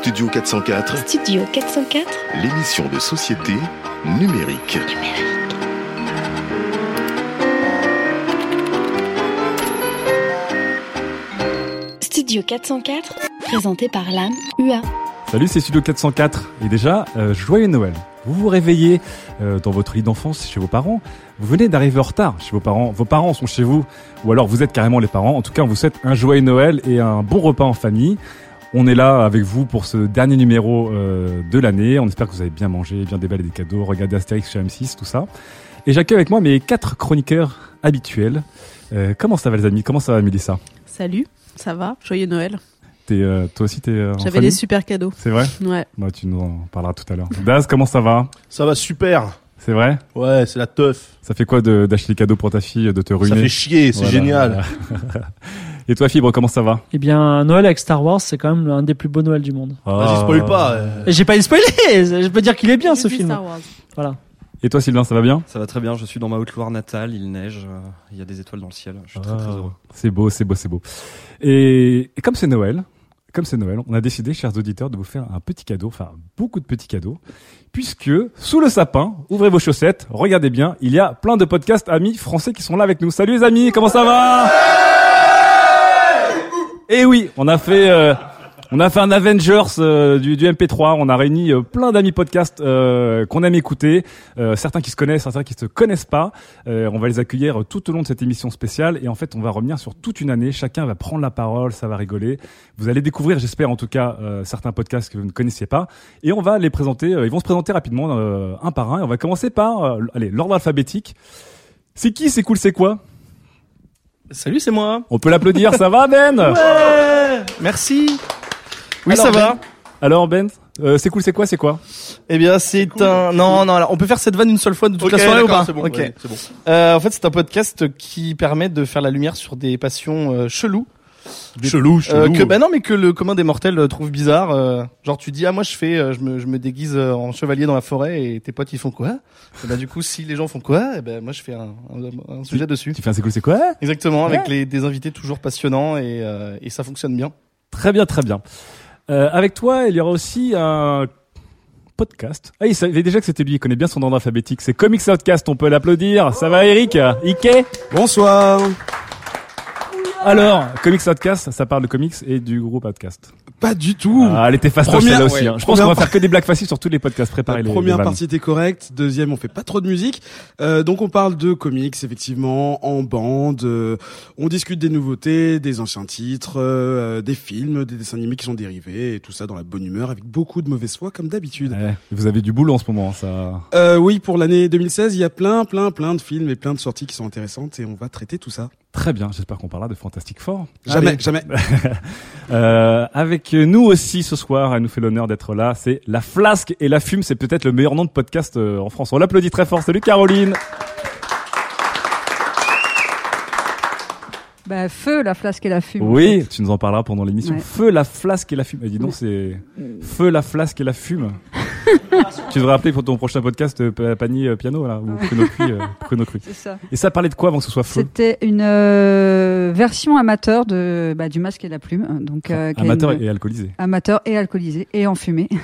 Studio 404, Studio 404 l'émission de société numérique. Studio 404 présenté par l'âme UA. Salut, c'est Studio 404. Et déjà, euh, joyeux Noël. Vous vous réveillez euh, dans votre lit d'enfance chez vos parents. Vous venez d'arriver en retard chez vos parents. Vos parents sont chez vous. Ou alors vous êtes carrément les parents. En tout cas, on vous souhaite un joyeux Noël et un bon repas en famille. On est là avec vous pour ce dernier numéro euh, de l'année. On espère que vous avez bien mangé, bien déballé des cadeaux, regardé Astérix chez M6, tout ça. Et j'accueille avec moi mes quatre chroniqueurs habituels. Euh, comment ça va les amis? Comment ça va Mélissa? Salut, ça va? Joyeux Noël. T'es, euh, Toi aussi t'es euh, J'avais des super cadeaux. C'est vrai? Ouais. bah, Tu nous en parleras tout à l'heure. Daz, comment ça va? Ça va super. C'est vrai? Ouais, c'est la teuf. Ça fait quoi de- d'acheter des cadeaux pour ta fille, de te ruiner? Ça fait chier, c'est Voilà, génial. Et toi, Fibre, comment ça va? Eh bien, Noël avec Star Wars, c'est quand même l'un des plus beaux Noëls du monde. Vas-y, spoil pas. euh. J'ai pas spoilé Je peux dire qu'il est bien ce film. Star Wars. Voilà. Et toi, Sylvain, ça va bien? Ça va très bien, je suis dans ma Haute-Loire natale, il neige, euh, il y a des étoiles dans le ciel, je suis très très Ah, heureux. C'est beau, c'est beau, c'est beau. Et, et comme c'est Noël, comme c'est Noël, on a décidé, chers auditeurs, de vous faire un petit cadeau, enfin beaucoup de petits cadeaux, puisque sous le sapin, ouvrez vos chaussettes, regardez bien, il y a plein de podcasts amis français qui sont là avec nous. Salut les amis, comment ça va? Et oui, on a fait, euh, on a fait un Avengers euh, du, du MP3. On a réuni euh, plein d'amis podcasts euh, qu'on aime écouter, certains qui se connaissent, certains qui se connaissent pas. On va les accueillir tout au long de cette émission spéciale et en fait, on va revenir sur toute une année. Chacun va prendre la parole, ça va rigoler. Vous allez découvrir, j'espère en tout cas, certains podcasts que vous ne connaissiez pas et on va les présenter. ils vont se présenter rapidement, un par un. Et on va commencer par, allez, l'ordre alphabétique. C'est qui C'est cool, c'est quoi? Salut, c'est moi. On peut l'applaudir. ça va, Ben Ouais, merci. Oui, Alors, ça va. Ben Alors Ben, euh, c'est cool, c'est quoi, c'est quoi Eh bien, c'est un. Non, non, alors, on peut faire cette vanne une seule fois de toute Ok, la soirée ou pas c'est bon, Ok. bon. Euh, en fait, c'est un podcast qui permet de faire la lumière sur des passions euh, cheloues. Chelou, chelou. Euh, que bah non mais que le commun des mortels euh, trouve bizarre euh, genre tu dis ah moi je fais je me je me déguise en chevalier dans la forêt et tes potes ils font quoi? Et bah du coup si les gens font quoi? Et ben moi je fais un, un, un sujet dessus Tu fais un c'est cool, c'est quoi? Exactement avec les des invités toujours passionnants et euh, et ça fonctionne bien Très bien, très bien. Euh, avec toi, il y aura aussi un podcast. Ah, il savait déjà que c'était lui, il connaît bien son ordre alphabétique. C'est Comics Outcast, on peut l'applaudir. Ça va Eric? Ike? Bonsoir. Alors, Comics Outcast, ça parle de comics et du groupe Outcast. Pas du tout. Ah, elle était fastoche celle-là aussi. ouais, hein. Je pense qu'on va faire que des blagues faciles sur tous les podcasts. Préparez les première les partie était correcte, deuxième on fait pas trop de musique. Euh, donc on parle de comics effectivement en bande, euh, on discute des nouveautés, des anciens titres, euh, des films, des dessins animés qui sont dérivés et tout ça dans la bonne humeur avec beaucoup de mauvaise foi comme d'habitude. Ouais, vous avez du boulot en ce moment, ça. Euh, oui, pour l'année 2016, il y a plein plein plein de films et plein de sorties qui sont intéressantes et on va traiter tout ça. Très bien, j'espère qu'on parlera de Fantastic Four. Jamais, Allez. jamais. Euh, avec nous aussi ce soir, elle nous fait l'honneur d'être là. C'est La Flasque et la Fume. C'est peut-être le meilleur nom de podcast euh, en France. On l'applaudit très fort. Salut Caroline. Bah, feu, la flasque et la fume. Oui, tu nous en parleras pendant l'émission. Ouais. Feu, la flasque et la fume. Eh, dis donc, c'est Feu, la flasque et la fume. tu devrais appeler pour ton prochain podcast euh, euh, Piano là, ou Pruno Cuit. euh, Cuit. C'est ça. Et ça parlait de quoi avant que ce soit feu? C'était une euh, version amateur de bah, du masque et la plume, donc euh, qui a Amateur une- et alcoolisé. amateur et alcoolisé et enfumé.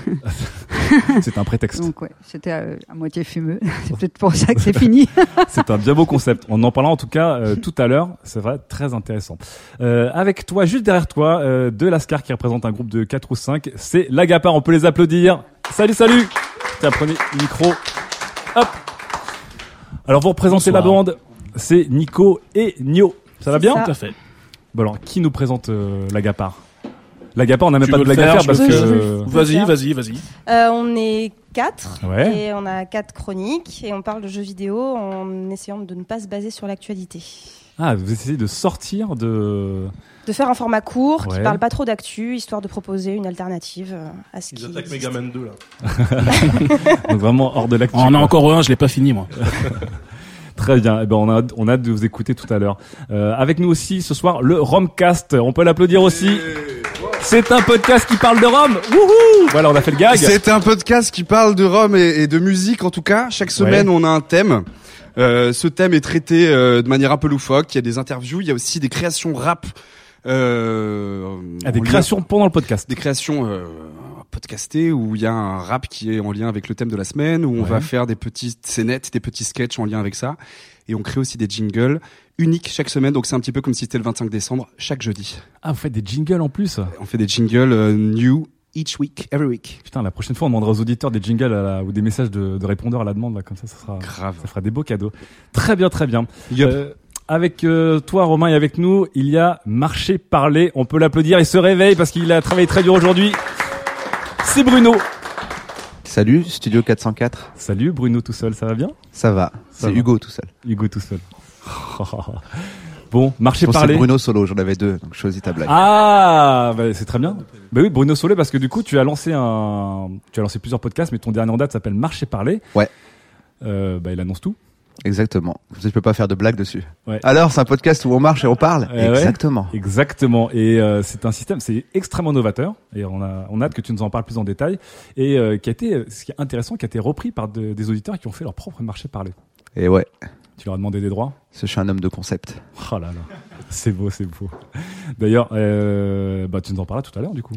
C'est un prétexte. donc ouais, c'était euh, à moitié fumeux. c'est peut-être pour ça que c'est fini. C'est un bien beau concept. On en parlera en tout cas tout à l'heure. C'est vrai, très intéressant. Euh, avec toi, juste derrière toi, euh, de Lascar qui représente un groupe de 4 ou 5, c'est l'Agapar. On peut les applaudir. Salut, salut Tiens, prenez le micro. Hop Alors, vous représentez la bande. C'est Nico et Nio. Ça va bien ça. Tout à fait. Bon alors, qui nous présente euh, l'Agapar L'Agapa, on n'a même Tu pas de blague à faire, parce que. Vas-y, vas-y, vas-y. Euh, on est quatre Ouais. et on a quatre chroniques et on parle de jeux vidéo en essayant de ne pas se baser sur l'actualité. Ah, vous essayez de sortir de. De faire un format court qui Ouais. parle pas trop d'actu, histoire de proposer une alternative euh, à ce qui Ils attaquent existe. Megaman 2 là. Donc vraiment hors de l'actu. On en a encore un, je l'ai pas fini moi. Très bien. Eh ben, on a, on a hâte de vous écouter tout à l'heure. Euh, avec nous aussi ce soir le Romcast. On peut l'applaudir aussi. C'est un podcast qui parle de Rome. Wouhou Voilà, on a fait le gag. C'est un podcast qui parle de Rome et, et de musique en tout cas. Chaque semaine, Ouais. on a un thème. Euh, ce thème est traité euh, de manière un peu loufoque. Il y a des interviews, il y a aussi des créations rap. Euh, Ah, des lien- créations pendant le podcast. Des créations euh, podcastées où il y a un rap qui est en lien avec le thème de la semaine, où on Ouais. va faire des petites scénettes, des petits sketchs en lien avec ça. Et on crée aussi des jingles uniques chaque semaine. Donc c'est un petit peu comme si c'était le 25 décembre, chaque jeudi. Ah, vous faites des jingles en plus? On fait des jingles euh, new each week, every week. Putain, la prochaine fois, on demandera aux auditeurs des jingles à la- ou des messages de, de répondeurs à la demande. Là, comme ça, ça sera, Grave. ça fera des beaux cadeaux. Très bien, très bien. Euh, avec euh, toi, Romain, et avec nous, il y a Marché Parler. On peut l'applaudir. Il se réveille parce qu'il a travaillé très dur aujourd'hui. C'est Bruno. Salut, Studio 404. Salut, Bruno tout seul. Ça va bien? Ça va. C'est. Hugo tout seul. Hugo tout seul. bon, Marché Parler. Bruno Solo, j'en avais deux, donc choisis ta blague. Ah, bah, c'est très bien. Bah oui, Bruno Solé, parce que du coup, tu as lancé un, tu as lancé plusieurs podcasts, mais ton dernier en date s'appelle Marché Parler. Ouais. Euh, bah, il annonce tout. Exactement. Comme ça, je peux pas faire de blague dessus. Ouais. Alors, c'est un podcast où on marche et on parle Eh ouais. Exactement. Exactement. Et euh, c'est un système, c'est extrêmement novateur. Et on a, on a hâte que tu nous en parles plus en détail. Et euh, qui a été, ce qui est intéressant, qui a été repris par de- des auditeurs qui ont fait leur propre marché parler. Et ouais. Tu leur as demandé des droits? Je suis un homme de concept. Oh là là, c'est beau, c'est beau. D'ailleurs, euh, bah tu nous en parleras tout à l'heure du coup.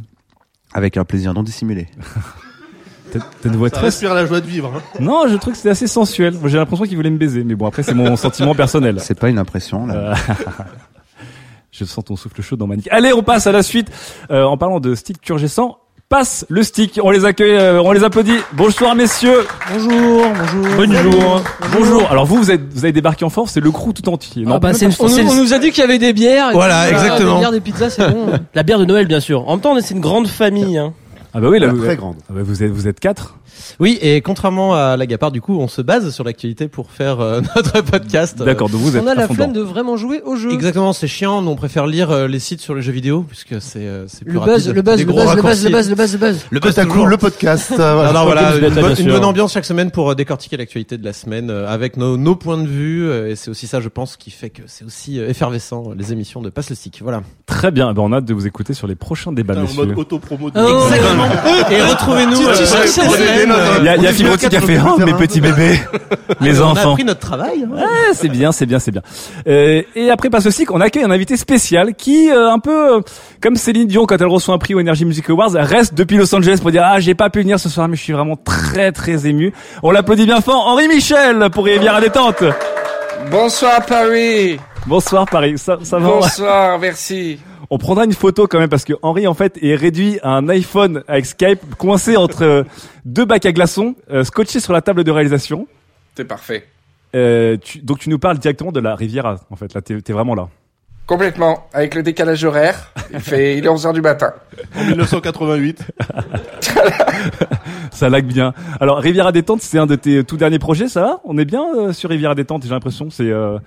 Avec un plaisir non dissimulé. T'as une voix Ça très. respire la joie de vivre. hein. Non, je trouve que c'était assez sensuel. Moi, J'ai l'impression qu'il voulait me baiser, mais bon après c'est mon sentiment personnel. C'est pas une impression, là. Euh, Je sens ton souffle chaud dans ma nique. Allez, on passe à la suite. Euh, en parlant de stick turgescent, passe le stick. On les accueille, euh, on les applaudit. Bonsoir messieurs. Bonjour, bonjour. Bonjour. Bonjour. Alors vous, vous, êtes, vous avez débarqué en force, c'est le crew tout entier. Ah bah, c'est- on, nous- on nous a dit qu'il y avait des bières. et Voilà, tout. exactement. Des bières, des pizzas, c'est bon. La bière de Noël, bien sûr. En même temps, on est- c'est une grande famille. Hein. Ah bah oui, là, Voilà, vous, très grande. ah bah vous êtes, vous êtes quatre. Oui, et contrairement à l'Agapard, du coup, on se base sur l'actualité pour faire euh, notre podcast. D'accord, donc vous êtes On a la flemme de vraiment jouer au jeu. Exactement, c'est chiant. Nous, on préfère lire euh, les sites sur les jeux vidéo puisque c'est euh, c'est plus Le rapide. buzz, le buzz, Des le gros buzz, le buzz, le buzz, le buzz, le buzz. Le buzz à coup, le podcast. euh, Non, voilà. une, bonne, une bonne ambiance chaque semaine pour euh, décortiquer l'actualité de la semaine euh, avec nos, nos points de vue. euh, et c'est aussi ça, je pense, qui fait que c'est aussi euh, effervescent euh, les émissions de Passe le Stick. Voilà. Très bien. Eh ben, on a hâte de vous écouter sur les prochains débats, Putain, en messieurs. mode auto-promo. de- Oh. Exactement. et retrouvez-nous. Tu- tu euh, sais que c'est chaque vrai. semaine, euh, Il y a, il y a qui a fait oh, mes petits bébés, mes on a enfants. appris notre travail. hein. Ouais, c'est bien, c'est bien, c'est bien. Euh, et après passe aussi qu'on accueille un invité spécial qui, euh, un peu euh, comme Céline Dion quand elle reçoit un prix au Energy Music Awards, reste depuis Los Angeles pour dire ah j'ai pas pu venir ce soir mais je suis vraiment très très ému. On l'applaudit bien fort, Henri Michel pour Rivière à détente. Bonsoir Paris. Bonsoir Paris, ça, ça va Bonsoir, merci. On prendra une photo quand même parce que Henri en fait est réduit à un iPhone avec Skype coincé entre euh, deux bacs à glaçons euh, scotché sur la table de réalisation. C'est parfait. Euh, tu- donc tu nous parles directement de la Riviera en fait là t'es t'es vraiment là. Complètement. Avec le décalage horaire, il fait, il est 11h du matin. En 1988. Ça lag bien. Alors Riviera détente, c'est un de tes tout derniers projets, ça va? On est bien euh, sur Riviera détente, j'ai l'impression. C'est euh,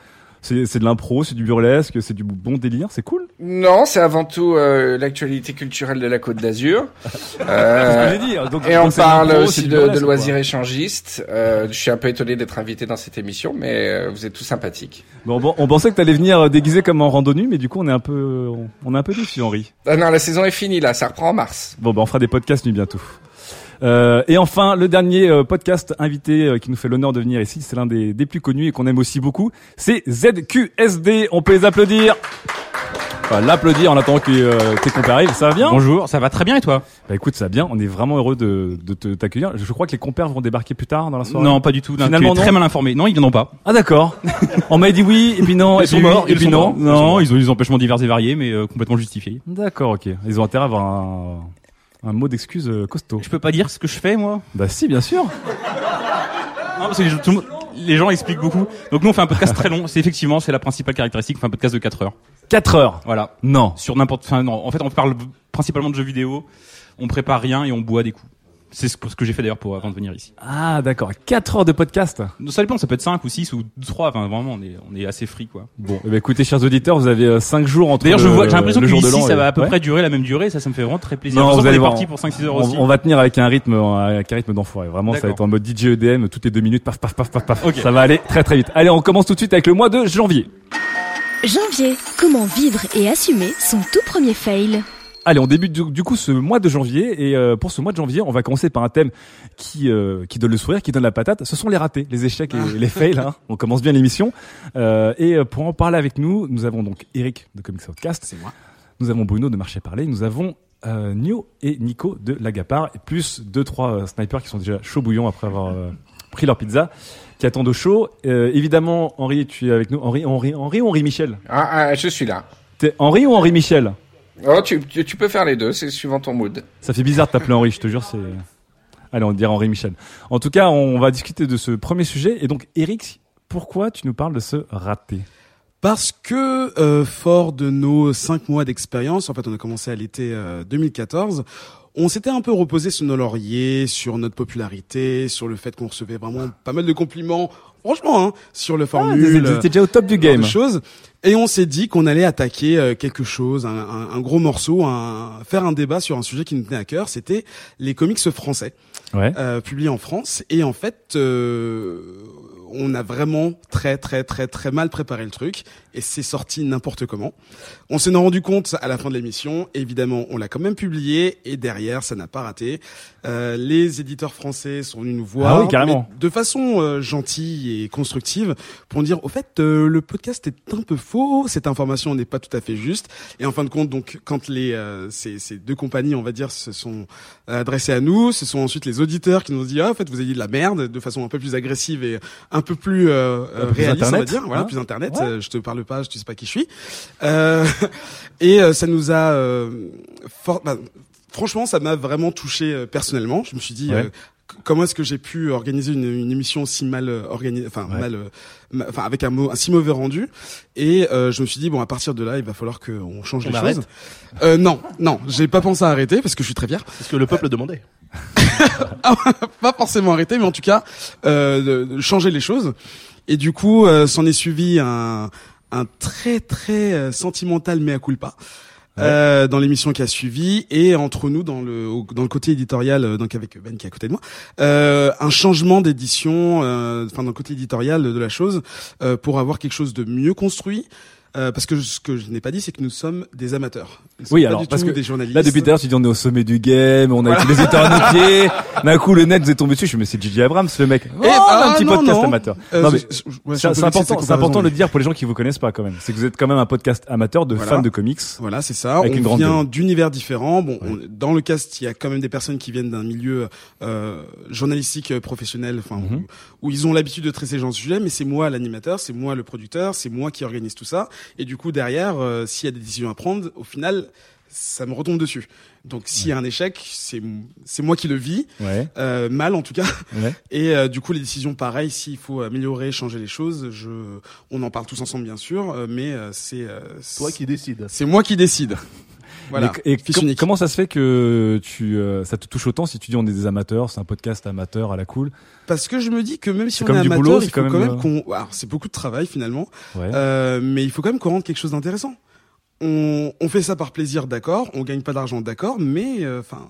c'est c'est de l'impro, c'est du burlesque, c'est du bon délire, c'est cool. Non, c'est avant tout euh, l'actualité culturelle de la Côte d'Azur. Donc- et on parle aussi de, loisirs échangistes. Euh, je suis un peu étonné d'être invité dans cette émission, mais euh, vous êtes tous sympathiques. Bon, bon, on pensait que t'allais venir euh, déguisé comme en randonnée, mais du coup on est un peu on, on est un peu déçu, Henri. Ah non, la saison est finie là, ça reprend en mars. Bon, ben on fera des podcasts nuit bientôt. Euh, et enfin, le dernier euh, podcast invité euh, qui nous fait l'honneur de venir ici, c'est l'un des, des plus connus et qu'on aime aussi beaucoup, c'est ZQSD. On peut les applaudir. Enfin, l'applaudir en attendant que euh, tes compères arrivent. Ça va bien? Bonjour, ça va très bien et toi? Bah écoute, ça va bien. On est vraiment heureux de, de te- t'accueillir. Je crois que les compères vont débarquer plus tard dans la soirée. Non, pas du tout. Non, Finalement, tu es très mal informé. Non, ils viendront pas. Ah d'accord. On m'a dit oui et puis non Ils et sont puis morts, et puis non. Non, ils ont des empêchements divers et variés, mais euh, complètement justifiés. D'accord, ok. Ils ont intérêt à avoir un, un mot d'excuse euh, costaud. Je peux pas dire ce que je fais, moi Bah si, bien sûr. Non, parce que tout les gens expliquent beaucoup. Donc nous on fait un podcast très long. C'est effectivement c'est la principale caractéristique. On fait un podcast de 4 heures. 4 heures. Voilà. Non. Sur n'importe. Enfin non. En fait on parle principalement de jeux vidéo. On prépare rien et on boit des coups. C'est ce que ce que j'ai fait d'ailleurs pour avant de venir ici. Ah d'accord. 4 heures de podcast. Ça dépend. Ça peut être 5 ou 6 ou 3. Enfin vraiment on est on est assez free quoi. Bon, eh ben, écoutez, chers auditeurs, vous avez 5 jours entre. D'ailleurs je vois j'ai l'impression que de ici ça va à peu Ouais. près durer la même durée. Ça ça me fait vraiment très plaisir. Non, vous allez est voir. parti pour 5-6 heures on, aussi. on va tenir avec un rythme, avec un rythme d'enfoiré. Vraiment, ça va être en mode DJ EDM toutes les deux minutes, paf, paf, paf, paf, paf. Ça va aller très très vite. Allez, on commence tout de suite avec le mois de janvier. Janvier, comment vivre et assumer son tout premier fail? Allez, on débute du, du coup ce mois de janvier et euh, pour ce mois de janvier, on va commencer par un thème qui euh, qui donne le sourire, qui donne la patate. Ce sont les ratés, les échecs et les fails. Hein. On commence bien l'émission. Euh, et euh, pour en parler avec nous, nous avons donc Eric de Comics Outcast. C'est moi. Nous avons Bruno de Marché Parler. Nous avons euh, Nio et Nico de Lagapar et plus deux trois euh, snipers qui sont déjà chauds bouillants après avoir euh, pris leur pizza, qui attendent au chaud. Euh, évidemment, Henri, tu es avec nous. Henri, Henri, Henri ou Henri Michel? Ah, ah, je suis là. T'es Henri ou Henri Michel? Oh, tu, tu, tu peux faire les deux, c'est suivant ton mood. Ça fait bizarre de t'appeler Henri, je te jure, c'est. Allez, on dirait Henri Michel. En tout cas, on va discuter de ce premier sujet. Et donc, Eric, pourquoi tu nous parles de ce raté? Parce que euh, fort de nos cinq mois d'expérience, en fait, on a commencé à l'été euh, 2014. On s'était un peu reposé sur nos lauriers, sur notre popularité, sur le fait qu'on recevait vraiment pas mal de compliments, franchement, hein, sur le formule. vous étiez déjà au top du game. choses. Et on s'est dit qu'on allait attaquer euh, quelque chose, un, un- un gros morceau, un, faire un débat sur un sujet qui nous tenait à cœur. C'était les comics français Ouais. euh, publiés en France. Et en fait, euh, on a vraiment très très très très mal préparé le truc et c'est sorti n'importe comment. On s'en est rendu compte à la fin de l'émission. Évidemment, on l'a quand même publié et derrière, ça n'a pas raté. Euh, les éditeurs français sont venus nous voir, Ah oui, carrément. de façon euh, gentille et constructive pour dire au fait euh, le podcast est un peu faux, cette information n'est pas tout à fait juste. Et en fin de compte, donc quand les euh, ces, ces deux compagnies, on va dire, se sont adressées à nous, ce sont ensuite les auditeurs qui nous ont dit ah en fait vous avez dit de la merde de façon un peu plus agressive et un peu plus, euh, réaliste, on va dire, voilà, hein. plus internet. Ouais. Euh, je te parle pas, tu sais pas qui je suis. Euh, et euh, ça nous a euh, fort- bah, franchement, ça m'a vraiment touché euh, personnellement. Je me suis dit, Ouais. euh, comment est-ce que j'ai pu organiser une, une émission si mal euh, organisée, enfin Ouais. mal, euh, ma- enfin avec un, mot, un si mauvais rendu. Et euh, je me suis dit, bon, à partir de là, il va falloir qu'on change On les arrête choses. Euh, non, non, j'ai pas pensé à arrêter parce que je suis très fier. C'est ce que le peuple demandait. pas forcément arrêter, mais en tout cas euh, de, de changer les choses. Et du coup, euh, s'en est suivi un, un très très euh, sentimental mea culpa. Euh, dans l'émission qui a suivi et entre nous dans le dans le côté éditorial euh, donc avec Ben qui est à côté de moi euh, un changement d'édition euh, enfin dans le côté éditorial de la chose euh, pour avoir quelque chose de mieux construit euh, parce que je- ce que je n'ai pas dit c'est que nous sommes des amateurs Nous Oui, alors parce que des journalistes là depuis tout à l'heure tu dis on est au sommet du game, on a Voilà. tous les pieds. D'un coup le net vous est tombé dessus, je me suis dit, c'est J.J. Abrams le mec. Oh, Eh, a ah, un petit non, podcast non. amateur. Euh, non mais ouais, c'est important, c'est important de le dire pour les gens qui vous connaissent pas quand même. C'est que vous êtes quand même un podcast amateur de Voilà. fans de comics. Voilà, c'est ça. Avec on une grande vient d'univers différents. Bon, on- dans le cast, il y a quand même des personnes qui viennent d'un milieu euh, journalistique euh, professionnel, enfin Mhm. où, où ils ont l'habitude de traiter ce genre de sujet. Mais c'est moi l'animateur, c'est moi le producteur, c'est moi qui organise tout ça. Et du coup, derrière, euh, s'il y a des décisions à prendre, au final, ça me retombe dessus. Donc, s'il y a un échec, c'est c'est moi qui le vis, Ouais. euh, mal en tout cas. Ouais. Et euh, du coup, les décisions, pareil, s'il faut améliorer, changer les choses, je, on en parle tous ensemble bien sûr, mais euh, c'est euh, Toi qui décides. c'est moi qui décide. Voilà. Et, et Fils com- unique. comment ça se fait que tu euh, ça te touche autant si tu dis on est des amateurs, c'est un podcast amateur à la cool? Parce que je me dis que même si on est amateur, boulot, il c'est faut quand même, même qu'on. C'est beaucoup de travail finalement, Ouais. euh, mais il faut quand même qu'on rende quelque chose d'intéressant. On, on fait ça par plaisir, d'accord. On gagne pas d'argent, d'accord. Mais euh, enfin,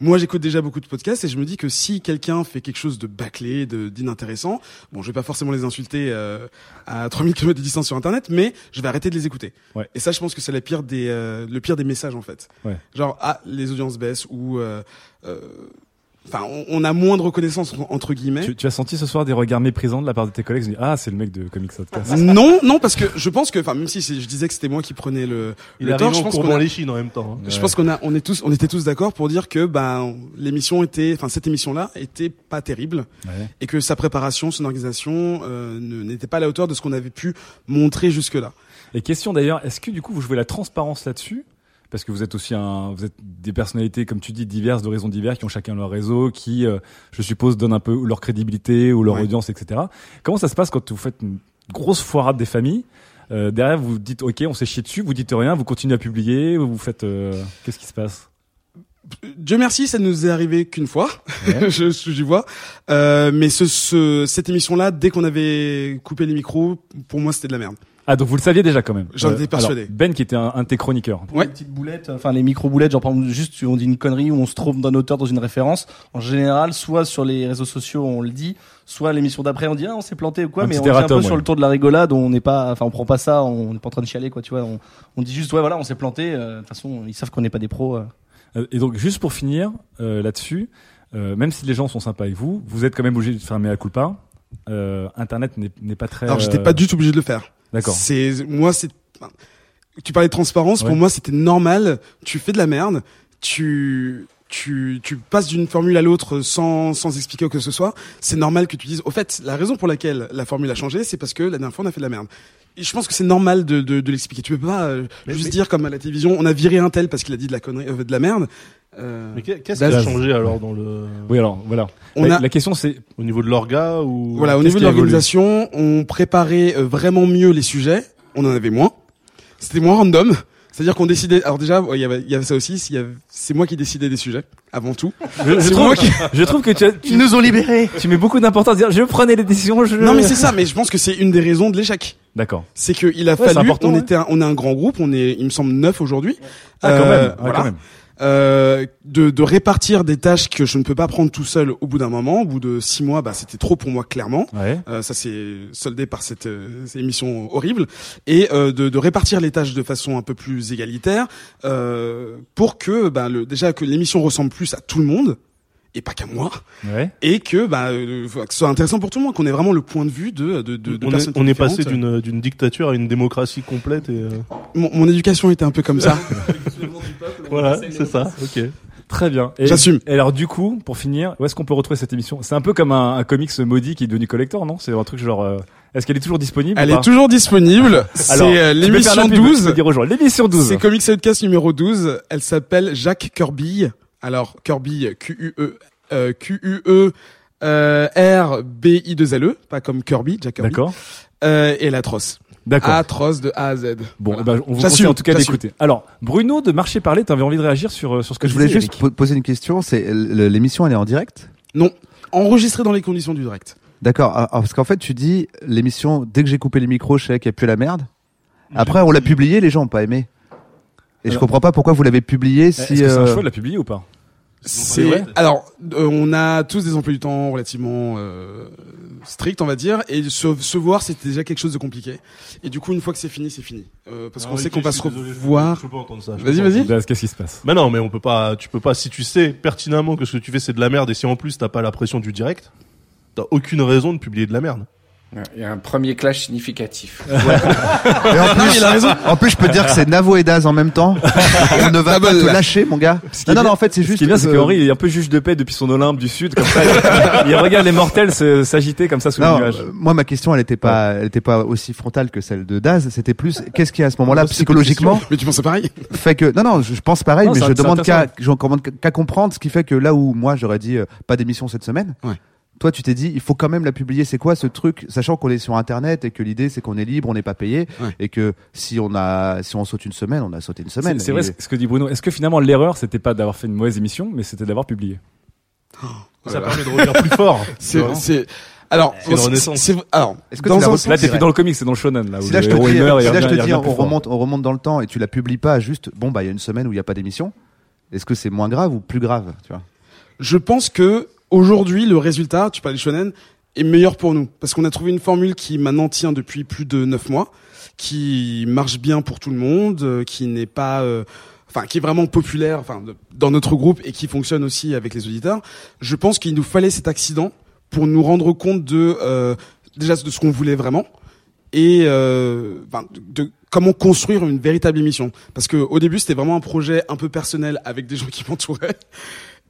moi j'écoute déjà beaucoup de podcasts et je me dis que si quelqu'un fait quelque chose de bâclé, de d'inintéressant, bon, je vais pas forcément les insulter euh, à 3000 km de distance sur Internet, mais je vais arrêter de les écouter. Ouais. Et ça, je pense que c'est la pire des, euh, le pire des messages en fait. Ouais. Genre ah les audiences baissent ou euh, euh, Enfin, on, on a moins de reconnaissance en- entre guillemets. Tu, tu as senti ce soir des regards méprisants de la part de tes collègues? Disent, Ah, c'est le mec de Comics Podcast. non, non, parce que je pense que, enfin, même si c'est- je disais que c'était moi qui prenais le, Il le tort, je en pense qu'on a- les chines en même temps, hein. Je Ouais. pense qu'on a, on est tous, on était tous d'accord pour dire que, ben, l'émission était, enfin, cette émission-là était pas terrible Ouais. et que sa préparation, son organisation, euh, n'était pas à la hauteur de ce qu'on avait pu montrer jusque-là. Et question d'ailleurs, est-ce que du coup vous jouez la transparence là-dessus parce que vous êtes aussi un, vous êtes des personnalités, comme tu dis, diverses, d'horizons divers, qui ont chacun leur réseau, qui, euh, je suppose, donnent un peu leur crédibilité ou leur Ouais. audience, etc. Comment ça se passe quand vous faites une grosse foirade des familles euh, Derrière, vous dites, ok, on s'est chié dessus, vous dites rien, vous continuez à publier, vous faites, euh, qu'est-ce qui se passe? Dieu merci, ça nous est arrivé qu'une fois. Ouais. je, je vois. Euh, mais ce, ce, cette émission-là, dès qu'on avait coupé les micros, pour moi, c'était de la merde. Ah, donc vous le saviez déjà quand même. J'en Euh, étais persuadé. alors, ben, qui était un, un de tes chroniqueurs. Les petites boulettes, enfin les micro boulettes, genre par exemple juste on dit une connerie ou on se trompe d'un auteur dans une référence. En général, soit sur les réseaux sociaux on le dit, soit l'émission d'après on dit ah on s'est planté ou quoi, Un mais on est un peu sur ouais. le tour de la rigolade, on n'est pas, enfin on prend pas ça, on n'est pas en train de chialer quoi, tu vois. On, on dit juste ouais voilà on s'est planté. euh, De toute façon ils savent qu'on n'est pas des pros. euh. Et donc, juste pour finir euh, là-dessus, euh, même si les gens sont sympas avec vous, vous êtes quand même obligé de un mea culpa. Euh, Internet n'est n'est pas très. Alors, j'étais pas du tout obligé de le faire. D'accord. C'est moi, c'est. Tu parlais de transparence. Ouais. Pour moi, c'était normal. Tu fais de la merde. Tu tu tu passes d'une formule à l'autre sans sans expliquer quoi que ce soit. C'est normal que tu dises. Au fait, la raison pour laquelle la formule a changé, c'est parce que la dernière fois on a fait de la merde. Je pense que c'est normal de de, de l'expliquer. Tu peux pas euh, juste dire comme à la télévision, on a viré un tel parce qu'il a dit de la connerie, euh, de la merde. Euh, Mais qu'est- qu'est-ce qui a je- changé alors dans le Oui, alors voilà. On la, a- la question c'est au niveau de l'orga ou Voilà, au niveau de a l'organisation, on préparait euh, vraiment mieux les sujets. On en avait moins. C'était moins random. C'est-à-dire qu'on décidait. Alors déjà, il y avait, il y avait ça aussi. s'il y avait- C'est moi qui décidais des sujets avant tout. Je, je C'est trouve, moi qui- je trouve que tu, as- tu- Ils nous ont libérés. tu mets beaucoup d'importance à dire je prenais les décisions. Je... Non, mais c'est ça. Mais je pense que c'est une des raisses de l'échec. D'accord. C'est qu'il a Ouais, c'est fallu. important, on ouais. était, un, on est un grand groupe. On est, il me semble, neuf aujourd'hui. Ah, quand même, ouais, voilà. quand même. Euh, de, de répartir des tâches que je ne peux pas prendre tout seul au bout d'un moment. Au bout de six mois, bah, c'était trop pour moi clairement. Ouais. Euh, ça s'est soldé par cette, euh, cette émission horrible et euh, de, de répartir les tâches de façon un peu plus égalitaire euh, pour que ben, le, déjà que l'émission ressemble plus à tout le monde et pas qu'à moi Ouais. et que bah euh, que ce soit intéressant pour tout le monde qu'on ait vraiment le point de vue de de, de, de on personnes est, on est passé d'une d'une dictature à une démocratie complète et euh, mon, mon éducation était un peu comme ça voilà, c'est ça. Ok. Très bien. J'assume. Et alors du coup, pour finir, où est-ce qu'on peut retrouver cette émission? C'est un peu comme un, un comics maudit qui est devenu collector, non? C'est un truc genre. euh, Est-ce qu'elle est toujours disponible elle est toujours disponible c'est euh, l'émission pub, tu 12 peux dire aux gens, l'émission 12. C'est Comics Outcast numéro 12. Elle s'appelle Jacques Kirby. Alors, Kirby, Q-U-E, euh, Q-U-E, euh, R-B-I-2-L-E. E, Pas comme Kirby, Jack Kirby. D'accord. Euh, et elle est atroce. D'accord. Atroce de A à Z. Bon, Voilà. eh ben, on vous conseille en tout cas d'écouter. Alors, Bruno de Marché Parler, t'avais envie de réagir sur, euh, sur ce que Je voulais disais, juste Eric. poser une question. C'est l'émission, elle est en direct? Non. Enregistré dans les conditions du direct. D'accord. Ah, ah, Parce qu'en fait, tu dis l'émission. Dès que j'ai coupé les micros, je savais qu'il n'y a plus la merde. Après, on l'a publié, les gens ont pas aimé. Et je Alors- comprends pas pourquoi vous l'avez publié Est-ce si. que c'est un euh, choix de la publier ou pas C'est alors euh, on a tous des emplois du temps relativement euh, stricts on va dire et se, se voir c'était déjà quelque chose de compliqué et du coup une fois que c'est fini c'est fini Euh, parce qu'on sait qu'on je va se je revoir je peux pas entendre ça, je vas-y vas-y Qu'est-ce qui se passe? Mais non, mais on peut pas. Tu peux pas. Si tu sais pertinemment que ce que tu fais c'est de la merde et si en plus t'as pas la pression du direct, t'as aucune raison de publier de la merde. Il y a un premier clash significatif. Et en, plus, en plus, je peux te dire que c'est Navo et Daz en même temps. On ne va pas te lâcher, mon gars. Ce Non, non, bien- non, en fait, c'est Ce juste. qui est bien, c'est euh, que Henri il est un peu juge de paix depuis son Olympe du Sud, comme ça. il, il regarde les mortels s'agiter comme ça sous Non, le nuage. euh, moi, ma question, elle était pas, elle était pas aussi frontale que celle de Daz. C'était plus, qu'est-ce qui à ce moment-là, psychologiquement, mais tu penses pareil? Fait que, non, non, je je pense pareil, Non, mais je demande qu'à, intéressant. je recommande qu'à comprendre ce qui fait que là où moi j'aurais dit euh, pas d'émission cette semaine. Ouais. Toi, tu t'es dit, il faut quand même la publier. C'est quoi ce truc, sachant qu'on est sur Internet et que l'idée c'est qu'on est libre, on n'est pas payé, Ouais. et que si on a, si on saute une semaine, on a sauté une semaine. C'est vrai Et- ce que dit Bruno. Est-ce que finalement l'erreur c'était pas d'avoir fait une mauvaise émission, mais c'était d'avoir publié? Ça Voilà. permet de revenir plus fort. c'est alors C'est c'est alors Est-ce que dans un sens Là, t'es plus dans le comics, c'est dans le shonen là. Où Si là, je te dis, meurt, si là, je te dis, on remonte, on remonte dans le temps et tu la publies pas juste, bon, bah, il y a une semaine où il n'y a pas d'émission. Est-ce que c'est moins grave ou plus grave, tu vois? je pense que aujourd'hui le résultat, tu parles du shonen, est meilleur pour nous parce qu'on a trouvé une formule qui maintenant tient depuis plus de neuf mois, qui marche bien pour tout le monde, euh, qui n'est pas, euh, enfin qui est vraiment populaire, enfin dans notre groupe et qui fonctionne aussi avec les auditeurs. Je pense qu'il nous fallait cet accident pour nous rendre compte de euh, déjà de ce qu'on voulait vraiment et euh, de, de comment construire une véritable émission. Parce que au début c'était vraiment un projet un peu personnel avec des gens qui m'entouraient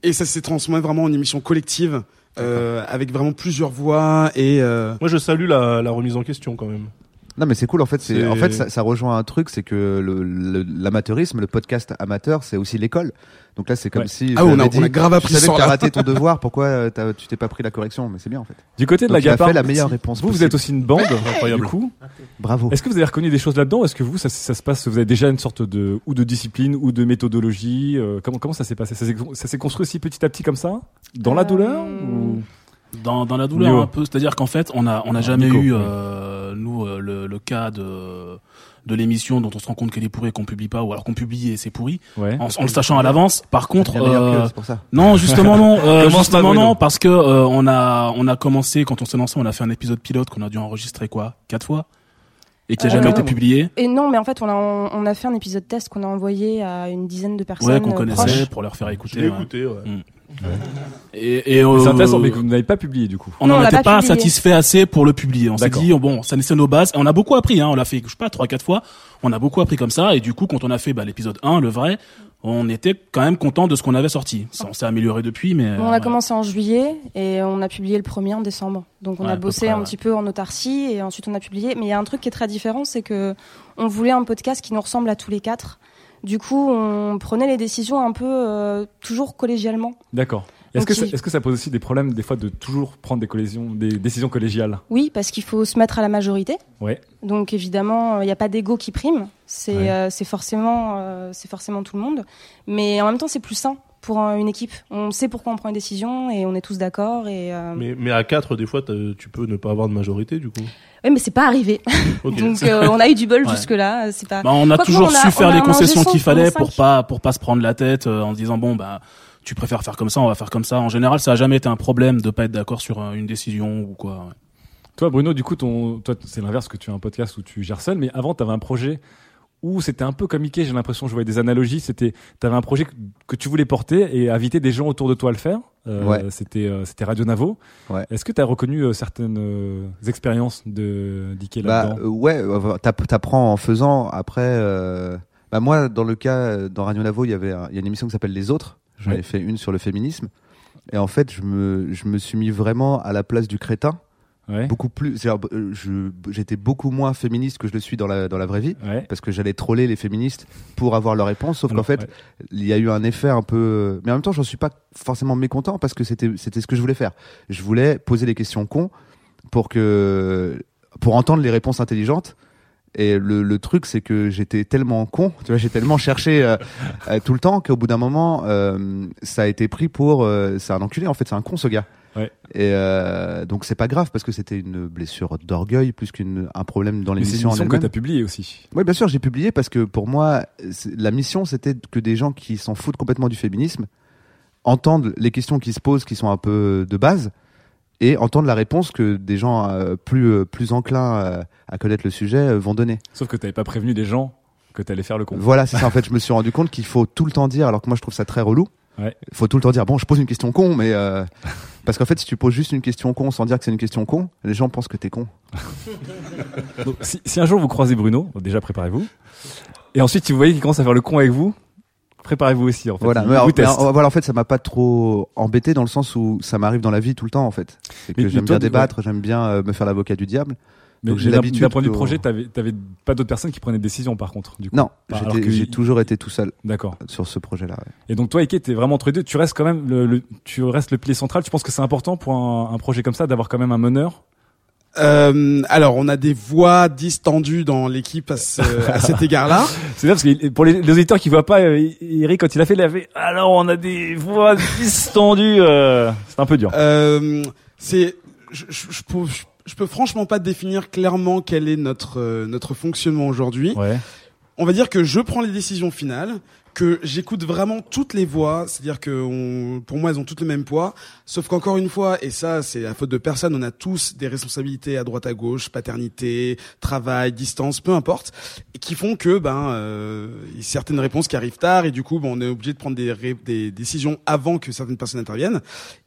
et ça s'est transformé vraiment en émission collective euh, avec vraiment plusieurs voix et euh, Moi, je salue la, la remise en question quand même. Non mais c'est cool en fait. C'est en fait ça, ça rejoint un truc, c'est que le- le- l'amateurisme, le, podcast amateur, c'est aussi l'école. Donc là c'est comme Ouais. si Ah, on a- m'avais on a dit, grave appris t'as raté ton devoir. Pourquoi euh, tu t'es pas pris la correction Mais c'est bien en fait. Du côté de Donc, la il a Gapar, fait la meilleure réponse. Vous, vous êtes aussi une bande, Incroyable. du coup. Bravo. Est-ce que vous avez reconnu des choses là-dedans Est-ce que vous, ça, ça se passe Vous avez déjà une sorte de ou de discipline ou de méthodologie euh, Comment comment ça s'est passé? Ça s'est ça s'est construit aussi petit à petit comme ça, dans la douleur ou... dans, dans la douleur un peu. C'est-à-dire qu'en fait, on a, on a jamais Nico, eu, oui. euh, nous, euh, le, le cas de, de l'émission dont on se rend compte qu'elle est pourrie et qu'on publie pas, ou alors qu'on publie et c'est pourri, Ouais. en, en le sachant à l'avance. Par contre, euh, c'est pour ça. non, justement non, euh, justement non, parce que euh, on a, on a commencé quand on s'est lancé, on a fait un épisode pilote qu'on a dû enregistrer quoi, quatre fois, et qui a Euh, jamais ouais, été publié. Et non, mais en fait, on a, on a fait un épisode test qu'on a envoyé à une dizaine de personnes. Ouais, qu'on euh, connaissait proches. pour leur faire écouter. Je ouais. écouté, ouais. Mm. Et, et C'est euh, intéressant, mais que vous n'avez pas publié du coup. on n'en était pas satisfait assez pour le publier. On s'est dit bon, ça c'est nos bases. Et on a beaucoup appris. Hein. On l'a fait, je sais pas, trois quatre fois. On a beaucoup appris comme ça. Et du coup, quand on a fait bah, l'épisode 1, le vrai, on était quand même content de ce qu'on avait sorti. Ça, on s'est amélioré depuis, mais On a commencé en juillet et on a publié le premier en décembre. Donc on Ouais, a bossé près, un ouais. petit peu en autarcie et ensuite on a publié. Mais il y a un truc qui est très différent, c'est que on voulait un podcast qui nous ressemble à tous les quatre. Du coup, on prenait les décisions un peu euh, toujours collégialement. D'accord. Est-ce que, est-ce que ça pose aussi des problèmes des fois de toujours prendre des décisions collégiales? Oui, parce qu'il faut se mettre à la majorité. Ouais. Donc évidemment, il n'y a pas d'ego qui prime. C'est Ouais. euh, c'est forcément, euh, c'est forcément tout le monde. Mais en même temps, c'est plus sain pour une équipe. On sait pourquoi on prend une décision et on est tous d'accord. Et euh, Mais, mais à 4, des fois, tu peux ne pas avoir de majorité, du coup? Oui, mais c'est pas arrivé. Donc euh, on a eu du bol Ouais. jusque là. C'est pas. bah, on a toujours on a- su faire les concessions qu'il fallait pour pas pour pas se prendre la tête euh, en se disant bon bah tu préfères faire comme ça, on va faire comme ça. En général, ça a jamais été un problème de pas être d'accord sur euh, une décision ou quoi. ouais. Toi, Bruno, du coup, ton, toi, c'est l'inverse que tu as un podcast où tu gères seul, mais avant, tu avais un projet où c'était un peu comme Mickey, j'ai l'impression, je voyais des analogies, c'était, tu avais un projet que, que tu voulais porter et inviter des gens autour de toi à le faire. Euh, Ouais. C'était, euh, c'était Radio Navo. Ouais. Est-ce que tu as reconnu euh, certaines euh, expériences de d'Ike Bah là-dedans? euh, ouais, t'app- t'apprends en faisant. Après, euh, bah moi dans le cas dans Radio Navo, il y avait un- il y a une émission qui s'appelle Les Autres. J'en Ouais. ai fait une sur le féminisme. Et en fait, je me je me suis mis vraiment à la place du crétin. Ouais. Beaucoup plus. euh, j'étais beaucoup moins féministe que je le suis dans la dans la vraie vie. Ouais. Parce que j'allais troller les féministes pour avoir leur réponse. Sauf qu'en fait, ouais. il y a eu un effet un peu. Mais en même temps, j'en suis pas forcément mécontent parce que c'était c'était ce que je voulais faire. Je voulais poser des questions cons pour que pour entendre les réponses intelligentes. Et le, le truc, c'est que j'étais tellement con, tu vois, j'ai tellement cherché euh, euh, tout le temps qu'au bout d'un moment, euh, ça a été pris pour. euh, c'est un enculé, en fait, c'est un con ce gars. Ouais. Et euh, donc c'est pas grave parce que c'était une blessure d'orgueil plus qu'un problème dans Mais c'est une l'émission émission que elle-même. tu as publiée aussi. Oui, bien sûr, j'ai publié parce que pour moi, la mission, c'était que des gens qui s'en foutent complètement du féminisme entendent les questions qui se posent, qui sont un peu de base, et entendent la réponse que des gens euh, plus, euh, plus enclins euh, à connaître le sujet euh, vont donner. Sauf que tu pas prévenu des gens que tu allais faire le con. Voilà, c'est ça. En fait, je me suis rendu compte qu'il faut tout le temps dire, alors que moi, je trouve ça très relou. Ouais. Il faut tout le temps dire, bon, je pose une question con, mais euh, parce qu'en fait, si tu poses juste une question con sans dire que c'est une question con, les gens pensent que t'es con. Donc, si, si un jour vous croisez Bruno, déjà préparez-vous. Et ensuite, si vous voyez qu'il commence à faire le con avec vous, préparez-vous aussi. En fait. Voilà, Il mais, alors, voilà, en fait, ça m'a pas trop embêté dans le sens où ça m'arrive dans la vie tout le temps, en fait. C'est que j'aime bien débattre, j'aime bien euh, me faire l'avocat du diable. Mais Donc j'ai l'habitude. D'un point que- projet, t'avais, t'avais pas d'autres personnes qui prenaient des décisions par contre. Du coup. Non, j'ai toujours été tout seul. D'accord. Sur ce projet-là. ouais. Et donc toi, Ike, t'es vraiment entre les deux. Tu restes quand même le, le- tu restes le pilier central. Tu penses que c'est important pour un, un projet comme ça d'avoir quand même un meneur Euh, alors, on a des voix distendues dans l'équipe à, ce- à cet égard-là. C'est bien parce que pour les, les auditeurs qui voient pas, euh, Eric quand il a fait, il alors on a des voix distendues. euh, c'est un peu dur. Euh, c'est, je, je, je peux, je, je peux franchement pas définir clairement quel est notre euh, notre fonctionnement aujourd'hui. Ouais. On va dire que je prends les décisions finales, que j'écoute vraiment toutes les voix, c'est-à-dire que on, pour moi elles ont toutes le même poids, sauf qu'encore une fois, et ça c'est la faute de personne, on a tous des responsabilités à droite à gauche, paternité, travail, distance, peu importe, et qui font que ben euh, certaines réponses qui arrivent tard et du coup ben, on est obligé de prendre des, des décisions avant que certaines personnes interviennent.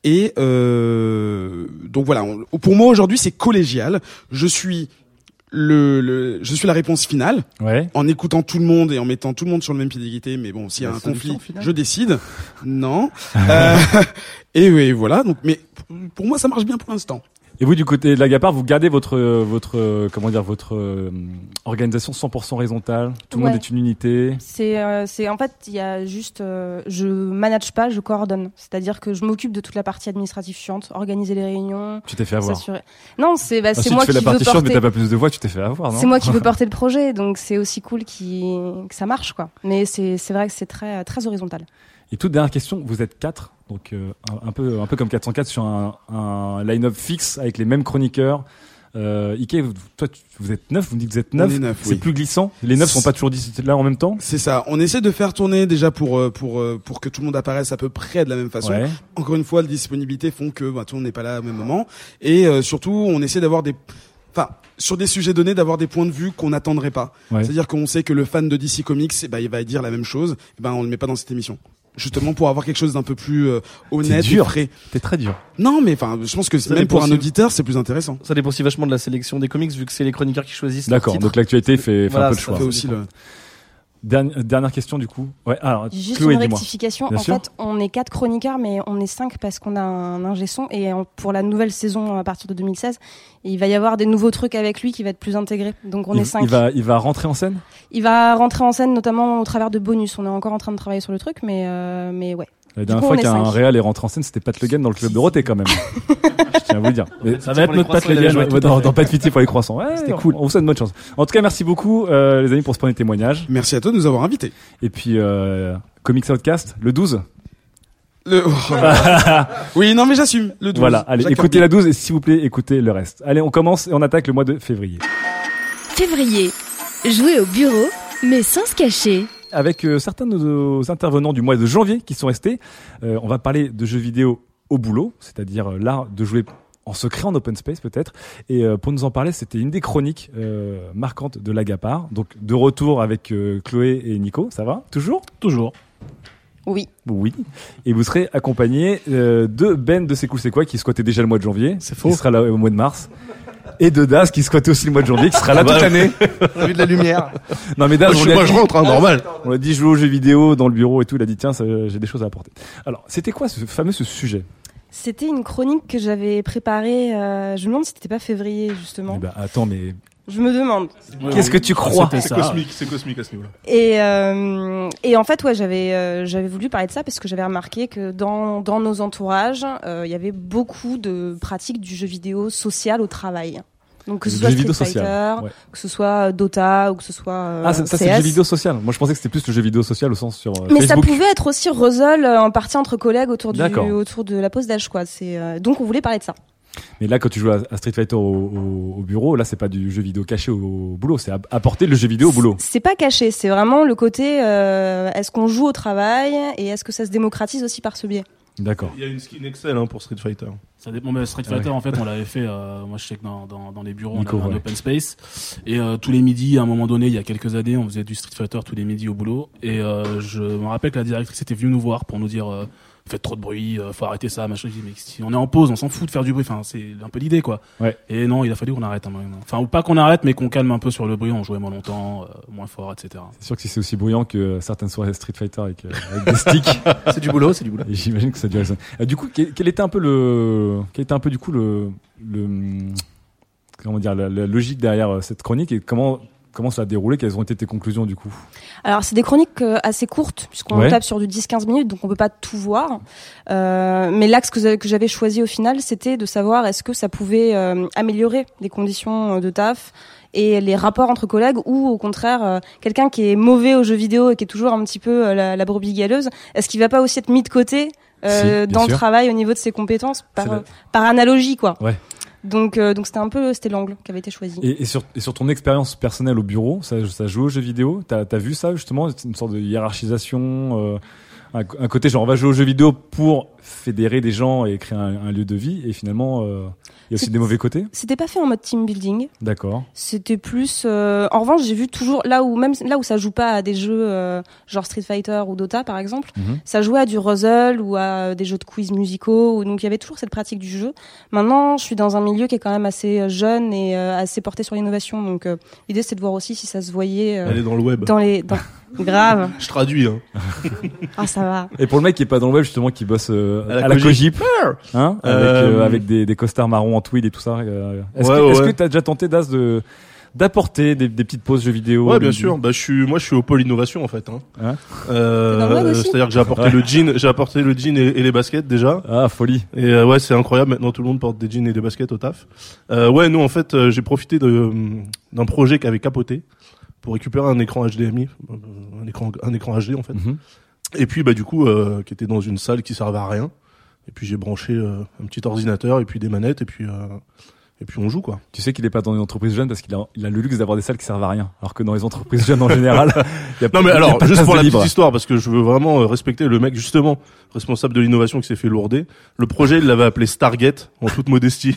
Et euh, donc voilà, pour moi aujourd'hui c'est collégial. Je suis le, le, je suis la réponse finale Ouais. en écoutant tout le monde et en mettant tout le monde sur le même pied d'égalité. Mais bon, s'il y a La un conflit, finale. je décide. Non. Euh, et oui, voilà. Donc, mais pour moi, ça marche bien pour l'instant. Et vous, du côté de l'Agapar, vous gardez votre, votre, comment dire, votre euh, organisation 100% horizontale. Tout le Ouais. monde est une unité. C'est, euh, c'est en fait, il y a juste, euh, je manage pas, je coordonne. C'est-à-dire que je m'occupe de toute la partie administrative chiante, organiser les réunions. Tu t'es fait avoir. Non, c'est, bah, Ah, c'est si moi tu fais qui la veux partie chiante, mais porter. t'as pas plus de voix, tu t'es fait avoir, C'est moi qui veux porter le projet, donc c'est aussi cool qui, que ça marche, quoi. Mais c'est, c'est vrai que c'est très, très horizontal. Et toute dernière question, vous êtes quatre, donc euh, un, un peu, un peu comme 404 sur un, un line-up fixe avec les mêmes chroniqueurs. Euh, Ike, toi, tu- vous êtes neuf, vous me dites que vous êtes neuf. neuf, C'est oui. plus glissant. Les neuf sont pas toujours là en même temps. C'est ça. On essaie de faire tourner déjà pour euh, pour euh, pour que tout le monde apparaisse à peu près de la même façon. Ouais. Encore une fois, les disponibilités font que bah, tout le monde n'est pas là au même moment. Et euh, surtout, on essaie d'avoir des Enfin, sur des sujets donnés, d'avoir des points de vue qu'on n'attendrait pas. Ouais. C'est-à-dire qu'on sait que le fan de DC Comics, eh ben, il va dire la même chose. Eh ben, on le met pas dans cette émission. Justement pour avoir quelque chose d'un peu plus euh, honnête dur. et frais. T'es très dur. Non, mais enfin, je pense que Ça même dépend pour un si- auditeur, c'est plus intéressant. Ça dépend aussi vachement de la sélection des comics, vu que c'est les chroniqueurs qui choisissent. leurs D'accord. titres. Donc l'actualité fait, fait Voilà, un peu le ça choix. fait aussi le- Dernière, dernière question du coup. Ouais. Alors, Juste Chloé, une rectification. En sûr. fait, on est quatre chroniqueurs, mais on est cinq parce qu'on a un ingé son. Et pour la nouvelle saison à partir de 2016, il va y avoir des nouveaux trucs avec lui qui va être plus intégré. Donc on il, est cinq. il va, il va rentrer en scène? Il va rentrer en scène notamment au travers de bonus. On est encore en train de travailler sur le truc, mais euh, mais ouais. La dernière coup, fois qu'un réal est rentré en scène, c'était Pat Le Guen dans le club Dorothée quand même. Je tiens à vous le dire. Mais Ça va être notre Pat Le Guen, ouais, dans, de pitié pour les croissants. Ouais, C'était cool. On vous souhaite bonne chance. En tout cas, merci beaucoup euh, les amis pour ce premier témoignage. Merci à toi de nous avoir invités. Et puis euh, Comics Outcast le 12. Le... oui, non, mais j'assume. Le 12. Voilà, allez, écoutez la 12 et s'il vous plaît, écoutez le reste. Allez, on commence et on attaque le mois de février. Février. Jouer au bureau, mais sans se cacher. Avec euh, certains de nos intervenants du mois de janvier qui sont restés, euh, on va parler de jeux vidéo au boulot, c'est-à-dire euh, l'art de jouer en secret en open space peut-être. Et euh, pour nous en parler, c'était une des chroniques euh, marquantes de l'Agapar. Donc de retour avec euh, Chloé et Nico, ça va? Toujours? Toujours. Oui. Oui. Et vous serez accompagné euh, de Ben de C'est cool c'est quoi qui squattait déjà le mois de janvier. C'est faux. Qui sera là au mois de mars. Et de Daz qui squattait aussi le mois de janvier, qui sera là Ah bah, toute l'année. T'as vu de la lumière. Non mais Daz, Moi, je- on a moi, je dit- rentre, hein, normal. On a dit jouer aux jeux vidéo dans le bureau et tout. Il a dit tiens, j'ai des choses à apporter. Alors, c'était quoi ce fameux ce sujet? C'était une chronique que j'avais préparée. euh, je me demande si c'était pas février justement. Eh ben, attends, mais Je me demande. Qu'est-ce que tu crois C'est cosmique, c'est cosmique à ce niveau-là. Et, euh, et en fait, ouais, j'avais euh, j'avais voulu parler de ça parce que j'avais remarqué que dans, dans nos entourages, euh, il y avait beaucoup de pratiques du jeu vidéo social au travail. Donc que ce soit Street social, Fighter, ouais. que ce soit Dota ou que ce soit euh, Ah, ça, ça, c'est le jeu vidéo social. Moi, je pensais que c'était plus le jeu vidéo social au sens sur euh, Mais Facebook. ça pouvait être aussi Ruzzle euh, en partie entre collègues autour du D'accord. autour de la pause d'âge quoi. C'est euh, donc on voulait parler de ça. Mais là, quand tu joues à, à Street Fighter au, au- au bureau, là, c'est pas du jeu vidéo caché au, au boulot, c'est app- apporter le jeu vidéo au boulot. C'est pas caché, c'est vraiment le côté euh, est-ce qu'on joue au travail et est-ce que ça se démocratise aussi par ce biais? D'accord. Il y a une skin Excel hein, pour Street Fighter. Ça dépend. Mais Street Ah Fighter, ouais. en fait, on l'avait fait. euh, moi, je sais que dans, dans, dans les bureaux, Nico, on avait ouais. un open space. Et euh, tous les midis, à un moment donné, il y a quelques années, on faisait du Street Fighter tous les midis au boulot. Et euh, je me rappelle que la directrice était venue nous voir pour nous dire. Faites trop de bruit, euh, faut arrêter ça, machin. Je dis, mais si on est en pause, on s'en fout de faire du bruit. Enfin, c'est un peu l'idée, quoi. Ouais. Et non, il a fallu qu'on arrête. un moment. Enfin, ou pas qu'on arrête, mais qu'on calme un peu sur le bruit. On jouait moins longtemps, euh, moins fort, etc. C'est sûr que si c'est aussi bruyant que certaines soirées Street Fighter avec, euh, avec des sticks. C'est du boulot, c'est du boulot. J'imagine que ça ça. Euh, du coup, quel, quel était un peu le, quel était un peu du coup le, le, comment dire, la, la logique derrière cette chronique et comment, comment ça a déroulé, quelles ont été tes conclusions du coup? Alors c'est des chroniques euh, assez courtes puisqu'on Ouais. tape sur du 10-15 minutes donc on peut pas tout voir. Euh, mais l'axe que, j'avais choisi au final c'était de savoir est-ce que ça pouvait euh, améliorer les conditions de taf et les rapports entre collègues ou au contraire euh, quelqu'un qui est mauvais aux jeux vidéo et qui est toujours un petit peu la, la brebis galeuse est-ce qu'il va pas aussi être mis de côté Si, dans le travail au niveau de ses compétences par, analogie quoi? Ouais. Donc euh, donc c'était un peu c'était l'angle qui avait été choisi. Et, sur, ton expérience personnelle au bureau, ça, ça joue aux jeux vidéo? T'as as vu ça justement C'est une sorte de hiérarchisation euh, un, un côté genre on va jouer aux jeux vidéo pour fédérer des gens et créer un, un lieu de vie et finalement euh, il y a aussi des mauvais côtés C'était pas fait en mode team building. D'accord. C'était plus. euh, En revanche, j'ai vu toujours là où même là où ça joue pas à des jeux euh, genre Street Fighter ou Dota par exemple, Mhm. ça jouait à du puzzle ou à des jeux de quiz musicaux. ou- Donc il y avait toujours cette pratique du jeu. Maintenant, je suis dans un milieu qui est quand même assez jeune et euh, assez porté sur l'innovation. Donc euh, l'idée c'est de voir aussi si ça se voyait. euh, Elle est dans le web. Dans les. Dans... Grave. Je traduis. Hein. Ah, ça va. Et pour le mec qui est pas dans le web justement, qui bosse euh, À la à la Cogip. Cogip, hein, avec, Euh, euh, avec des, des costards marrons en tweed et tout ça. euh, Est-ce Ouais, que ouais, que t'as déjà tenté d'as de d'apporter des, des petites pauses jeux vidéo Ouais, bien sûr. Bah, je suis, moi, je suis au pôle innovation en fait. Hein. Hein Euh, C'est-à-dire que j'ai apporté Ouais. le jean, j'ai apporté le jean et, et les baskets déjà. Ah, folie. Et euh, ouais, c'est incroyable. Maintenant, tout le monde porte des jeans et des baskets au taf. Euh, ouais, nous, en fait, euh, j'ai profité de euh, d'un projet qui avait capoté pour récupérer un écran HDMI, euh, un écran, un écran HD en fait. Mhm. Et puis, bah, du coup, euh, qui était dans une salle qui servait à rien. Et puis j'ai branché euh, un petit ordinateur et puis des manettes et puis euh, et puis on joue quoi. Tu sais qu'il est pas dans une entreprise jeune parce qu'il a, il a le luxe d'avoir des salles qui servent à rien. Alors que dans les entreprises jeunes en général, il y a Non mais alors juste pour la libre. petite histoire parce que je veux vraiment euh, respecter le mec justement responsable de l'innovation qui s'est fait lourder. Le projet il l'avait appelé Stargate en toute modestie.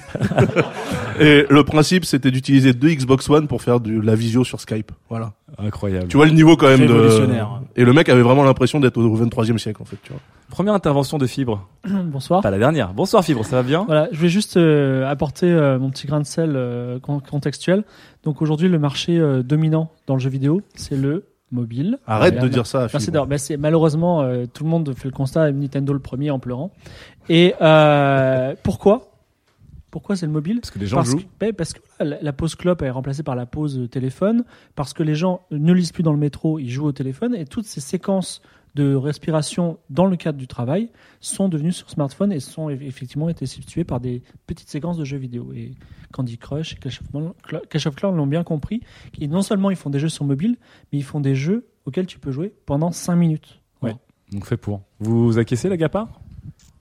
Et le principe c'était d'utiliser deux Xbox One pour faire de la visio sur Skype. Voilà. Incroyable. Tu vois le niveau quand même de Révolutionnaire. Et le mec avait vraiment l'impression d'être au 23e siècle en fait, tu vois. Première intervention de Fibre. Bonsoir. Pas la dernière. Bonsoir Fibre, ça va bien? Voilà, je vais juste euh, apporter euh, mon petit grain de sel euh, con- contextuel. Donc aujourd'hui, le marché euh, dominant dans le jeu vidéo, c'est le mobile. Arrête de dire ça, Merci Fibre. d'avoir- bah, c'est malheureusement euh, tout le monde fait le constat, Nintendo le premier en pleurant. Et euh, pourquoi? Pourquoi c'est le mobile Parce que les gens jouent. Que, bah, parce que la, la pause clope est remplacée par la pause euh, téléphone, parce que les gens ne lisent plus dans le métro, ils jouent au téléphone, et toutes ces séquences de respiration dans le cadre du travail sont devenues sur smartphone et sont eff- effectivement été substituées par des petites séquences de jeux vidéo. Et Candy Crush et Clash of, Clan- Clash of Clans l'ont bien compris. Et non seulement ils font des jeux sur mobile, mais ils font des jeux auxquels tu peux jouer pendant 5 minutes. Ouais. Donc fait pour. Vous acquiescez la Gapard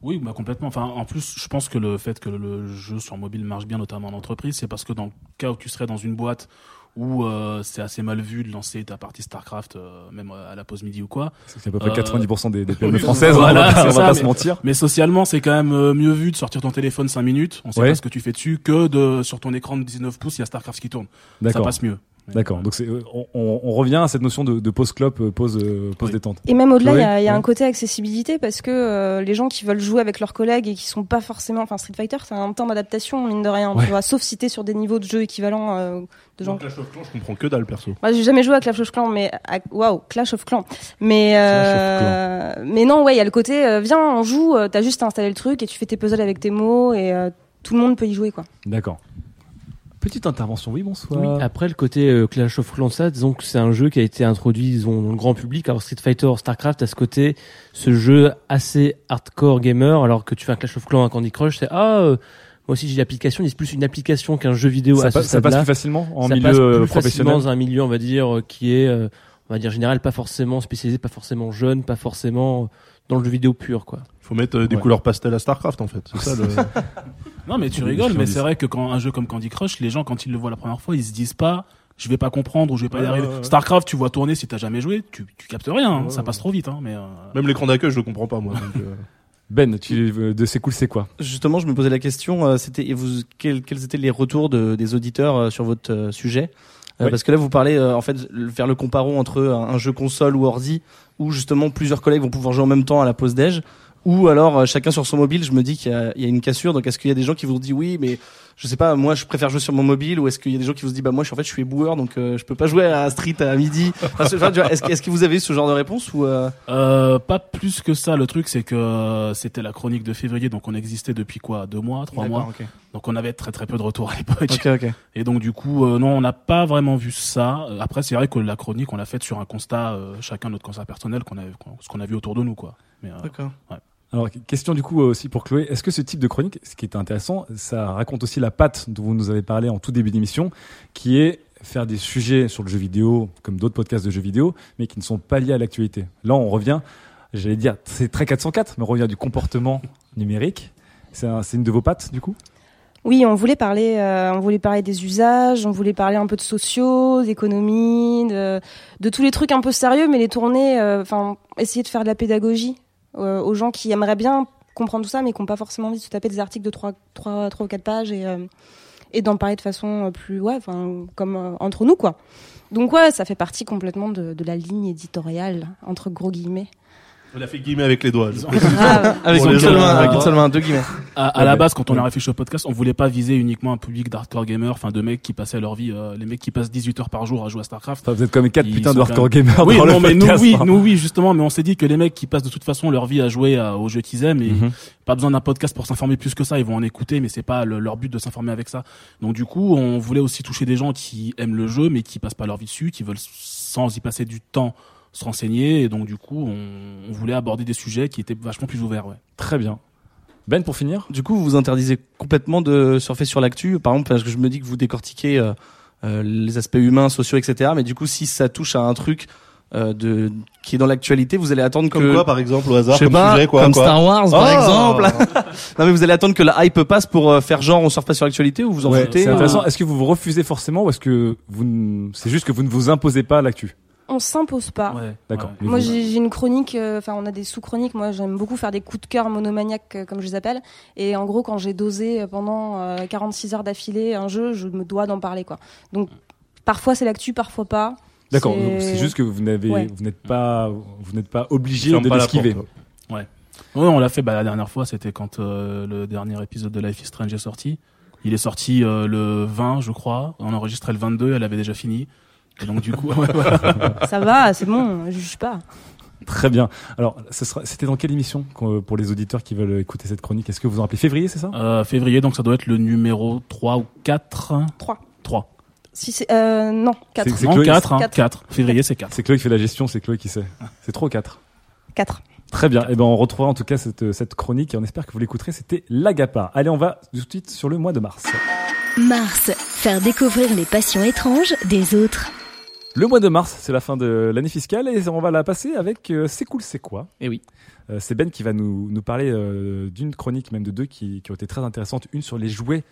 Oui, bah complètement. Enfin, en plus, je pense que le fait que le jeu sur mobile marche bien, notamment en entreprise, c'est parce que dans le cas où tu serais dans une boîte où euh, c'est assez mal vu de lancer ta partie Starcraft, euh, même à la pause midi ou quoi. C'est à peu près Euh, 90% des, des PME françaises, on va pas, c'est on va ça, pas mais- se mentir. Mais socialement, c'est quand même euh, mieux vu de sortir ton téléphone 5 minutes, on sait Ouais. pas ce que tu fais dessus, que de sur ton écran de 19 pouces, il y a Starcraft qui tourne. Ça passe mieux. D'accord. Donc on, on- on revient à cette notion de, de pause clope, euh, pause, euh, pause détente. Et même au-delà, il y a, il y a Ouais. un côté accessibilité parce que euh, les gens qui veulent jouer avec leurs collègues et qui sont pas forcément, enfin Street Fighter, c'est un temps d'adaptation mine de rien, Ouais. tu vois, sauf si t'es sur des niveaux de jeu équivalents euh, de gens. Clash of Clans, je comprends que dalle perso. Moi, j'ai jamais joué à Clash of Clans, mais à- waouh, Clash of Clans. Mais euh, mais non, ouais, il y a le côté, euh, viens, on joue. euh, T'as juste à installer le truc et tu fais tes puzzles avec tes mots et euh, tout le monde peut y jouer, quoi. D'accord. Petite intervention, oui, bonsoir. Oui, après le côté euh, Clash of Clans, ça, disons que c'est un jeu qui a été introduit disons, dans le grand public. Alors Street Fighter, Starcraft, à ce côté, ce jeu assez hardcore gamer, alors que tu fais un Clash of Clans, un Candy Crush, c'est ah, euh, moi aussi j'ai l'application, mais c'est plus une application qu'un jeu vidéo. Ça à passe- ce ça passe plus facilement en Ça milieu, passe plus euh, facilement professionnel dans un milieu, on va dire, qui est, euh, on va dire général, pas forcément spécialisé, pas forcément jeune, pas forcément dans le jeu vidéo pur, quoi. Faut mettre des Ouais. couleurs pastel à Starcraft en fait. C'est ça le. Non, mais tu rigoles, mais c'est vrai que quand un jeu comme Candy Crush, les gens, quand ils le voient la première fois, ils se disent pas, je vais pas comprendre ou je vais pas y arriver. ouais, ouais. Starcraft, tu vois tourner si t'as jamais joué, tu, tu captes rien, hein, Ouais, ça ouais. passe trop vite, hein, mais euh, Même l'écran d'accueil, je le comprends pas moi. donc, euh. Ben, tu, euh, de c'est cool, c'est quoi? Justement, je me posais la question, c'était et vous quels, quels étaient les retours de, des auditeurs sur votre sujet? Oui. Parce que là, vous parlez en fait faire le comparon entre un, un jeu console ou ordi, où justement plusieurs collègues vont pouvoir jouer en même temps à la pause déj, ou alors euh, chacun sur son mobile. Je me dis qu'il y, y a une cassure. Donc, est-ce qu'il y a des gens qui vous dit oui, mais je sais pas, moi je préfère jouer sur mon mobile, ou est-ce qu'il y a des gens qui vous dit bah moi je suis en fait je suis boueur, donc euh, je peux pas jouer à Street à midi. Enfin, est-ce, que- vous avez eu ce genre de réponse ou euh... Euh, pas plus que ça. Le truc, c'est que euh, c'était la chronique de février, donc on existait depuis quoi, deux mois, trois mois? ok. Donc on avait très très peu de retours à l'époque. Ok, ok. Et donc du coup, euh, non, on n'a pas vraiment vu ça. Après, c'est vrai que la chronique, on l'a faite sur un constat, euh, chacun notre constat personnel, qu'on a, ce qu'on a vu autour de nous, quoi. Mais, D'accord. ouais. Alors, question du coup euh, aussi pour Chloé. Est-ce que ce type de chronique, ce qui est intéressant, ça raconte aussi la patte dont vous nous avez parlé en tout début d'émission, qui est faire des sujets sur le jeu vidéo, comme d'autres podcasts de jeux vidéo, mais qui ne sont pas liés à l'actualité. Là, on revient, j'allais dire, c'est très 404, mais on revient du comportement numérique. C'est un- une de vos pattes, du coup? Oui, on voulait parler, euh, on voulait parler des usages, on voulait parler un peu de sociaux, d'économie, de, de tous les trucs un peu sérieux, mais les tourner, euh, enfin, essayer de faire de la pédagogie euh, aux gens qui aimeraient bien comprendre tout ça, mais qui n'ont pas forcément envie de se taper des articles de 3, trois trois ou 4 pages et, euh, et d'en parler de façon euh, plus, ouais, enfin, comme euh, entre nous, quoi. Donc ouais, ça fait partie complètement de, de la ligne éditoriale, entre gros guillemets. Il a fait guillemets avec les doigts. Avec Pour une les seule gens, main, euh, avec une seule main, deux guillemets. À, à la base, quand on a réfléchi au podcast, on voulait pas viser uniquement un public d'hardcore gamers, enfin de mecs qui passaient leur vie, euh, les mecs qui passent 18 heures par jour à jouer à Starcraft. Enfin, vous êtes comme quatre Ils putains de hardcore même- gamers Oui, dans le non, mais nous, oui, hein. nous, oui, justement, mais on s'est dit que les mecs qui passent de toute façon leur vie à jouer à- aux jeux qu'ils aiment, et Mhm. pas besoin d'un podcast pour s'informer plus que ça, ils vont en écouter, mais c'est pas le- leur but de s'informer avec ça. Donc du coup, on voulait aussi toucher des gens qui aiment le jeu, mais qui passent pas leur vie dessus, qui veulent sans y passer du temps se renseigner, et donc du coup, on, on voulait aborder des sujets qui étaient vachement plus ouverts, ouais. Très bien. Ben, pour finir Du coup, vous vous interdisez complètement de surfer sur l'actu. Par exemple, parce que je me dis que vous décortiquez euh, euh, les aspects humains, sociaux, etc. Mais du coup, si ça touche à un truc euh, de qui est dans l'actualité, vous allez attendre Comme que quoi, par exemple, au hasard, je sais comme pas, sujet, quoi, comme quoi Star Wars, par Ah exemple. non, mais vous allez attendre que la hype passe pour euh, faire genre on surfe pas sur l'actualité ou vous en Ouais, foutez c'est euh, intéressant. Est-ce que vous vous refusez forcément ou est-ce que vous, n- c'est juste que vous ne vous imposez pas l'actu? On s'impose pas. D'accord. Moi, j'ai j'ai une chronique, euh, enfin, on a des sous-chroniques. Moi, j'aime beaucoup faire des coups de cœur monomaniaques, euh, comme je les appelle. Et en gros, quand j'ai dosé euh, pendant euh, 46 heures d'affilée un jeu, je me dois d'en parler, quoi. Donc, parfois c'est l'actu, parfois pas. D'accord. C'est juste que vous n'avez, Ouais. vous n'êtes pas, vous n'êtes pas obligé de l'esquiver. Ouais. Ouais, on l'a fait bah, la dernière fois, c'était quand euh, le dernier épisode de Life is Strange est sorti. Il est sorti euh, le 20, je crois. On enregistrait le 22, elle avait déjà fini. Et donc du coup. Ça va, c'est bon, je juge pas. Très bien. Alors, ce sera, c'était dans quelle émission pour les auditeurs qui veulent écouter cette chronique? Est-ce que vous en rappelez? Février, c'est ça? Euh, février, donc ça doit être le numéro 3 ou 4 3. 3. Si c'est, euh, non, 4. C'est- c'est Non, Chloé- 4, hein, Quatre. 4. Février, c'est 4. C'est Chloé qui fait la gestion, c'est Chloé qui sait. C'est trop 4. 4. Très bien. Et ben, on retrouvera en tout cas cette, cette chronique et on espère que vous l'écouterez. C'était l'Agapa. Allez, on va tout de suite sur le mois de mars. Mars, faire découvrir les passions étranges des autres. Le mois de mars, c'est la fin de l'année fiscale et on va la passer avec euh, C'est cool, c'est quoi? Et oui. Euh, c'est Ben qui va nous, nous parler euh, d'une chronique, même de deux, qui, qui ont été très intéressantes. Une sur les jouets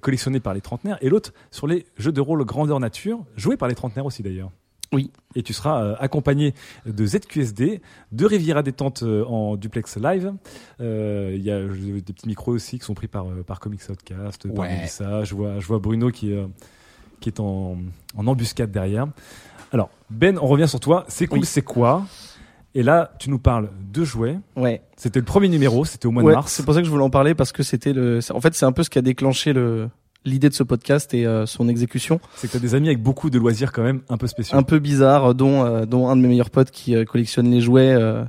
collectionnés par les trentenaires et l'autre sur les jeux de rôle grandeur nature, joués par les trentenaires aussi d'ailleurs. Oui. Et tu seras accompagné de ZQSD, de Riviera Détente en duplex live. Euh, Il y a des petits micros aussi qui sont pris par, par Comics Outcast, par. Melissa. Je vois, je vois Bruno qui, qui est en, en embuscade derrière. Alors, Ben, on revient sur toi. C'est cool, Oui. c'est quoi? Et là, tu nous parles de jouets. Ouais. C'était le premier numéro, c'était au mois Ouais, de mars. C'est pour ça que je voulais en parler parce que c'était le. En fait, c'est un peu ce qui a déclenché le l'idée de ce podcast et euh, son exécution. C'est que t'as des amis avec beaucoup de loisirs quand même un peu spéciaux. Un peu bizarre, dont euh, dont un de mes meilleurs potes qui euh, collectionne les jouets euh,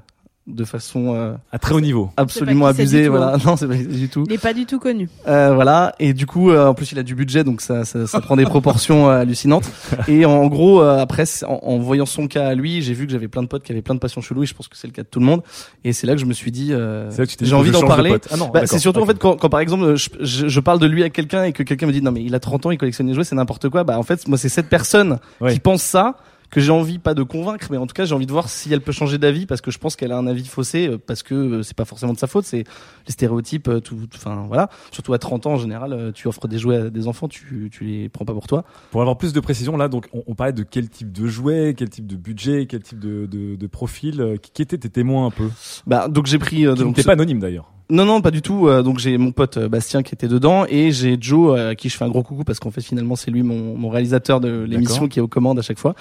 de façon euh, à très haut niveau. absolument abusée. tout, Voilà, hein. non, c'est pas du tout. Il est pas du tout connu. Euh, voilà et du coup euh, en plus il a du budget donc ça ça, ça prend des proportions euh, hallucinantes et en gros euh, après en, en voyant son cas à lui j'ai vu que j'avais plein de potes qui avaient plein de passions cheloues et je pense que c'est le cas de tout le monde et c'est là que je me suis dit euh, C'est là que tu t'es dit j'ai que envie d'en de parler pote. Ah non, Bah, c'est surtout en fait quand, quand par exemple je, je, je parle de lui à quelqu'un et que quelqu'un me dit non mais il a 30 ans il collectionne les jouets c'est n'importe quoi bah en fait moi c'est cette personne Ouais. qui pense ça que j'ai envie pas de convaincre mais en tout cas j'ai envie de voir si elle peut changer d'avis parce que je pense qu'elle a un avis faussé euh, parce que euh, c'est pas forcément de sa faute c'est les stéréotypes euh, tout enfin voilà surtout à 30 ans en général tu offres des jouets à des enfants tu tu les prends pas pour toi Pour avoir plus de précision, là, donc, on, on parlait de quel type de jouet, quel type de budget, quel type de, de, de profil. Qui, qui étaient tes témoins un peu? Bah donc j'ai pris euh, donc pas anonyme d'ailleurs. Non, non, pas du tout. Euh, donc j'ai mon pote euh, Bastien qui était dedans et j'ai Joe euh, à qui je fais un gros coucou parce qu'en fait finalement c'est lui mon, mon réalisateur de l'émission qui est aux commandes à chaque fois.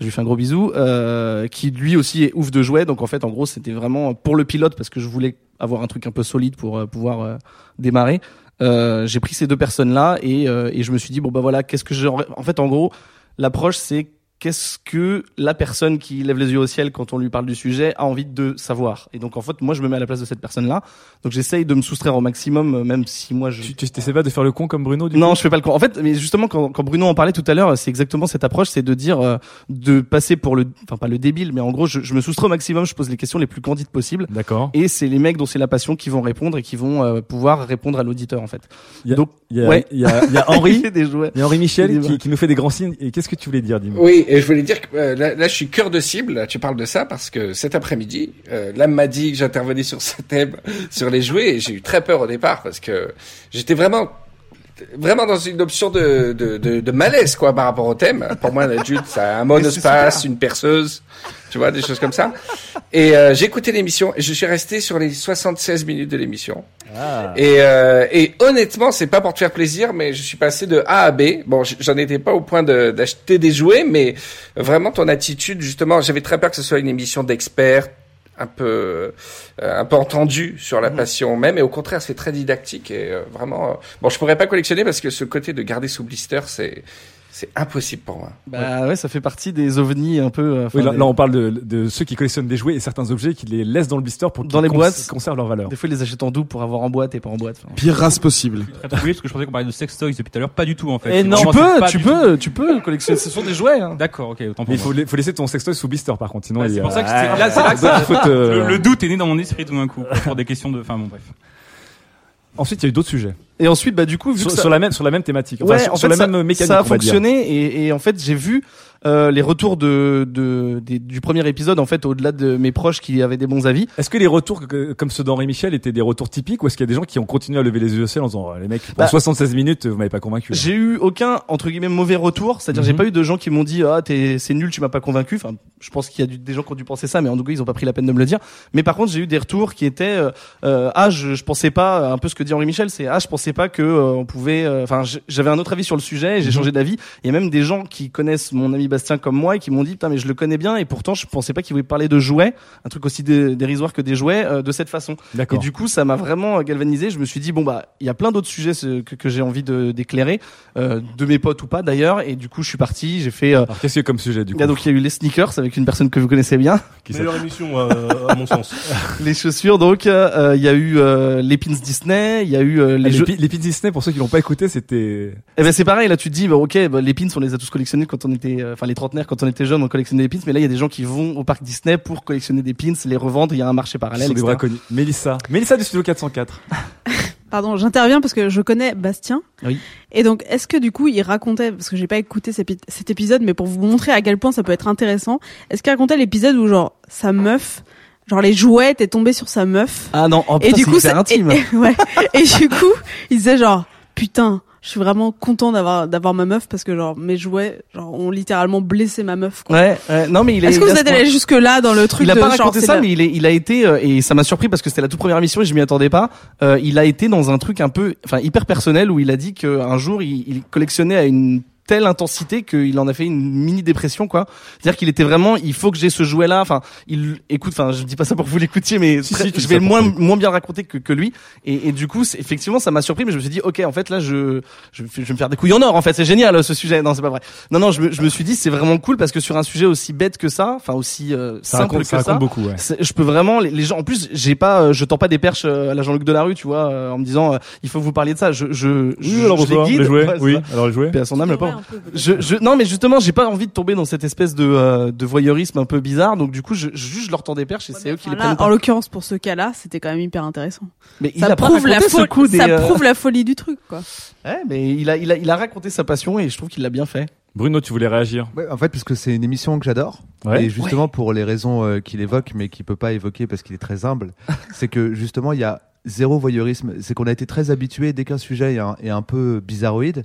Je lui fais un gros bisou. Euh, qui lui aussi est ouf de jouets. Donc en fait en gros c'était vraiment pour le pilote parce que je voulais avoir un truc un peu solide pour pouvoir euh, démarrer. Euh, j'ai pris ces deux personnes là et, euh, et je me suis dit bon bah voilà qu'est-ce que j'aurais en fait en gros l'approche c'est qu'est-ce que la personne qui lève les yeux au ciel quand on lui parle du sujet a envie de savoir. Et donc en fait, moi je me mets à la place de cette personne-là. Donc j'essaye de me soustraire au maximum, euh, même si moi je. Tu tu t'essaies pas de faire le con comme Bruno du Non, coup je fais pas le con. En fait, mais justement, quand, quand Bruno en parlait tout à l'heure, c'est exactement cette approche, c'est de dire, euh, de passer pour le, enfin pas le débile, mais en gros, je, je me soustrais au maximum, je pose les questions les plus candides possibles. D'accord. Et c'est les mecs dont c'est la passion qui vont répondre et qui vont euh, pouvoir répondre à l'auditeur en fait. Il y a, Donc, il y a, ouais. il y a, il y a Henri, Il y a Henri Michel qui, qui nous fait des grands signes. Et qu'est-ce que tu voulais dire, dis-moi? Oui, et je voulais dire que euh, là, je suis cœur de cible. là, Tu parles de ça parce que cet après-midi, euh, l'âme m'a dit que j'intervenais sur ce thème, sur les jouets, et j'ai eu très peur au départ parce que j'étais vraiment vraiment dans une option de, de, de, de malaise quoi par rapport au thème. Pour moi, l'adulte, ça a un monospace, une perceuse, tu vois, des choses comme ça. Et euh, j'ai écouté l'émission et je suis resté sur les 76 minutes de l'émission. Ah. Et, euh, et honnêtement, c'est pas pour te faire plaisir, mais je suis passé de A à B. Bon, j'en étais pas au point de- d'acheter des jouets, mais vraiment ton attitude, justement, j'avais très peur que ce soit une émission d'experts, un peu euh, un peu entendu sur la passion même. Et au contraire c'est très didactique et euh, vraiment euh, bon je pourrais pas collectionner parce que ce côté de garder sous blister c'est c'est impossible pour moi. Bah ouais, ça fait partie des ovnis un peu. euh, enfin, Oui, là, des- là, on parle de, de ceux qui collectionnent des jouets et certains objets qui les laissent dans le blister pour qu'ils dans les cons- boîtes, conservent leur valeur. Des fois, ils les achètent en double pour avoir en boîte et pas en boîte. Enfin, Pire race possible. Très troublé parce que je pensais qu'on parlait de sex toys depuis tout à l'heure, pas du tout en fait. Et C'est non, tu peux, tu peux, tu peux collectionner. Ce sont des jouets. Hein. D'accord, ok, autant pour Mais il moi. faut, la- faut laisser ton sextoy sous blister par contre, sinon Ouais, il y c'est pour ça que là, c'est là que le, le doute est né dans mon esprit tout d'un coup pour des questions de. Enfin bon, bref. Ensuite, il y a eu d'autres sujets. Et ensuite, bah du coup, vu Sur, que ça- sur la même sur la même thématique, enfin, Ouais, sur, en sur fait, la ça, même mécanique. ça a fonctionné et, et en fait j'ai vu euh, les retours de, de du premier épisode en fait au-delà de mes proches qui avaient des bons avis. Est-ce que les retours que- comme ceux d'Henri Michel étaient des retours typiques ou est-ce qu'il y a des gens qui ont continué à lever les yeux au ciel en disant les mecs Bah, 76 minutes vous m'avez pas convaincu. J'ai eu aucun entre guillemets mauvais retour, c'est-à-dire j'ai Mhm. pas eu de gens qui m'ont dit ah t'es c'est nul, tu m'as pas convaincu. Enfin, je pense qu'il y a des gens qui ont dû penser ça, mais en tout cas ils ont pas pris la peine de me le dire. Mais par contre j'ai eu des retours qui étaient euh, euh, ah je, je pensais pas un peu ce que dit Henri Michel, c'est ah je pensais pas que euh, on pouvait. euh, Enfin j'avais un autre avis sur le sujet, et j'ai Mhm. changé d'avis. Il y a même des gens qui connaissent mon ami Bastien comme moi et qui m'ont dit putain mais je le connais bien et pourtant je pensais pas qu'il voulait parler de jouets, un truc aussi dé- dérisoire que des jouets euh, de cette façon. Et du coup ça m'a vraiment galvanisé. Je me suis dit bon bah il y a plein d'autres sujets que, que j'ai envie de d'éclairer euh, de mes potes ou pas d'ailleurs et du coup je suis parti j'ai fait euh, Alors qu'est-ce qu'il y a comme sujet du coup a donc il y a eu les sneakers avec une personne que vous connaissez bien Qui Meilleure émission euh, à mon sens. les chaussures donc euh, euh, il y a eu euh, les pins Disney il y a eu euh, Ah, les les, jeux pi- les pins Disney pour ceux qui l'ont pas écouté c'était eh ben c'est pareil là tu te dis bah, ok bah, les pins on les a tous collectionnés quand on était euh, enfin les trentenaires quand on était jeunes on collectionnait des pins mais là il y a des gens qui vont au parc Disney pour collectionner des pins les revendre il y a un marché parallèle sont des etc. braconnés. Mélissa, Mélissa du studio 404. Pardon, j'interviens parce que je connais Bastien. Oui. Et donc, est-ce que du coup, il racontait, parce que j'ai pas écouté cet épi- cet épisode, mais pour vous montrer à quel point ça peut être intéressant, est-ce qu'il racontait l'épisode où genre sa meuf, genre les jouets étaient tombés sur sa meuf ah non oh, et putain, du c'est coup, ça- intime Et, et- ouais. et du coup, il disait genre putain, je suis vraiment content d'avoir d'avoir ma meuf parce que genre mes jouets genre ont littéralement blessé ma meuf. Quoi. ouais, ouais, non mais il est Est-ce que vous êtes allé jusque là dans le truc il a de pas genre, raconté c'est ça, mais il, est, il a été euh, et ça m'a surpris parce que c'était la toute première émission et je m'y attendais pas. Euh, il a été dans un truc un peu, enfin hyper personnel où il a dit qu'un jour il, il collectionnait à une telle intensité qu'il en a fait une mini dépression quoi. C'est-à-dire qu'il était vraiment, il faut que j'ai ce jouet là. Enfin, il écoute, enfin je dis pas ça pour que vous l'écoutiez, mais Si, très- si, tu je vais moins moins bien raconter que, que lui. Et, et du coup, effectivement, ça m'a surpris, mais je me suis dit, ok, en fait là, je je, vais- je vais me faire des couilles en or. En fait, c'est génial ce sujet. Non, c'est pas vrai. Non, non, je me, je me suis dit, c'est vraiment cool parce que sur un sujet aussi bête que ça, enfin aussi euh, Ça simple raconte, que ça beaucoup. Ouais. je peux vraiment les, les gens en plus j'ai pas euh, je tends pas des perches euh, à la Jean-Luc Delarue tu vois euh, en me disant euh, il faut vous parliez de ça je je je, Oui, alors je les guide les jouets, Ouais, oui, alors les jouets. Paix à son âme le devrais pauvre un peu, peut-être. je, je non mais justement j'ai pas envie de tomber dans cette espèce de euh, de voyeurisme un peu bizarre donc du coup je je leur tends des perches et c'est eux qui les là, prennent en l'occurrence, pour ce cas-là, c'était quand même hyper intéressant. mais il ça a pas prouve la raconté ce folie, coup des, ça euh, prouve la folie du truc, quoi. ouais mais il a il a il a raconté sa passion et je trouve qu'il l'a bien fait Bruno, tu voulais réagir? Ouais, en fait, parce que c'est une émission que j'adore. Ouais. Et justement, pour les raisons euh, qu'il évoque, mais qu'il peut pas évoquer parce qu'il est très humble, c'est que justement, il y a zéro voyeurisme. C'est qu'on a été très habitué dès qu'un sujet est un, est un peu bizarroïde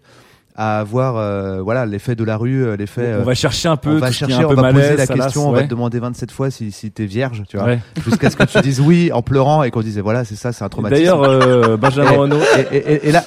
à avoir euh, voilà l'effet de la rue, euh, l'effet. On va chercher un peu on va chercher, un peu on va malaise, poser la salace, question, on ouais. va te demander 27 fois si, si t'es vierge, tu vois, Ouais. jusqu'à ce que tu dises oui en pleurant et qu'on disait voilà c'est ça, c'est un traumatisme. D'ailleurs, euh, Benjamin Renault. et, et- et- et là-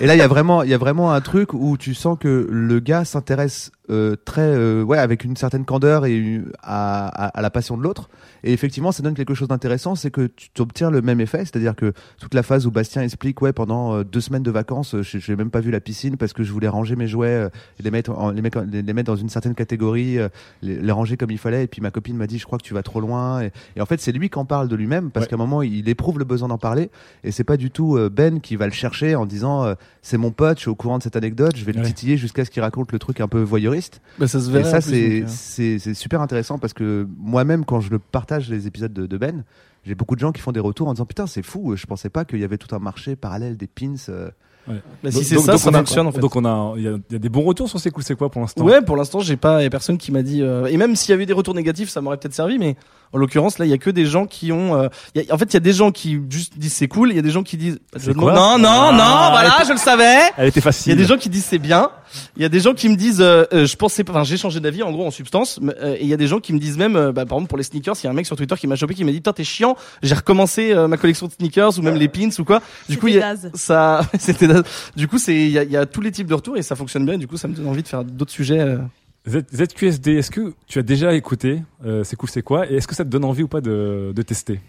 et là, il y a vraiment, il y a vraiment un truc où tu sens que le gars s'intéresse euh, très, euh, ouais, avec une certaine candeur et une- à, à, à la passion de l'autre. Et effectivement, ça donne quelque chose d'intéressant, c'est que tu obtiens le même effet, c'est-à-dire que toute la phase où Bastien explique, ouais, pendant euh, deux semaines de vacances, euh, je j'ai même pas vu la piscine parce que je voulais ranger mes jouets, euh, et les mettre, en- les, mettre, les, les mettre dans une certaine catégorie, les, les ranger comme il fallait. Et puis ma copine m'a dit, je crois que tu vas trop loin. Et, et en fait, c'est lui qui en parle de lui-même parce Ouais. qu'à un moment, il éprouve le besoin d'en parler. Et c'est pas du tout Ben qui va le chercher en disant, c'est mon pote, je suis au courant de cette anecdote, je vais le titiller jusqu'à ce qu'il raconte le truc un peu voyeuriste. Bah ça se Et verrait ça, c'est euh. c'est c'est super intéressant parce que moi-même, quand je le partage les épisodes de, de Ben, j'ai beaucoup de gens qui font des retours en disant putain, c'est fou, je pensais pas qu'il y avait tout un marché parallèle des pins. euh. Ouais. Bah, si Donc- c'est ça, donc ça on a- fonctionne, en fait. Donc on a, il y a, il y a des bons retours sur ces coups, c'est quoi pour l'instant Ouais, pour l'instant, j'ai pas, y a personne qui m'a dit. euh, et même s'il y avait des retours négatifs, ça m'aurait peut-être servi. Mais en l'occurrence, là, il y a que des gens qui ont. euh, y a- en fait, il y a des gens qui juste disent c'est cool. Il y a des gens qui disent. quoi non, non, Ah, non. Voilà, était- je le savais. Elle était Il y facile. a des gens qui disent c'est bien. Il y a des gens qui me disent euh, euh, je pensais pas. Enfin, j'ai changé d'avis en gros en substance. mais, euh, et il y a des gens qui me disent même, euh, bah, par exemple pour les sneakers, il y a un mec sur Twitter qui m'a chopé qui m'a dit putain t'es chiant. J'ai recommencé euh, ma collection de sneakers ou même les pins ou quoi. Du coup, a, ça, c'était. Du coup, c'est il y a, tous les types de retours et ça fonctionne bien. Du coup, ça me donne envie de faire d'autres sujets. euh. ZQSD, est-ce que tu as déjà écouté euh, C'est cool, c'est quoi Et est-ce que ça te donne envie ou pas de tester?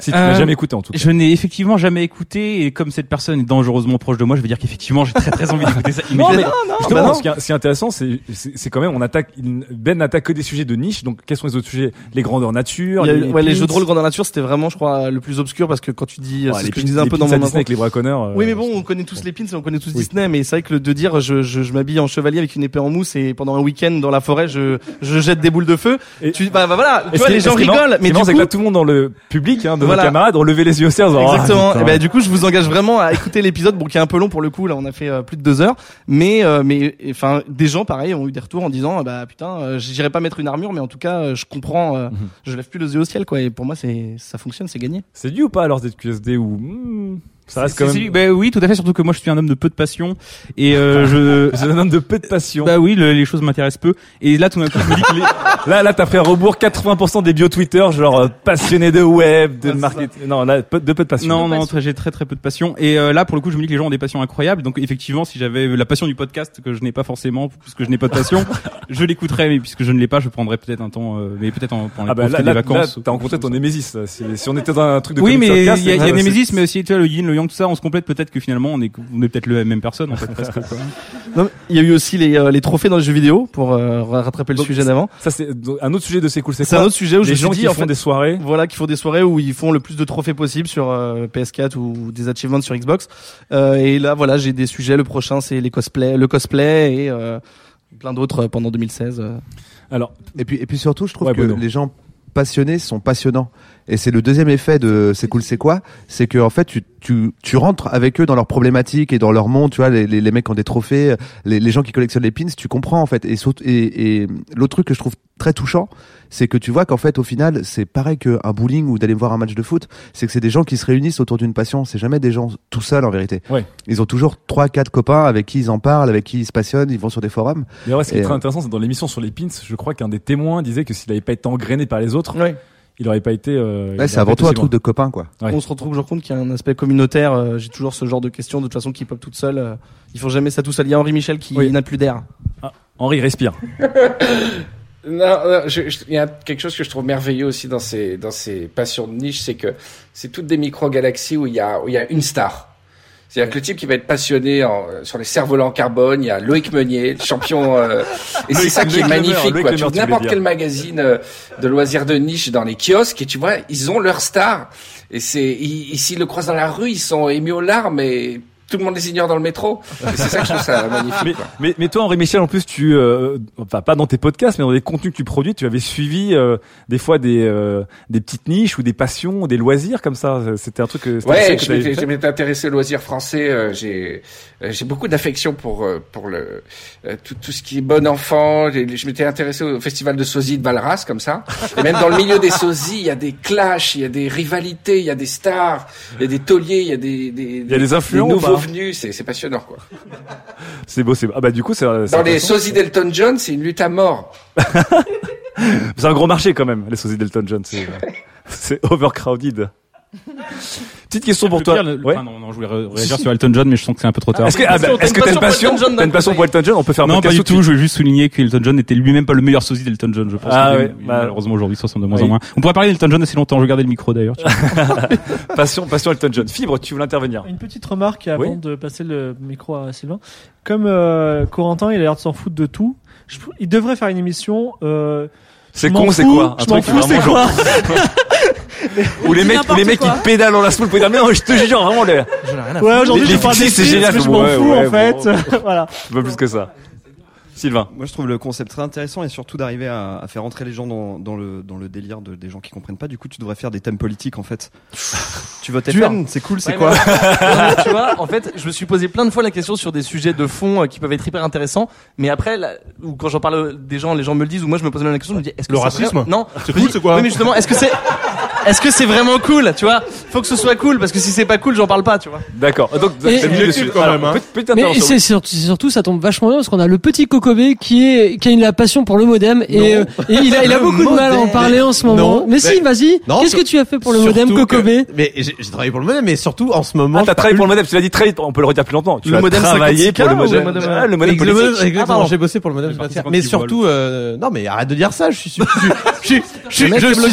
Si tu Euh, n'as jamais écouté en tout cas. Je n'ai effectivement jamais écouté et comme cette personne est dangereusement proche de moi, je veux dire qu'effectivement j'ai très très envie d'écouter ça. Non, mais immédiatement. justement, Bah non. ce, qui est, ce qui est intéressant, c'est c'est quand même on attaque Ben n'attaque que des sujets de niche. Donc quels sont les autres sujets? Les grandeurs nature, Il y a eu- ouais, les pins. jeux de rôle grandeur nature, c'était vraiment, je crois, le plus obscur parce que quand tu dis, Ouais, c'est les ce que je disais un les peu dans mon Disney avec les braconneurs, euh, Oui, mais bon, on connaît tous les pins, on connaît tous Disney, mais c'est vrai que le de dire, je, je, je m'habille en chevalier avec une épée en mousse et pendant un week-end dans la forêt, je, je jette des boules de feu. tu, bah, bah voilà, Et tu vois, les gens rigolent, mais du coup, que là, tout le monde dans le public, hein, Voilà. nos camarades, ont levé les yeux au ciel. Ah, Exactement. putain. et ben du coup, je vous engage vraiment à écouter l'épisode, bon qui est un peu long pour le coup. Là, on a fait euh, plus de deux heures, mais euh, mais enfin des gens pareil ont eu des retours en disant bah putain, euh, j'irai pas mettre une armure, mais en tout cas, euh, je comprends. euh, Je lève plus les yeux au ciel quoi. Et pour moi, c'est ça fonctionne, c'est gagné. C'est dû ou pas alors ZQSD ou hmm, ça reste quand bah oui, tout à fait. Surtout que moi, je suis un homme de peu de passion et euh, je. C'est un homme de peu de passion. Bah oui, le- les choses m'intéressent peu. Et là, tout d'un coup, je me dis que les... Là, là, t'as pris à rebours 80% des bio Twitter, genre euh, passionné de web, de marketing. Non, là, peu, de peu de passion. Non, non, j'ai très très peu de passion. Et euh, là, pour le coup, je me dis que les gens ont des passions incroyables. Donc, effectivement, si j'avais la passion du podcast que je n'ai pas forcément, puisque je n'ai pas de passion, je l'écouterais. Mais puisque je ne l'ai pas, je prendrais peut-être un temps, euh, mais peut-être en- pendant les Ah bah là, vacances. là, t'as rencontré ton némésis. là. Si, si on était dans un truc de oui, mais il y a, y Némésis, mais aussi tu vois, le yin, le yang, tout ça, on se complète peut-être que finalement on est, on est peut-être la même personne en fait presque. Quoi. Non, mais il y a eu aussi les, euh, les trophées dans les jeux vidéo pour euh, rattraper le Donc, sujet d'avant. Ça, c'est un autre sujet de c'est cool, c'est un autre sujet où les gens dit, qui en font fait, des soirées. Voilà, qui font des soirées où ils font le plus de trophées possible sur euh, PS4 ou des achievements sur Xbox. Euh, et là, voilà, j'ai des sujets. Le prochain, c'est les cosplay, le cosplay et euh, plein d'autres pendant 2016. euh. Alors, et puis et puis surtout, je trouve Ouais, que les gens passionnés sont passionnants. Et c'est le deuxième effet de c'est cool, c'est quoi? C'est que en fait, tu, tu tu rentres avec eux dans leurs problématiques et dans leur monde. Tu vois, les, les, les mecs qui ont des trophées, les, les gens qui collectionnent les pins, tu comprends en fait. Et saut- et, et l'autre truc que je trouve très touchant, c'est que tu vois qu'en fait, au final, c'est pareil qu'un bowling ou d'aller voir un match de foot. C'est que c'est des gens qui se réunissent autour d'une passion. C'est jamais des gens tout seuls en vérité. Ouais. Ils ont toujours trois, quatre copains avec qui ils en parlent, avec qui ils se passionnent. Ils vont sur des forums. D'ailleurs, ouais, ce qui est très euh, intéressant, c'est dans l'émission sur les pins, je crois qu'un des témoins disait que s'il avait pas été engrainé par les autres, il aurait pas été. euh, Ouais, c'est avant tout un truc de copains, quoi. Ouais. On se retrouve toujours compte qu'il y a un aspect communautaire. euh, J'ai toujours ce genre de questions de toute façon qui pop toutes seules. euh, ils font jamais ça tout seul. Il y a Henri Michel qui n'a plus d'air. Ah, Henri respire. Non, non, je- je- il y a quelque chose que je trouve merveilleux aussi dans ces dans ces passions de niche, c'est que c'est toutes des micro-galaxies où il y a où il y a une star. C'est-à-dire que le type qui va être passionné en, euh, sur les cerfs-volants en carbone, il y a Loïc Meunier, le champion, euh, et c'est ça qui est magnifique. Quoi. Tu n'importe quel magazine euh, de loisirs de niche dans les kiosques et tu vois, ils ont leur star. Et c'est, ils, le croisent dans la rue, ils sont émus aux larmes et tout le monde les ignore dans le métro. C'est ça que je trouve ça magnifique. Mais, quoi. mais, mais toi, Henri Michel, en plus, tu, euh, enfin pas dans tes podcasts, mais dans les contenus que tu produis, tu avais suivi euh, des fois des euh, des petites niches ou des passions, des loisirs comme ça. C'était un truc. que- Ouais, que je m'étais, intéressé aux loisirs français. euh, j'ai, euh, j'ai beaucoup d'affection pour euh, pour le euh, tout, tout ce qui est bon enfant. Je m'étais intéressé au festival de sosie de Valras comme ça. Et même dans le milieu des sosies, il y a des clashs, il y a des rivalités, il y a des stars, il y a des tauliers, il y a des des, Il y a des influents nouveaux C'est passionnant quoi. C'est beau, c'est beau. Ah bah du coup, c'est. Dans les sosies d'Elton John, c'est une lutte à mort. C'est un gros marché quand même, les sosies d'Elton John. C'est overcrowded. Petite question pour toi. pire, le- Ouais. enfin, non, non, je voulais ré- réagir sur Elton John, mais je sens que c'est un peu trop tard. Est-ce que, ah bah, est-ce que t'as une passion, t'as une passion pour Elton John On peut faire un non, pas du tout. Je veux juste souligner qu'Elton John était lui-même pas le meilleur sosie d'Elton John, je pense. Ah ouais, bah- malheureusement aujourd'hui, ça sont de moins Oui. en moins. On pourrait parler d'Elton John assez longtemps. Je regardais le micro d'ailleurs. passion, passion Elton John. Fibre, tu voulais intervenir Une petite remarque avant Oui. de passer le micro à Sylvain. Comme euh, Corentin, il a l'air de s'en foutre de tout. je- il devrait faire une émission. Euh, C'est con, c'est quoi? Un Je m'en truc fous, c'est quoi? Ou les mecs, ou les mecs qui pédalent dans la spoule pour dire mais non, je te jure vraiment les. Ouais, aujourd'hui, je parle des c'est génial. je m'en Ouais, fous, ouais, en fait. bon. voilà. Pas plus que ça. Sylvain. Moi, je trouve le concept très intéressant et surtout d'arriver à, à faire entrer les gens dans, dans le, dans le délire de, des gens qui comprennent pas. Du coup, tu devrais faire des thèmes politiques, en fait. tu votes. FN, c'est cool, c'est Ouais, quoi mais tu vois, en fait, je me suis posé plein de fois la question sur des sujets de fond euh, qui peuvent être hyper intéressants, mais après, là, ou quand j'en parle des gens, les gens me le disent, ou moi je me pose même la question, je me dis, est-ce que Le racisme vrai Non. C'est cool, c'est quoi Oui, mais justement, est-ce que c'est est-ce que c'est vraiment cool, tu vois? Faut que ce soit cool parce que si c'est pas cool, j'en parle pas, tu vois. D'accord. Donc, Et- dessus. quand même, hein. petite- petite Mais c'est surtout, c'est surtout, ça tombe vachement bien parce qu'on a le petit Kokobé qui est qui a une la passion pour le modem et, euh, et il a il a Le beaucoup de mal à en parler en ce moment. Non, mais si, vas-y. Qu'est-ce que tu as fait pour le modem Kokobé? Mais j'ai j'ai travaillé pour le modem, mais surtout en ce moment. Ah, t'as travaillé pour le modem. Tu l'as dit très, on peut le redire plus longtemps. Tu Le as modem travaillé 56K pour le modem. modem- Ah, le modem Exactement, politique. exactement, Ah, pardon. j'ai bossé pour le modem. C'est Mais surtout, euh, non mais arrête de dire ça. Je suis,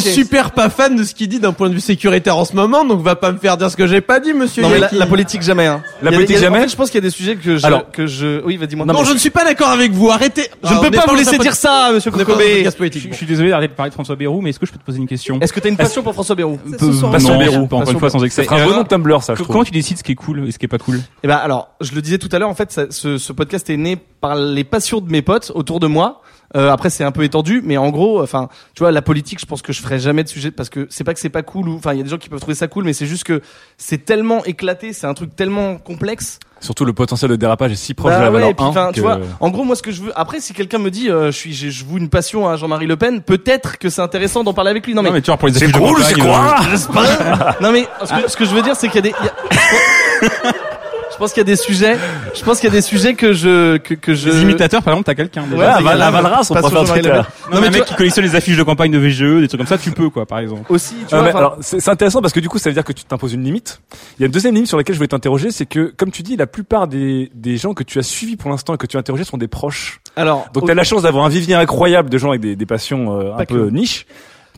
super pas fan de ce qu'il dit d'un point de vue sécuritaire en ce moment, donc va pas me faire dire ce que j'ai pas dit, monsieur. Non mais la, politique jamais. Hein. La politique jamais En fait, je pense qu'il y a des sujets que je, Alors- que je. Oui, vas-y moi. Non, je ne suis pas d'accord avec vous. Arrêtez. Je ne peux pas vous laisser dire ça, monsieur Kokobé. Je, je suis désolé d'arrêter de parler de François Bayrou, mais est-ce que je peux te poser une question Est-ce que t'as une passion pour François Bayrou Passion Non, Bayrou, encore une fois sans excès. Un bon alors, nom de Tumblr, ça. Comment tu décides ce qui est cool et ce qui est pas cool Eh ben alors, je le disais tout à l'heure, en fait, ce podcast est né par les passions de mes potes autour de moi. Euh, après, c'est un peu étendu, mais en gros, enfin, tu vois, la politique, je pense que je ferai jamais de sujet parce que c'est pas que c'est pas cool ou, enfin, il y a des gens qui peuvent trouver ça cool, mais c'est juste que c'est tellement éclaté, c'est un truc tellement complexe. Surtout le potentiel de dérapage est si proche Bah de la ouais, valeur puis, 1 enfin, que- tu vois, en gros, moi, ce que je veux, après, si quelqu'un me dit, euh, je suis, je voue une passion à Jean-Marie Le Pen, peut-être que c'est intéressant d'en parler avec lui. Non mais, Non, mais tu vois, pour les C'est cool, c'est quoi euh, non mais ce que, ce que je veux dire c'est qu'il y a des il y a- je pense qu'il y a des sujets je pense qu'il y a des sujets que je que, que je Les imitateurs, par exemple, t'as quelqu'un. Ouais, à c'est Val- à Valras, on sur faire. Non, Non, mais un mec qui collectionne les affiches de campagne de VGE, des trucs comme ça, tu peux, quoi, par exemple. aussi tu Ouais, vois enfin, alors, c'est intéressant parce que du coup, ça veut dire que tu t'imposes une limite. Il y a une deuxième limite sur laquelle je voulais t'interroger, c'est que, comme tu dis, la plupart des, des gens que tu as suivis pour l'instant et que tu as interrogés sont des proches. alors Donc, au- tu as la chance d'avoir un vivier incroyable de gens avec des, des passions euh, un peu que.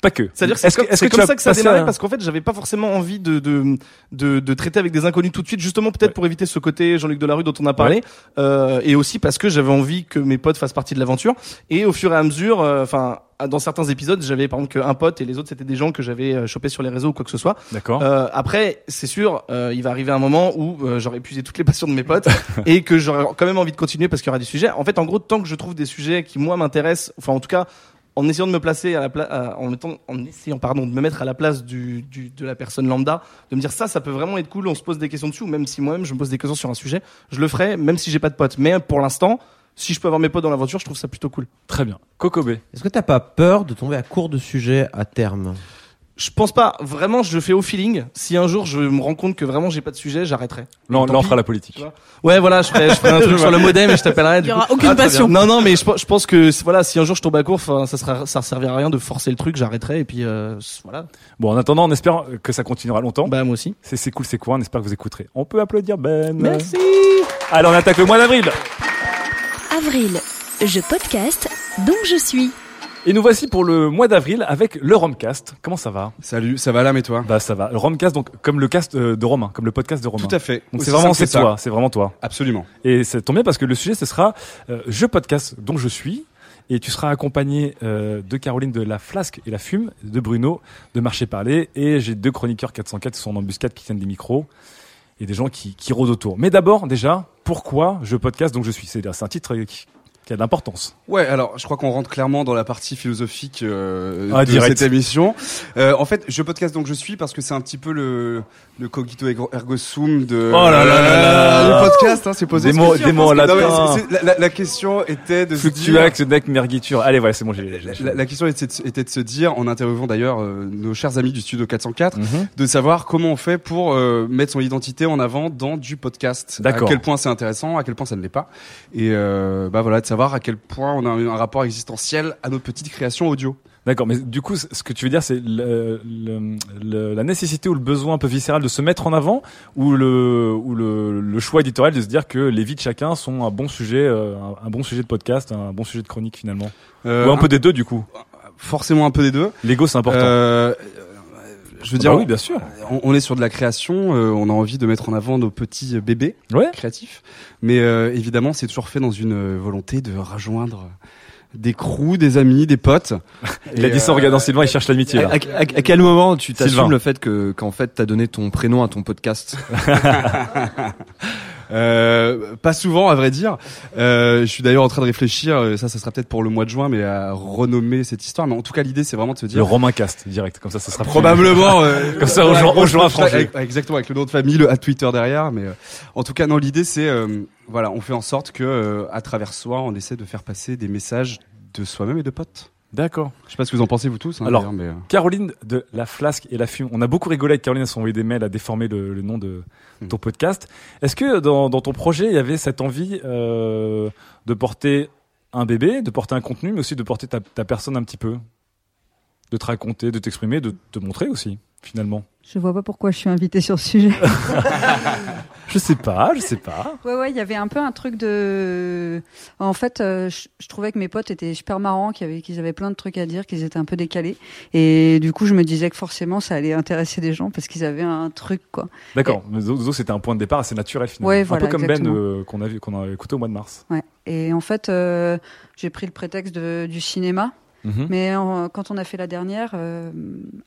Pas que. C'est-à-dire que c'est Est-ce comme, c'est tu comme ça que ça a démarré parce qu'en fait j'avais pas forcément envie de de, de de traiter avec des inconnus tout de suite justement peut-être pour éviter ce côté Jean-Luc Delarue dont on a parlé euh, et aussi parce que j'avais envie que mes potes fassent partie de l'aventure et au fur et à mesure euh, enfin dans certains épisodes j'avais par exemple qu'un pote et les autres c'était des gens que j'avais euh, chopés sur les réseaux ou quoi que ce soit D'accord. Euh, après, c'est sûr, euh, il va arriver un moment où euh, j'aurai épuisé toutes les passions de mes potes et que j'aurai quand même envie de continuer parce qu'il y aura des sujets. En fait, en gros, tant que je trouve des sujets qui moi m'intéressent, enfin en tout cas en essayant de me placer à la place, en mettant, en essayant pardon de me mettre à la place du, du de la personne lambda, de me dire ça, ça peut vraiment être cool. On se pose des questions dessus, ou même si moi-même je me pose des questions sur un sujet, je le ferai, même si j'ai pas de potes. Mais pour l'instant, si je peux avoir mes potes dans l'aventure, je trouve ça plutôt cool. Très bien. Kokobé. Est-ce que t'as pas peur de tomber à court de sujets à terme? Je pense pas. Vraiment, je le fais au feeling. Si un jour je me rends compte que vraiment j'ai pas de sujet, j'arrêterai. Là, on, Tant là, on fera la politique. Ouais, voilà, je ferai, je ferai un truc sur le modem et je t'appellerai. Il y coup. aura aucune Ah, passion. Non, non, mais je, pense- je pense que voilà, si un jour je tombe à court, ça sera, ça servira à rien de forcer le truc, j'arrêterai et puis euh, voilà. Bon, en attendant, on espère que ça continuera longtemps. Bah moi aussi. C'est cool, c'est quoi On espère que vous écouterez. On peut applaudir Ben. Merci. Allez, on attaque le mois d'avril. Avril, je podcast, donc je suis. Et nous voici pour le mois d'avril avec le Romcast. Comment ça va Salut, ça va là, mais toi Bah ça va. Le Romcast, donc comme le cast euh, de Romain, comme le podcast de Romain. Tout à fait. Donc c'est vraiment c'est toi, c'est vraiment toi. Absolument. Et ça tombe bien parce que le sujet ce sera euh, je podcast dont je suis. Et tu seras accompagné euh, de Caroline de La Flasque et La Fume, de Bruno de Marché Parler. Et j'ai deux chroniqueurs 404 qui sont en embuscade, qui tiennent des micros. Et des gens qui, qui rôdent autour. Mais d'abord, déjà, pourquoi je podcast dont je suis? C'est c'est un titre qui, qui a de l'importance. Ouais, alors je crois qu'on rentre clairement dans la partie philosophique euh, Ah, de direct. cette émission. Euh, en fait, je podcast donc je suis parce que c'est un petit peu le le cogito ergo sum de Oh là là là du podcast. Hein, c'est posé. Des mots- des Non, la, question était de se dire. Deck, mergiture. Allez, voilà, c'est bon, j'ai La, la question était de, était de se dire, en interviewant d'ailleurs euh, nos chers amis du studio 404, Mhm. de savoir comment on fait pour mettre son identité en avant dans du podcast. D'accord. À quel point c'est intéressant, à quel point ça ne l'est pas. Et bah voilà, de savoir à quel point on a un, rapport existentiel à notre petite création audio. D'accord, mais du coup, ce que tu veux dire, c'est le, le- le- la nécessité ou le besoin un peu viscéral de se mettre en avant, ou le, ou le, choix éditorial de se dire que les vies de chacun sont un bon sujet, euh, un, un bon sujet de podcast, un bon sujet de chronique finalement. Euh, ou un peu des deux du coup. Forcément un peu des deux. L'ego, c'est important. Euh, je veux Ah dire, bah oui, bien sûr. On, on est sur de la création, euh, on a envie de mettre en avant nos petits euh, bébés Ouais. créatifs, mais euh, évidemment, c'est toujours fait dans une euh, volonté de rejoindre des crews, des amis, des potes. Il a Et, dit ça en euh, regardant Sylvain, il cherche l'amitié. À, à- à- à quel moment tu t'assumes le fait que qu'en fait t'as donné ton prénom à ton podcast? Euh, pas souvent, à vrai dire. Euh, je suis d'ailleurs en train de réfléchir. euh, Ça, ça sera peut-être pour le mois de juin, mais à renommer cette histoire. Mais en tout cas, l'idée, c'est vraiment de se dire. Le Romain Cast, direct, comme ça, ça sera plus- Probablement. euh, comme ça, aux voilà, franchir. avec- Exactement, avec le nom de famille, le à Twitter derrière. Mais euh, en tout cas, non, l'idée, c'est euh, voilà, on fait en sorte que, euh, à travers soi, on essaie de faire passer des messages de soi-même et de potes. D'accord. Je sais pas ce que vous en pensez vous tous. hein, Alors, mais, euh, Caroline de La Flasque et la Fume. On a beaucoup rigolé avec Caroline, elle s'est envoyé des mails à déformer le, le nom de Hmm. ton podcast. Est-ce que dans, dans ton projet, il y avait cette envie euh, de porter un bébé, de porter un contenu, mais aussi de porter ta, ta personne un petit peu? De te raconter, de t'exprimer, de te montrer aussi, finalement Je vois pas pourquoi je suis invitée sur ce sujet. Je sais pas, je sais pas. Ouais, ouais, il y avait un peu un truc de. En fait, euh, je, je trouvais que mes potes étaient super marrants, qu'ils avaient, qu'ils avaient plein de trucs à dire, qu'ils étaient un peu décalés. Et du coup, je me disais que forcément, ça allait intéresser des gens parce qu'ils avaient un truc, quoi. D'accord, mais Zozo, c'était un point de départ assez naturel, finalement. Ouais, un voilà, peu comme exactement. Ben euh, qu'on a, qu'on a écouté au mois de mars. Ouais. Et en fait, euh, j'ai pris le prétexte de, du cinéma. Mhm. Mais quand on a fait la dernière, euh,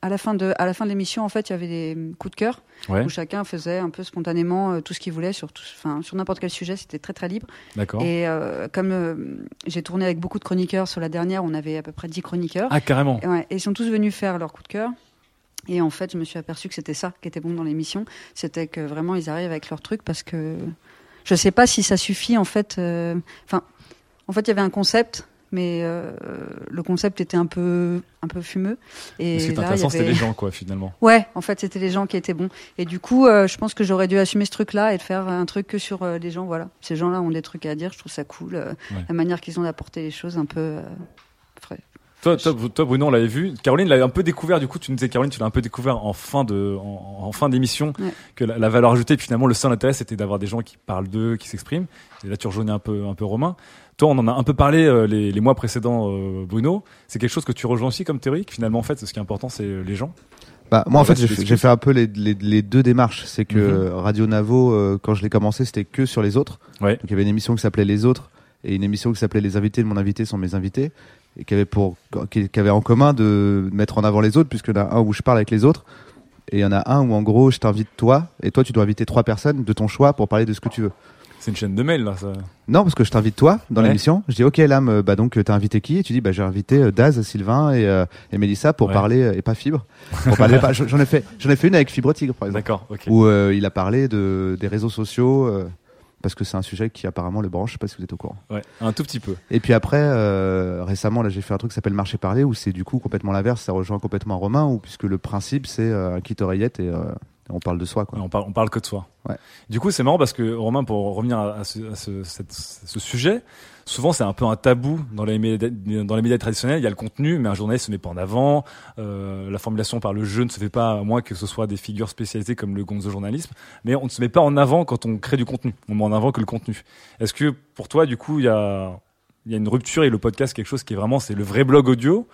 à la fin de à la fin de l'émission, en fait, il y avait des coups de cœur Ouais. où chacun faisait un peu spontanément euh, tout ce qu'il voulait sur tout, enfin sur n'importe quel sujet. C'était très très libre. D'accord. Et euh, comme j'ai tourné avec beaucoup de chroniqueurs sur la dernière, on avait à peu près 10 chroniqueurs. Ah, carrément. Et, ouais, et ils sont tous venus faire leur coup de cœur. Et en fait, je me suis aperçu que c'était ça qui était bon dans l'émission, c'était que vraiment ils arrivent avec leur truc parce que je sais pas si ça suffit en fait. Enfin, en fait, il y avait un concept, mais euh, le concept était un peu un peu fumeux. Et ce qui est intéressant, c'était avait- les gens, quoi, finalement. Ouais, en fait, c'était les gens qui étaient bons. Et du coup, euh, je pense que j'aurais dû assumer ce truc-là et de faire un truc que sur euh, les gens. Voilà, ces gens-là ont des trucs à dire. Je trouve ça cool, Ouais. la manière qu'ils ont d'apporter les choses, un peu frais. Toi, toi, toi, Bruno, on l'avait vu. Caroline l'a un peu découvert. Du coup, tu nous disais, Caroline, tu l'as un peu découvert en fin de, en, en fin d'émission, Ouais. que la, la valeur ajoutée, finalement, le seul intérêt, c'était d'avoir des gens qui parlent d'eux, qui s'expriment. Et là, tu rejoignais un peu, un peu Romain. Toi, on en a un peu parlé euh, les, les mois précédents, euh, Bruno. C'est quelque chose que tu rejoins aussi comme théorie. que Finalement, en fait, ce qui est important, c'est euh, les gens. Bah, moi, en fait, j'ai fait, un peu les, les, les deux démarches. C'est que Mhm. Radio Navo, euh, quand je l'ai commencé, c'était que sur les autres. Ouais. Donc, il y avait une émission qui s'appelait Les Autres et une émission qui s'appelait Les Invités de mon invité sont mes invités et qui avait pour, qui, qui avait en commun de mettre en avant les autres puisqu'il y en a un où je parle avec les autres et il y en a un où, en gros, je t'invite toi et toi, tu dois inviter trois personnes de ton choix pour parler de ce que tu veux. C'est une chaîne de mails, là. Ça... Non, parce que je t'invite toi dans Ouais. l'émission. Je dis ok Lame, euh, bah donc euh, t'as invité qui? Et tu dis bah j'ai invité euh, Daz, Sylvain et, euh, et Mélissa pour Ouais. parler et pas Fibre. J'en ai fait, j'en ai fait une avec Fibre Tigre par exemple. D'accord, ok. Où euh, il a parlé de des réseaux sociaux euh, parce que c'est un sujet qui apparemment le branche. Je sais pas si vous êtes au courant. Ouais, un tout petit peu. Et puis après, récemment, là, j'ai fait un truc qui s'appelle Marché Parler, où c'est du coup complètement l'inverse. Ça rejoint complètement Romain, où puisque le principe c'est un kit oreillette et euh, on parle de soi. Quoi. On, parle, on parle que de soi. Ouais. Du coup, c'est marrant parce que Romain, pour revenir à, à ce, à ce- cette- ce sujet, souvent c'est un peu un tabou dans les médias, dans les médias traditionnels. Il y a le contenu, mais un journaliste se met pas en avant. Euh, la formulation par le jeu ne se fait pas, à moins que ce soit des figures spécialisées comme le gonzo journalisme. Mais on ne se met pas en avant quand on crée du contenu. On met en avant que le contenu. Est-ce que pour toi, du coup, il y a, il y a une rupture et le podcast quelque chose qui est vraiment, c'est le vrai blog audio.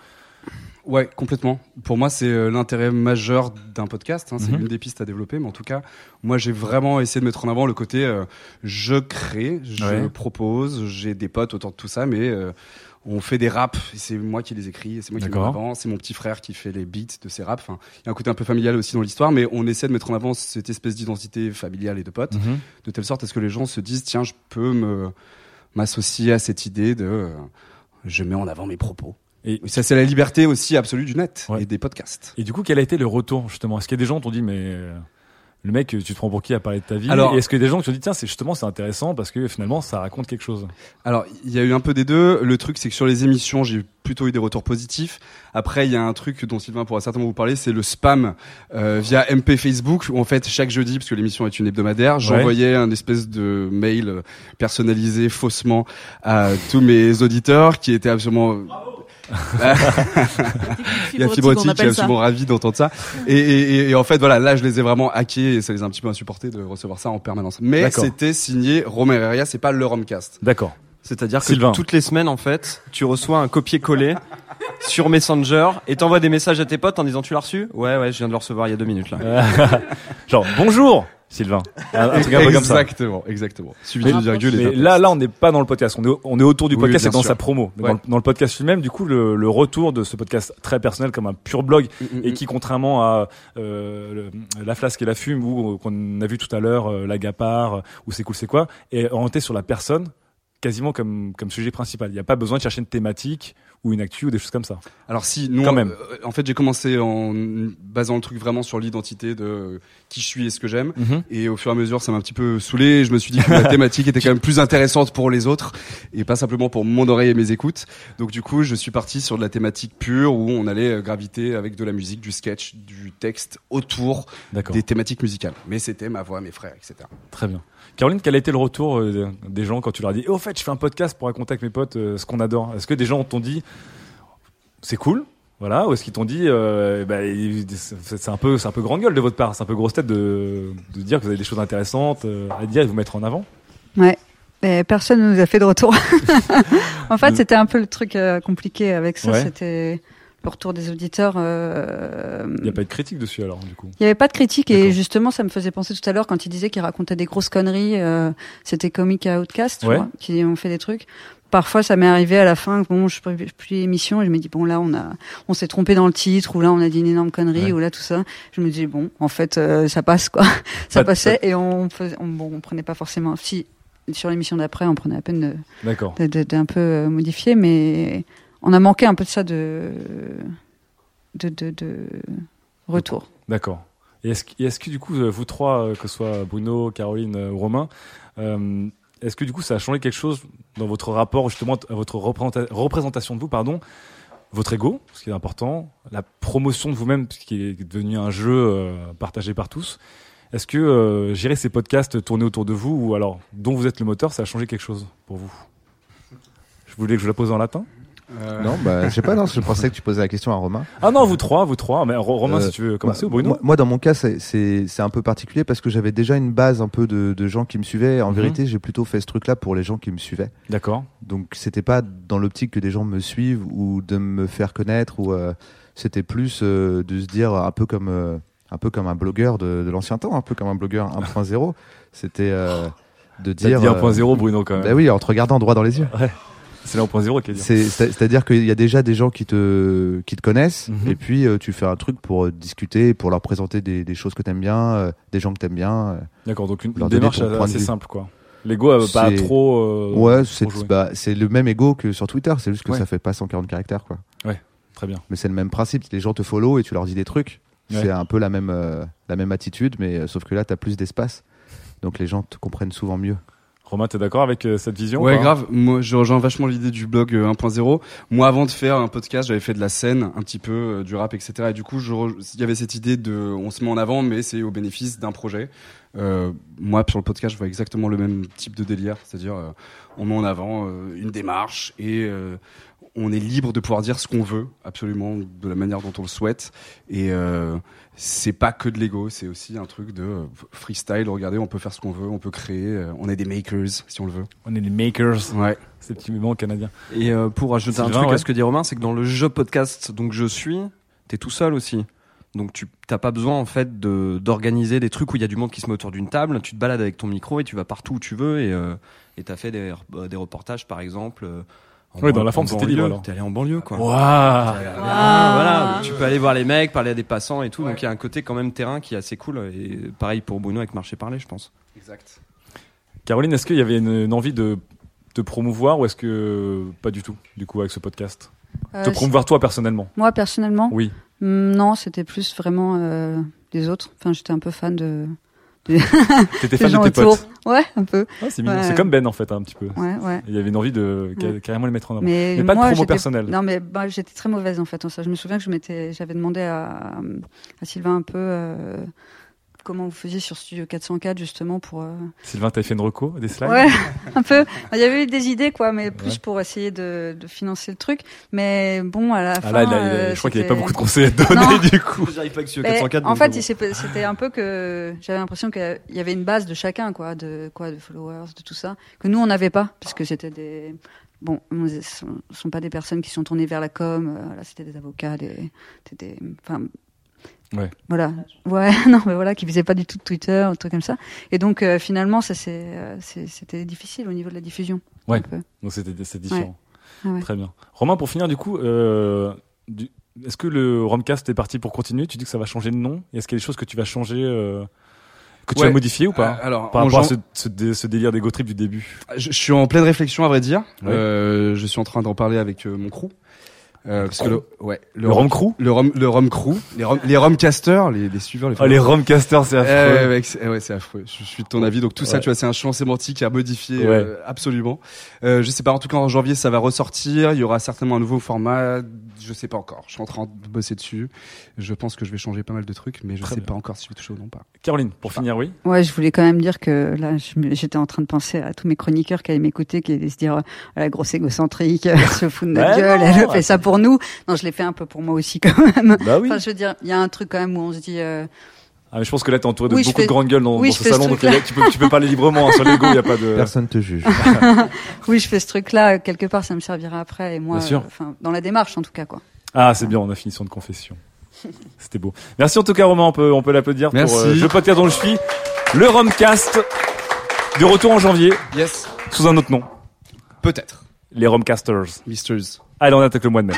Ouais, complètement. Pour moi, c'est euh, l'intérêt majeur d'un podcast. hein. C'est Mhm. l'une des pistes à développer. Mais en tout cas, moi, j'ai vraiment essayé de mettre en avant le côté euh, je crée, je Ouais. propose, j'ai des potes autour de tout ça, mais euh, on fait des raps. C'est moi qui les écris, c'est moi qui les avant. C'est mon petit frère qui fait les beats de ces raps. Enfin, il y a un côté un peu familial aussi dans l'histoire, mais on essaie de mettre en avant cette espèce d'identité familiale et de potes, Mhm. de telle sorte à ce que les gens se disent tiens, je peux me m'associer à cette idée de euh, je mets en avant mes propos. Et ça, c'est la liberté aussi absolue du net et des podcasts. Et du coup, quel a été le retour justement? Est-ce qu'il y a des gens qui t'ont dit mais euh, le mec, tu te prends pour qui à parler de ta vie? Alors- Et est-ce que des gens qui t'ont dit tiens, c'est justement c'est intéressant parce que finalement ça raconte quelque chose? Alors, il y a eu un peu des deux. Le truc, c'est que sur les émissions, j'ai plutôt eu des retours positifs. Après, il y a un truc dont Sylvain pourra certainement vous parler, c'est le spam euh, via MP Facebook, où en fait, chaque jeudi, parce que l'émission est une hebdomadaire, j'envoyais un espèce de mail personnalisé faussement à tous mes auditeurs, qui étaient absolument... Il y a Fibrotique, Fibrotique on qui est appelle ça. absolument ravi d'entendre ça. Et, et, et- et en fait, voilà, là, je les ai vraiment hackés et ça les a un petit peu insupportés de recevoir ça en permanence. Mais c'était signé Romain Herrera, c'est pas le Romcast. D'accord. C'est-à-dire que Sylvain. toutes les semaines, en fait, tu reçois un copier-coller sur Messenger et t'envoies des messages à tes potes en disant tu l'as reçu? Ouais, ouais, je viens de le recevoir il y a deux minutes là. Genre bonjour Sylvain. Un, un truc un peu comme ça. Exactement, exactement. Suivi de virgule et mais là, là, on n'est pas dans le podcast. On est, on est autour du Oui, podcast et dans sûr. sa promo. Ouais. Dans, le, dans le podcast lui-même, du coup, le, le retour de ce podcast très personnel comme un pur blog Mm, et qui, contrairement à euh, le- la flasque et la fume, ou qu'on a vu tout à l'heure, euh, la Gapard, ou c'est cool, c'est quoi, est orienté sur la personne quasiment comme comme sujet principal. Il n'y a pas besoin de chercher une thématique ou une actu ou des choses comme ça. Alors si, nous, Quand même. euh, en fait, j'ai commencé en basant le truc vraiment sur l'identité de qui je suis et ce que j'aime. Mhm. Et au fur et à mesure, ça m'a un petit peu saoulé. Je me suis dit que la thématique était quand même plus intéressante pour les autres et pas simplement pour mon oreille et mes écoutes. Donc du coup, je suis parti sur de la thématique pure où on allait euh, graviter avec de la musique, du sketch, du texte autour des thématiques musicales. Mais c'était ma voix, mes frères, etc. Très bien. Caroline, quel a été le retour euh, des gens quand tu leur as dit Eh, au fait, je fais un podcast pour raconter avec mes potes euh, ce qu'on adore Est-ce que des gens t'ont dit c'est cool voilà, ou est-ce qu'ils t'ont dit, euh, bah, c'est un peu, c'est un peu grande gueule de votre part, c'est un peu grosse tête de, de dire que vous avez des choses intéressantes à dire et de vous mettre en avant. Ouais. Mais personne ne nous a fait de retour. en fait, c'était un peu le truc euh, compliqué avec ça. Ouais. C'était le retour des auditeurs. euh, Il n'y a pas de critique dessus alors, du coup. Il n'y avait pas de critique et justement, ça me faisait penser tout à l'heure quand il disait qu'il racontait des grosses conneries. euh, C'était comique à Outcast, tu Ouais. vois, qui ont fait des trucs. Parfois, ça m'est arrivé à la fin. Bon, je plus l'émission et je me dis bon là, on a, on s'est trompé dans le titre ou là, on a dit une énorme connerie Ouais. ou là tout ça. Je me dis bon, en fait, euh, ça passe quoi. ça Pas passait et on faisait, on, bon, on prenait pas forcément. Si sur l'émission d'après, on prenait à peine de, d'un peu euh, modifier, mais on a manqué un peu de ça de, de, de, retour. D'accord. Et est-ce, que- du coup, euh, vous trois, euh, que ce soit Bruno, Caroline euh, ou Romain, est-ce que du coup, ça a changé quelque chose dans votre rapport justement à votre représenta- représentation de vous, pardon, votre ego, ce qui est important, la promotion de vous-même, ce qui est devenu un jeu partagé par tous. Est-ce que euh, gérer ces podcasts tournés autour de vous, ou alors dont vous êtes le moteur, ça a changé quelque chose pour vous? Je voulais que je la pose en latin Non, bah, je sais pas, non, je pensais que tu posais la question à Romain. Ah non, vous trois, vous trois. Mais Ro- Romain, Euh, si tu veux commencer, bah, ou Bruno moi, moi, dans mon cas, c'est- un peu particulier parce que j'avais déjà une base un peu de, de gens qui me suivaient. En Mhm. vérité, j'ai plutôt fait ce truc-là pour les gens qui me suivaient. D'accord. Donc, c'était pas dans l'optique que des gens me suivent ou de me faire connaître ou euh, c'était plus euh, de se dire un peu comme euh, un peu comme un blogueur de, de l'ancien temps, un peu comme un blogueur 1.0. C'était euh, de dire dit euh, 1.0, Bruno, quand même. Bah oui, en te regardant droit dans les yeux. Ouais. C'est la 1.0 qui est bien. C'est- c'est- C'est-à-dire qu'il y a déjà des gens qui te, qui te connaissent, Mhm. et puis euh, tu fais un truc pour euh, discuter, pour leur présenter des, des choses que t'aimes bien, euh, des gens que t'aimes bien. D'accord, donc une, démarche point assez simple, quoi. L'ego pas trop. ouais, c'est bah, c'est le même ego que sur Twitter, c'est juste que Ouais. ça fait pas 140 caractères, quoi. Ouais, très bien. Mais c'est le même principe, les gens te follow et tu leur dis des trucs. Ouais. C'est un peu la même, la même attitude, mais sauf que là, t'as plus d'espace. Donc les gens te comprennent souvent mieux. Romain, t'es d'accord avec euh, cette vision Ouais, grave. Moi, je rejoins vachement l'idée du blog euh, 1.0. Moi, avant de faire un podcast, j'avais fait de la scène, un petit peu euh, du rap, etc. Et du coup, re- il y avait cette idée de, on se met en avant, mais c'est au bénéfice d'un projet. Euh, moi, sur le podcast, je vois exactement le même type de délire, c'est-à-dire, euh, on met en avant euh, une démarche et euh, on est libre de pouvoir dire ce qu'on veut, absolument, de la manière dont on le souhaite. Et euh, c'est pas que de l'ego, c'est aussi un truc de euh, freestyle. Regardez, on peut faire ce qu'on veut, on peut créer. euh, on est des makers, si on le veut. On est des makers. Ouais. Ces petits mouvements canadiens. Et euh, pour ajouter un truc ouais. à ce que dit Romain, c'est que dans le jeu podcast donc je suis, t'es tout seul aussi. Donc tu t'as pas besoin en fait de d'organiser des trucs où il y a du monde qui se met autour d'une table. Tu te balades avec ton micro et tu vas partout où tu veux et euh, et t'as fait des des reportages par exemple. euh, en Oui, dans la forme, c'était banlieue. libre. T'es allé en banlieue quoi. Waouh. Ah, voilà, tu peux aller voir les mecs, parler à des passants et tout. Donc il y a un côté quand même terrain qui est assez cool et pareil pour Bruno avec marché parler, je pense. Exact. Caroline, est-ce qu'il y avait une, une envie de te promouvoir ou est-ce que pas du tout, du coup, avec ce podcast? Euh, Te promouvoir toi personnellement? Moi, personnellement? Oui. Hmm, Non, c'était plus vraiment euh, des autres. Enfin, j'étais un peu fan de. T'étais fan de tes autour. potes Ouais, un peu. Ah, c'est mignon. Ouais. C'est comme Ben en fait, un petit peu. Ouais, ouais. Il y avait une envie de carrément les mettre en avant. Mais, pas de promo personnelle. Non, mais bah, j'étais très mauvaise en fait en ça. Je me souviens que je m'étais, j'avais demandé à, à Sylvain un peu euh, comment vous faisiez sur Studio 404 justement pour. euh, Sylvain, t'avais fait une reco, des slides Ouais, un peu. Il y avait eu des idées, quoi, mais plus Ouais. pour essayer de, de financer le truc. Mais bon, à la Ah fin. là, il a- euh, je crois qu'il y avait pas beaucoup de conseils à donner, Non. du coup. J'arrive pas que Mais 404. En fait, bon. c'était un peu que j'avais l'impression qu'il y avait une base de chacun, quoi, de quoi, de followers, de tout ça, que nous on n'avait pas, parce que c'était des. Bon, ce sont, sont pas des personnes qui sont tournées vers la com. euh, là, c'était des avocats, des, des, des- enfin, Ouais. voilà, ouais, non, mais voilà, qui faisaient pas du tout de Twitter, un truc comme ça. Et donc, euh, finalement, ça c'est, euh, c'était difficile au niveau de la diffusion. Ouais. Donc c'était c'est différent. Ouais. Ah ouais. Très bien. Romain, pour finir, du coup, euh, du- est-ce que le Romcast est parti pour continuer? Tu dis que ça va changer de nom. Est-ce qu'il y a des choses que tu vas changer euh, Que tu Ouais. as modifié ou pas? Alors, Par rapport à ce, ce, dé- ce délire d'ego trip du début. Je, je suis en pleine réflexion à vrai dire. Ouais. Euh, je suis en train d'en parler avec euh, mon crew. Euh, parce que le, ouais, Le Rom Crew le Rom, le Rom Crew, les Rom, les Romcasters, les, les suiveurs, les. Oh, les Romcasters, c'est affreux. Eh, ouais, mec, c'est ouais, c'est affreux. Je suis de ton avis. Donc tout ça, Ouais. tu vois, c'est un champ sémantique à modifier Ouais. euh, absolument. Euh, je sais pas. En tout cas, en janvier, ça va ressortir. Il y aura certainement un nouveau format. Je sais pas encore. Je suis en train de bosser dessus. Je pense que je vais changer pas mal de trucs, mais je Très sais bien. pas encore si je vais toucher ou non pas. Caroline, pour finir, oui? Ouais, je voulais quand même dire que là, j'étais en train de penser à tous mes chroniqueurs qui allaient m'écouter, qui allaient se dire, euh, la grosse égocentrique, elle se fout de notre gueule, non, elle fait ça pour nous. Non, je l'ai fait un peu pour moi aussi quand même. Bah oui. Enfin, je veux dire, il y a un truc quand même où on se dit, euh, Ah, mais je pense que là, t'es entouré de Oui, beaucoup fais- de grandes gueules dans, oui, dans je ce salon, donc là, tu peux, tu peux parler librement hein, sur l'ego, il y a pas de. Personne te juge. oui, je fais ce truc-là, quelque part, ça me servira après, et moi, euh, dans la démarche en tout cas, quoi. Ah, c'est bien, on a fini sur une confession. C'était beau. Merci en tout cas, Romain, on peut, on peut l'applaudir pour Merci. euh, le podcast dont je suis, le Romcast, de retour en janvier, Yes. sous un autre nom, Peut-être. les Romcasters. Misters. Allez, on attaque le mois de mai.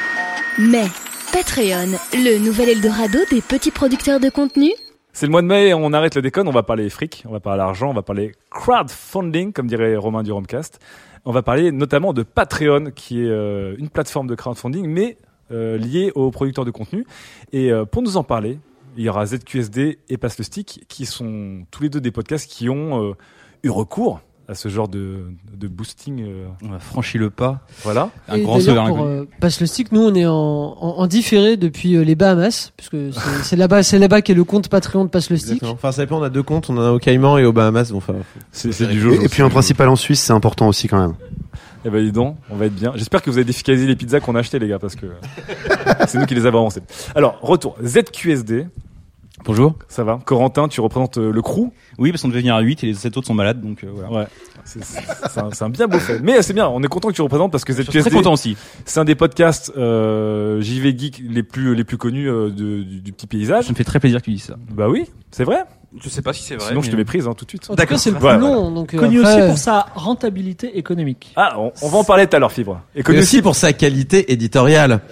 Mais Patreon, le nouvel Eldorado des petits producteurs de contenu C'est le mois de mai, on arrête le déconne, on va parler fric, on va parler argent, on va parler crowdfunding, comme dirait Romain du Romcast. On va parler notamment de Patreon, qui est euh, une plateforme de crowdfunding, mais euh, liée aux producteurs de contenu. Et euh, pour nous en parler, il y aura ZQSD et Passe le Stick, qui sont tous les deux des podcasts qui ont eu recours à ce genre de, de boosting. euh, On a franchi le pas. Voilà. Un Et grand saut vers pour euh, Passe le stick, nous on est en, en, en différé depuis euh, les Bahamas, puisque c'est- là-bas, c'est là-bas qu'est le compte Patreon de Passe le stick. Exactement. Enfin, ça dépend, on a deux comptes, on en a au Caïman et au Bahamas. Bon, enfin, C'est c'est du jeu. Et, et puis un principal en Suisse, c'est important aussi quand même. Eh ben dis donc, on va être bien. J'espère que vous avez défiscalisé les pizzas qu'on a achetées les gars parce que c'est nous qui les avons avancées. Alors, retour ZQSD. Bonjour. Ça va Corentin, tu représentes euh, le crew? Oui, parce qu'on devait venir à 8 et les 7 autres sont malades, donc euh, voilà. Ouais. C'est c'est un, c'est un bien beau fait. Mais euh, c'est bien, on est content que tu représentes parce que suis ZQSD très content aussi. C'est un des podcasts euh, JV Geek les plus les plus connus euh, de- du, du petit paysage. Ça me fait très plaisir que tu dises ça. Bah oui, c'est vrai? Je sais pas si c'est vrai. Sinon je te méprise hein, tout de suite. Cas, c'est le plus Ouais, long, voilà. donc euh, Connu après, aussi pour sa rentabilité économique. Ah, on, on va en parler tout à l'heure, Fibre. Et Et connu aussi pour sa qualité éditoriale.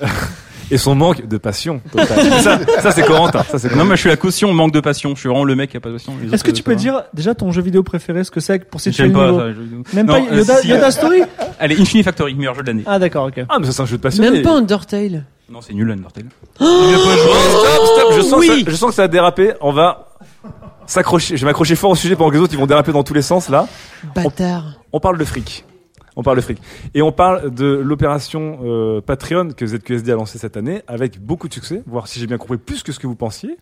et son manque de passion. totale. ça, ça c'est Corentin. Ça c'est Non, mais je suis la caution manque de passion. Je suis vraiment le mec qui a pas de passion. Les Est-ce autres, que tu peux dire déjà ton jeu vidéo préféré, ce que c'est pour situer J'aime le pas niveau ça. Même Non, pas euh, Yoda, si, Yoda euh, Story Allez, Infinity Factory, meilleur jeu de l'année. Ah d'accord, ok. Ah, mais ça c'est un jeu de passion. Même pas Undertale. Non, c'est nul Undertale. Stop, stop, je sens, Oui. ça, je sens que ça a dérapé. On va s'accrocher. Je vais m'accrocher fort au sujet pendant que les autres ils vont déraper dans tous les sens là. Bâtard. On parle de fric. On parle de fric. Et on parle de l'opération euh, Patreon que ZQSD a lancée cette année avec beaucoup de succès, voire si j'ai bien compris plus que ce que vous pensiez.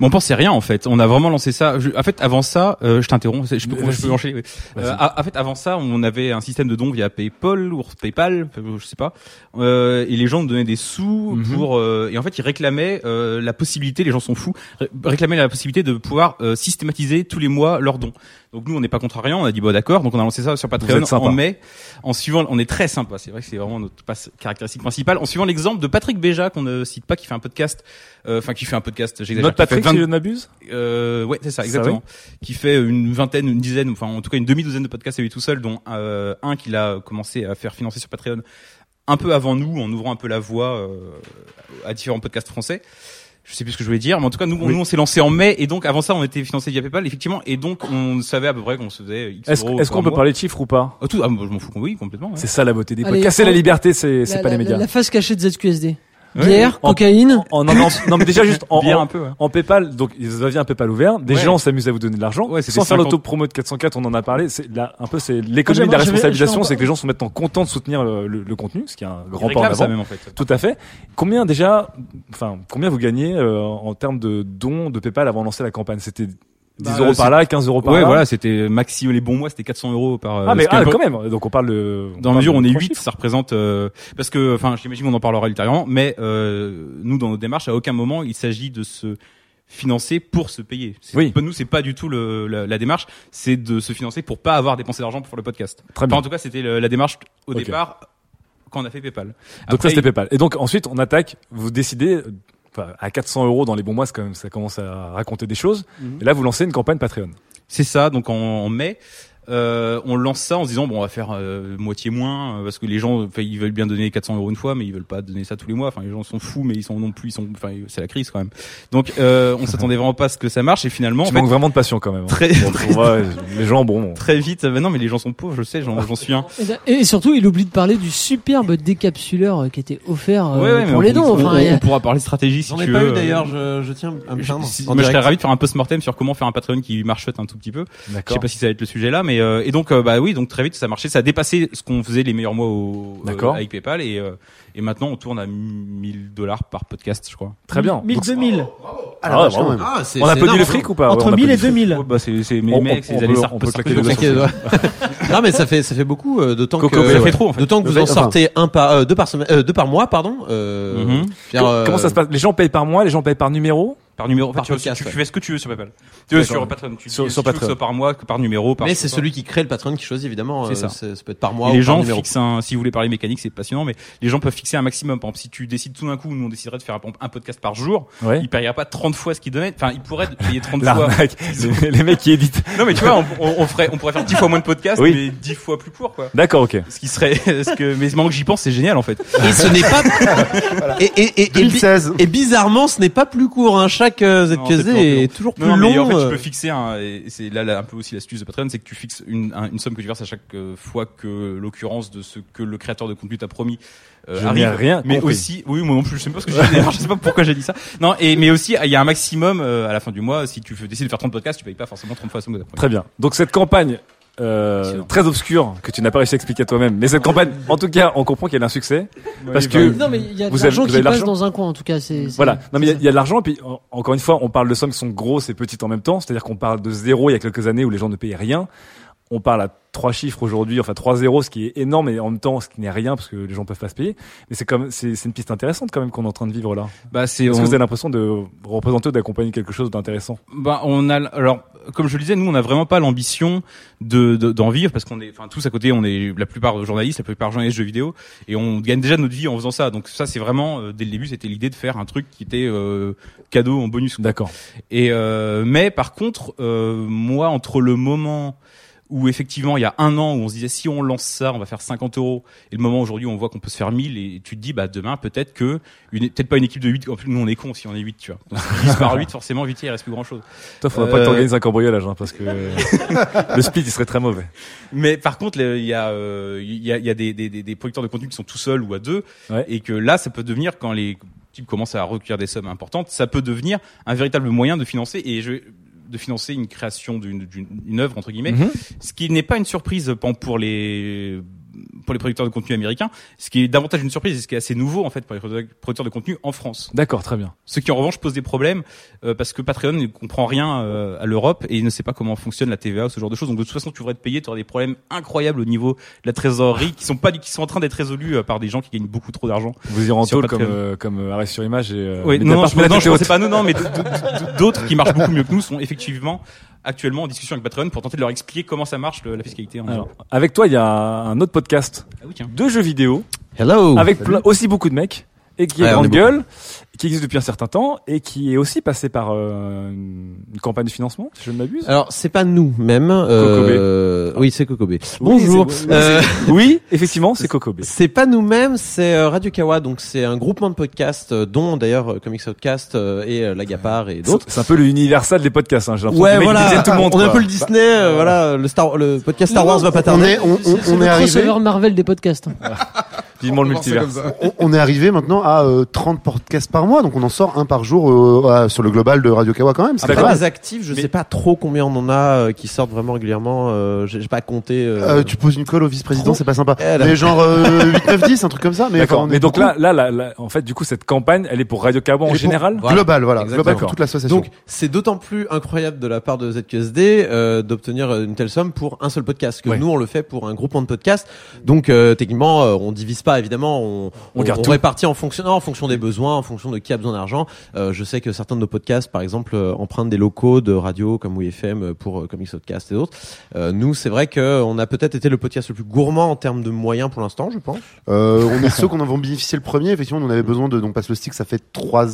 Bon, on pensait rien en fait. On a vraiment lancé ça. Je- en fait, avant ça, euh, je t'interromps. Je peux, je peux enchaîner. oui. Vas-y. Euh, en fait, avant ça, on avait un système de dons via PayPal ou PayPal, je sais pas. Euh, et les gens nous donnaient des sous Mhm. pour. euh, et en fait, ils réclamaient euh, la possibilité. Les gens sont fous. ré- réclamaient la possibilité de pouvoir euh, systématiser tous les mois leurs dons. Donc nous, on n'est pas contrariants. On a dit bon, d'accord. Donc on a lancé ça sur Patreon en mai. En suivant, on est très sympa. C'est vrai que c'est vraiment notre caractéristique principale. En suivant l'exemple de Patrick Béja qu'on ne cite pas, qui fait un podcast. euh, Enfin, qui fait un podcast. j'exagère, Notre Patrick, 20 si je ne m'abuse euh, ouais, c'est ça, Ça, exactement. Qui fait une vingtaine, une dizaine, enfin en tout cas une demi-douzaine de podcasts à lui tout seul, dont euh, un qu'il a commencé à faire financer sur Patreon un peu avant nous, en ouvrant un peu la voie euh, à différents podcasts français. Je sais plus ce que je voulais dire, mais en tout cas nous, Oui. nous on s'est lancé en mai et donc avant ça on était financé via PayPal effectivement et donc on savait à peu près qu'on se faisait X Est-ce euros est-ce qu'on peut mois. parler de chiffres ou pas? Ah, tout, ah, moi, je m'en fous, oui complètement. ouais. C'est ça la beauté des Allez, podcasts. On- la liberté, c'est c'est La- pas les la- médias. La face cachée de ZQSD. Bière, En- cocaïne. En, non, non, non, mais déjà juste en, Bière en, un peu, ouais. en PayPal, donc ils avaient un PayPal ouvert. Des Ouais. gens s'amusent à vous donner de l'argent. Ouais, sans faire 50. l'auto-promo de 404, on en a parlé. C'est là, un peu, c'est l'économie de la responsabilisation, en c'est que les gens sont maintenant contents de soutenir le, le- le contenu, ce qui est un grand pas en avant. même en fait. Tout à fait. Combien déjà, enfin, combien vous gagnez euh, en termes de dons de PayPal avant de lancer la campagne? C'était 10 Bah, euros c'est- par là, 15 euros par Ouais, là. voilà, c'était maxi les bons mois, c'était 400 euros par. euh, Ah mais ah, peu- quand même. Donc on parle de. Dans la mesure on est trois 8, chiffres. ça représente euh, parce que enfin j'imagine qu'on en parlera ultérieurement, mais euh, nous dans nos démarches à aucun moment il s'agit de se financer pour se payer. Oui. Pour nous c'est pas du tout le, la, la démarche, c'est de se financer pour pas avoir dépensé d'argent pour faire le podcast. Très Enfin, bien. en tout cas c'était la démarche au départ quand on a fait PayPal. Donc ça c'était PayPal. Et donc ensuite on attaque. Vous décidez. À 400 euros dans les bons mois, quand même, ça commence à raconter des choses. Mhm. Et là, vous lancez une campagne Patreon. C'est ça, donc en, en mai. Euh, on lance ça en se disant bon on va faire euh, moitié moins euh, parce que les gens enfin, ils veulent bien donner 400 euros une fois mais ils veulent pas donner ça tous les mois enfin les gens sont fous mais ils sont non plus ils sont enfin c'est la crise quand même donc euh, on s'attendait vraiment pas à ce que ça marche et finalement Tu en fait, manques vraiment de passion quand même. hein. très, Bon, très- les gens bon. très vite euh, non mais les gens sont pauvres je sais j'en j'en suis un Et surtout, il oublie de parler du superbe décapsuleur qui était offert euh, Ouais, ouais, mais pour on- les dons. on, Enfin, on- on pourra parler stratégie si J'en tu ai veux. pas eu d'ailleurs, je, je tiens à me Je- si- en moi, je serais ravi de faire un post-mortem sur comment faire un Patreon qui marchote un tout petit peu. Je sais pas si ça va être le sujet là, mais euh, et donc euh, bah oui, donc très vite ça a marché, ça a dépassé ce qu'on faisait les meilleurs mois au, euh, avec PayPal et euh, et maintenant on tourne à 1000 dollars par podcast, je crois. Très bien. 1000, 2000. Ah. Ah, c'est- on a énorme, le fric ou pas Entre Ouais, on a 1000 pas et dit le fric. 2000. Ouais, bah c'est c'est mes On- mecs, on- c'est on les années peut- Sarp- on peut Sarp- claquer des Sarp- doigts Sarp- non mais ça fait ça fait beaucoup euh, d'autant Coco, que ça fait trop, en fait. d'autant que vous Ça en sortez un par deux par semaine deux par mois pardon dire, Comment ça se passe? Les gens payent par mois, les gens payent par numéro? Par numéro. Par tu, podcast, tu, tu ouais. fais ce que tu veux sur PayPal. Tu veux sur Patreon, tu Sur- sur Patreon. soit par mois, que par numéro, par mais c'est celui qui crée le patron qui choisit évidemment C'est euh, ça. ça peut être par mois Et ou les par gens numéro. fixent un, si vous voulez parler mécanique, c'est passionnant, mais les gens peuvent fixer un maximum. Par exemple, si tu décides tout d'un coup, nous on déciderait de faire un, un podcast par jour, Ouais. ils paieraient pas 30 fois ce qu'ils donnaient. Enfin, ils pourraient payer 30 fois. Les, les mecs qui éditent. Non, mais tu vois, on, on, on ferait, on pourrait faire 10 fois moins de podcasts, Oui. mais 10 fois plus court, quoi. D'accord, ok. Ce qui serait, ce que, mais maintenant que j'y pense, c'est génial, en fait. et ce n'est pas et, et, et, et, bi- 2016. et bizarrement ce n'est pas plus court hein. Chaque euh, ZQSD est toujours plus Non, non, long mais en fait, tu euh. peux fixer un, et c'est là, là, un peu aussi l'astuce de Patreon, c'est que tu fixes une, un- une somme que tu verses à chaque euh, fois que l'occurrence de ce que le créateur de contenu t'a promis euh, Je arrive. rien mais compris. aussi, oui, moi non plus, je sais pas ce que j'ai Je sais pas pourquoi j'ai dit ça. Non, et mais aussi, il y a un maximum euh, à la fin du mois. Si tu veux décider de faire 30 podcasts, tu payes pas forcément 30 fois la somme que t'as promis. Très bien. Donc cette campagne euh, très obscure que tu n'as pas réussi à expliquer toi-même, mais cette campagne, en tout cas, on comprend qu'elle a un succès parce que non, mais il y a de vous avez- l'argent vous qui avez de passe l'argent dans un coin, en tout cas. C'est, c'est- Voilà. Non, mais il y a- y, de l'argent. Et puis, en- encore une fois, on parle de sommes qui sont grosses et petites en même temps. C'est-à-dire qu'on parle de zéro il y a quelques années où les gens ne payaient rien. On parle à trois chiffres aujourd'hui, enfin trois zéros, ce qui est énorme et en même temps ce qui n'est rien parce que les gens peuvent pas se payer. Mais c'est comme, c'est, c'est une piste intéressante quand même qu'on est en train de vivre là. Bah, c'est, Est-ce que on- vous avez l'impression de représenter ou d'accompagner quelque chose d'intéressant? Bah, on a, alors, comme je le disais, nous, on n'a vraiment pas l'ambition de, de- d'en vivre parce qu'on est, enfin, tous à côté, on est la plupart journalistes, la plupart journalistes de jeux vidéo, et on gagne déjà notre vie en faisant ça. Donc ça, c'est vraiment, euh, dès le début, c'était l'idée de faire un truc qui était euh, cadeau en bonus. D'accord. Et euh, mais par contre, euh, moi, entre le moment où effectivement il y a un an où on se disait si on lance ça on va faire 50 euros et le moment aujourd'hui où on voit qu'on peut se faire 1000 et tu te dis bah demain peut-être que une peut-être pas une équipe de 8 en plus nous on est cons si on est 8 tu vois donc si tu divises par 8 forcément 8 il reste plus grand chose Toi, faudrait pas que t'organises un cambriolage, hein, parce que le split il serait très mauvais. mais par contre, le- il y a, euh, il y a, y a des, des, des- des producteurs de contenu qui sont tout seuls ou à deux, Ouais. et que là, ça peut devenir quand les types commencent à recueillir des sommes importantes, ça peut devenir un véritable moyen de financer et je de financer une création d'une d'une une œuvre entre guillemets, Mhm. ce qui n'est pas une surprise pan- pour les pour les producteurs de contenu américains, ce qui est davantage une surprise et ce qui est assez nouveau en fait pour les producteurs de contenu en France. D'accord, très bien. Ce qui en revanche pose des problèmes euh, parce que Patreon ne comprend rien euh, à l'Europe et il ne sait pas comment fonctionne la TVA ou ce genre de choses. Donc de toute façon, tu devrais te payer, tu auras des problèmes incroyables au niveau de la trésorerie qui sont pas qui sont en train d'être résolus euh, par des gens qui gagnent beaucoup trop d'argent. Vous irez en tôle comme, euh, comme euh, arrêt sur image et. Euh, Oui, non, non, je, non, je pensais pas nous, non, mais d'autres qui marchent beaucoup mieux que nous sont effectivement actuellement en discussion avec Patreon pour tenter de leur expliquer comment ça marche le- la fiscalité en Alors, avec toi, il y a un autre podcast Ah oui, de jeux vidéo Hello. avec aussi beaucoup de mecs et qui est Ouais, on grande est beaucoup. gueule, qui existe depuis un certain temps et qui est aussi passé par euh, une une campagne de financement, si je ne m'abuse. Alors c'est pas nous même. Euh, oui c'est Kokobé. Bonjour. c'est- Euh, oui, effectivement, c'est Kokobé. C'est pas nous-mêmes, c'est euh, Radio Kawa, donc c'est un groupement de podcasts, euh, dont d'ailleurs euh, Comics Outcast euh, et euh, Lagapar et d'autres. C'est un peu le Universal des podcasts. Hein, j'ai l'impression Ouais, voilà. tout le monde. on est un peu le Disney, euh, voilà, le Star, le podcast Star Non, Wars va pas On tarder. est, on, on, C'est on le est arrivé. crossover Marvel des podcasts. Vivement le On multivers. est arrivé maintenant à euh, 30 podcasts par mois, donc on en sort un par jour euh, à- sur le global de Radio Kawa quand même. C'est Après pas les actifs, je Mais- sais pas trop combien on en a euh, qui sortent vraiment régulièrement. Euh, j'ai pas compté. euh, Euh, tu poses une colle au vice-président, c'est pas sympa. Eh. Mais genre euh, 8, 9, 10, un truc comme ça. Mais enfin, Mais donc beaucoup. là, là, là, là, en fait, du coup, cette campagne, elle est pour Radio Kawa en général? Voilà. global, voilà, Exactement. global pour toute l'association. Donc c'est d'autant plus incroyable de la part de ZQSD euh, d'obtenir une telle somme pour un seul podcast que Ouais. nous on le fait pour un groupement de podcasts. Donc euh, techniquement euh, on divise pas évidemment, on, On garde tout. répartit en fonction non, en fonction des besoins, en fonction de qui a besoin d'argent. Euh, je sais que certains de nos podcasts par exemple euh, empruntent des locaux de radio comme WFM euh, pour euh, Comics Podcast et d'autres. Euh, nous c'est vrai que on a peut-être été le podcast le plus gourmand en termes de moyens pour l'instant, je pense. Euh, on est ceux qu'on en bénéficié le premier. Effectivement, on avait besoin de donc passe le stick. Ça fait trois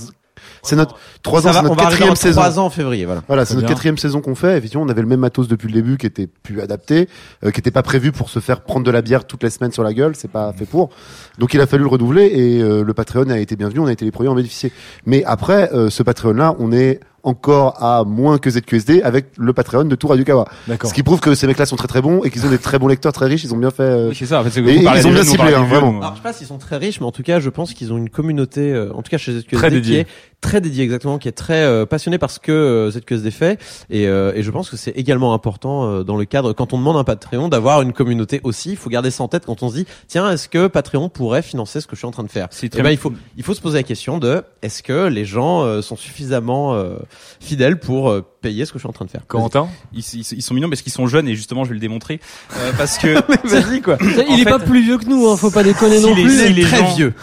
C'est notre trois ans, c'est notre quatrième saison. trois ans en février, voilà. Voilà, c'est notre quatrième saison qu'on fait. Effectivement, on avait le même matos depuis le début qui était plus adapté, euh, qui était pas prévu pour se faire prendre de la bière toutes les semaines sur la gueule. C'est pas fait pour. Donc il a fallu le renouveler et euh, le Patreon a été bienvenu. On a été les premiers à en bénéficier. Mais après, euh, ce Patreon-là, on est encore à moins que ZQSD avec le Patreon de tout Radio Kawa. D'accord. Ce qui prouve que ces mecs-là sont très très bons et qu'ils ont des très bons lecteurs très riches. Ils ont bien fait. euh, Oui, c'est ça, en fait, c'est que et ils ont bien ciblé, hein, vieux, vraiment. nous. Alors, je sais pas s'ils sont très riches, mais en tout cas, je pense qu'ils ont une communauté, euh, en tout cas chez ZQSD, Très qui dédiée. est très dédiée exactement, qui est très euh, passionnée par ce que euh, ZQSD fait, et, euh, et je pense que c'est également important euh, dans le cadre, quand on demande un Patreon, d'avoir une communauté aussi. Il faut garder ça en tête quand on se dit, tiens, est-ce que Patreon pourrait financer ce que je suis en train de faire? C'est Eh très ben, bien. il faut, il faut se poser la question de, est-ce que les gens euh, sont suffisamment euh, fidèles pour euh, payer ce que je suis en train de faire Corentin ils, ils- ils sont mignons parce qu'ils sont jeunes et justement je vais le démontrer euh, parce que Vas-y quoi. Il est pas plus vieux que nous, hein, faut pas déconner si non les- plus. si les très gens- vieux.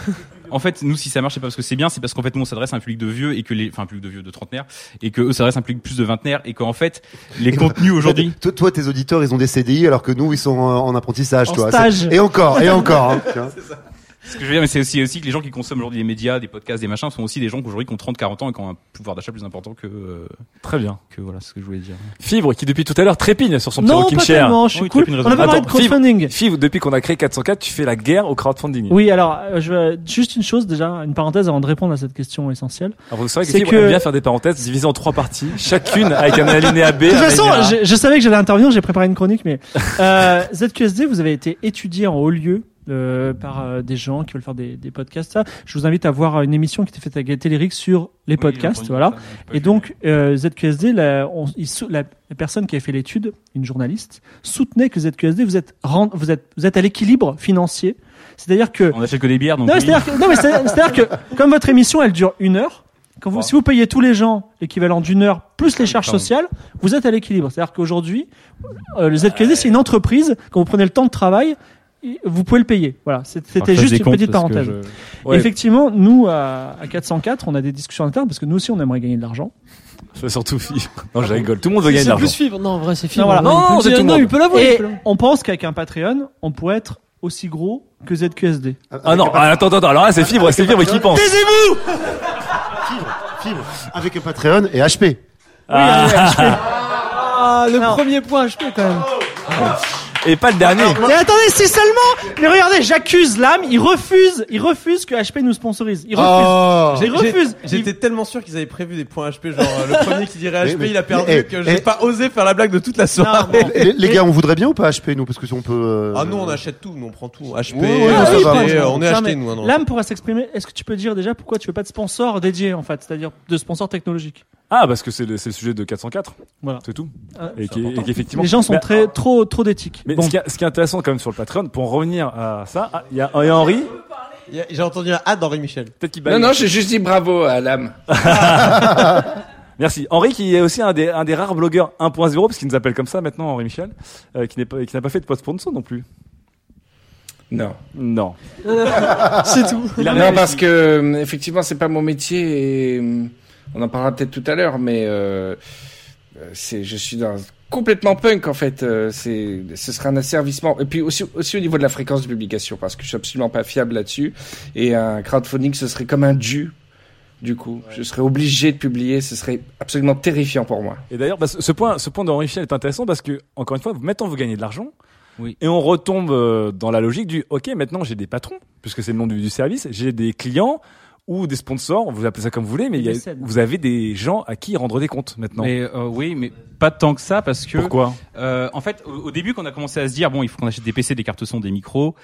En fait, nous, si ça marche, c'est pas parce que c'est bien, c'est parce qu'en fait, nous, on s'adresse à un public de vieux et que les, enfin, un public de vieux, de trentenaires, et que eux s'adressent à un public plus de vingtenaires, et qu'en fait, les contenus aujourd'hui, Toi, toi, tes auditeurs, ils ont des CDI alors que nous, ils sont en, en apprentissage, En toi. stage. Et encore, et encore. hein, tu vois. Ce que je veux dire, mais c'est aussi, aussi que les gens qui consomment aujourd'hui les médias, des podcasts, des machins, sont aussi des gens qu'aujourd'hui qui ont 30, 40 ans et qui ont un pouvoir d'achat plus important que, euh, Très bien. que voilà, ce que je voulais dire. Fibre qui depuis tout à l'heure trépigne sur son petit Non, rocking pas chair. tellement, je suis Oui, cool. On avait parlé de Attends, Fibre, crowdfunding. Fibre, depuis qu'on a créé 404, tu fais la guerre au crowdfunding. Oui, alors, euh, je vais, juste une chose déjà, une parenthèse avant de répondre à cette question essentielle. Alors, c'est vrai que C'est Fibre que- aime bien faire des parenthèses divisées en trois parties, chacune avec un alinéa B. De toute un façon, alinéa A. je, je savais que j'allais intervenir, j'ai préparé une chronique, mais euh, ZQSD, vous avez été étudié en haut lieu euh, par euh, des gens qui veulent faire des, des podcasts. Ça. Je vous invite à voir une émission qui était faite avec Téléric sur les podcasts, voilà. Et donc euh, ZQSD, la, on- il la, la personne qui a fait l'étude, une journaliste, soutenait que ZQSD, vous êtes rend- vous êtes vous êtes à l'équilibre financier. C'est-à-dire que On achète que des bières, donc. non, oui. c'est-à-dire que, non, mais c'est- c'est-à-dire que comme votre émission elle dure une heure, quand vous, si vous payez tous les gens l'équivalent d'une heure plus les charges Pardon. sociales, vous êtes à l'équilibre. C'est-à-dire qu'aujourd'hui, euh, le ZQSD c'est une entreprise. Quand vous prenez le temps de travail, vous pouvez le payer. Voilà, C'est- c'était juste une petite parenthèse. je- Ouais. Effectivement, nous à, à 404, on a des discussions internes parce que nous aussi on aimerait gagner de l'argent. C'est surtout Fibre. Non, je rigole. Tout le monde veut gagner de C'est l'argent. plus fibre. Non, en vrai, c'est fibre. Non, voilà. Non, Non, il peut c'est tout le monde. il peut l'avouer. on pense qu'avec un Patreon, on pourrait être aussi gros que ZQSD. Ah non, ah, attends, attends, alors là, c'est Fibre, c'est Fibre qui pense. Taisez-vous Fibre, avec un Patreon et HP. Ah. Ah, le Non. premier point HP quand même. Et pas le dernier. Mais attendez, c'est seulement. Mais regardez, j'accuse l'âme. Il refuse, il refuse que HP nous sponsorise. Il refuse. Oh. Il refuse. J'ai- J'étais tellement sûr qu'ils avaient prévu des points HP, genre euh, le premier qui dirait HP mais- il a perdu, mais- que eh, j'ai eh. pas osé faire la blague de toute la soirée. Non, Les, les gars, on voudrait bien ou pas HP nous parce que si on peut. euh, Ah nous on achète tout, nous on prend tout. HP, Ouais, ouais, euh, ça HD, va. euh, on est acheté nous. hein, non. L'âme pourra s'exprimer. Est-ce que tu peux dire déjà pourquoi tu veux pas de sponsor dédié en fait, c'est-à-dire de sponsor technologique? Ah, parce que c'est le, sujet de 404. Voilà. C'est tout. Ah, Et qu'effectivement. Les gens sont Mais- très trop trop d'éthique. Mais Bon. ce, qui est, ce qui est intéressant quand même sur le Patreon, pour en revenir à ça, ah, il y a, il y a Henri, J'ai entendu un hâte d'Henri Michel. peut-être qu'il Non, non, j'ai juste dit bravo à l'âme. Merci. Henri qui est aussi un des, un des rares blogueurs 1.0, parce qu'il nous appelle comme ça maintenant, Henri Michel, euh, qui n'est pas, qui n'a pas fait de post sponsor non plus. Non. Non. C'est tout. Il non, parce que euh, effectivement, c'est pas mon métier et euh, on en parlera peut-être tout à l'heure, mais euh, euh, c'est, je suis dans complètement punk en fait. euh, c'est, ce serait un asservissement. Et puis aussi, aussi au niveau de la fréquence de publication, parce que je suis absolument pas fiable là-dessus. Et un crowdfunding, ce serait comme un dû. Du coup, je serais obligé de publier. Ce serait absolument terrifiant pour moi. Et d'ailleurs, bah, ce point, ce point d'Henri est intéressant parce que, encore une fois, maintenant vous gagnez de l'argent. Oui. Et on retombe euh, dans la logique du, ok, maintenant j'ai des patrons, puisque c'est le nom du, du service, j'ai des clients ou des sponsors, vous appelez ça comme vous voulez, mais il y a- vous avez des gens à qui rendre des comptes maintenant. Mais euh, oui, mais pas tant que ça parce que. Pourquoi? euh, En fait, au, au début, quand on a commencé à se dire bon, il faut qu'on achète des PC, des cartes son, des micros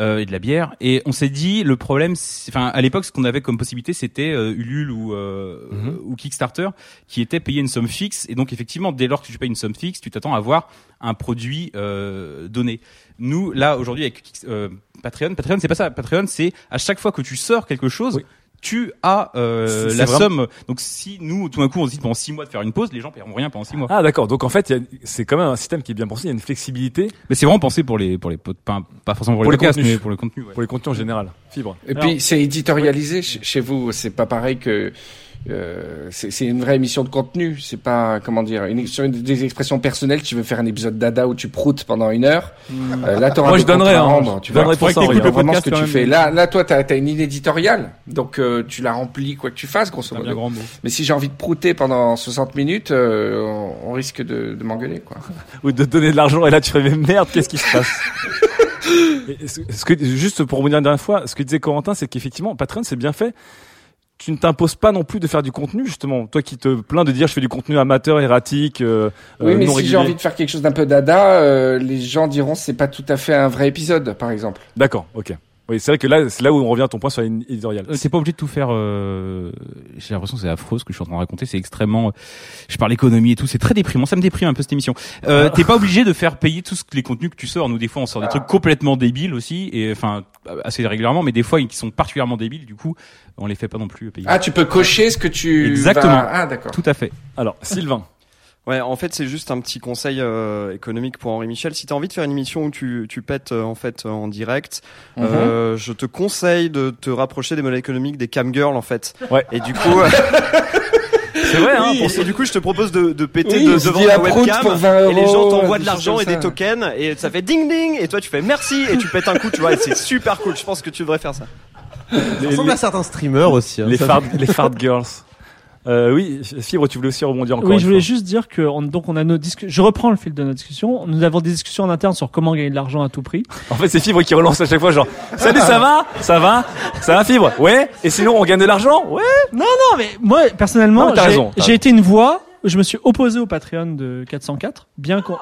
euh, et de la bière, et on s'est dit le problème, c'est- enfin à l'époque, ce qu'on avait comme possibilité, c'était euh, Ulule ou euh, Mhm. ou Kickstarter, qui était payé une somme fixe, et donc effectivement, dès lors que tu payes une somme fixe, tu t'attends à avoir un produit euh, donné. Nous, là aujourd'hui avec euh, Patreon, Patreon, c'est pas ça. Patreon, c'est à chaque fois que tu sors quelque chose. Tu as euh, la vraiment- somme. Donc si nous, tout d'un coup, on décide pendant six mois de faire une pause, les gens paieront rien pendant six mois. Ah d'accord, donc en fait, il y a- c'est quand même un système qui est bien pensé, il y a une flexibilité. Mais c'est vraiment pensé pour les pour les pas, pas forcément pour, les podcasts, contenus. mais pour le contenu. ouais. Pour les contenus en général. Fibre. Et Alors- puis c'est éditorialisé chez vous. C'est pas pareil que euh, c'est c'est une vraie émission de contenu. C'est pas comment dire une, sur une, des expressions personnelles. Tu veux faire un épisode dada où tu proutes pendant une heure. Euh, là, t'auras Moi, je donnerais, hein. rendre. Tu Je donnerais vois, pour ça, oui. t'écoutes vraiment ce que tu fais. même. Là, là, toi, t'as as une ligne éditoriale, donc euh, tu la remplis quoi que tu fasses, grosso modo. grand. Mais si j'ai envie de prouter pendant 60 minutes, euh, on, on risque de, de m'engueuler, quoi. ou de te donner de l'argent et là tu fais merde qu'est-ce qui se passe? Et ce, ce que juste pour revenir une dernière fois ce que disait Corentin c'est qu'effectivement Patreon c'est bien fait tu ne t'imposes pas non plus de faire du contenu justement. Toi qui te plains de dire je fais du contenu amateur erratique euh, Oui, euh, mais non si j'ai envie de faire quelque chose d'un peu dada, euh, les gens diront c'est pas tout à fait un vrai épisode, par exemple. d'accord ok oui c'est vrai que là c'est là où on revient à ton point sur l'éditorial Euh, T'es pas obligé de tout faire. Euh... J'ai l'impression que c'est affreux ce que je suis en train de raconter. C'est extrêmement. Je parle économie et tout. C'est très déprimant. Ça me déprime un peu cette émission. Euh, T'es pas obligé de faire payer tous les contenus que tu sors. Nous des fois on sort des trucs complètement débiles aussi et enfin assez régulièrement, mais des fois qui sont particulièrement débiles. Du coup, on les fait pas non plus payer. Ah, tu peux cocher ce que tu Exactement. vas- Ah, d'accord. Tout à fait. alors Sylvain Ouais, en fait, c'est juste un petit conseil euh, économique pour Henri Michel. Si tu as envie de faire une émission où tu, tu pètes euh, en fait euh, en direct, Mhm. euh, je te conseille de te rapprocher des modèles économiques des cam girls en fait. Ouais. Et du coup, c'est vrai. Hein, et du coup, je te propose de, de péter Oui, de, devant la webcam pour 20 et les gens t'envoient de l'argent et des tokens et ça fait ding ding et toi tu fais merci et tu pètes un coup, tu vois. Et c'est super cool. Je pense que tu devrais faire ça. Ça ressemble à certains streamers aussi. hein, les fart fait- les fart girls euh, oui Fibre tu voulais aussi rebondir encore Oui, je voulais fois. juste dire que on, donc on a nos discussions. Je reprends le fil de notre discussion. Nous avons des discussions en interne sur comment gagner de l'argent à tout prix. En fait, c'est Fibre qui relance à chaque fois, genre, salut, ça va? Ça va? Ça va, Fibre? Ouais? Et sinon, on gagne de l'argent? Ouais? Non, non, mais moi personnellement, j'ai- raison, t'as j'ai été une voix. Je me suis opposé au Patreon de 404, bien qu'on.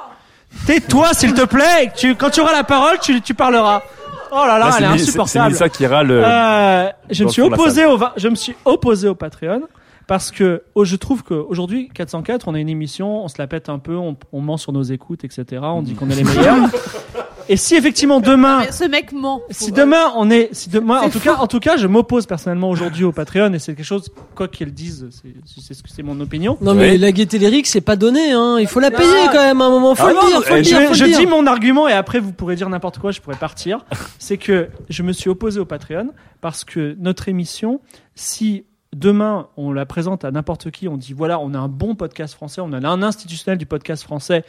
Tais-toi, s'il te plaît. Tu, quand tu auras la parole, tu, tu parleras. Oh là là, Là, elle est Mélissa- c'est insupportable. Mélissa qui râle, euh, je me suis opposé au, je me suis opposé au Patreon parce que oh, je trouve qu'aujourd'hui 404, on a une émission, on se la pète un peu, on, on ment sur nos écoutes, etc. On dit qu'on est les meilleurs. Et si effectivement demain, Mais Ce mec ment. si demain on est, si demain, en tout cas, en tout cas, je m'oppose personnellement aujourd'hui au Patreon et c'est quelque chose, quoi qu'ils disent, c'est, c'est ce que c'est mon opinion. Non mais la gaieté lyrique c'est pas donné hein, il faut la payer quand même à un moment, faut Ah le non, dire, faut le je, dire, faut le je dire. dis mon argument et après vous pourrez dire n'importe quoi, je pourrais partir. C'est que je me suis opposé au Patreon parce que notre émission, si demain on la présente à n'importe qui, on dit voilà, on a un bon podcast français, on a un institutionnel du podcast français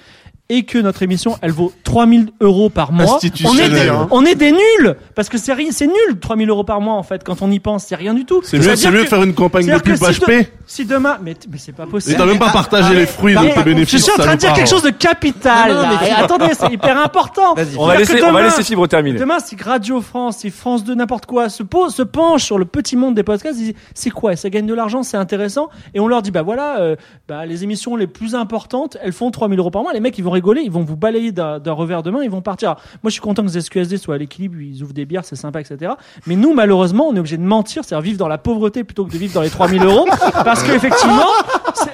et que notre émission elle vaut 3000 euros par mois, on est, Institutionnel, des, hein. on est des nuls parce que c'est rien, c'est nul 3000 euros par mois en fait quand on y pense, c'est rien du tout. C'est mieux, C'est-à-dire c'est mieux que- de faire une campagne de pub que si HP. de- si demain, mais, mais c'est pas possible. Et t'as même pas partagé les fruits de tes bénéfices. Je suis en train de dire quelque chose de capital. Non, non, mais attendez, c'est hyper important. On va laisser, que on va demain- laisser Fibre terminer. Demain, si Radio France, si France 2, n'importe quoi, se, pose, se penche sur le petit monde des podcasts, ils disent c'est quoi Ça gagne de l'argent, c'est intéressant. Et on leur dit bah voilà, euh, bah, les émissions les plus importantes, elles font 3000 euros par mois. Les mecs, ils vont rigoler, ils vont vous balayer d'un revers de main, ils vont partir. Moi, je suis content que les SQSD soient à l'équilibre, ils ouvrent des bières, c'est sympa, etc. Mais nous, malheureusement, on est obligé de mentir, c'est-à-dire vivre dans la pauvreté plutôt que de vivre dans les 3000 euros, parce qu'effectivement,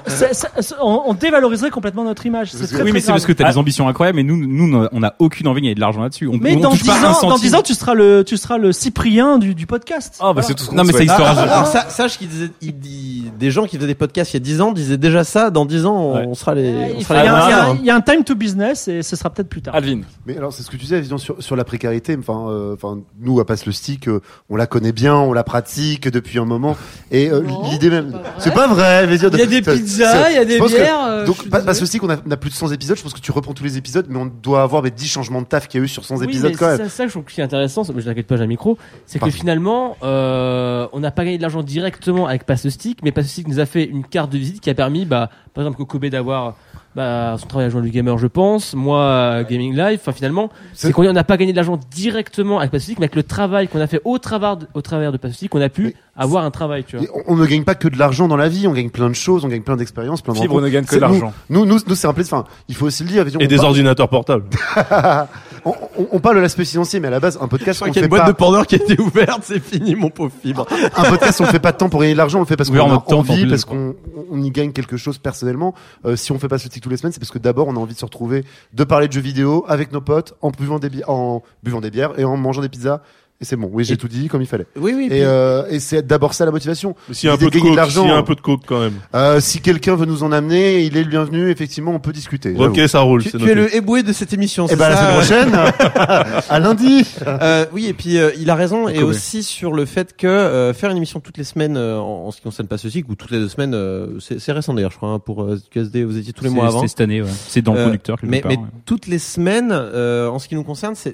c'est- c'est- c'est- on, on dévaloriserait complètement notre image. C'est très, oui, très mais c'est parce que t'as des ambitions incroyables, mais nous, nous, on a aucune envie de gagner de l'argent là-dessus. On, Mais on dans touche 10 pas un ans, dans centime. 10 ans, tu seras le, tu seras le Cyprien du, du podcast. Ah, bah, Voilà. c'est tout ce qu'on Non, mais ça souhaite. existera Ah, alors, sa- sache qu'il disait, il dit, des gens qui faisaient des podcasts il y a 10 ans disaient déjà ça. Dans 10 ans, on, Ouais. on sera les, on Il, sera il y a, les un- il y a un- meilleurs. il y a un time to business et ce sera peut-être plus tard. Alvin. Mais alors, c'est ce que tu disais, évidemment, sur, sur la précarité. Enfin, euh, enfin, nous, à Passe le Stick, euh, on la connaît bien, on la pratique depuis un moment. Et euh, l'idée même, c'est pas vrai. Mais Il y a des pizzas, il y a des bières, euh, donc, suis Pa- désolé. Passe le Stick, on a, plus de 100 épisodes. Je pense que tu reprends tous les épisodes, mais on doit avoir les 10 changements de taf qu'il y a eu sur 100 Oui, épisodes mais quand c'est même. Ça, ça, je trouve qui est intéressant, mais je t'inquiète pas, j'ai un micro. C'est que finalement, euh, on n'a pas gagné de l'argent directement avec Pass Stick, mais Pass Stick nous a fait une carte de visite qui a permis, bah, par exemple, Kokobé d'avoir bah, son travail à du gamer, je pense. Moi, euh, Gaming Live. Enfin, finalement, c'est qu'on n'a pas gagné de l'argent directement avec Stick, mais avec le travail qu'on a fait au travers de, au travers de Stick, on a pu avoir un travail, tu vois. Et on, on ne gagne pas que de l'argent dans la vie, on gagne plein de choses, on gagne plein d'expériences, plein de Fibre rencontres. ne gagne que de l'argent. Nous, nous, nous, nous, c'est un plaisir. Enfin, il faut aussi le dire. Et des ordinateurs portables. on, on- on parle de l'aspect financier, mais à la base, un podcast, Je crois on y a fait une boîte pas. de Pandore qui a été ouverte, c'est fini, mon pauvre fibre. un podcast, on fait pas de temps pour gagner de l'argent, on le fait parce qu'on a temps, envie, parce qu'on on y gagne quelque chose personnellement. Euh, si on fait pas ce titre tous les semaines, c'est parce que d'abord on a envie de se retrouver, de parler de jeux vidéo avec nos potes, en buvant des en buvant des bières et en mangeant des pizzas Et c'est bon. Oui, j'ai tout dit comme il fallait. Oui, oui. Et, puis- euh, et c'est d'abord ça la motivation. Mais s'il y a un peu de coke, s'il y a un peu de coke quand même. Euh, si quelqu'un veut nous en amener, il est le bienvenu. Effectivement, on peut discuter. Ok, ça roule. Tu, es le éboué de cette émission. Eh c'est ben, la semaine prochaine, à lundi. Euh, oui, et puis euh, il a raison, et aussi sur le fait que euh, faire une émission toutes les semaines euh, en, en ce qui concerne pas ceci, ou toutes les deux semaines, euh, c'est c'est récent d'ailleurs, je crois, hein, pour euh, QSD, vous étiez tous les mois avant. c'est cette année, ouais. C'est dans le Euh, conducteur, quelque Mais, part, mais ouais. toutes les semaines, euh, en ce qui nous concerne, c'est-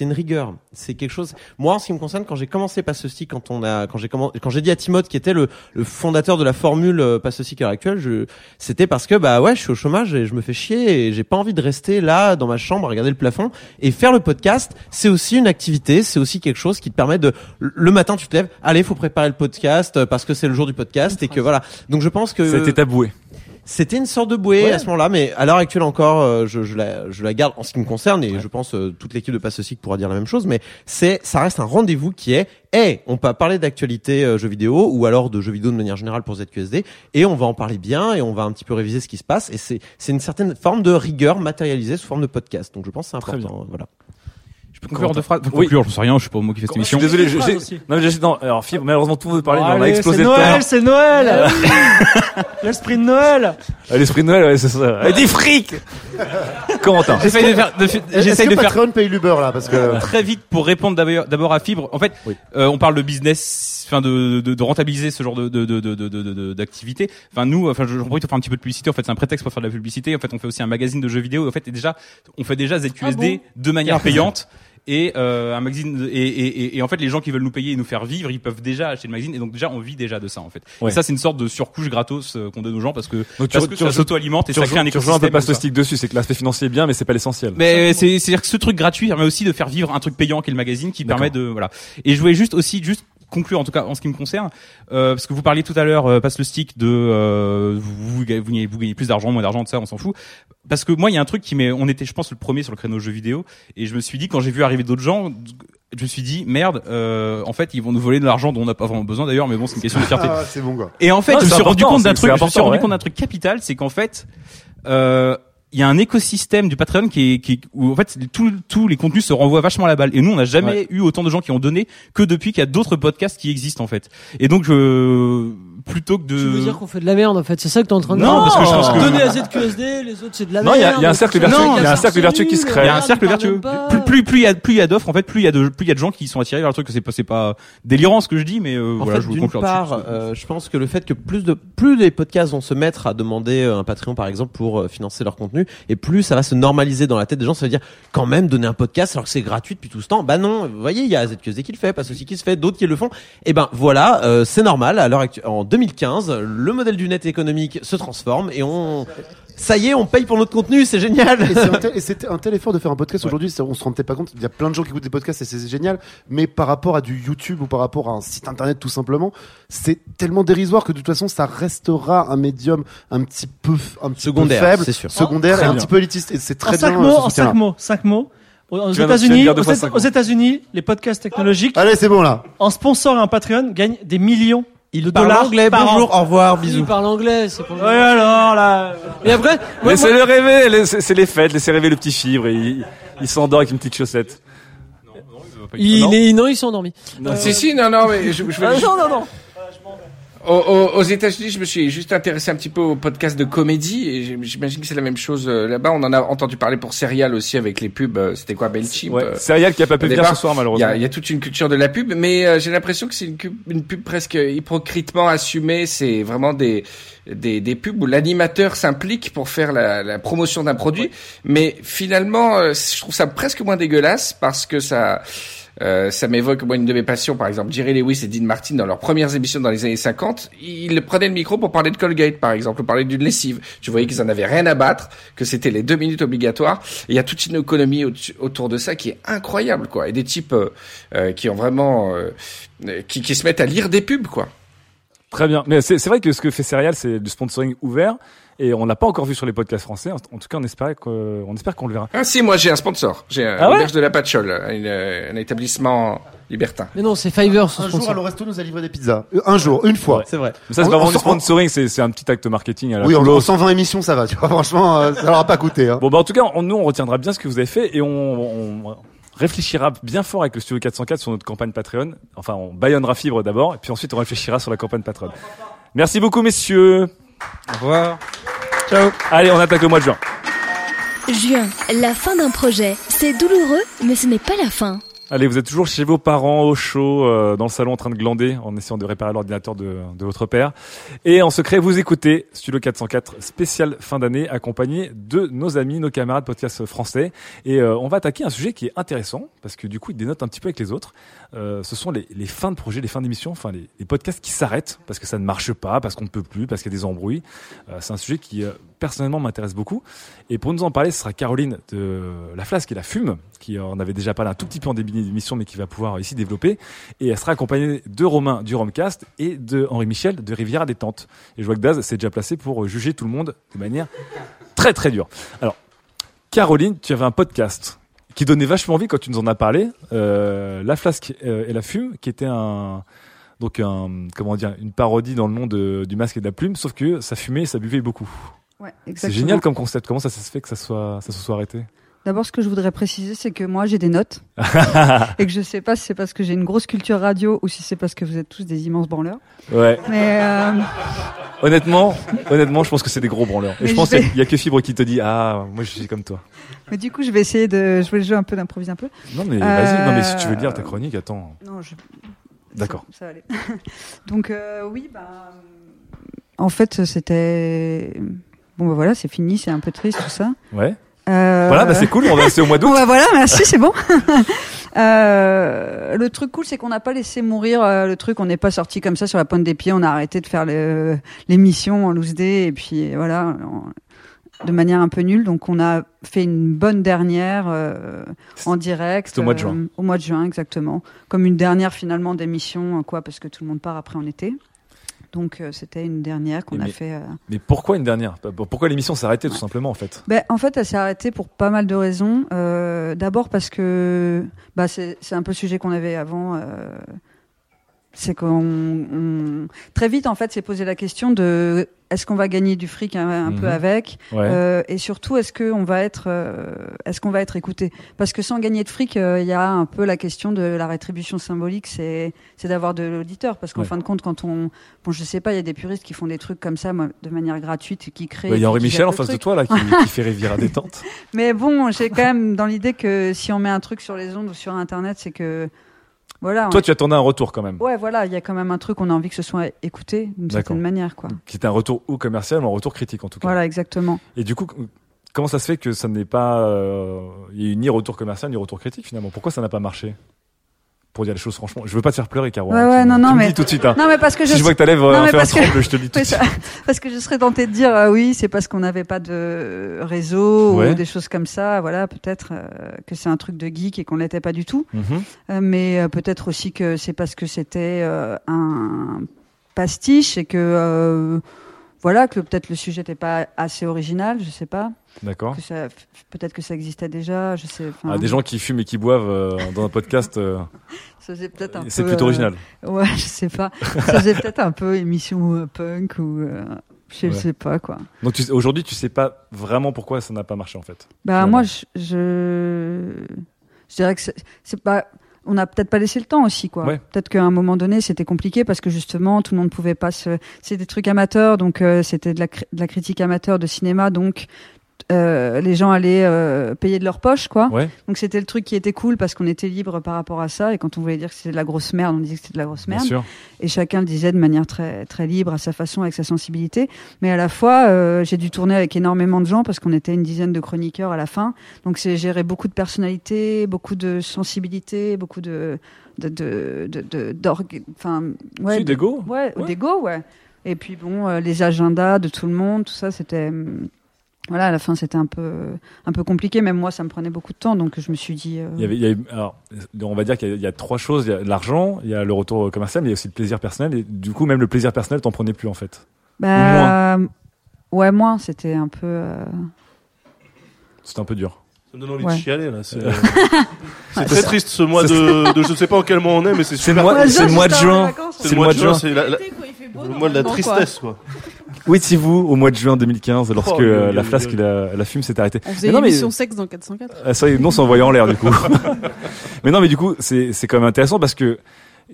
une rigueur. C'est quelque chose. Moi, en ce qui me concerne, quand j'ai commencé pas ceci, quand on a, quand j'ai commen- quand j'ai dit à Timothée qui était le, le fondateur de la formule euh, pas ceci à l'heure actuelle, je, c'était parce que bah ouais, je suis au chômage et je me fais chier et j'ai pas envie de rester là dans ma chambre à regarder le plafond et faire le podcast. C'est aussi une activité, c'est aussi quelque chose qui te permet de le matin tu te lèves, allez, faut préparer le podcast parce que c'est le jour du podcast et que voilà. Donc je pense que C'était taboué. C'était une sorte de bouée Ouais. à ce moment-là, mais à l'heure actuelle encore, euh, je, je, la, je la garde en ce qui me concerne et je pense euh, toute l'équipe de Passe pourra dire la même chose. Mais c'est, ça reste un rendez-vous qui est, hey, on peut parler d'actualité euh, jeux vidéo ou alors de jeux vidéo de manière générale pour ZQSD et on va en parler bien et on va un petit peu réviser ce qui se passe et c'est, c'est une certaine forme de rigueur matérialisée sous forme de podcast. Donc je pense que c'est important. Voilà. Je peux conclure de phrases. Oui. Conclure, je sais rien, je suis pas moi qui fais cette Je suis émission. désolé, je- aussi. non, mais j'ai, non, alors, Fibre, malheureusement, tout le monde veut parler, mais on a explosé c'est le Noël, temps. c'est Noël. L'esprit de Noël. Ah, L'esprit de Noël, ouais, c'est ça. Et des frics! Corentin. J'essaye de faire, de, Est-ce j'essaye que de faire Patreon paye l'Uber là parce que très vite pour répondre d'abord d'abord à Fibre. En fait, euh, on parle de business, enfin de, de, de rentabiliser ce genre de de de de de- de- de- d'activité. Enfin nous, enfin j'en profite pour faire un petit peu de publicité. En fait, c'est un prétexte pour faire de la publicité. En fait, on fait aussi un magazine de jeux vidéo. En fait, et déjà, on fait déjà ZQSD Ah bon? de manière payante. Et euh, un magazine de- et, et, et, et en fait les gens qui veulent nous payer et nous faire vivre ils peuvent déjà acheter le magazine et donc déjà on vit déjà de ça en fait Ouais. et ça c'est une sorte de surcouche gratos euh, qu'on donne aux gens parce que Donc, parce tu, que tu ça s'auto-alimente et tu ça crée un rejoins- tu un peu écosystème stick dessus, c'est que l'aspect financier est bien, mais c'est pas l'essentiel. Mais c'est c'est-à-dire que ce truc gratuit permet aussi de faire vivre un truc payant qui est le magazine qui permet de voilà. Et je voulais juste aussi juste conclure en tout cas en ce qui me concerne euh, parce que vous parliez tout à l'heure euh, passe le stick de euh, vous, vous, gagnez, vous gagnez- vous gagnez plus d'argent moins d'argent de ça on s'en fout parce que moi il y a un truc qui m'est on était je pense le premier sur le créneau jeux vidéo et je me suis dit quand j'ai vu arriver d'autres gens je me suis dit merde euh, en fait ils vont nous voler de l'argent dont on n'a pas vraiment besoin d'ailleurs mais bon c'est une question de fierté Ah, c'est bon quoi. et en fait, Non, je me suis rendu compte d'un truc, je me suis rendu ouais. compte d'un truc capital, c'est qu'en fait, euh, il y a un écosystème du Patreon qui est, qui est- où en fait tous tous les contenus se renvoient vachement à la balle. Et nous, on n'a jamais Ouais. eu autant de gens qui ont donné que depuis qu'il y a d'autres podcasts qui existent en fait. Et donc, je, plutôt que de Tu veux dire qu'on fait de la merde en fait, c'est ça que t'es en train de Non, dire parce que je pense que- Donner à ZQSD, les autres c'est de la Non, merde. il y a- il y a un cercle vertueux- il y a un cercle vertueux qui se crée. il y a un cercle vertueux. Plus, plus, plus il y a, plus il y a d'offres, en fait, plus il y a de, plus il y a de gens qui sont attirés vers le truc. que C'est pas, c'est pas délirant ce que je dis, mais euh, En voilà, fait, je vous part, euh, je pense que le fait que plus de plus les podcasts vont se mettre à demander euh, un Patreon par exemple pour euh, financer leur contenu, et plus ça va se normaliser dans la tête des gens, ça veut dire quand même donner un podcast alors que c'est gratuit depuis tout ce temps. Bah non, vous voyez, il y a ZQSD qui le fait, pas ceci qui se fait, d'autres qui le font. Et ben voilà, euh, c'est normal. À l'heure actuelle, en 2015, le modèle du net économique se transforme et on, ça y est, on paye pour notre contenu, c'est génial. Et c'est un, tel- et c'est un tel effort de faire un podcast aujourd'hui, on se rend peut-être pas compte. Il y a plein de gens qui écoutent des podcasts et c'est génial, mais par rapport à du YouTube ou par rapport à un site internet tout simplement, c'est tellement dérisoire que de toute façon ça restera un médium un petit peu un petit Secondaire, peu faible, c'est sûr. secondaire Très et un bien. petit peu élitiste. Et c'est En très cinq bien. mots, ce en cinq mots, cinq mots. Aux États-Unis, aux, cinq. États-Unis, les podcasts technologiques, Allez, c'est bon là. en sponsor un Patreon, gagnent des millions de Parle anglais, par bonjour, au revoir, Il bisous. parle anglais, c'est pour Ouais, alors là. Et après, moi, Laissez-le rêver, c'est les fêtes, laissez rêver le petit fibre, et il, il s'endort avec une petite chaussette. il Non. est, non, il s'est endormi. Si, si, non, non, mais je, je veux Ah, juste- non, non, non. Aux, aux- aux États-Unis, je me suis juste intéressé un petit peu au podcast de comédie et j'im- j'imagine que c'est la même chose euh, là-bas. On en a entendu parler pour Serial aussi avec les pubs. euh, C'était quoi, Belchimp Ouais, euh, Serial qui a pas pu venir ce soir, y, malheureusement. a, il y a toute une culture de la pub, mais j'ai l'impression que c'est une, pub- une pub presque hypocritement assumée. C'est vraiment des, des, des pubs où l'animateur s'implique pour faire la, la promotion d'un produit, mais finalement, je trouve ça presque moins dégueulasse parce que ça. Euh, ça m'évoque moi une de mes passions, par exemple Jerry Lewis et Dean Martin dans leurs premières émissions dans les années 50, ils prenaient le micro pour parler de Colgate par exemple, ou parler d'une lessive. Tu voyais qu'ils en avaient rien à battre, que c'était les deux minutes obligatoires. Et il y a toute une économie au- autour de ça qui est incroyable, quoi. Et des types euh, euh, qui ont vraiment, euh, qui, qui se mettent à lire des pubs, quoi. Très bien. Mais c'est vrai que ce que fait Serial, c'est du sponsoring ouvert. Et on l'a pas encore vu sur les podcasts français. En tout cas, on espère qu'on on espère qu'on le verra. Ah si, moi j'ai un sponsor, j'ai un Ah ouais de la Patchole, une, euh, un établissement libertin. Mais non, c'est Fiverr, ce Un jour, à Resto nous a livré des pizzas. Euh, Un jour, une fois. C'est vrai. Mais ça, c'est pas vraiment en- du sponsoring, c'est c'est un petit acte marketing à la Oui, en, Toulouse. en 120 émissions, ça va. Tu vois, franchement, euh, ça leur a pas coûté. Hein. Bon, bah, en tout cas, on- nous, on retiendra bien ce que vous avez fait et on, on- réfléchira bien fort avec le Studio 404 sur notre campagne Patreon. Enfin, on baillonnera fibre d'abord, et puis ensuite on réfléchira sur la campagne Patreon. Merci beaucoup, messieurs. Au revoir. Ciao. Allez, on attaque le mois de juin. Juin, la fin d'un projet. C'est douloureux, mais ce n'est pas la fin. Allez, vous êtes toujours chez vos parents, au chaud, euh, dans le salon en train de glander, en essayant de réparer l'ordinateur de, de votre père. Et en secret, vous écoutez Studio 404, spécial fin d'année, accompagné de nos amis, nos camarades podcast français. Et euh, on va attaquer un sujet qui est intéressant, parce que du coup, il dénote un petit peu avec les autres. Euh, ce sont les, les fins de projet, les fins d'émission, enfin les, les podcasts qui s'arrêtent, parce que ça ne marche pas, parce qu'on ne peut plus, parce qu'il y a des embrouilles. Euh, c'est un sujet qui, euh, personnellement, m'intéresse beaucoup. Et pour nous en parler, ce sera Caroline de La Flasque et la Fume, qui en avait déjà parlé un tout petit peu en début d'émission, mais qui va pouvoir ici développer. Et elle sera accompagnée de Romain du Romcast et de Henri Michel de Rivière Détente. Et je vois que Daz s'est déjà placé pour euh, juger tout le monde de manière très très dure. Alors, Caroline, tu avais un podcast qui donnait vachement envie quand tu nous en as parlé, euh, La Flasque euh, et la Fume, qui était un donc un comment dire une parodie dans le nom de- du masque et de la plume, sauf que ça fumait et ça buvait beaucoup. Ouais, C'est génial comme concept. Comment ça se fait que ça soit ça se soit arrêté? D'abord, ce que je voudrais préciser, c'est que moi, j'ai des notes. et que je sais pas si c'est parce que j'ai une grosse culture radio ou si c'est parce que vous êtes tous des immenses branleurs. Ouais. Mais, euh, Honnêtement, honnêtement, je pense que c'est des gros branleurs. Et Mais je pense vais- qu'il y a que Fibre qui te dit ah moi je suis comme toi. mais du coup, je vais essayer de jouer le jeu un peu, d'improviser un peu. Non mais vas-y, non mais si tu veux Euh, dire ta chronique, attends. Non, je... D'accord. Ça va aller. Donc, euh, oui, bah, en fait, c'était. Bon, bah voilà, c'est fini, c'est un peu triste tout ça. Ouais. Euh, Voilà, bah c'est cool, on va rester au mois d'août. Bon, bah voilà, merci, c'est bon. Euh, le truc cool, c'est qu'on n'a pas laissé mourir euh, le truc. On n'est pas sorti comme ça sur la pointe des pieds. On a arrêté de faire l'émission en loose day et puis voilà, en- de manière un peu nulle. Donc on a fait une bonne dernière euh, en direct. Au mois de euh, juin. au mois de juin, exactement. Comme une dernière finalement d'émission, quoi, parce que tout le monde part après en été. Donc euh, c'était une dernière qu'on Mais- a fait. euh, Mais pourquoi une dernière? Pourquoi l'émission s'est arrêtée tout simplement en fait? Ben, en fait, elle s'est arrêtée pour pas mal de raisons. Euh, D'abord parce que bah, c'est c'est un peu le sujet qu'on avait avant. c'est qu'on on- très vite en fait s'est posé la question de est-ce qu'on va gagner du fric un, un Mhm. peu avec Ouais. Euh, et surtout est-ce qu'on va être euh, est-ce qu'on va être écouté? Parce que sans gagner de fric euh, il y a un peu la question de la rétribution symbolique c'est c'est d'avoir de l'auditeur parce qu'en Ouais. fin de compte quand on bon je sais pas il y a des puristes qui font des trucs comme ça moi, de manière gratuite qui créent Bah, Il y a Henri Michel en face de toi là qui, qui fait Riviera détente. Mais bon, j'ai quand même dans l'idée que si on met un truc sur les ondes ou sur Internet, c'est que voilà. Toi on- tu attendais un retour quand même. Ouais, voilà, il y a quand même un truc, on a envie que ce soit écouté d'une certaine manière, quoi. Qui un retour ou commercial ou un retour critique en tout cas. Voilà, exactement. Et du coup, comment ça se fait que ça n'est pas, euh, il y a eu ni retour commercial ni retour critique finalement? Pourquoi ça n'a pas marché? Pour dire les choses franchement, je veux pas te faire pleurer, Caro. Ouais, hein, ouais, non, mais tout de suite. hein. non, mais parce que si je, je vois que ta lèvre Non, euh, fait un que- tremble, je te le dis tout de suite. parce que je serais tentée de dire euh, oui, c'est parce qu'on n'avait pas de réseau Ouais. ou des choses comme ça. Voilà, peut-être euh, que c'est un truc de geek et qu'on l'était pas du tout. Mhm. Euh, mais peut-être aussi que c'est parce que c'était un pastiche et que voilà que peut-être le sujet n'était pas assez original, je sais pas. D'accord. Peut-être que ça existait déjà, je sais. Ah, des gens qui fument et qui boivent euh, dans un podcast, euh, peut-être c'est peu, plutôt euh, original. Ouais, je sais pas. ça faisait peut-être un peu émission punk ou je Ouais. sais pas quoi. Donc tu- aujourd'hui, tu sais pas vraiment pourquoi ça n'a pas marché en fait. Bah moi je, je je dirais que c'est pas on n'a peut-être pas laissé le temps aussi quoi. Ouais. Peut-être qu'à un moment donné c'était compliqué parce que justement tout le monde pouvait pas se c'est des trucs amateurs donc euh, c'était de la de la critique amateur de cinéma donc euh, les gens allaient euh, payer de leur poche quoi. Ouais. Donc c'était le truc qui était cool parce qu'on était libre par rapport à ça et quand on voulait dire que c'était de la grosse merde, on disait que c'était de la grosse Bien merde. sûr. Et chacun le disait de manière très très libre à sa façon avec sa sensibilité. Mais à la fois, euh, j'ai dû tourner avec énormément de gens parce qu'on était une dizaine de chroniqueurs à la fin. Donc c'est gérer beaucoup de personnalités, beaucoup de sensibilité, beaucoup de de de de, de- d'org- enfin ouais d'ego. ouais, d'ego ouais. Et puis bon, euh, les agendas de tout le monde, tout ça, c'était hum, voilà, à la fin, c'était un peu, un peu compliqué. Même moi, ça me prenait beaucoup de temps, donc je me suis dit. euh, Il y avait, il y alors, on va dire qu'il y a, il y a trois choses. Il y a l'argent, il y a le retour commercial, mais il y a aussi le plaisir personnel. Et du coup, même le plaisir personnel, t'en prenais plus en fait. Bah, ouais, moins. C'était un peu. euh, C'était un peu dur. Ça me donne envie Ouais. de chialer là. C'est Euh. c'est très triste ce mois de, de je sais pas en quel mois on est, mais c'est super le mois- triste. c'est le mois de juin. C'est le mois de juin, c'est le mois de la tristesse quoi. Où étiez-vous au mois de juin 2015 lorsque Oh, euh, la flasque, la, la fume s'est arrêtée On faisait Mais non, mais- l'émission sexe dans 404. Ah, ça, non, c'est envoyé en l'air du coup. mais non, mais du coup, c'est c'est quand même intéressant parce que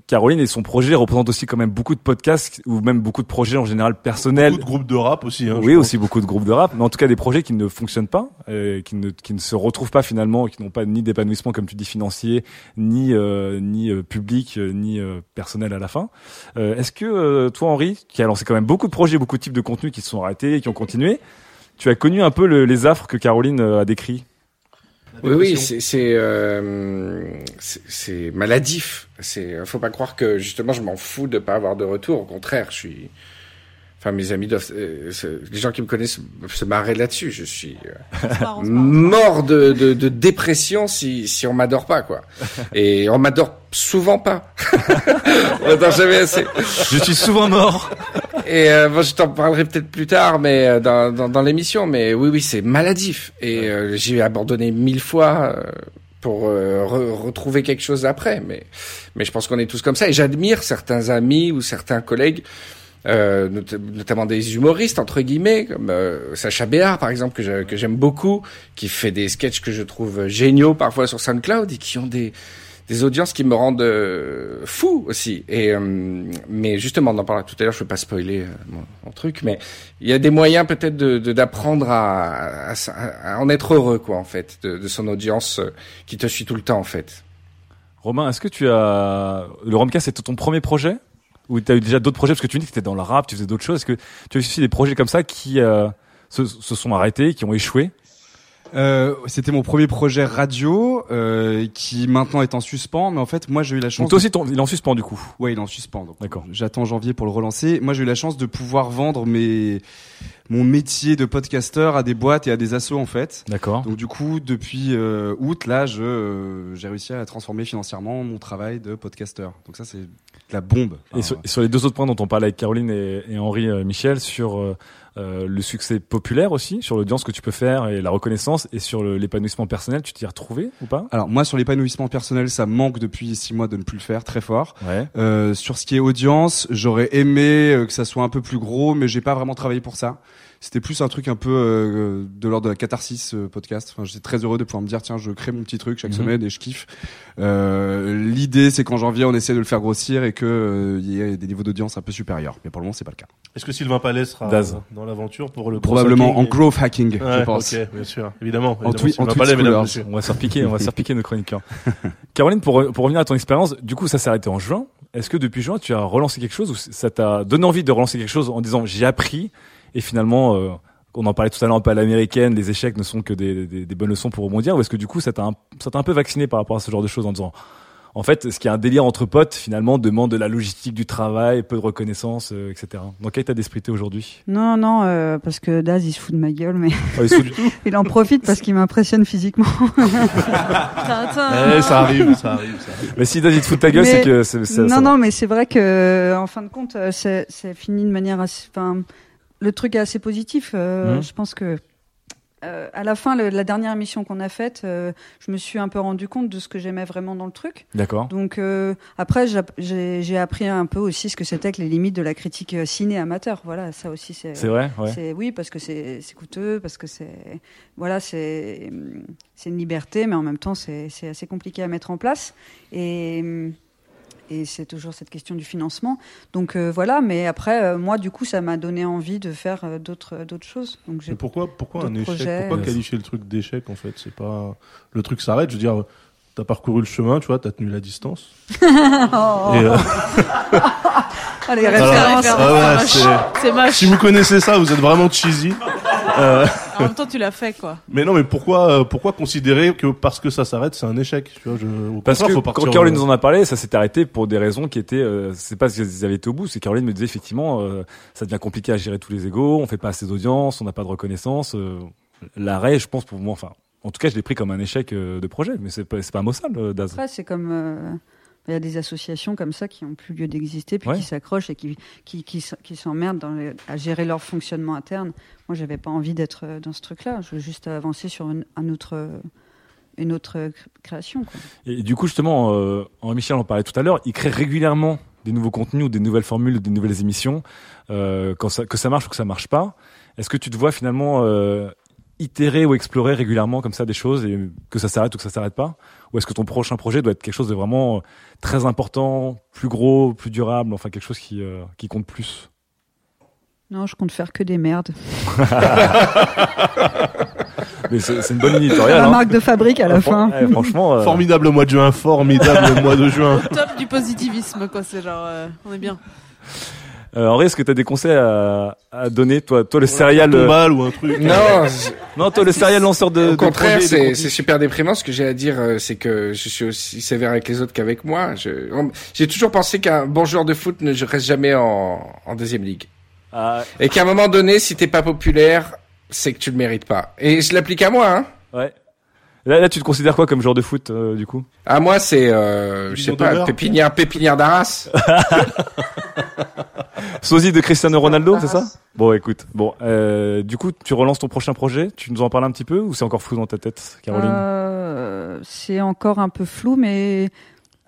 Caroline et son projet représentent aussi quand même beaucoup de podcasts ou même beaucoup de projets en général personnels. Beaucoup de groupes de rap aussi. Hein, oui, aussi beaucoup de groupes de rap, mais en tout cas des projets qui ne fonctionnent pas, euh, qui ne qui ne se retrouvent pas finalement, qui n'ont pas ni d'épanouissement comme tu dis financier, ni euh, ni euh, public, euh, ni euh, personnel à la fin. Euh, Est-ce que euh, toi, Henri, qui a lancé quand même beaucoup de projets, beaucoup de types de contenus qui se sont arrêtés, et qui ont continué, tu as connu un peu le- les affres que Caroline a décrits? Oui, oui, c'est c'est euh, c'est- c'est maladif. C'est faut pas croire que justement je m'en fous de pas avoir de retour. Au contraire, je suis. Enfin, mes amis doivent, euh, les gens qui me connaissent peuvent se marrer là-dessus. Je suis euh, mort de, de, de dépression si si on m'adore pas quoi. Et on m'adore souvent pas. on m'adore jamais assez. Je suis souvent mort. Et euh, bon, je t'en parlerai peut-être plus tard, mais euh, dans, dans, dans l'émission. Mais oui, oui, c'est maladif. Et euh, j'ai abandonné mille fois euh, pour euh, re- retrouver quelque chose après. Mais, mais je pense qu'on est tous comme ça. Et j'admire certains amis ou certains collègues. Euh, not- notamment des humoristes entre guillemets comme euh, Sacha Béard par exemple que j'aime beaucoup qui fait des sketchs que je trouve géniaux parfois sur SoundCloud et qui ont des des audiences qui me rendent euh, fou aussi. Et euh, mais justement, on en parlera tout à l'heure. Je ne veux pas spoiler euh, mon, truc, mais il y a des moyens peut-être de- d'apprendre à, à, à en être heureux, quoi, en fait, de, de son audience euh, qui te suit tout le temps, en fait. Romain, est-ce que tu as le Romcast c'était ton premier projet? Ou tu as eu déjà d'autres projets? Parce que tu dis que tu étais dans le rap, tu faisais d'autres choses. Est-ce que tu as eu aussi des projets comme ça qui euh, se, se sont arrêtés, qui ont échoué? Euh, c'était mon premier projet radio euh, qui maintenant est en suspens, mais en fait moi j'ai eu la chance. Donc toi aussi ton- il est en suspens du coup. Ouais, il est en suspens. D'accord. J'attends janvier pour le relancer. Moi j'ai eu la chance de pouvoir vendre mes mon métier de podcasteur à des boîtes et à des assos en fait. D'accord. Donc du coup depuis euh, août là je euh, j'ai réussi à transformer financièrement mon travail de podcasteur. Donc ça c'est la bombe. Et sur, et sur les deux autres points dont on parlait avec Caroline et, et Henri euh, Michel, sur euh, le succès populaire aussi, sur l'audience que tu peux faire et la reconnaissance, et sur l'épanouissement personnel, tu t'y es retrouvé ou pas? Alors moi sur l'épanouissement personnel, ça manque depuis six mois de ne plus le faire très fort. Ouais. Euh, sur ce qui est audience, j'aurais aimé euh, que ça soit un peu plus gros, mais j'ai pas vraiment travaillé pour ça. C'était plus un truc un peu euh, de l'ordre de la catharsis euh, podcast. Enfin, j'étais très heureux de pouvoir me dire tiens, je crée mon petit truc chaque Mhm. semaine et je kiffe. Euh, L'idée, c'est qu'en janvier, on essaie de le faire grossir et que euh, il y ait des niveaux d'audience un peu supérieurs. Mais pour le moment, c'est pas le cas. Est-ce que Sylvain Palais sera Daz. dans l'aventure pour le Probablement growth en hacking growth hacking, je Ouais, pense. Ok, bien sûr, évidemment. En évidemment, tweet- Sylvain en Palais, mesdames. On va se piquer, on va se piquer nos chroniqueurs. Caroline, pour, pour revenir à ton expérience, du coup, ça s'est arrêté en juin. Est-ce que depuis juin, tu as relancé quelque chose ou ça t'a donné envie de relancer quelque chose en disant j'ai appris et finalement, euh, on en parlait tout à l'heure un peu à l'américaine, les échecs ne sont que des, des, des bonnes leçons pour rebondir ou est-ce que du coup, ça t'a un, ça t'a un peu vacciné par rapport à ce genre de choses en disant en fait, ce qui est un délire entre potes, finalement, demande de la logistique du travail, peu de reconnaissance, euh, etc. Dans quel état d'esprit t'es aujourd'hui? Non, non, euh, parce que Daz, il se fout de ma gueule, mais Ah, il se fout du tout? Il en profite parce qu'il m'impressionne physiquement. Eh, ça arrive, ça arrive, ça arrive. Mais si David te fout de ta gueule, Mais- c'est que c'est, c'est- non, ça non, mais c'est vrai que, en fin de compte, euh, c'est c'est fini de manière assez. Enfin, le truc est assez positif. euh, Mhm. Je pense que. euh, à la fin, le- la dernière émission qu'on a faite, euh, je me suis un peu rendu compte de ce que j'aimais vraiment dans le truc. D'accord. Donc euh, après, j'ai appris un peu aussi ce que c'était que les limites de la critique ciné amateur. Voilà, ça aussi c'est. C'est vrai, ouais. Oui, parce que c'est coûteux, parce que c'est voilà, c'est c'est une liberté, mais en même temps c'est c'est assez compliqué à mettre en place et hum, et c'est toujours cette question du financement. Donc euh, voilà, mais après euh, moi du coup ça m'a donné envie de faire euh, d'autres d'autres choses. Donc Mais pourquoi, pourquoi un échec? projets. Pourquoi qualifier le truc d'échec en fait? C'est pas le truc s'arrête. Je veux dire, t'as parcouru le chemin, tu vois, t'as tenu la distance. Oh. Euh, Ah, les voilà. références, Ah ouais, c'est moche. C'est moche. Si vous connaissez ça, vous êtes vraiment cheesy. Euh, En même temps, tu l'as fait, quoi. Mais non, mais pourquoi, euh, pourquoi considérer que parce que ça s'arrête, c'est un échec tu vois, je, au Parce que faut partir quand Caroline en- nous en a parlé, ça s'était arrêté pour des raisons qui étaient, euh, c'est pas parce qu'ils avaient été au bout, c'est Caroline me disait effectivement, euh, ça devient compliqué à gérer tous les égos, on fait pas assez d'audience, on n'a pas de reconnaissance. euh, L'arrêt, je pense pour moi, enfin, en tout cas, je l'ai pris comme un échec euh, de projet, mais c'est pas, c'est pas un mot sale, euh, Daz. Après, c'est comme. Euh, Il y a des associations comme ça qui n'ont plus lieu d'exister, puis Ouais. qui s'accrochent et qui, qui, qui, qui s'emmerdent à gérer leur fonctionnement interne. Moi, j'avais pas envie d'être euh, dans ce truc-là. Je veux juste avancer sur une, un autre, euh, une autre cré- création. Quoi. Et du coup, justement, euh, Henri Michel en parlait tout à l'heure, il crée régulièrement des nouveaux contenus ou des nouvelles formules, des nouvelles émissions, euh, quand ça, que ça marche ou que ça marche pas. Est-ce que tu te vois finalement euh, itérer ou explorer régulièrement comme ça des choses et que ça s'arrête ou que ça s'arrête pas? Ou est-ce que ton prochain projet doit être quelque chose de vraiment euh, très important, plus gros, plus durable, enfin quelque chose qui, euh, qui compte plus? Non, je compte faire que des merdes. Mais c'est une bonne éditoriale. La hein. marque de fabrique à la fin. eh, franchement, euh, Formidable mois de juin, formidable mois de juin. Top du positivisme, quoi. C'est genre, euh, on est bien. Euh, Henri, est-ce que tu as des conseils à, à donner, toi, toi le serial tombale ou un truc. Non, non, toi le serial lanceur de. Au de contraire, c'est super déprimant. Ce que j'ai à dire, euh, c'est que je suis aussi sévère avec les autres qu'avec moi. J'ai toujours pensé qu'un bon joueur de foot ne reste jamais en, en deuxième ligue. Ah, Et qu'à un moment donné, si t'es pas populaire, c'est que tu le mérites pas. Et je l'applique à moi, hein. Ouais. Là, là, tu te considères quoi comme joueur de foot, euh, du coup À moi, c'est, euh, je sais pas, pépinière, pépinière d'Arras. Sosie de Cristiano Ronaldo, c'est ça Bon, écoute, bon, euh, du coup, tu relances ton prochain projet. Tu nous en parles un petit peu ou c'est encore flou dans ta tête, Caroline Euh, c'est encore un peu flou, mais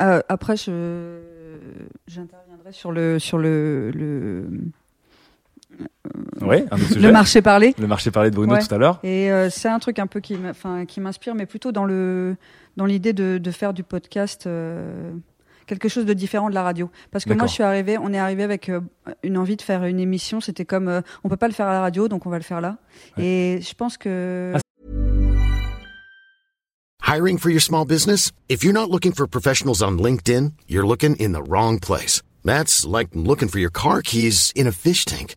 euh, après, je j'interviendrai sur le sur le le, Ouais, un autre sujet. le marché parlé. Le marché parlé de Bruno Ouais. tout à l'heure. Et euh, c'est un truc un peu qui enfin qui m'inspire, mais plutôt dans le dans l'idée de, de faire du podcast. euh, quelque chose de différent de la radio parce que moi je suis arrivée on est arrivé avec euh, une envie de faire une émission c'était comme euh, on peut pas le faire à la radio donc on va le faire là et je pense que Hiring for your small business? If you're not looking for professionals on LinkedIn, you're looking in the wrong place. That's like looking for your car keys in a fish tank.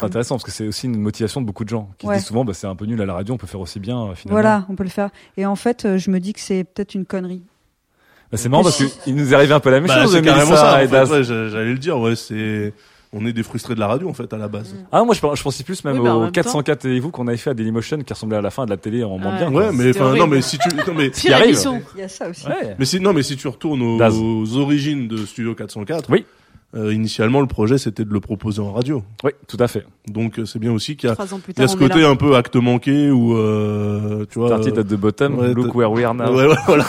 C'est intéressant parce que c'est aussi une motivation de beaucoup de gens qui Ouais. disent souvent, bah, c'est un peu nul à la radio, on peut faire aussi bien euh, finalement. voilà on peut le faire et en fait euh, je me dis que c'est peut-être une connerie Bah, c'est marrant parce qu'il nous est arrivé un peu la même Bah, chose. c'est carrément ça. ouais, j'a- J'allais le dire. Ouais, c'est on est des frustrés de la radio en fait à la base. Ah, moi je, pensais plus même Oui, bah, au même temps. 404 et vous qu'on avait fait à Dailymotion qui ressemblait à la fin de la télé en moins Ouais. bien. Ouais, quoi. mais enfin non, mais si tu non mais arrive. il y a ça aussi Ouais. Mais si non, mais si tu retournes aux, aux origines de Studio 404, oui. Euh, initialement le projet c'était de le proposer en radio. Oui, tout à fait. Donc euh, c'est bien aussi qu'il y a, il y a ce côté un peu acte manqué ou euh, tu vois. Started at the bottom, look where we are now. Ouais, ouais, voilà.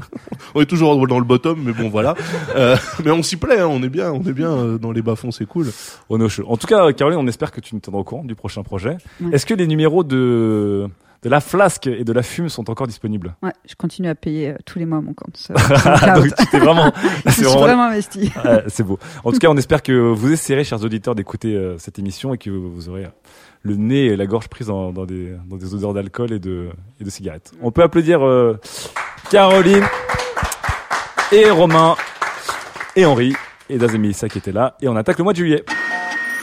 on est toujours dans le bottom, mais bon voilà. Euh, mais on s'y plaît, hein, on est bien, on est bien euh, dans les bas fonds, c'est cool. On est au chaud. En tout cas, Caroline, on espère que tu nous tiendras au courant du prochain projet. Ouais. Est-ce que les numéros de de la flasque et de la fume sont encore disponibles ouais je continue à payer euh, tous les mois mon compte Donc tu t'es vraiment, je suis vraiment investi Ouais, c'est beau. En tout cas, on espère que vous essayerez, chers auditeurs, d'écouter euh, cette émission et que vous aurez le nez et la gorge prise dans, dans des, dans des odeurs d'alcool et de, et de cigarettes. On peut applaudir euh, Caroline et Romain et Henri et Daz et Mélissa qui étaient là. Et on attaque le mois de juillet.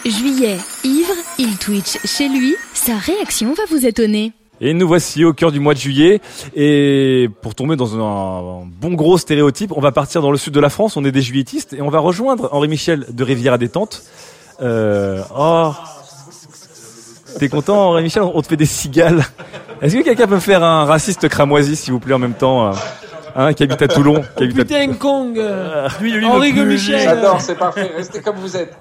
Juillet, ivre, il twitch chez lui. Sa réaction va vous étonner. Et nous voici au cœur du mois de juillet. Et pour tomber dans un, un bon gros stéréotype, on va partir dans le sud de la France. On est des juilletistes et on va rejoindre Henri Michel de Rivière à Détente. Euh, oh, t'es content, Henri Michel? On te fait des cigales. Est-ce que quelqu'un peut me faire un raciste cramoisi, s'il vous plaît, en même temps euh, hein, qui habite à Toulon, qui habite à- Putain, Kong euh, Lui, lui, Henri Michel J'adore, c'est parfait. Restez comme vous êtes.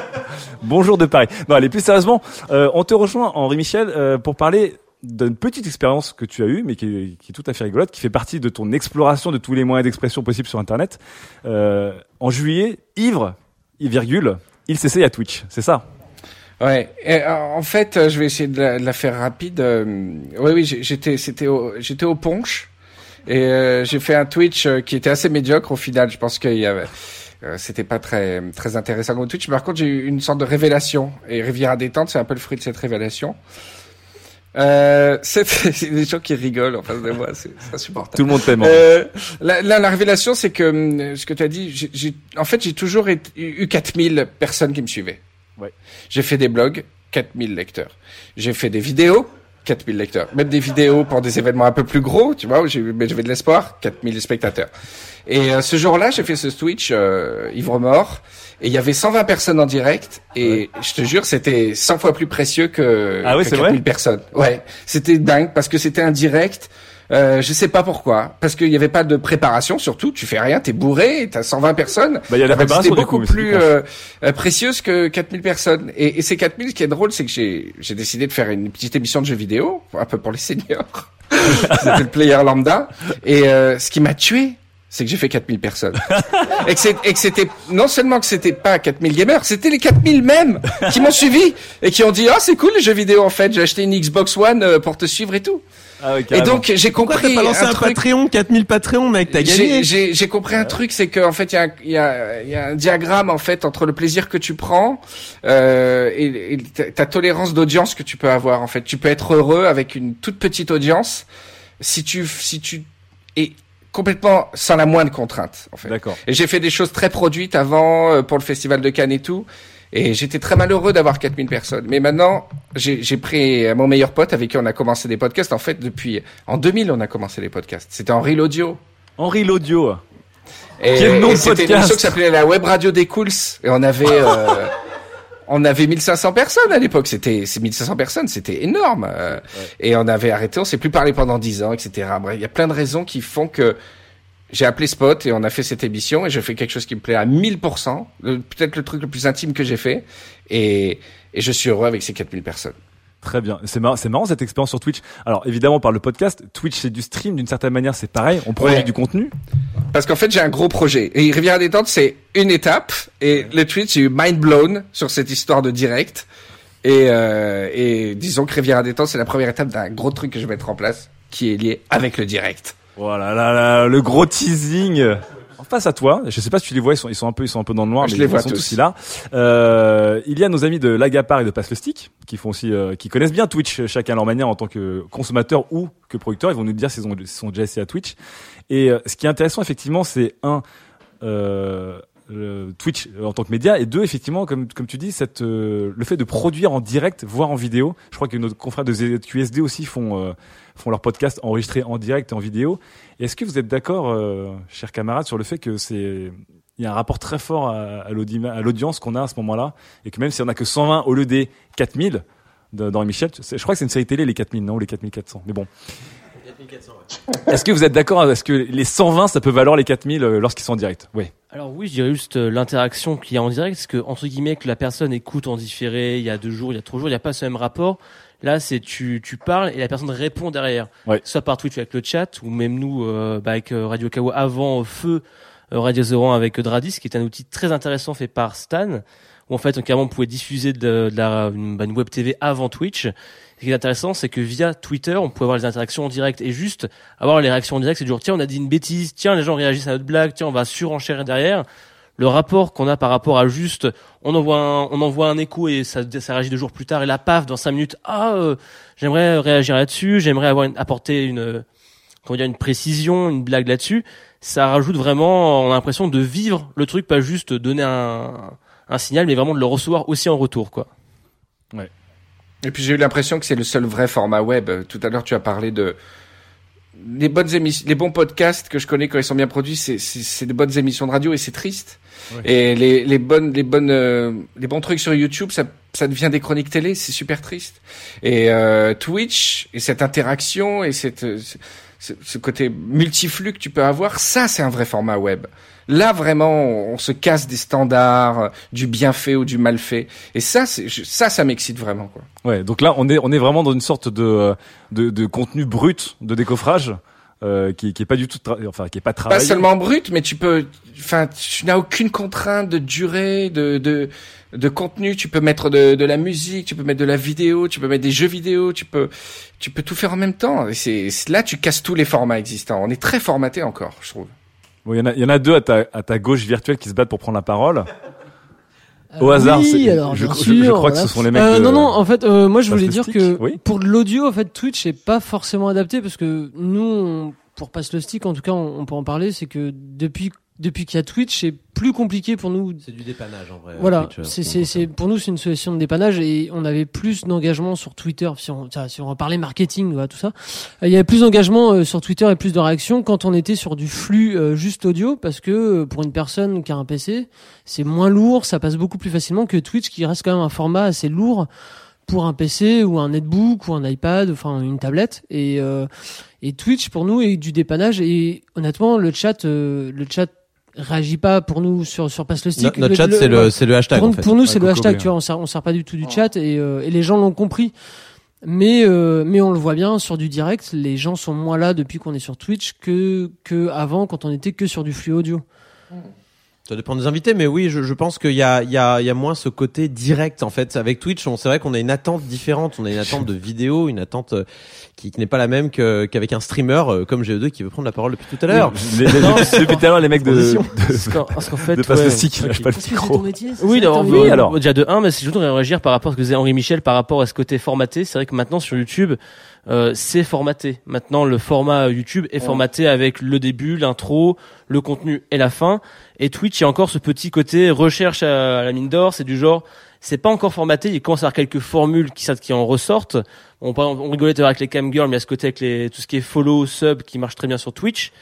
Bonjour de Paris. Non, allez, plus sérieusement, euh, on te rejoint, Henri Michel, euh, pour parler d'une petite expérience que tu as eue, mais qui est, qui est tout à fait rigolote, qui fait partie de ton exploration de tous les moyens d'expression possibles sur Internet. Euh, en juillet, ivre, virgule, il s'essaye à Twitch, c'est ça? Ouais. Euh, en fait, euh, je vais essayer de la, de la faire rapide. Euh, oui, oui, j'étais, c'était, j'étais au Ponche et j'ai fait un Twitch qui était assez médiocre au final. Je pense qu'il y avait, c'était pas très, très intéressant comme Twitch. Par contre, j'ai eu une sorte de révélation et Rivière à détente, c'est un peu le fruit de cette révélation. Euh, c'est c'est des gens qui rigolent en face de moi, c'est c'est insupportable. Tout le monde t'aime. Euh, la, la, la révélation, c'est que hum, ce que tu as dit, j'ai- j'ai- en fait, j'ai toujours été- eu 4000 personnes qui me suivaient. Ouais. J'ai fait des blogs, 4000 lecteurs. J'ai fait des vidéos, 4000 lecteurs. Même des vidéos pour des événements un peu plus gros, tu vois, où j'ai- mais j'avais de l'espoir, 4000 spectateurs. Et euh, ce jour-là, j'ai fait ce Twitch euh, ivre mort et il y avait 120 personnes en direct et je te jure, c'était 100 fois plus précieux que, Ah ouais, que c'est 4000 vrai personnes. Ouais, c'était dingue parce que c'était un direct. Euh, je sais pas pourquoi, parce qu'il n'y avait pas de préparation. Surtout, tu fais rien, t'es bourré, t'as 120 personnes. Bah, il y a la C'était préparation, du beaucoup coup, plus euh, euh, précieuse que 4000 personnes. Et, et ces 4000, ce qui est drôle, c'est que j'ai j'ai décidé de faire une petite émission de jeux vidéo, un peu pour les seniors. C'était le player lambda. Et euh, ce qui m'a tué, c'est que j'ai fait 4000 personnes. et que c'est- et que c'était non seulement que c'était pas 4000 gamers, c'était les 4000 mêmes qui m'ont suivi et qui ont dit ah c'est cool les jeux vidéo en fait, j'ai acheté une Xbox One euh, pour te suivre et tout. et donc j'ai Pourquoi compris t'as pas lancé un, truc- Patreon 4000 Patreon mec t'as gagné J'ai j'ai compris un truc, c'est qu'en fait, il y a, un- il y, a, il y a un diagramme en fait entre le plaisir que tu prends euh, et, et ta, tolérance d'audience que tu peux avoir. En fait, tu peux être heureux avec une toute petite audience si tu si tu es complètement sans la moindre contrainte. En fait. D'accord. Et j'ai fait des choses très produites avant euh, pour le festival de Cannes et tout. Et j'étais très malheureux d'avoir 4000 personnes. Mais maintenant, j'ai j'ai pris euh, mon meilleur pote avec qui on a commencé des podcasts. En fait, depuis en 2000, on a commencé les podcasts. C'était Henri l'audio. Henri l'audio. Et, et c'était une émission qui s'appelait la Web Radio des Cools. Et on avait, euh, on avait 1500 personnes à l'époque. C'était, c'est 1500 personnes, c'était énorme. Euh, Et on avait arrêté, on s'est plus parlé pendant 10 ans, etc. Bref, il y a plein de raisons qui font que j'ai appelé Spot et on a fait cette émission et je fais quelque chose qui me plaît à 1000%. le- Peut-être le truc le plus intime que j'ai fait. Et, et je suis heureux avec ces 4000 personnes. Très bien. C'est marrant, c'est marrant cette expérience sur Twitch. Alors évidemment, par le podcast, Twitch c'est du stream d'une certaine manière, c'est pareil. On produit Ouais. du contenu. Parce qu'en fait, j'ai un gros projet. Et Rivière détente, c'est une étape. Et le Twitch, j'ai eu mind blown sur cette histoire de direct. Et, euh, et disons que Rivière détente, c'est la première étape d'un gros truc que je vais mettre en place, qui est lié avec le direct. Voilà, là, là, le gros teasing. Face à toi, je sais pas si tu les vois, ils sont, ils sont un peu, ils sont un peu dans le noir, Je mais les ils vois sont tous. tous là. Euh, il y a nos amis de Lagapar et de Passe le Stick, qui font aussi, euh, qui connaissent bien Twitch, euh, chacun à leur manière en tant que consommateur ou que producteur. Ils vont nous dire s'ils ont, sont déjà essayés à Twitch. Et euh, ce qui est intéressant, effectivement, c'est un, euh, le Twitch en tant que média et deux effectivement comme comme tu dis cette euh, le fait de produire en direct voire en vidéo je crois que nos confrères de ZQSD aussi font euh, font leur podcast enregistré en direct et en vidéo est-ce que vous êtes d'accord euh, chers camarades sur le fait que c'est il y a un rapport très fort à, à l'audi- à l'audience qu'on a à ce moment-là et que même si on a que 120 au lieu des 4000 de- dans Michel je crois que c'est une série télé les 4000 non ou les 4400 mais bon est-ce que vous êtes d'accord Est-ce que les 120, ça peut valoir les 4000 euh, lorsqu'ils sont en direct? Oui. Alors oui, je dirais juste euh, l'interaction qu'il y a en direct, parce que entre guillemets que la personne écoute en différé, il y a deux jours, il y a trois jours, il n'y a pas ce même rapport. Là, c'est tu tu parles et la personne répond derrière, soit par Twitch avec le chat ou même nous euh, bah, avec euh, Radio Kawa avant feu euh, Radio Zero un avec euh, Dradis, qui est un outil très intéressant fait par Stan, où en fait on, carrément on pouvait diffuser de, de la une, bah, une web TV avant Twitch. Ce qui est intéressant, c'est que via Twitter, on pouvait avoir les interactions en direct et juste avoir les réactions en direct, c'est du genre tiens on a dit une bêtise, tiens les gens réagissent à notre blague, tiens on va surenchérir derrière. Le rapport qu'on a par rapport à juste on envoie un, on envoie un écho et ça, ça réagit deux jours plus tard et là paf dans cinq minutes ah euh, j'aimerais réagir là-dessus, j'aimerais avoir une, apporter une euh, comment dire une précision, une blague là-dessus. Ça rajoute vraiment on a l'impression de vivre le truc, pas juste donner un, un signal, mais vraiment de le recevoir aussi en retour quoi. Ouais. Et puis j'ai eu l'impression que c'est le seul vrai format web. Tout à l'heure, tu as parlé de les bonnes émissions, les bons podcasts que je connais quand ils sont bien produits, c'est c'est c'est de bonnes émissions de radio et c'est triste. Ouais. Et les les bonnes les bonnes euh, les bons trucs sur YouTube, ça ça devient des chroniques télé, c'est super triste. Et euh, Twitch et cette interaction et cette euh, ce, ce côté multiflux que tu peux avoir, ça c'est un vrai format web. Là vraiment, on se casse des standards euh, du bien fait ou du mal fait. Et ça, c'est ça, ça m'excite vraiment quoi. Ouais, donc là, on est, on est vraiment dans une sorte de, euh, de, de contenu brut de décoffrage euh, qui, qui est pas du tout, enfin, qui est pas Pas travaillé. seulement brut, mais tu peux, enfin, tu n'as aucune contrainte de durée, de, de, de contenu. Tu peux mettre de, de la musique, tu peux mettre de la vidéo, tu peux mettre des jeux vidéo, tu peux, tu peux tout faire en même temps. Et c'est, là, tu casses tous les formats existants. On est très formaté encore, je trouve. Bon, il y en a, il y en a deux à ta, à ta gauche virtuelle qui se battent pour prendre la parole. Au hasard, oui, c'est- alors, je, crois que ce sont les mecs. Euh, de- non, non, en fait, euh, moi je voulais dire que oui. pour de l'audio, en fait, Twitch est pas forcément adapté parce que nous, on- pour Passe le Stick, en tout cas, on, on peut en parler, c'est que depuis depuis qu'il y a Twitch, c'est plus compliqué pour nous. C'est du dépannage en vrai. Voilà, euh, c'est pour nous c'est une solution de dépannage et on avait plus d'engagement sur Twitter si on si on en parlait marketing voilà, tout ça. Euh, Il y avait plus d'engagement euh, sur Twitter et plus de réactions quand on était sur du flux juste audio parce que pour une personne qui a un PC, c'est moins lourd, ça passe beaucoup plus facilement que Twitch qui reste quand même un format assez lourd pour un PC ou un netbook ou un iPad, enfin une tablette et euh, et Twitch pour nous est du dépannage et honnêtement le chat euh, le chat réagit pas pour nous sur sur passe le stick. No- notre chat, c'est le- c'est le hashtag, Pour, en fait. pour nous c'est le hashtag, tu vois, on sert on sert pas du tout du chat et euh, et les gens l'ont compris. Mais euh, mais on le voit bien sur du direct, les gens sont moins là depuis qu'on est sur Twitch que que avant quand on était que sur du flux audio. Ça dépend des invités, mais oui, je, je pense qu'il y a, il y, a, il y a moins ce côté direct en fait. Avec Twitch, on c'est vrai qu'on a une attente différente. On a une attente de vidéo, une attente euh, qui, qui n'est pas la même que- qu'avec un streamer euh, comme GE2 qui veut prendre la parole depuis tout à l'heure. Les- les- depuis tout à l'heure, les mecs de- Transition. de- Parce qu'en- parce qu'en fait, de Passe le Stick, ils lâchent pas le micro. Oui, non, Oui, oui, alors. Déjà de 1, mais c'est je voudrais réagir par rapport à ce que disait Henri Michel par rapport à ce côté formaté. C'est vrai que maintenant sur YouTube, euh, c'est formaté. Maintenant, le format YouTube est formaté avec le début, l'intro, le contenu et la fin. Et Twitch, il y a encore ce petit côté recherche à, à la mine d'or. C'est du genre, c'est pas encore formaté. Il commence à avoir quelques formules qui, en ressortent. On, on rigolait à avec les cam girls, mais il y a ce côté avec les, tout ce qui est follow, sub, qui marche très bien sur Twitch.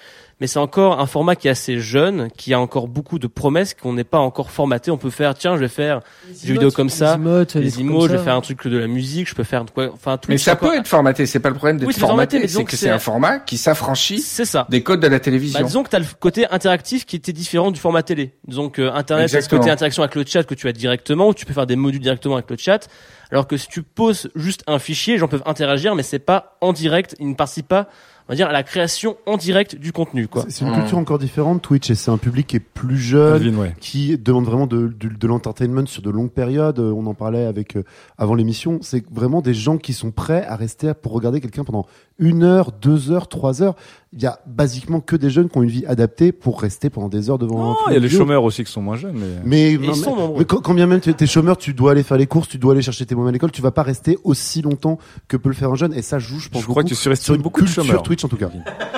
Mais c'est encore un format qui est assez jeune, qui a encore beaucoup de promesses qu'on n'est pas encore formaté. On peut faire, tiens, je vais faire des vidéos comme ça, emotes, les des emotes, je vais faire un truc de la musique, je peux faire quoi, enfin Twitch. Mais ça peut être formaté, c'est pas le problème d'être formaté, c'est que c'est un format qui s'affranchit des codes de la télévision. Bah, disons que tu as le côté interactif qui était différent du format télé. Disons que Internet, c'est ce côté interaction avec le chat que tu as directement, où tu peux faire des modules directement avec le chat. Alors que si tu poses juste un fichier, les gens peuvent interagir, mais c'est pas en direct, ils ne participent pas, on va dire, à la création en direct du contenu, quoi. C'est une culture encore différente, Twitch, et c'est un public qui est plus jeune, ouais. qui demande vraiment de, de, de l'entertainment sur de longues périodes. On en parlait avec euh, avant l'émission. C'est vraiment des gens qui sont prêts à rester pour regarder quelqu'un pendant une heure, deux heures, trois heures. Il y a basiquement que des jeunes qui ont une vie adaptée pour rester pendant des heures devant. un il y a les chômeurs aussi qui sont moins jeunes. Mais, Mais, ils sont mais- nombreux. mais quand, quand bien même tu es chômeur, tu dois aller faire les courses, tu dois aller chercher tes mômes à l'école, tu vas pas rester aussi longtemps que peut le faire un jeune. Et ça joue, je pense. Je crois que tu surestimes sur une beaucoup de culture chômeurs. Twitch en tout cas.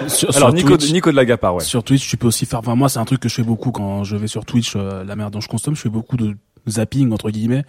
Sur- Alors, sur Nico, Twitch- Nico de la Gapard, ouais. Sur Twitch, tu peux aussi faire. Enfin, moi, c'est un truc que je fais beaucoup quand je vais sur Twitch. euh, la manière dont je consomme, je fais beaucoup de zapping entre guillemets.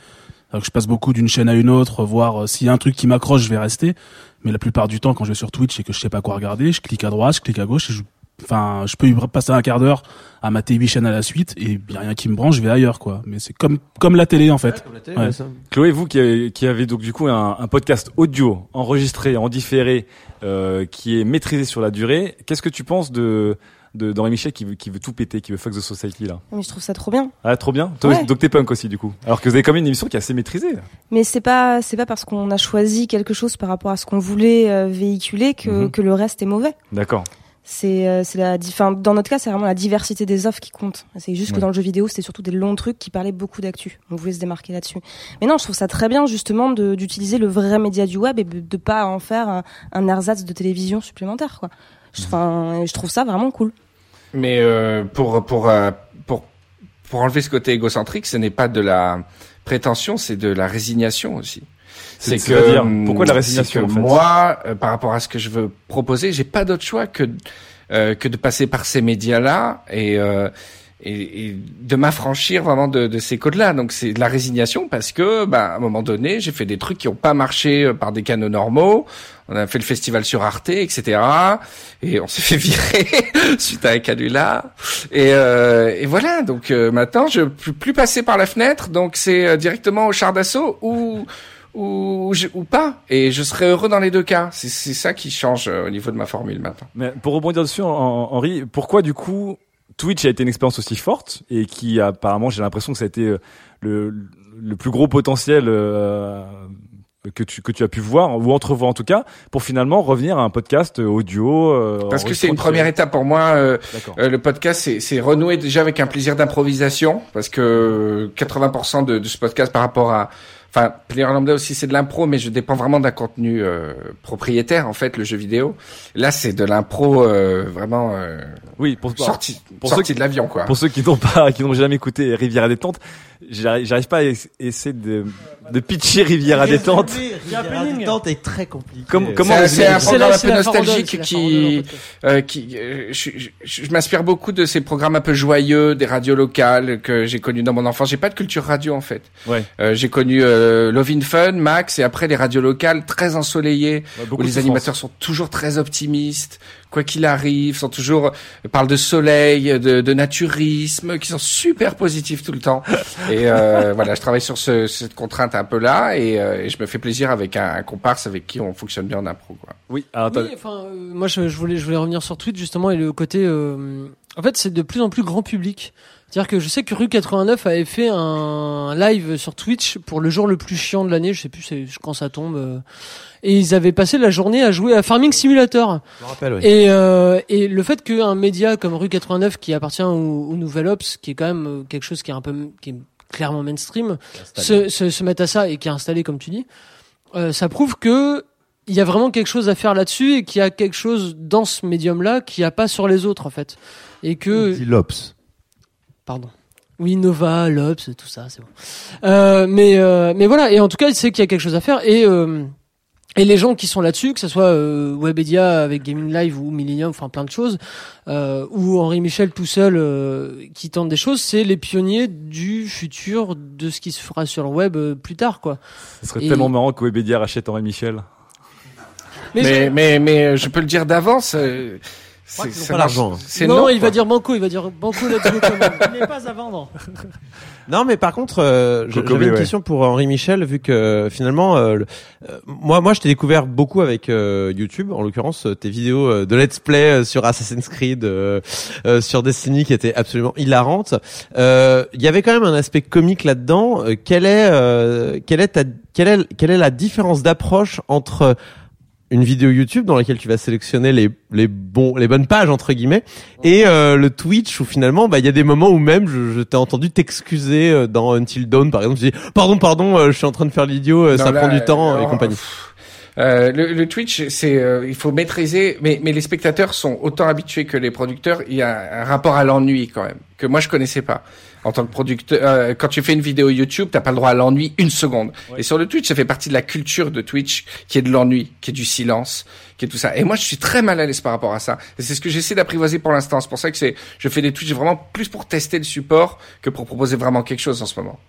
Alors que je passe beaucoup d'une chaîne à une autre, voir euh, s'il y a un truc qui m'accroche, je vais rester. Mais la plupart du temps, quand je vais sur Twitch et que je sais pas quoi regarder, je clique à droite, je clique à gauche. Et je... Enfin, je peux y passer un quart d'heure à mater huit chaînes à la suite et y a rien qui me branche, je vais ailleurs, quoi. Mais c'est comme comme la télé en fait. Ouais. Chloé, vous qui avez, qui avez donc du coup un, un podcast audio enregistré en différé, euh, qui est maîtrisé sur la durée, qu'est-ce que tu penses de de d'Henri Michel qui veut qui veut tout péter, qui veut fuck the society là Mais je trouve ça trop bien. Ah trop bien. Toi, Ouais. Donc t'es punk aussi du coup. Alors que vous avez quand même une émission qui est assez maîtrisée. Mais c'est pas c'est pas parce qu'on a choisi quelque chose par rapport à ce qu'on voulait euh, véhiculer que Mhm. que le reste est mauvais. D'accord. C'est euh, c'est la enfin, dans notre cas c'est vraiment la diversité des offres qui compte. C'est juste que dans le jeu vidéo c'était surtout des longs trucs qui parlaient beaucoup d'actu. On voulait se démarquer là-dessus. Mais non, je trouve ça très bien justement d'utiliser le vrai média du web et de pas en faire un, un ersatz de télévision supplémentaire quoi. Je- Enfin, je trouve ça vraiment cool. Mais euh, pour pour euh, pour pour enlever ce côté égocentrique, ce n'est pas de la prétention, c'est de la résignation aussi. C'est- c'est-à-dire, hum, pourquoi la résignation, que en fait? Moi, euh, par rapport à ce que je veux proposer, j'ai pas d'autre choix que euh, que de passer par ces médias-là et euh, et, et de m'affranchir vraiment de, de ces codes-là. Donc c'est de la résignation parce que, bah, à un moment donné, j'ai fait des trucs qui ont pas marché euh, par des canaux normaux. On a fait le festival sur Arte, etc. Et on s'est fait virer suite à un canular. Et, euh, et voilà. Donc euh, maintenant, je peux plus passer par la fenêtre. Donc c'est euh, directement au char d'assaut ou ou, ou pas. Et je serai heureux dans les deux cas. C'est ça qui change euh, au niveau de ma formule maintenant. Mais pour rebondir dessus, en- en- Henri, pourquoi du coup Twitch a été une expérience aussi forte et qui apparemment j'ai l'impression que ça a été euh, le, le plus gros potentiel euh, que tu que tu as pu voir ou entrevoir en tout cas pour finalement revenir à un podcast audio. euh, Parce que c'est une première étape pour moi. euh, euh, le podcast, c'est- c'est renouer déjà avec un plaisir d'improvisation, parce que 80% de, de ce podcast par rapport à, enfin, Player Lambda aussi, c'est de l'impro, mais je dépends vraiment d'un contenu euh, propriétaire en fait, le jeu vidéo. Là, c'est de l'impro euh, vraiment. euh, Oui, pour, sorti, pour sorti ceux qui- de l'avion quoi. Pour ceux qui n'ont pas, qui n'ont jamais écouté Rivière à détente, j'arrive pas à es- essayer de de pitcher Riviera détente. Riviera détente est très compliqué. Comme- comment C'est- un programme un C'est peu nostalgique qui, euh, qui, euh, je, je- je m'inspire beaucoup de ces programmes un peu joyeux des radios locales que j'ai connus dans mon enfance. J'ai pas de culture radio en fait. Ouais. Euh, j'ai connu euh, Love in Fun, Max, et après les radios locales très ensoleillées, Ouais, où les animateurs sont toujours très optimistes, quoi qu'il arrive, sont toujours parlent de soleil, de, de naturisme, qui sont super positifs tout le temps. Et euh, voilà, je travaille sur ce, cette contrainte un peu là, et, euh, et je me fais plaisir avec un, un comparse avec qui on fonctionne bien en impro. Quoi. Oui, alors. Oui, enfin, euh, moi je, je voulais je voulais revenir sur Twitch justement et le côté euh, en fait c'est de plus en plus grand public. C'est-à-dire que je sais que Rue 89 avait fait un live sur Twitch pour le jour le plus chiant de l'année, je sais plus quand ça tombe euh, et ils avaient passé la journée à jouer à Farming Simulator. Je me rappelle, oui. Et euh, et le fait qu'un média comme Rue 89 qui appartient au, au Nouvel Ops qui est quand même euh, quelque chose qui est un peu qui est clairement mainstream se, se, se mette à ça et qui est installé comme tu dis, euh, ça prouve que il y a vraiment quelque chose à faire là-dessus et qu'il y a quelque chose dans ce médium-là qu'il n'y a pas sur les autres en fait. Et que l'Ops. Pardon. Oui, Nova, Lops, tout ça, c'est bon. Euh, mais euh, mais voilà, et en tout cas, il sait qu'il y a quelque chose à faire et euh, et les gens qui sont là-dessus, que ce soit euh, Webedia avec Gaming Live ou Millennium, enfin plein de choses, euh, ou Henri Michel tout seul euh, qui tente des choses, c'est les pionniers du futur de ce qui se fera sur le web euh, plus tard, quoi. Ce serait Et- tellement marrant que Webedia rachète Henri Michel. Mais Mais, je- mais, mais, je peux le dire d'avance. Euh, c'est- l'argent. Non, non, il va dire banco, il va dire banco là-dessus quand même. Il n'est pas à vendre. Non, mais par contre, euh, j'avais une ouais. question pour Henri Michel, vu que finalement, euh, le- euh, moi, moi, je t'ai découvert beaucoup avec euh, YouTube, en l'occurrence euh, tes vidéos euh, de let's play euh, sur Assassin's Creed, euh, euh, sur Destiny, qui étaient absolument hilarantes. Euh, Il y avait quand même un aspect comique là-dedans. Euh, quelle est, euh, quelle est ta, quelle est, quelle est la différence d'approche entre une vidéo YouTube dans laquelle tu vas sélectionner les les bons les bonnes pages entre guillemets. Et euh, le Twitch où finalement bah il y a des moments où même je, je t'ai entendu t'excuser euh, dans Until Dawn par exemple. Tu dis pardon pardon euh, je suis en train de faire l'idiot euh, ça là, prend du temps et alors, compagnie. euh, le, le Twitch, c'est euh, il faut maîtriser, mais, mais les spectateurs sont autant habitués que les producteurs. Il y a un rapport à l'ennui quand même que moi je connaissais pas en tant que producteur. euh, quand tu fais une vidéo YouTube, t'as pas le droit à l'ennui une seconde. Et sur le Twitch, ça fait partie de la culture de Twitch, qui est de l'ennui, qui est du silence, qui est tout ça. Et moi, je suis très mal à l'aise par rapport à ça. Et c'est ce que j'essaie d'apprivoiser pour l'instant. C'est pour ça que c'est, je fais des Twitch vraiment plus pour tester le support que pour proposer vraiment quelque chose en ce moment.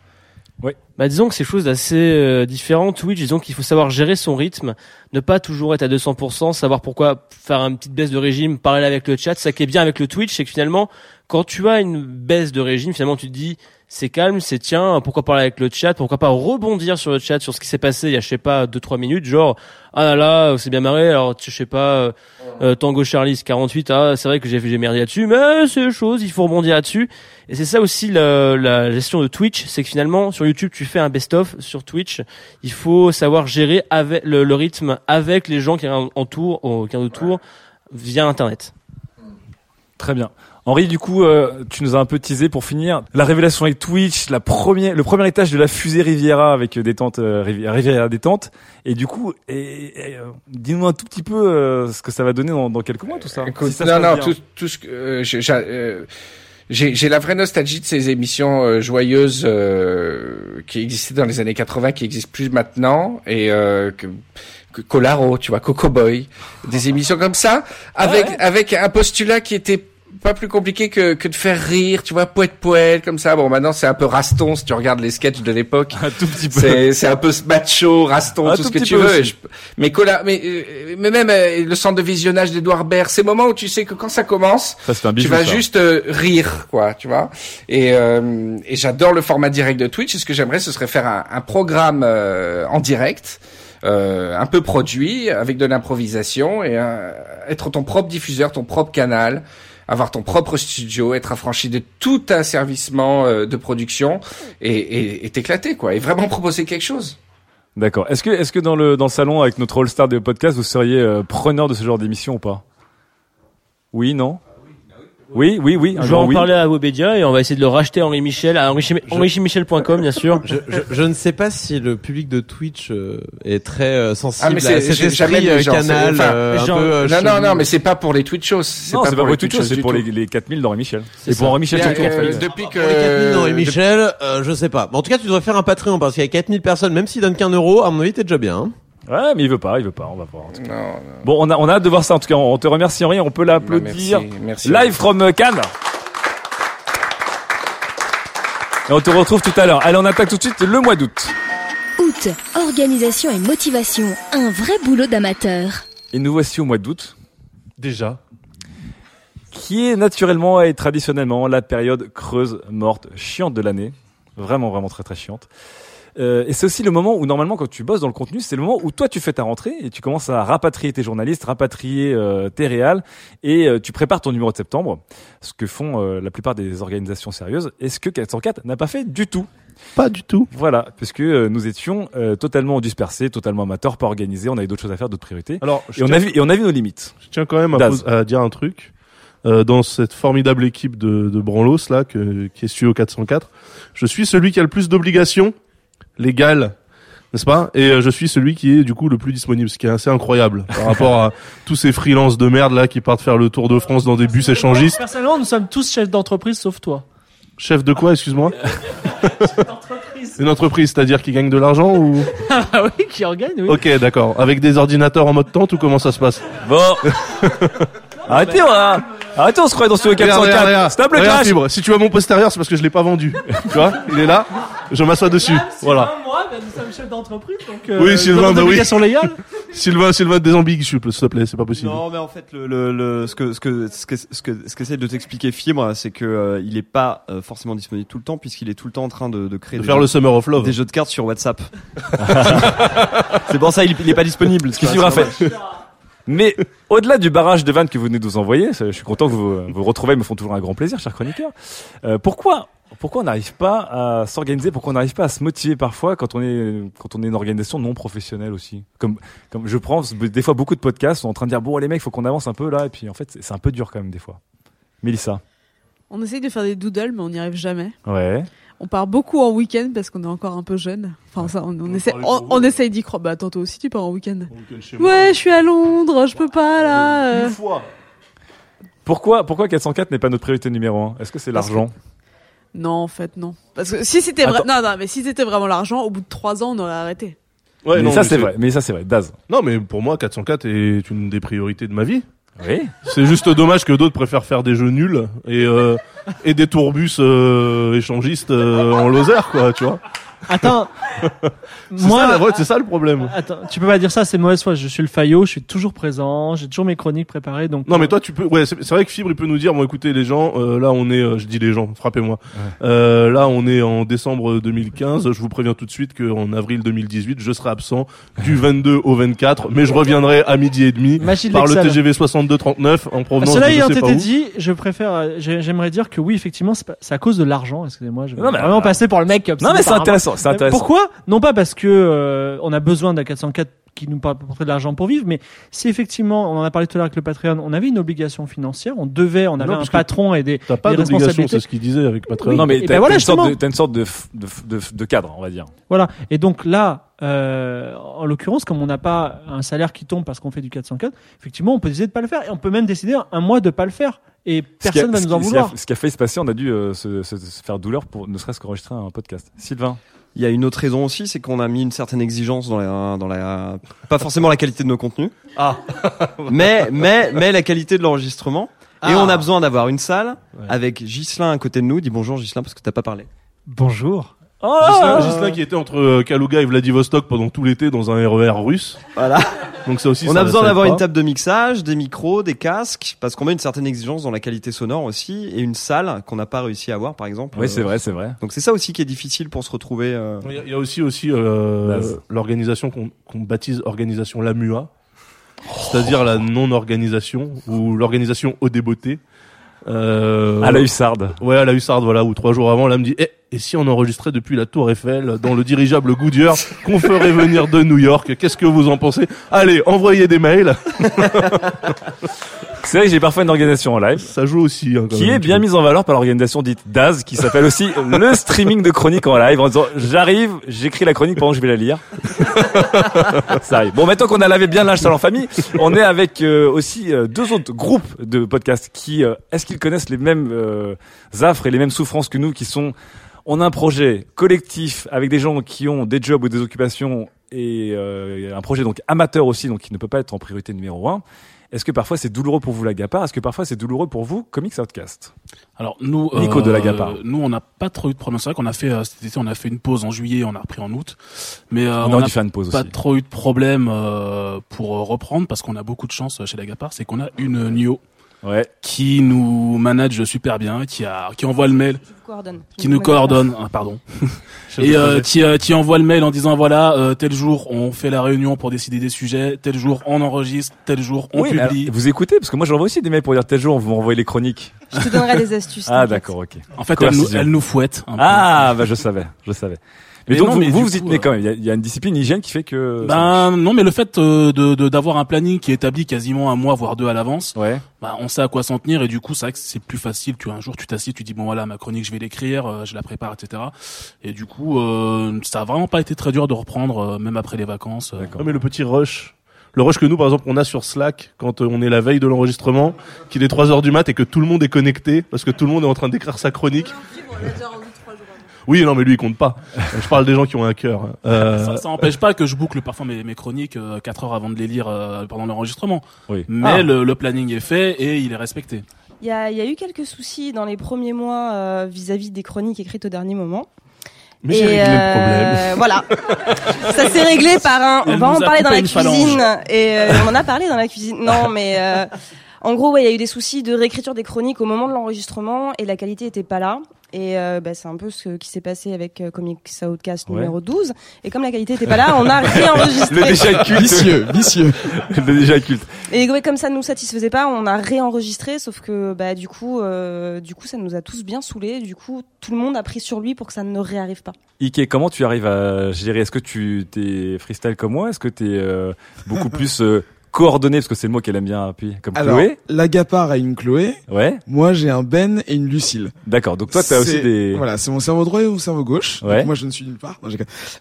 Bah disons que c'est chose d'assez euh, différent. Twitch, disons qu'il faut savoir gérer son rythme, ne pas toujours être à 200%, savoir pourquoi faire une petite baisse de régime, parler avec le chat. Ça qui est bien avec le Twitch, c'est que finalement, quand tu as une baisse de régime, finalement tu te dis c'est calme, c'est tiens, pourquoi parler avec le chat, pourquoi pas rebondir sur le chat sur ce qui s'est passé il y a je sais pas deux trois minutes, genre ah là là c'est bien marré, alors je sais pas euh, euh, Tango Charlie 48, ah c'est vrai que j'ai j'ai merdé là-dessus, mais c'est chose, il faut rebondir là-dessus. Et c'est ça aussi la, la gestion de Twitch, c'est que finalement sur YouTube tu fais un best-of, sur Twitch il faut savoir gérer avec le, le rythme avec les gens qui entourent, qui autour via Internet. Très bien. Henri, du coup, euh, tu nous as un peu teasé pour finir la révélation avec Twitch, la première, le premier étage de la fusée Riviera avec euh, détente euh, Rivi- Riviera détente. Et du coup, et, et, euh, dis-nous un tout petit peu euh, ce que ça va donner dans, dans quelques mois tout ça. Écoute, Si ça se non, non, bien. tout, tout ce que euh, j'ai- j'ai euh, j'ai j'ai la vraie nostalgie de ces émissions euh, joyeuses euh, qui existaient dans les années 80, qui existent plus maintenant, et euh, que, que Colaro, tu vois, Coco Boy, des émissions comme ça, avec avec un postulat qui était pas plus compliqué que, que de faire rire, tu vois, poète poète comme ça. Bon, maintenant c'est un peu raston si tu regardes les sketchs de l'époque. Un tout petit peu. C'est c'est un peu macho, raston, Un tout tout ce que tu veux. je- mais Cola, mais euh, mais même euh, le centre de visionnage d'Edouard Baird, ces moments où tu sais que quand ça commence, Ça, c'est un tu vas ça. juste euh, rire, quoi, tu vois. Et, euh, et j'adore le format direct de Twitch. Et ce que j'aimerais, ce serait faire un, un programme euh, en direct. euh, un peu produit avec de l'improvisation et euh, être ton propre diffuseur, ton propre canal, avoir ton propre studio, être affranchi de tout asservissement euh, de production et et- et t'éclater quoi et vraiment proposer quelque chose. D'accord. Est-ce que, est-ce que dans le dans le salon avec notre All-Star de podcast, vous seriez euh, preneur de ce genre d'émission ou pas? Oui, non? Oui, oui, oui. Je vais en oui. parler à Webedia et on va essayer de le racheter à Henri Michel, à henri- henrichimichel.com bien sûr. Je, je, je ne sais pas si le public de Twitch euh, est très euh, sensible Ah, mais à c'est cet esprit euh, canal. enfin, euh, un genre- peu, euh, non, non, non, mais c'est pas pour les Twitchos. Non, c'est pas pour les Twitchos, c'est pour tout. les, les 4000 d'Henri Michel. C'est pour. Henri Michel, en euh, fait. depuis que Pour les 4000 d'Henri Michel, euh, je sais pas. Mais en tout cas, tu devrais faire un Patreon parce qu'il y a 4000 personnes, même s'ils donnent qu'un euro, à mon avis, t'es déjà bien. Ouais, mais il veut pas, il veut pas, on va voir. en tout cas. Non, non. Bon, on a, on a hâte de voir ça en tout cas. On te remercie Henri, on peut l'applaudir. Bah, merci, merci. Live from euh, Cannes. Et on te retrouve tout à l'heure. Allez, on attaque tout de suite le mois d'août. Août, organisation et motivation, un vrai boulot d'amateur. Et nous voici au mois d'août, Déjà. qui est naturellement et traditionnellement la période creuse, morte, chiante de l'année. Vraiment, vraiment très très chiante. Euh, et c'est aussi le moment où normalement quand tu bosses dans le contenu, c'est le moment où toi tu fais ta rentrée et tu commences à rapatrier tes journalistes, rapatrier euh, tes réals et euh, tu prépares ton numéro de septembre, ce que font euh, la plupart des organisations sérieuses et ce que 404 n'a pas fait du tout? Pas du tout. Voilà, puisque euh, nous étions euh, totalement dispersés, totalement amateurs, pas organisés, on avait d'autres choses à faire, d'autres priorités. Alors, je et on a vu et on a vu nos limites. Je tiens quand même à, dire un truc. Euh, dans cette formidable équipe de, de Branlos là, que, qui est Studio 404, je suis celui qui a le plus d'obligations légales, n'est-ce pas? Et euh, je suis celui qui est du coup le plus disponible, ce qui est assez incroyable par rapport à tous ces freelances de merde là qui partent faire le tour de France dans des bus échangistes. Personnellement, nous sommes tous chefs d'entreprise sauf toi. Chef de quoi, excuse-moi? Une entreprise, c'est-à-dire qui gagne de l'argent ou? Ah oui, qui en gagne, oui. Ok, d'accord. Avec des ordinateurs en mode tente ou comment ça se passe? Bon. Arrêtez, on a... Arrêtez, on se croit dans Studio 404. Stop le clash. Fibre, si tu vois mon postérieur, c'est parce que je l'ai pas vendu. tu vois, il est là. Je m'assois dessus. voilà. Moi, ben, nous sommes chefs d'entreprise, donc. oui, Sylvain, bah oui. légale. Sylvain, Sylvain, désambigue, s'il te plaît, c'est pas possible. Non, mais en fait, le, le, le- ce que ce que ce que ce que ce qu'essaie de t'expliquer Fibre, c'est que euh, il est pas euh, forcément disponible tout le temps puisqu'il est tout le temps en train de, de créer De des faire jeux- le Summer of Love. des jeux de cartes sur WhatsApp. c'est pour ça il, il est pas disponible. Ce qui suivra fait. Mais au-delà du barrage de vannes que vous venez de nous envoyer, je suis content que vous vous retrouviez, me font toujours un grand plaisir, chers chroniqueurs. Euh, pourquoi pourquoi on n'arrive pas à s'organiser Pourquoi on n'arrive pas à se motiver parfois quand on est quand on est une organisation non professionnelle aussi? Comme comme je prends des fois beaucoup de podcasts sont en train de dire bon les mecs faut qu'on avance un peu là et puis en fait c'est- c'est un peu dur quand même des fois. Mélissa. On essaye de faire des doodles, mais on n'y arrive jamais. Ouais. On part beaucoup en week-end parce qu'on est encore un peu jeune. Enfin, ça, on, on essaie, on, on essaye d'y croire. Bah, toi aussi, tu pars en week-end. Ouais, je suis à Londres, je peux pas, là. euh. Pourquoi pourquoi 404 n'est pas notre priorité numéro un? Est-ce que c'est l'argent? Non, en fait, non. Parce que si c'était non, non, mais si c'était vraiment l'argent, au bout de trois ans, on aurait arrêté. Ouais, mais non, ça mais c'est vrai. Mais ça c'est vrai. Daz. Non, mais pour moi, 404 est une des priorités de ma vie. Oui. C'est juste dommage que d'autres préfèrent faire des jeux nuls et euh, et des tourbus euh, échangistes euh, en Lozère, quoi, tu vois. Attends. C'est ça, la- ouais, c'est ça le problème. Attends, tu peux pas dire ça, c'est mauvaise foi. Je suis le faillot, je suis toujours présent, j'ai toujours mes chroniques préparées, donc. Non mais toi tu peux ouais c'est vrai que Fibre il peut nous dire bon écoutez les gens euh, là on est euh, je dis les gens frappez-moi euh, là on est en décembre 2015 je vous préviens tout de suite qu'en avril 2018 je serai absent du 22 au 24 mais je reviendrai à midi et demi Magie de par le. TGV 6239 en Ah, provenance Cela de je ayant été dit, je préfère, euh, j'ai- j'aimerais dire que oui, effectivement, c'est pas- c'est à cause de l'argent. Excusez-moi, je vais Non, mais- vraiment passer pour le mec. Non, mais c'est intéressant, c'est intéressant. Pourquoi? Non pas parce que euh, on a besoin d'un 404 qui nous apporterait de l'argent pour vivre, mais si effectivement, on en a parlé tout à l'heure avec le Patreon, on avait une obligation financière, on devait, on avait Non, un patron et des, T'as pas des responsabilités. c'est ce qu'il disait avec Patreon. Oui, non mais t'as ben voilà, t'as une sorte de justement. t'as une sorte de, f- de, f- de, f- de cadre on va dire. Voilà. Et donc là, euh, en l'occurrence, comme on n'a pas un salaire qui tombe parce qu'on fait du 404, effectivement, on peut décider de pas le faire. Et on peut même décider un mois de pas le faire. Et personne va ce nous en qui- ce qui vouloir. a- Ce qui a failli se passer, on a dû euh, se, se- se faire douleur pour ne serait-ce qu'enregistrer un podcast. Sylvain. Il y a une autre raison aussi, c'est qu'on a mis une certaine exigence dans la, dans la, pas forcément la qualité de nos contenus. Ah. mais, mais, mais la qualité de l'enregistrement. Et Ah. on a besoin d'avoir une salle avec Gislin à côté de nous. Dis bonjour Gislin parce que t'as pas parlé. Bonjour. Gislain, Gislain qui était entre euh, Kaluga et Vladivostok pendant tout l'été dans un RER russe. Voilà. Donc ça aussi on ça- a besoin d'avoir une table de mixage, des micros, des casques, parce qu'on met une certaine exigence dans la qualité sonore aussi, et une salle qu'on n'a pas réussi à avoir par exemple. Oui, c'est vrai, c'est vrai. Donc c'est ça aussi qui est difficile pour se retrouver. euh, Il y a- il y a aussi aussi euh, Base. l'organisation qu'on qu'on baptise organisation LAMUA, c'est-à-dire la non-organisation ou l'organisation au débeauté. Euh, À la hussarde. Ouais, à la hussarde, voilà, où trois jours avant, là, me dit, eh, et si on enregistrait depuis la Tour Eiffel, dans le dirigeable Goodyear, qu'on ferait venir de New York, qu'est-ce que vous en pensez? Allez, envoyez des mails. C'est vrai que j'ai parfois une organisation en live. Ça joue aussi. hein, quand qui même, est bien mise en valeur par l'organisation dite DAZ, qui s'appelle aussi le streaming de chroniques en live, en disant j'arrive, j'écris la chronique pendant que je vais la lire. Ça arrive. Bon, maintenant qu'on a lavé bien linge sale en famille, on est avec euh, aussi euh, deux autres groupes de podcasts qui, euh, est-ce qu'ils connaissent les mêmes affres et les mêmes souffrances que nous, qui sont, on a un projet collectif avec des gens qui ont des jobs ou des occupations et euh, un projet donc amateur aussi, donc qui ne peut pas être en priorité numéro un. Est-ce que parfois c'est douloureux pour vous la Gapar Est-ce que parfois c'est douloureux pour vous Comics Outcast? Alors nous, Nico de la euh, Gapar. nous on n'a pas trop eu de problème. C'est vrai qu'on a fait euh, cet été, on a fait une pause en juillet, on a repris en août, mais euh, On n'a pas aussi. trop eu de problème euh, pour euh, reprendre parce qu'on a beaucoup de chance euh, chez la Gapar, c'est qu'on a une Nio qui nous manage super bien, qui a qui envoie le mail, coordonne. qui nous coordonne, ah, pardon, et euh, qui, euh, qui envoie le mail en disant voilà euh, tel jour on fait la réunion pour décider des sujets, tel jour on enregistre, tel jour on Oui, publie. alors, vous écoutez parce que moi j'envoie aussi des mails pour dire tel jour on vous envoie les chroniques. Je te donnerai des astuces. Ah d'accord, ok. En fait, elle nous, elle nous fouette. un peu. Ah bah je savais, je savais. Mais Mais donc non, vous mais vous, vous y tenez euh, quand même. Il y a, il y a une discipline hygiène qui fait que. Ben non, mais le fait euh, de de- d'avoir un planning qui est établi quasiment un mois voire deux à l'avance, ouais. bah, on sait à quoi s'en tenir et du coup c'est vrai que c'est plus facile. Tu un jour tu t'assieds, tu dis bon voilà ma chronique je vais l'écrire, euh, je la prépare etc. Et du coup euh, ça a vraiment pas été très dur de reprendre euh, même après les vacances. euh. Ouais, mais le petit rush. Le rush que nous, par exemple, on a sur Slack quand euh, on est la veille de l'enregistrement, qu'il est 3 heures du mat et que tout le monde est connecté parce que tout le monde est en train d'écrire sa chronique. Oui, non, mais lui, il compte pas. Je parle des gens qui ont un cœur. Euh, Ça, ça empêche pas que je boucle parfois mes, mes chroniques euh, 4 heures avant de les lire euh, pendant l'enregistrement. Oui. Mais Ah. le, le planning est fait et il est respecté. Il y a, il y a eu quelques soucis dans les premiers mois euh, vis-à-vis des chroniques écrites au dernier moment. Mais j'ai réglé le problème. Voilà. Ça s'est réglé par un. On va en parler dans la phalange. cuisine. Et euh, on en a parlé dans la cuisine. Non, mais euh, en gros, ouais, il y a eu des soucis de réécriture des chroniques au moment de l'enregistrement et la qualité était pas là. Et euh, bah, c'est un peu ce qui s'est passé avec euh, Comics Outcast Ouais. numéro 12. Et comme la qualité était pas là, on a réenregistré. Le déjà culte. Vicieux, vicieux. le déjà culte. Et ouais, comme ça ne nous satisfaisait pas, on a réenregistré, sauf que bah du coup, euh, du coup, ça nous a tous bien saoulés. Du coup, tout le monde a pris sur lui pour que ça ne réarrive pas. Ike, comment tu arrives à gérer? Est-ce que tu t'es freestyle comme moi? Est-ce que t'es euh, beaucoup plus euh, coordonné parce que c'est le mot qu'elle aime bien appuyer comme Alors, Chloé la Gapar a une Chloé. Ouais. Moi, j'ai un Ben et une Lucille. D'accord. Donc toi, t'as aussi des. Voilà, c'est mon cerveau droit et mon cerveau gauche. Donc Ouais. moi, je ne suis nulle part. Non,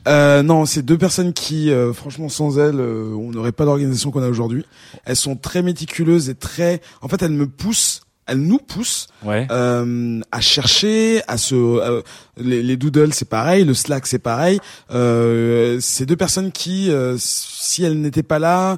euh, non c'est deux personnes qui, euh, franchement, sans elles, euh, on n'aurait pas l'organisation qu'on a aujourd'hui. Elles sont très méticuleuses et très. En fait, elles me poussent. Elles nous poussent Ouais. euh, à chercher, à se. euh, les, les doodles, c'est pareil. Le Slack, c'est pareil. Euh, c'est deux personnes qui, euh, si elles n'étaient pas là,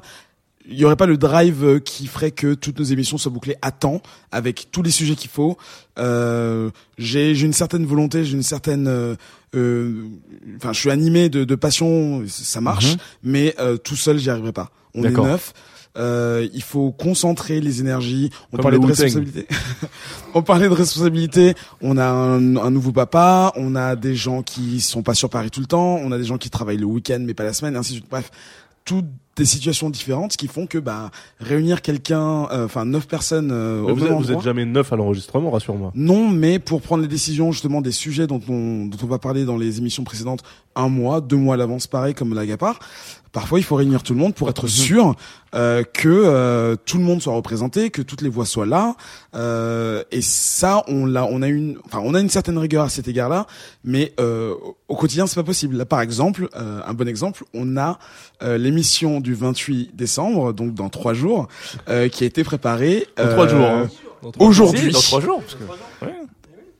il y aurait pas le drive euh, qui ferait que toutes nos émissions soient bouclées à temps avec tous les sujets qu'il faut. Euh, j'ai une certaine volonté, j'ai une certaine euh, euh, enfin je suis animé de, de passion, ça marche, Mhm. mais euh, tout seul j'y arriverai pas. On est neuf. Euh, il faut concentrer les énergies. On Comme parlait de responsabilité. on parlait de responsabilité. On a un, un nouveau papa. On a des gens qui sont pas sur Paris tout le temps. On a des gens qui travaillent le week-end mais pas la semaine. et Ainsi de suite. Bref, toutes des situations différentes qui font que bah réunir quelqu'un, euh, enfin neuf personnes euh, au vous, même êtes, vous êtes jamais neuf à l'enregistrement, rassure-moi. non, mais pour prendre les décisions justement des sujets dont on, dont on va parler dans les émissions précédentes, un mois, deux mois à l'avance, pareil comme la Gapar. Parfois, il faut réunir tout le monde pour être sûr euh, que euh, tout le monde soit représenté, que toutes les voix soient là. Euh, et ça, on l'a, on a une, enfin, on a une certaine rigueur à cet égard-là, mais euh, au quotidien, c'est pas possible. Là, par exemple, euh, un bon exemple, on a euh, l'émission du 28 décembre, donc dans trois jours, euh, qui a été préparée Dans trois jours, hein. Aujourd'hui. Dans trois jours. parce que-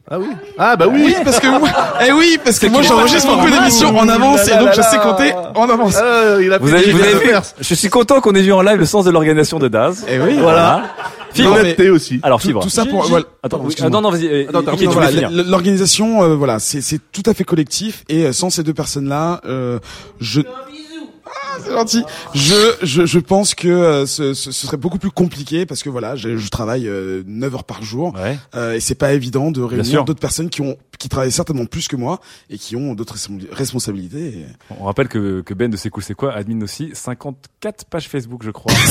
Ah oui. Ah bah oui. Oui, parce que moi, eh oui, parce que moi j'enregistre beaucoup d'émissions en avance et donc je sais compter en avance. Ah, il a Vous fait avez, vous avez vu. Je suis content qu'on ait vu en live le sens de l'organisation de Daz. Eh oui. Voilà. Fibre. Non, mais- aussi. Alors fibre. tout ça pour voilà. Attends, oui. Ah, non, non, vas-y. euh, L'organisation, euh, voilà, c'est c'est tout à fait collectif et euh, sans ces deux personnes-là, euh, je. Ah, c'est gentil. Je, je, je pense que euh, ce, ce, ce serait beaucoup plus compliqué parce que voilà, je, je travaille euh, 9 heures par jour Ouais. euh, et c'est pas évident de sûr. réunir d'autres personnes qui ont qui travaillent certainement plus que moi et qui ont d'autres respons- responsabilités. et- On rappelle que, que Ben de C'est cool c'est quoi admin aussi 54 pages Facebook je crois. en même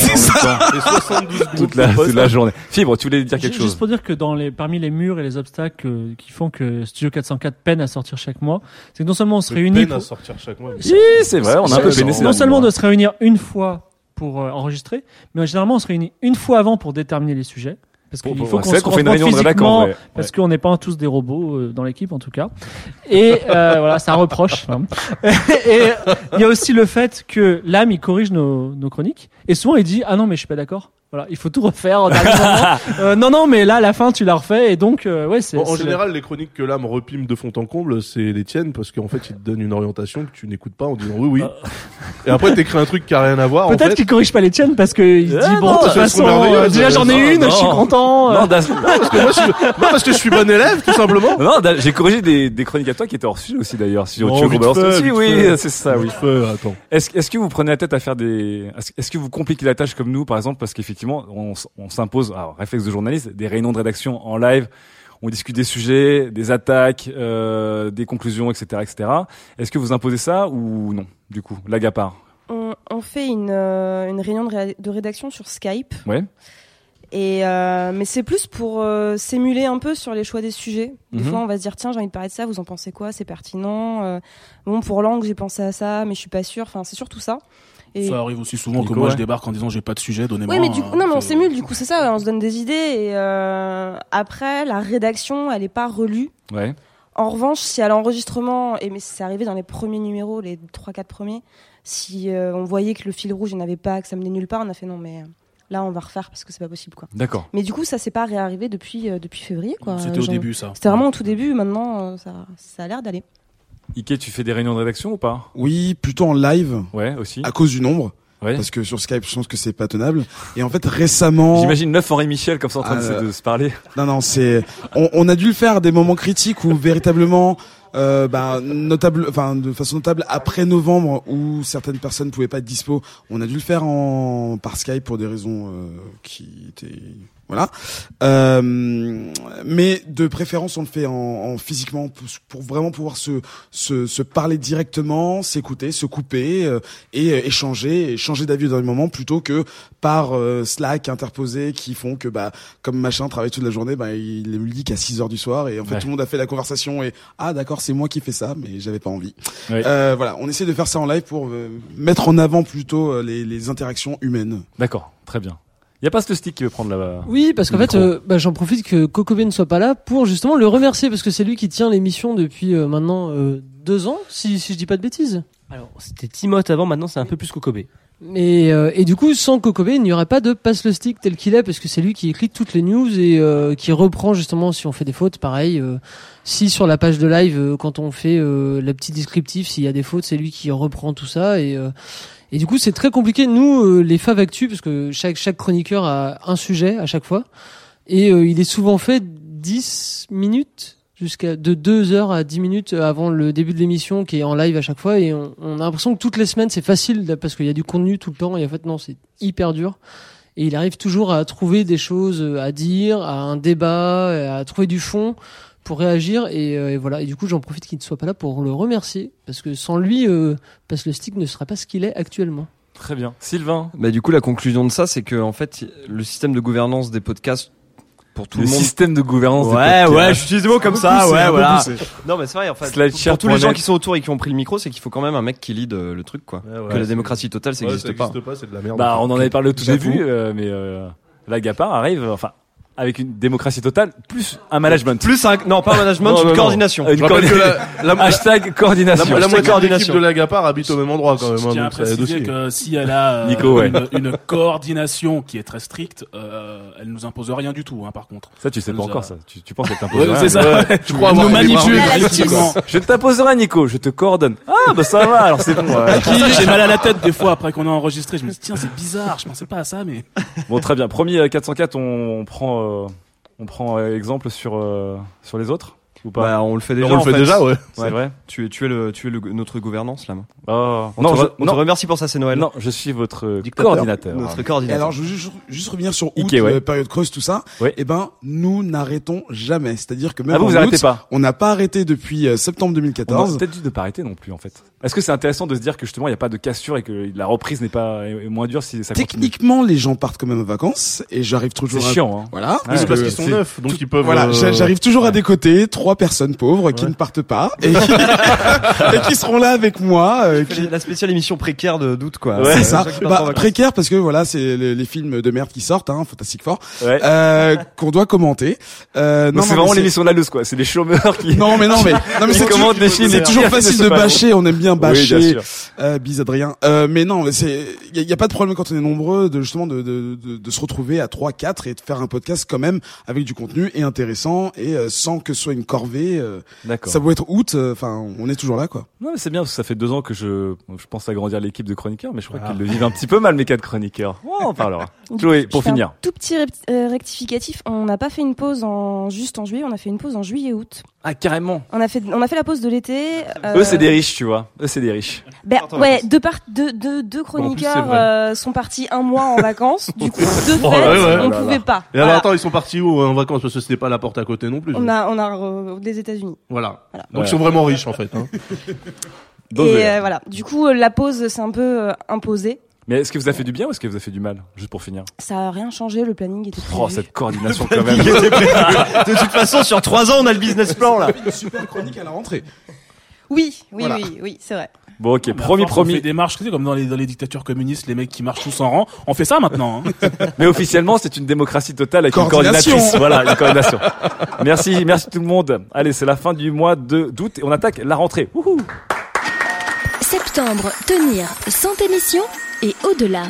temps. Et 72 toute la, de toute la journée. Fibre, tu voulais dire quelque Ju- chose Juste pour dire que dans les, parmi les murs et les obstacles euh, qui font que Studio 404 peine à sortir chaque mois, c'est que non seulement on se Je réunit peine pour... à sortir chaque mois. Si, c'est vrai, on a un peu peiné ces non seulement de se réunir une fois pour euh, enregistrer, mais généralement on se réunit une fois avant pour déterminer les sujets. Parce qu'il pour- faut qu'on se qu'on fait une de physiquement, parce qu'on n'est pas tous des robots euh, dans l'équipe en tout cas. Et euh, voilà, ça reproche. hein. Et il y a aussi le fait que l'âme il corrige nos, nos chroniques et souvent il dit ah non mais je suis pas d'accord. Voilà, il faut tout refaire au dernier moment. Euh, non non mais là à la fin tu l'as refait et donc euh, ouais c'est En, en général, les chroniques que l'âme repime de fond en comble, c'est les tiennes parce qu'en fait, ils te donnent une orientation que tu n'écoutes pas en disant oui, oui. Et après, t'écris un truc qui a rien à voir. en Peut-être fait. qu'il corrige pas les tiennes parce qu'il dit Ah bon non, de toute façon euh, déjà j'en ai une, non. je suis content. euh. Non, parce que moi, je suis... non, parce que je suis bon élève, tout simplement. Non, j'ai corrigé des, des chroniques à toi qui étaient hors sujet aussi d'ailleurs. Si Oh, tu veux qu'on balance aussi, oui, c'est ça, oui. Attends. Est-ce est-ce que vous prenez la tête à faire des, est-ce- est-ce que vous compliquez la tâche comme nous, par exemple, parce qu'effectivement, on, s'impose, alors, réflexe de journaliste, des réunions de rédaction en live, on discute des sujets, des attaques, euh, des conclusions, etc., etc. Est-ce que vous imposez ça ou non, du coup, l'agapar? On, on fait une, euh, une réunion de, ré- de rédaction sur Skype. Ouais. Et euh, mais c'est plus pour euh, s'émuler un peu sur les choix des sujets. Des Mhm. fois, on va se dire tiens, j'ai envie de parler de ça. Vous en pensez quoi? C'est pertinent. Euh, bon, pour langue, j'ai pensé à ça, mais je suis pas sûre. Enfin, c'est surtout ça. Et... Ça arrive aussi souvent que moi je débarque en disant j'ai pas de sujet, donnez-moi. Oui, mais du coup, non, mais on s'émule. Du coup, c'est ça. On se donne des idées. Et euh, après, la rédaction, elle est pas relue. Ouais. En revanche, si à l'enregistrement, et mais c'est arrivé dans les premiers numéros, les 3-4 premiers, si euh, on voyait que le fil rouge, il n'y en avait pas, que ça menait nulle part, on a fait non, mais euh, là, on va refaire parce que c'est pas possible, quoi. D'accord. Mais du coup, ça s'est pas réarrivé depuis, euh, depuis février, quoi. C'était au début, ça. C'était vraiment au tout début. Maintenant, euh, ça, ça a l'air d'aller. Ike, tu fais des réunions de rédaction ou pas? Oui, plutôt en live. Ouais, aussi. À cause du nombre. Ouais. Parce que sur Skype, je pense que c'est pas tenable. Et en fait, récemment. J'imagine neuf Henri Michel comme ça en train de se- Ah, de se parler. Non, non, c'est. On, on a dû le faire à des moments critiques où véritablement, euh, bah, notable, enfin, de façon notable, après novembre, où certaines personnes pouvaient pas être dispo, on a dû le faire en par Skype pour des raisons euh, qui étaient. Voilà. Euh, mais de préférence, on le fait en, en physiquement pour, pour vraiment pouvoir se, se, se parler directement, s'écouter, se couper euh, et euh, échanger, et changer d'avis dans les moments plutôt que par euh, Slack interposé qui font que bah comme machin travaille toute la journée, bah il lui dit qu'à 6 heures du soir et en fait Ouais. tout le monde a fait la conversation et ah d'accord c'est moi qui fais ça mais j'avais pas envie. Ouais. Euh, voilà, on essaie de faire ça en live pour mettre en avant plutôt les, les interactions humaines. D'accord, très bien. Y a pas ce stick qui veut prendre la. Oui, parce qu'en le fait, euh, bah, j'en profite que Coco B ne soit pas là pour justement le remercier parce que c'est lui qui tient l'émission depuis euh, maintenant euh, deux ans, si, si je dis pas de bêtises. Alors, c'était Timoth avant, maintenant c'est un peu plus Kokobé. Et, euh, et du coup, sans Coco B, il n'y aurait pas de passe le stick tel qu'il est parce que c'est lui qui écrit toutes les news et euh, qui reprend justement si on fait des fautes. Pareil, euh, si sur la page de live, euh, quand on fait euh, le petit descriptif, s'il y a des fautes, c'est lui qui reprend tout ça et euh, et du coup, c'est très compliqué. Nous, euh, les fav actu, parce que chaque chroniqueur a un sujet à chaque fois, et euh, il est souvent fait 10 minutes jusqu'à de 2 heures à 10 minutes avant le début de l'émission qui est en live à chaque fois. Et on a l'impression que toutes les semaines c'est facile parce qu'il y a du contenu tout le temps. Et en fait non c'est hyper dur. Et il arrive toujours à trouver des choses à dire à un débat à trouver du fond pour réagir et, euh, et voilà et du coup j'en profite qu'il ne soit pas là pour le remercier parce que sans lui euh, parce que le stick ne sera pas ce qu'il est actuellement Très bien. Sylvain. Bah, du coup, la conclusion de ça, c'est que, en fait, le système de gouvernance des podcasts, pour tout Le le, monde. système de gouvernance des Ouais, podcasts. ouais, j'utilise des mots comme ça, poussé, ouais, voilà. poussé. Non, mais c'est vrai, en fait. Pour tous les gens qui sont autour et qui ont pris le micro, c'est qu'il faut quand même un mec qui lead euh, le truc, quoi. ouais, que la démocratie totale, ça Ouais, n'existe ça pas. pas, c'est de la merde. Bah, on en avait parlé au tout début, euh, mais euh, la Gapar arrive, enfin, avec une démocratie totale, plus un management. Plus un, non, pas un management, Non, une non, non. coordination. Une que la- la- Hashtag coordination. La, la moitié de coordination. l'équipe de la Gapar habite au même endroit quand même. Je hein, tiens à aide préciser aussi. que si elle a euh, Nico, ouais. une, une coordination qui est très stricte, euh, elle nous impose rien du tout, hein, par contre. Ça, tu sais Elle pas a- encore, ça. Tu, tu penses qu'elle t'impose Ouais, rien. c'est ça. Ouais. Tu crois Elle avoir nous manipule. Je ne t'impose rien, Nico. Je te coordonne. Ah, bah ça va, alors c'est bon. Qui j'ai mal à la tête des fois après qu'on a enregistré. Je me dis tiens c'est bizarre, je pensais pas à ça mais. Bon, très bien. Premier euh, 404, on, on prend, euh, on prend euh, exemple sur, euh, sur les autres ou pas? Bah, on le fait déjà. On le fait fait. déjà, ouais. C'est vrai Tu es, tu es le, tu es le, notre gouvernance, là. Oh, On, non, te, je, on te remercie pour ça, c'est Noël. non, je suis votre Dictateur. coordinateur. Notre Et coordinateur. alors, je veux juste, juste revenir sur août, Ike, ouais. euh, période creuse, tout ça. Ouais. Eh ben, nous n'arrêtons jamais. C'est-à-dire que même Ah, vous, en vous août, arrêtez pas on n'a pas arrêté depuis euh, septembre On aurait 2014. peut-être dû ne pas arrêter non plus, en fait. Est-ce que c'est intéressant de se dire que justement il n'y a pas de cassure et que la reprise n'est pas est moins dure si ça continue Techniquement, les gens partent quand même en vacances et j'arrive toujours. C'est à- chiant, hein. Voilà. Ouais, c'est parce qu'ils sont neufs, donc ils peuvent, Voilà, euh, j'a- j'arrive toujours à des côtés, trois personnes pauvres qui ne partent pas et qui, et qui seront là avec moi. euh, qui- La spéciale émission précaire de doute quoi. c'est ça. Bah, précaire parce que voilà, c'est les, les films de merde qui sortent, hein, Fantastic Four, Ouais. euh, qu'on doit commenter. Euh, non, c'est vraiment l'émission de la loose quoi. C'est des chômeurs qui. Non mais non mais non mais c'est toujours, facile de bâcher, on aime bien Oui, bien bâcher. sûr. euh, bis Adrien. Euh, mais non, mais c'est il y, a- y a pas de problème quand on est nombreux de justement de, de, de, de se retrouver à 3 4 et de faire un podcast quand même avec du contenu et intéressant et euh, sans que ce soit une corvée. euh, D'accord. ça peut être août, euh, enfin on est toujours là quoi. Non, mais c'est bien parce que ça fait deux ans que je, je pense agrandir l'équipe de chroniqueurs, mais je crois qu'ils le vivent un petit peu mal mes quatre chroniqueurs. Oh, on en parlera. Chloé, pour Je fais un finir. Tout petit euh, rectificatif. On n'a pas fait une pause en juste en juillet. On a fait une pause en juillet-août. Ah carrément. On a fait on a fait la pause de l'été. euh, Eux c'est des riches, tu vois. Eux c'est des riches. Ben, ouais, deux, par- deux, deux, deux c'est chroniqueurs euh, sont partis un mois en vacances. du coup, de fait, Oh, ouais, ouais. on là pouvait là. pas. Et alors Voilà. attends, ils sont partis où euh, en vacances? Parce que c'était pas la porte à côté non plus. On a, on a euh, des États-Unis. Voilà. Donc Ouais. ils sont vraiment riches en fait. Hein. Et euh, voilà. Du coup, euh, la pause s'est un peu euh, imposée. Mais est-ce que vous a fait du bien ou est-ce que vous a fait du mal Juste pour finir? Ça a rien changé. Le planning était prévu. Oh, cette coordination quand même. De toute façon, sur trois ans, on a le business plan là. Une super chronique à la rentrée. Oui, oui, Voilà. oui, oui, c'est vrai. Bon, ok, promis, force, On promis. fait des marches, comme dans les, dans les dictatures communistes, les mecs qui marchent tous en rang. On fait ça maintenant. Hein. Mais officiellement, c'est une démocratie totale avec une coordinatrice. Voilà, une coordination. Merci, merci tout le monde. Allez, c'est la fin du mois de d'août et on attaque la rentrée. Wouhou Septembre, tenir 100 émissions et au-delà.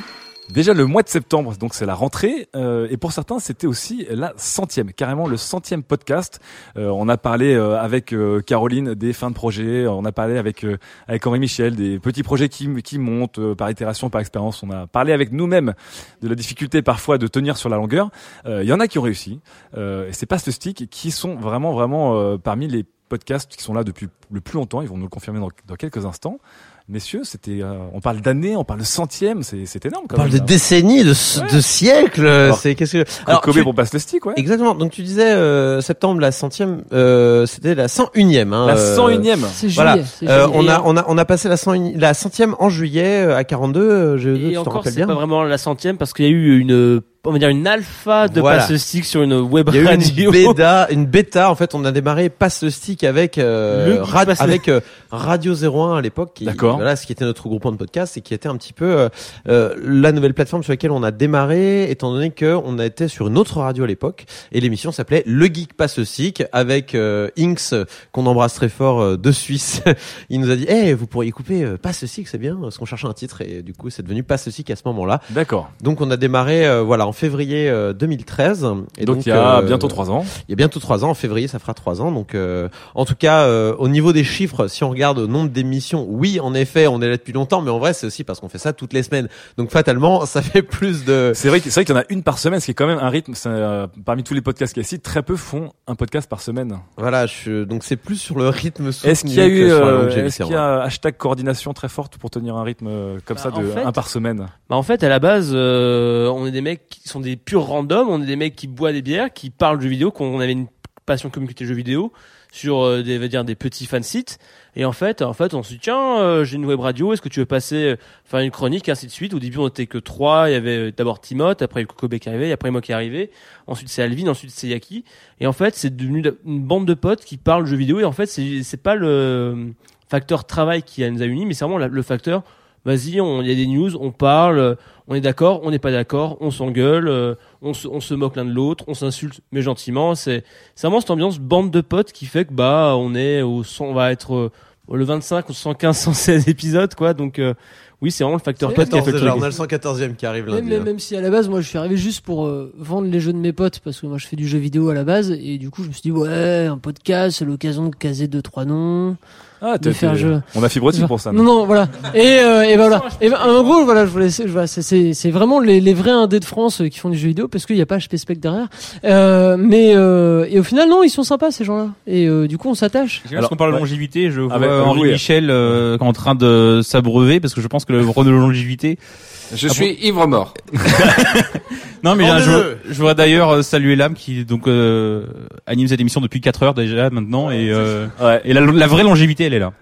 Déjà le mois de septembre, donc c'est la rentrée, euh, et pour certains c'était aussi la centième, carrément le centième podcast. Euh, on a parlé euh, avec euh, Caroline des fins de projet, on a parlé avec euh, avec Henri Michel des petits projets qui qui montent euh, par itération, par expérience. On a parlé avec nous-mêmes de la difficulté parfois de tenir sur la longueur. Euh, Il y en a qui ont réussi, euh, et c'est pas ce stick qui sont vraiment vraiment euh, parmi les podcasts qui sont là depuis le plus longtemps. Ils vont nous le confirmer dans, dans quelques instants. Messieurs, c'était, euh, on parle d'années, on parle de centième, c'est, c'est énorme. Quand On parle même, de là. décennies, de, Ouais. de siècles. Alors, c'est qu'est-ce que Alors, Kobe tu- pour passe le stick, ouais. Exactement. Donc tu disais euh, septembre la centième, euh, c'était la 101e. Hein, La euh, 101e. C'est Voilà. juillet, c'est Euh, juillet. on a on a on a passé la 101 la centième en juillet euh, à 42. euh, GE2, tu Et t'en encore, rappelles c'est bien pas vraiment la centième parce qu'il y a eu une, on va dire une alpha de Voilà. passe le stick sur une web Il y a eu radio. une bêta, une bêta. En fait, on a démarré passe le stick avec euh, Rad- avec euh, Radio 01 à l'époque. qui- D'accord. Voilà, ce qui était notre groupement de podcast et qui était un petit peu euh, euh, la nouvelle plateforme sur laquelle on a démarré, étant donné que on a été sur une autre radio à l'époque et l'émission s'appelait Le Geek Passe le stick avec euh, Inks qu'on embrasse très fort euh, de Suisse. Il nous a dit, eh, vous pourriez couper euh, Passe le stick, c'est bien, parce qu'on cherchait un titre et du coup c'est devenu Passe le stick à ce moment-là. D'accord. Donc on a démarré euh, voilà en février euh, 2013. Et Donc, donc, il y a euh, bientôt trois ans. Il y a bientôt trois ans. En février, ça fera trois ans. Donc euh, en tout cas, euh, au niveau des chiffres, si on regarde au nombre d'émissions, oui, en effet, on est là depuis longtemps, mais en vrai, c'est aussi parce qu'on fait ça toutes les semaines. Donc fatalement, ça fait plus de. C'est vrai, c'est vrai qu'il y en a une par semaine, ce qui est quand même un rythme. euh, parmi tous les podcasts qu'il y a ici, très peu font un podcast par semaine. Voilà, je, donc c'est plus sur le rythme. Est-ce qu'il y a eu, euh, est-ce qu'il y a hashtag coordination très forte pour tenir un rythme euh, comme ça Bah, de en fait- un par semaine? Bah en fait, à la base, euh, on est des mecs qui sont des purs randoms, on est des mecs qui boivent des bières, qui parlent de jeux vidéo, qu'on avait une passion communauté jeux vidéo sur euh, des, va dire, des petits fan sites. Et en fait, en fait, on se dit tiens, euh, j'ai une web radio, est-ce que tu veux passer euh, faire une chronique, ainsi de suite? Au début, on était que trois. Il y avait euh, d'abord Timoth, après Kobe qui arrivait, après moi qui arrivais. Ensuite, c'est Alvin, ensuite c'est Yaki. Et en fait, c'est devenu une bande de potes qui parlent jeux vidéo. Et en fait, c'est c'est pas le facteur travail qui nous a unis, mais c'est vraiment le facteur vas-y, on- il y a des news, on parle, euh, on est d'accord, on n'est pas d'accord, on s'engueule, euh, on, se, on se moque l'un de l'autre, on s'insulte, mais gentiment. C'est c'est vraiment cette ambiance bande de potes qui fait que bah on est au 100 on va être euh, le 25 ou 115, 116 épisodes quoi. Donc euh, oui, c'est vraiment le facteur pote qui a fait le truc. on a le 114e qui arrive Même, lundi. même, hein. même si à la base, moi, je suis arrivé juste pour euh, vendre les jeux de mes potes, parce que moi, je fais du jeu vidéo à la base, et du coup, je me suis dit, ouais, un podcast, c'est l'occasion de caser deux, trois noms. Ah, de faire jeu. on a fibre dessus pour ça, Non, non, voilà. Et, euh, et ben voilà. Et ben, en gros, voilà, je voulais, voilà, c'est- c'est, c'est vraiment les, les vrais indés de France euh, qui font du jeu vidéo, parce qu'il n'y a pas HP Spec derrière. Euh, mais, euh, et au final, non, ils sont sympas, ces gens-là. Et euh, du coup, on s'attache. Parce qu'on parle de longévité, je vois bah, euh, Henri oui. Michel euh, en train de s'abreuver parce que je pense que le rôle de longévité. Je Ah suis bon ivre mort. non mais là, je, je voudrais d'ailleurs euh, saluer l'âme qui donc euh, anime cette émission depuis 4 heures déjà maintenant et euh, et la, la vraie longévité elle est là.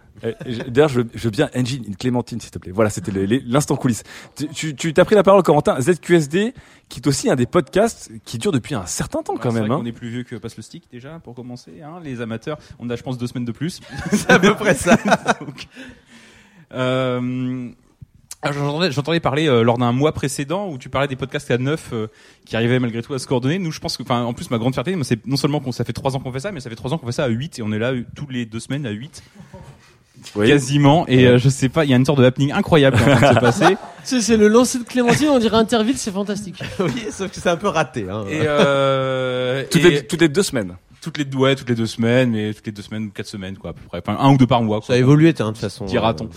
Je- D'ailleurs, je, veux- je veux bien Engine, une Clémentine, s'il te plaît. Voilà, c'était l'instant coulisses. Tu- Tu tu t'as pris la parole, Corentin. ZQSD, qui est aussi un des podcasts qui dure depuis un certain temps quand C'est même. vrai hein. qu'on est plus vieux que Passe le Stick déjà, pour commencer. Hein, les amateurs, on a je pense deux semaines de plus. C'est à peu près ça. Donc, euh, J'entendais, j'entendais parler euh, lors d'un mois précédent où tu parlais des podcasts à neuf euh, qui arrivaient malgré tout à se coordonner. Nous, je pense que, enfin, en plus, ma grande fierté, c'est non seulement qu'on ça fait trois ans qu'on fait ça, mais ça fait trois ans qu'on fait ça à 8 et on est là euh, tous les deux semaines à 8 quasiment. Et euh, je sais pas, il y a une sorte de happening incroyable qui est en train de se passer. Tu sais, c'est le lancer de Clémentine, on dirait Interville, c'est fantastique. oui, sauf que c'est un peu raté. Hein. Et, euh, Toutes et- les- toutes les deux semaines. Toutes les ouais, toutes les deux semaines, mais toutes les deux semaines, quatre semaines quoi, à peu près. Enfin, un ou deux par mois. Quoi. Ça a évolué, hein, de toute façon. Dira-t-on.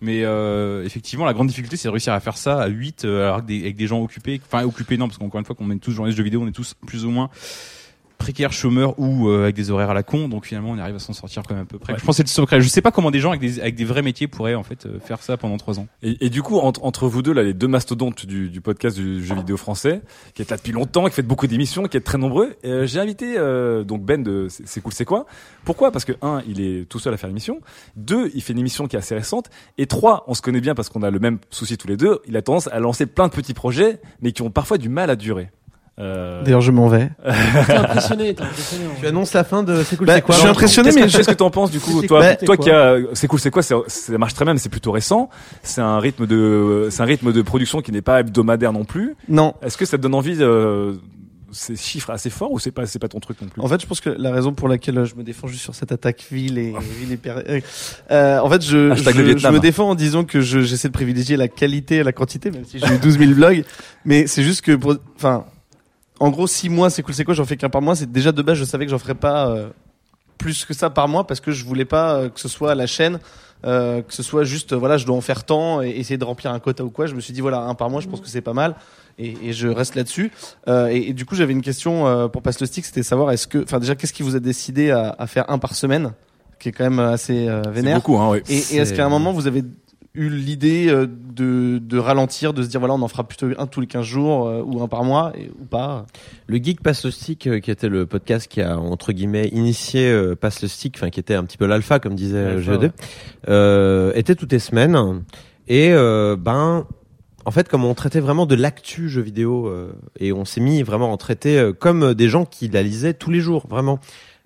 Mais euh, effectivement, la grande difficulté, c'est de réussir à faire ça à 8 euh, avec des gens occupés. Enfin, occupés non, parce qu'encore une fois, qu'on est tous journalistes de jeux vidéo, on est tous plus ou moins précaires, chômeurs ou euh, avec des horaires à la con. Donc finalement, on arrive à s'en sortir quand même à peu près. Ouais. Je pense que c'est le secret. Je sais pas comment des gens avec des, avec des vrais métiers pourraient en fait euh, faire ça pendant trois ans. Et, et du coup, entre, entre vous deux, là, les deux mastodontes du, du podcast du jeu vidéo français, qui est là depuis longtemps, qui fait beaucoup d'émissions, qui est très nombreux, euh, j'ai invité euh, donc Ben de c'est cool, c'est quoi Pourquoi? Parce que un, il est tout seul à faire l'émission. Deux, il fait une émission qui est assez récente. Et trois, on se connaît bien parce qu'on a le même souci tous les deux. Il a tendance à lancer plein de petits projets, mais qui ont parfois du mal à durer. Euh... D'ailleurs, je m'en vais. T'es impressionné, t'es impressionné. Tu annonces la fin de C'est cool, Bah, c'est quoi je suis impressionné, Qu'est-ce mais qu'est-ce que t'en penses du coup C'est toi, toi qui a, c'est cool, c'est quoi Ça marche très bien, mais c'est plutôt récent. C'est un rythme de, c'est un rythme de production qui n'est pas hebdomadaire non plus. Non. Est-ce que ça te donne envie euh, ces chiffres assez forts ou c'est pas, c'est pas ton truc non plus? En fait, je pense que la raison pour laquelle je me défends juste sur cette attaque ville et, ville et euh, euh, en fait, je, je, me défends en disant que je- j'essaie de privilégier la qualité et la quantité, même si j'ai eu 12 000 vlogs. Mais c'est juste que pour, enfin, en gros, six mois, c'est cool, c'est quoi, j'en fais qu'un par mois? C'est déjà de base, je savais que j'en ferais pas euh, plus que ça par mois parce que je voulais pas euh, que ce soit la chaîne. euh, que ce soit juste euh, voilà je dois en faire tant et essayer de remplir un quota ou quoi je me suis dit voilà un par mois je pense que c'est pas mal et, et je reste là-dessus euh, et, et du coup j'avais une question euh, pour Passe le Stick c'était savoir est-ce que enfin déjà qu'est-ce qui vous a décidé à, à faire un par semaine qui est quand même assez euh, vénère? Beaucoup, hein, oui. et, et est-ce qu'à un moment vous avez eu l'idée euh, de, de ralentir de se dire voilà on en fera plutôt un tous les 15 jours euh, ou un par mois et, ou pas Le Geek Pass le Stick, euh, qui était le podcast qui a entre guillemets initié euh, Pass le Stick, enfin qui était un petit peu l'alpha comme disait GED, ouais. était toutes les semaines. Et ben, en fait, comme on traitait vraiment de l'actu jeu vidéo et on s'est mis vraiment à en traiter comme des gens qui la lisaient tous les jours, vraiment.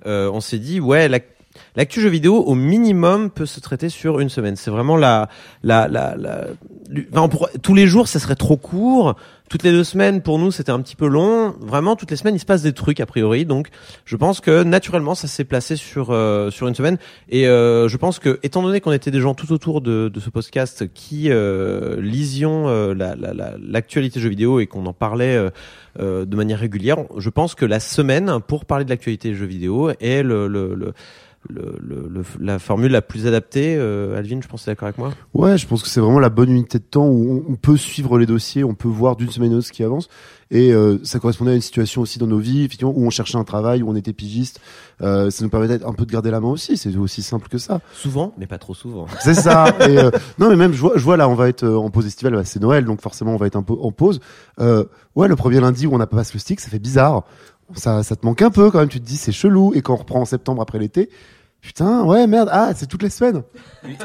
On s'est dit ouais, l'ac- l'actu jeu vidéo au minimum peut se traiter sur une semaine. C'est vraiment la la la, la enfin, pourrait- tous les jours ça serait trop court. Toutes les deux semaines pour nous c'était un petit peu long. Vraiment toutes les semaines il se passe des trucs a priori. Donc je pense que naturellement ça s'est placé sur euh, sur une semaine. Et euh, je pense que étant donné qu'on était des gens tout autour de, de ce podcast qui euh, lisions euh, la la- la- l'actualité jeux vidéo et qu'on en parlait euh, euh, de manière régulière, je pense que la semaine pour parler de l'actualité jeux vidéo est le, le, le le, le- le- la formule la plus adaptée. Euh, Alvin, je pense que t'es d'accord avec moi? Ouais, je pense que c'est vraiment la bonne unité de temps où on, on peut suivre les dossiers, on peut voir d'une semaine à l'autre ce qui avance. Et euh, ça correspondait à une situation aussi dans nos vies, effectivement, où on cherchait un travail, où on était pigiste. Euh, ça nous permettait un peu de garder la main aussi. C'est aussi simple que ça. Souvent, mais pas trop souvent. C'est ça. Et, euh, non, mais même je vois, je vois là, on va être euh, en pause estivale. bah, c'est Noël, donc forcément on va être un peu en pause. Euh, ouais, le premier lundi où on n'a pas passé le stick, ça fait bizarre. Ça, te manque un peu quand même. Tu te dis c'est chelou. Et quand on reprend en septembre après l'été, putain, ouais, merde, ah, c'est toutes les semaines.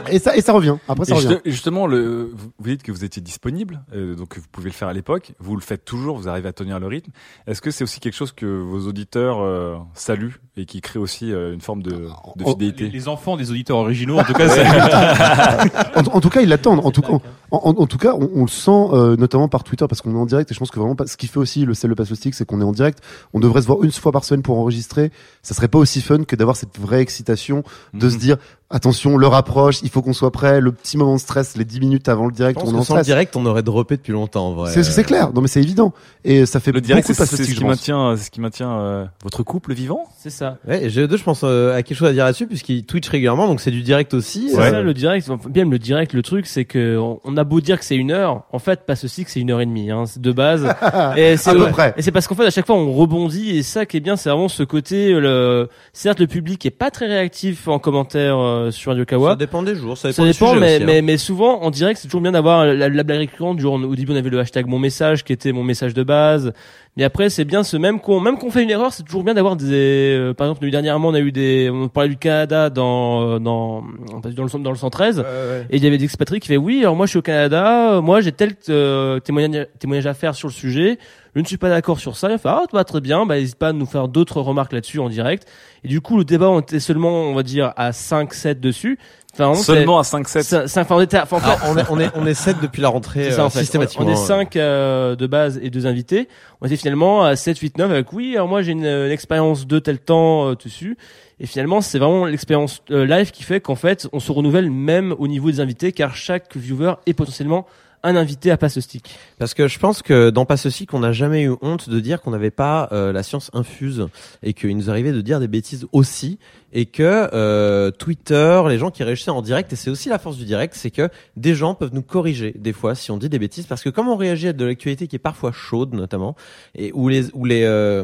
Et ça, et ça revient. Après, ça Et revient. juste- justement, le, vous dites que vous étiez disponible, euh, donc vous pouvez le faire à l'époque. Vous le faites toujours, vous arrivez à tenir le rythme. Est-ce que c'est aussi quelque chose que vos auditeurs euh, saluent et qui crée aussi euh, une forme de, de fidélité les, les enfants des auditeurs originaux, en tout cas, c'est. en, en tout cas, ils l'attendent. En tout, en, en- en tout cas, on, on le sent euh, notamment par Twitter parce qu'on est en direct. Et je pense que vraiment, pas- ce qui fait aussi le sel le passe c'est qu'on est en direct. On devrait se voir une fois par semaine pour enregistrer. Ça serait pas aussi fun que d'avoir cette vraie excitation de Mhm. se dire attention, l'heure approche, il faut qu'on soit prêt. Le petit moment de stress, les 10 minutes avant le direct, on en sans le direct, on aurait droppé depuis longtemps, en vrai. C'est c'est clair. Non, mais c'est évident. Et ça fait Le direct, beaucoup c'est stick, ce qui maintient, c'est ce qui maintient euh, votre couple vivant. C'est ça. Ouais, et GE2, je pense euh, à quelque chose à dire là-dessus puisqu'il Twitch régulièrement, donc c'est du direct aussi. C'est Euh, ça le direct. Bien le direct, le truc, c'est que on a beau dire que c'est une heure, en fait, pas ceci que c'est une heure et demie, hein, c'est de base. et c'est À peu près. Et c'est parce qu'en fait, à chaque fois, on rebondit et ça qui est bien, c'est vraiment ce côté. Le, certes, le public est pas très réactif en commentaire euh, sur Radio Kawa. Ça dépend des jours, ça dépend des dépend, sujets mais, aussi, hein. mais, mais souvent, en direct, c'est toujours bien d'avoir la, la blague récurrente. Du au début, on avait le hashtag mon message qui était mon message de base. Mais après, c'est bien ce même qu'on, même qu'on fait une erreur, c'est toujours bien d'avoir des, euh, par exemple, dernièrement, on a eu des, on parlait du Canada dans, euh, dans, dans le, dans le 113. Et il y avait des expatriés qui fait oui, alors moi, je suis au Canada, euh, moi, j'ai tel euh, témoignage, témoignage à faire sur le sujet. Je ne suis pas d'accord sur ça. Il fait, ah, bah, très bien, bah, n'hésite pas à nous faire d'autres remarques là-dessus en direct. Et du coup, le débat, on était seulement, on va dire, à 5, 7 dessus. Enfin, on Seulement à 5, 7. Cin- cinq- enfin, on était, à- enfin, en fait- Ah, on est- on est- on est sept depuis la rentrée, C'est ça, euh, en fait. systématiquement, On est ouais. 5 de base et deux invités. On était finalement à 7, 8, 9 avec oui, alors moi j'ai une, une expérience de tel temps euh, dessus. Et finalement, c'est vraiment l'expérience euh, live qui fait qu'en fait, on se renouvelle même au niveau des invités car chaque viewer est potentiellement un invité à passe. Parce que je pense que dans Pas ceci qu'on n'a jamais eu honte de dire qu'on n'avait pas euh, la science infuse et qu'il nous arrivait de dire des bêtises aussi et que euh, Twitter, les gens qui réagissent en direct et c'est aussi la force du direct, c'est que des gens peuvent nous corriger des fois si on dit des bêtises parce que comme on réagit à de l'actualité qui est parfois chaude notamment et où les où les euh,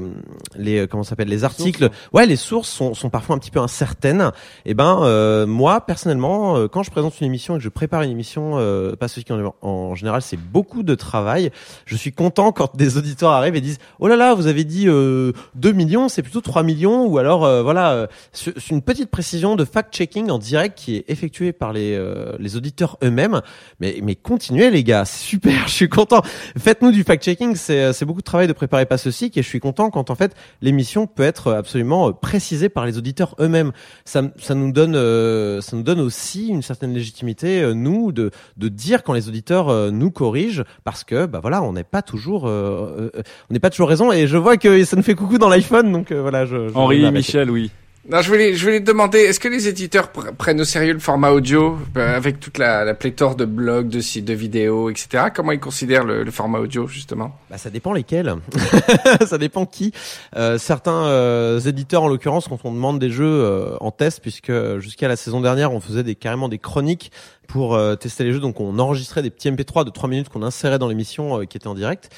les euh, comment s'appelle les articles, ouais les sources sont sont parfois un petit peu incertaines. Et ben euh, moi personnellement euh, quand je présente une émission et que je prépare une émission, euh, pas ceci qui en, en général c'est beaucoup de travail. Je suis content quand des auditeurs arrivent et disent oh là là vous avez dit euh, 2 millions c'est plutôt 3 millions ou alors euh, voilà euh, c'est une petite précision de fact checking en direct qui est effectuée par les euh, les auditeurs eux-mêmes. Mais mais continuez les gars c'est super je suis content. Faites-nous du fact checking c'est c'est beaucoup de travail de préparer pas ceci et je suis content quand en fait l'émission peut être absolument euh, précisée par les auditeurs eux-mêmes. Ça ça nous donne euh, ça nous donne aussi une certaine légitimité euh, nous de de dire quand les auditeurs euh, nous corrigent parce que bah voilà on n'est pas toujours euh, euh, on n'est pas toujours raison et je vois que ça nous fait coucou dans l'iPhone donc euh, voilà je, je Henri. Michel, oui. Non, je voulais, je voulais te demander, est-ce que les éditeurs pr- prennent au sérieux le format audio, euh, avec toute la, la pléthore de blogs, de sites, de vidéos, etc. Comment ils considèrent le, le format audio, justement? Bah, ça dépend lesquels. ça dépend qui. Euh, certains euh, éditeurs, en l'occurrence, quand on demande des jeux euh, en test, puisque jusqu'à la saison dernière, on faisait des carrément des chroniques pour euh, tester les jeux. Donc, on enregistrait des petits MP3 de 3 minutes qu'on insérait dans l'émission euh, qui était en direct.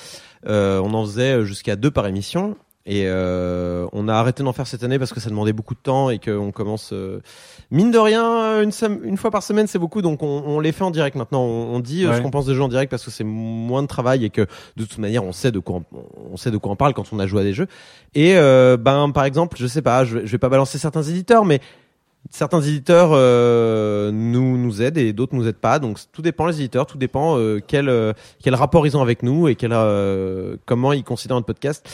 Euh, on en faisait jusqu'à deux par émission. Et euh, on a arrêté d'en faire cette année parce que ça demandait beaucoup de temps et qu'on commence euh, mine de rien une, sem- une fois par semaine c'est beaucoup. Donc on, on les fait en direct maintenant. On, on dit euh, Ouais. ce qu'on pense des jeux en direct parce que c'est moins de travail et que de toute manière on sait de quoi on, on sait de quoi on parle quand on a joué à des jeux. Et euh, ben par exemple je sais pas je, vais- je vais pas balancer certains éditeurs mais certains éditeurs euh, nous nous aident et d'autres nous aident pas. Donc tout dépend les éditeurs tout dépend euh, quel euh, quel rapport ils ont avec nous et quel euh, comment ils considèrent notre podcast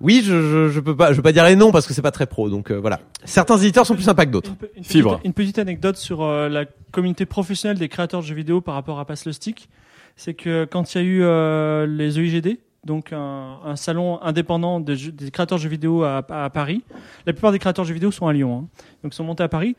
oui, je, je, je peux pas, je peux pas dire les noms parce que c'est pas très pro. Donc euh, voilà. Certains éditeurs sont plus sympas que d'autres. Une petite- Une petite anecdote sur euh, la communauté professionnelle des créateurs de jeux vidéo par rapport à Pass le Stick, c'est que quand il y a eu euh, les EIGD, donc un, un salon indépendant des, jeux- des créateurs de jeux vidéo à, à Paris, la plupart des créateurs de jeux vidéo sont à Lyon, hein. donc ils sont montés à Paris.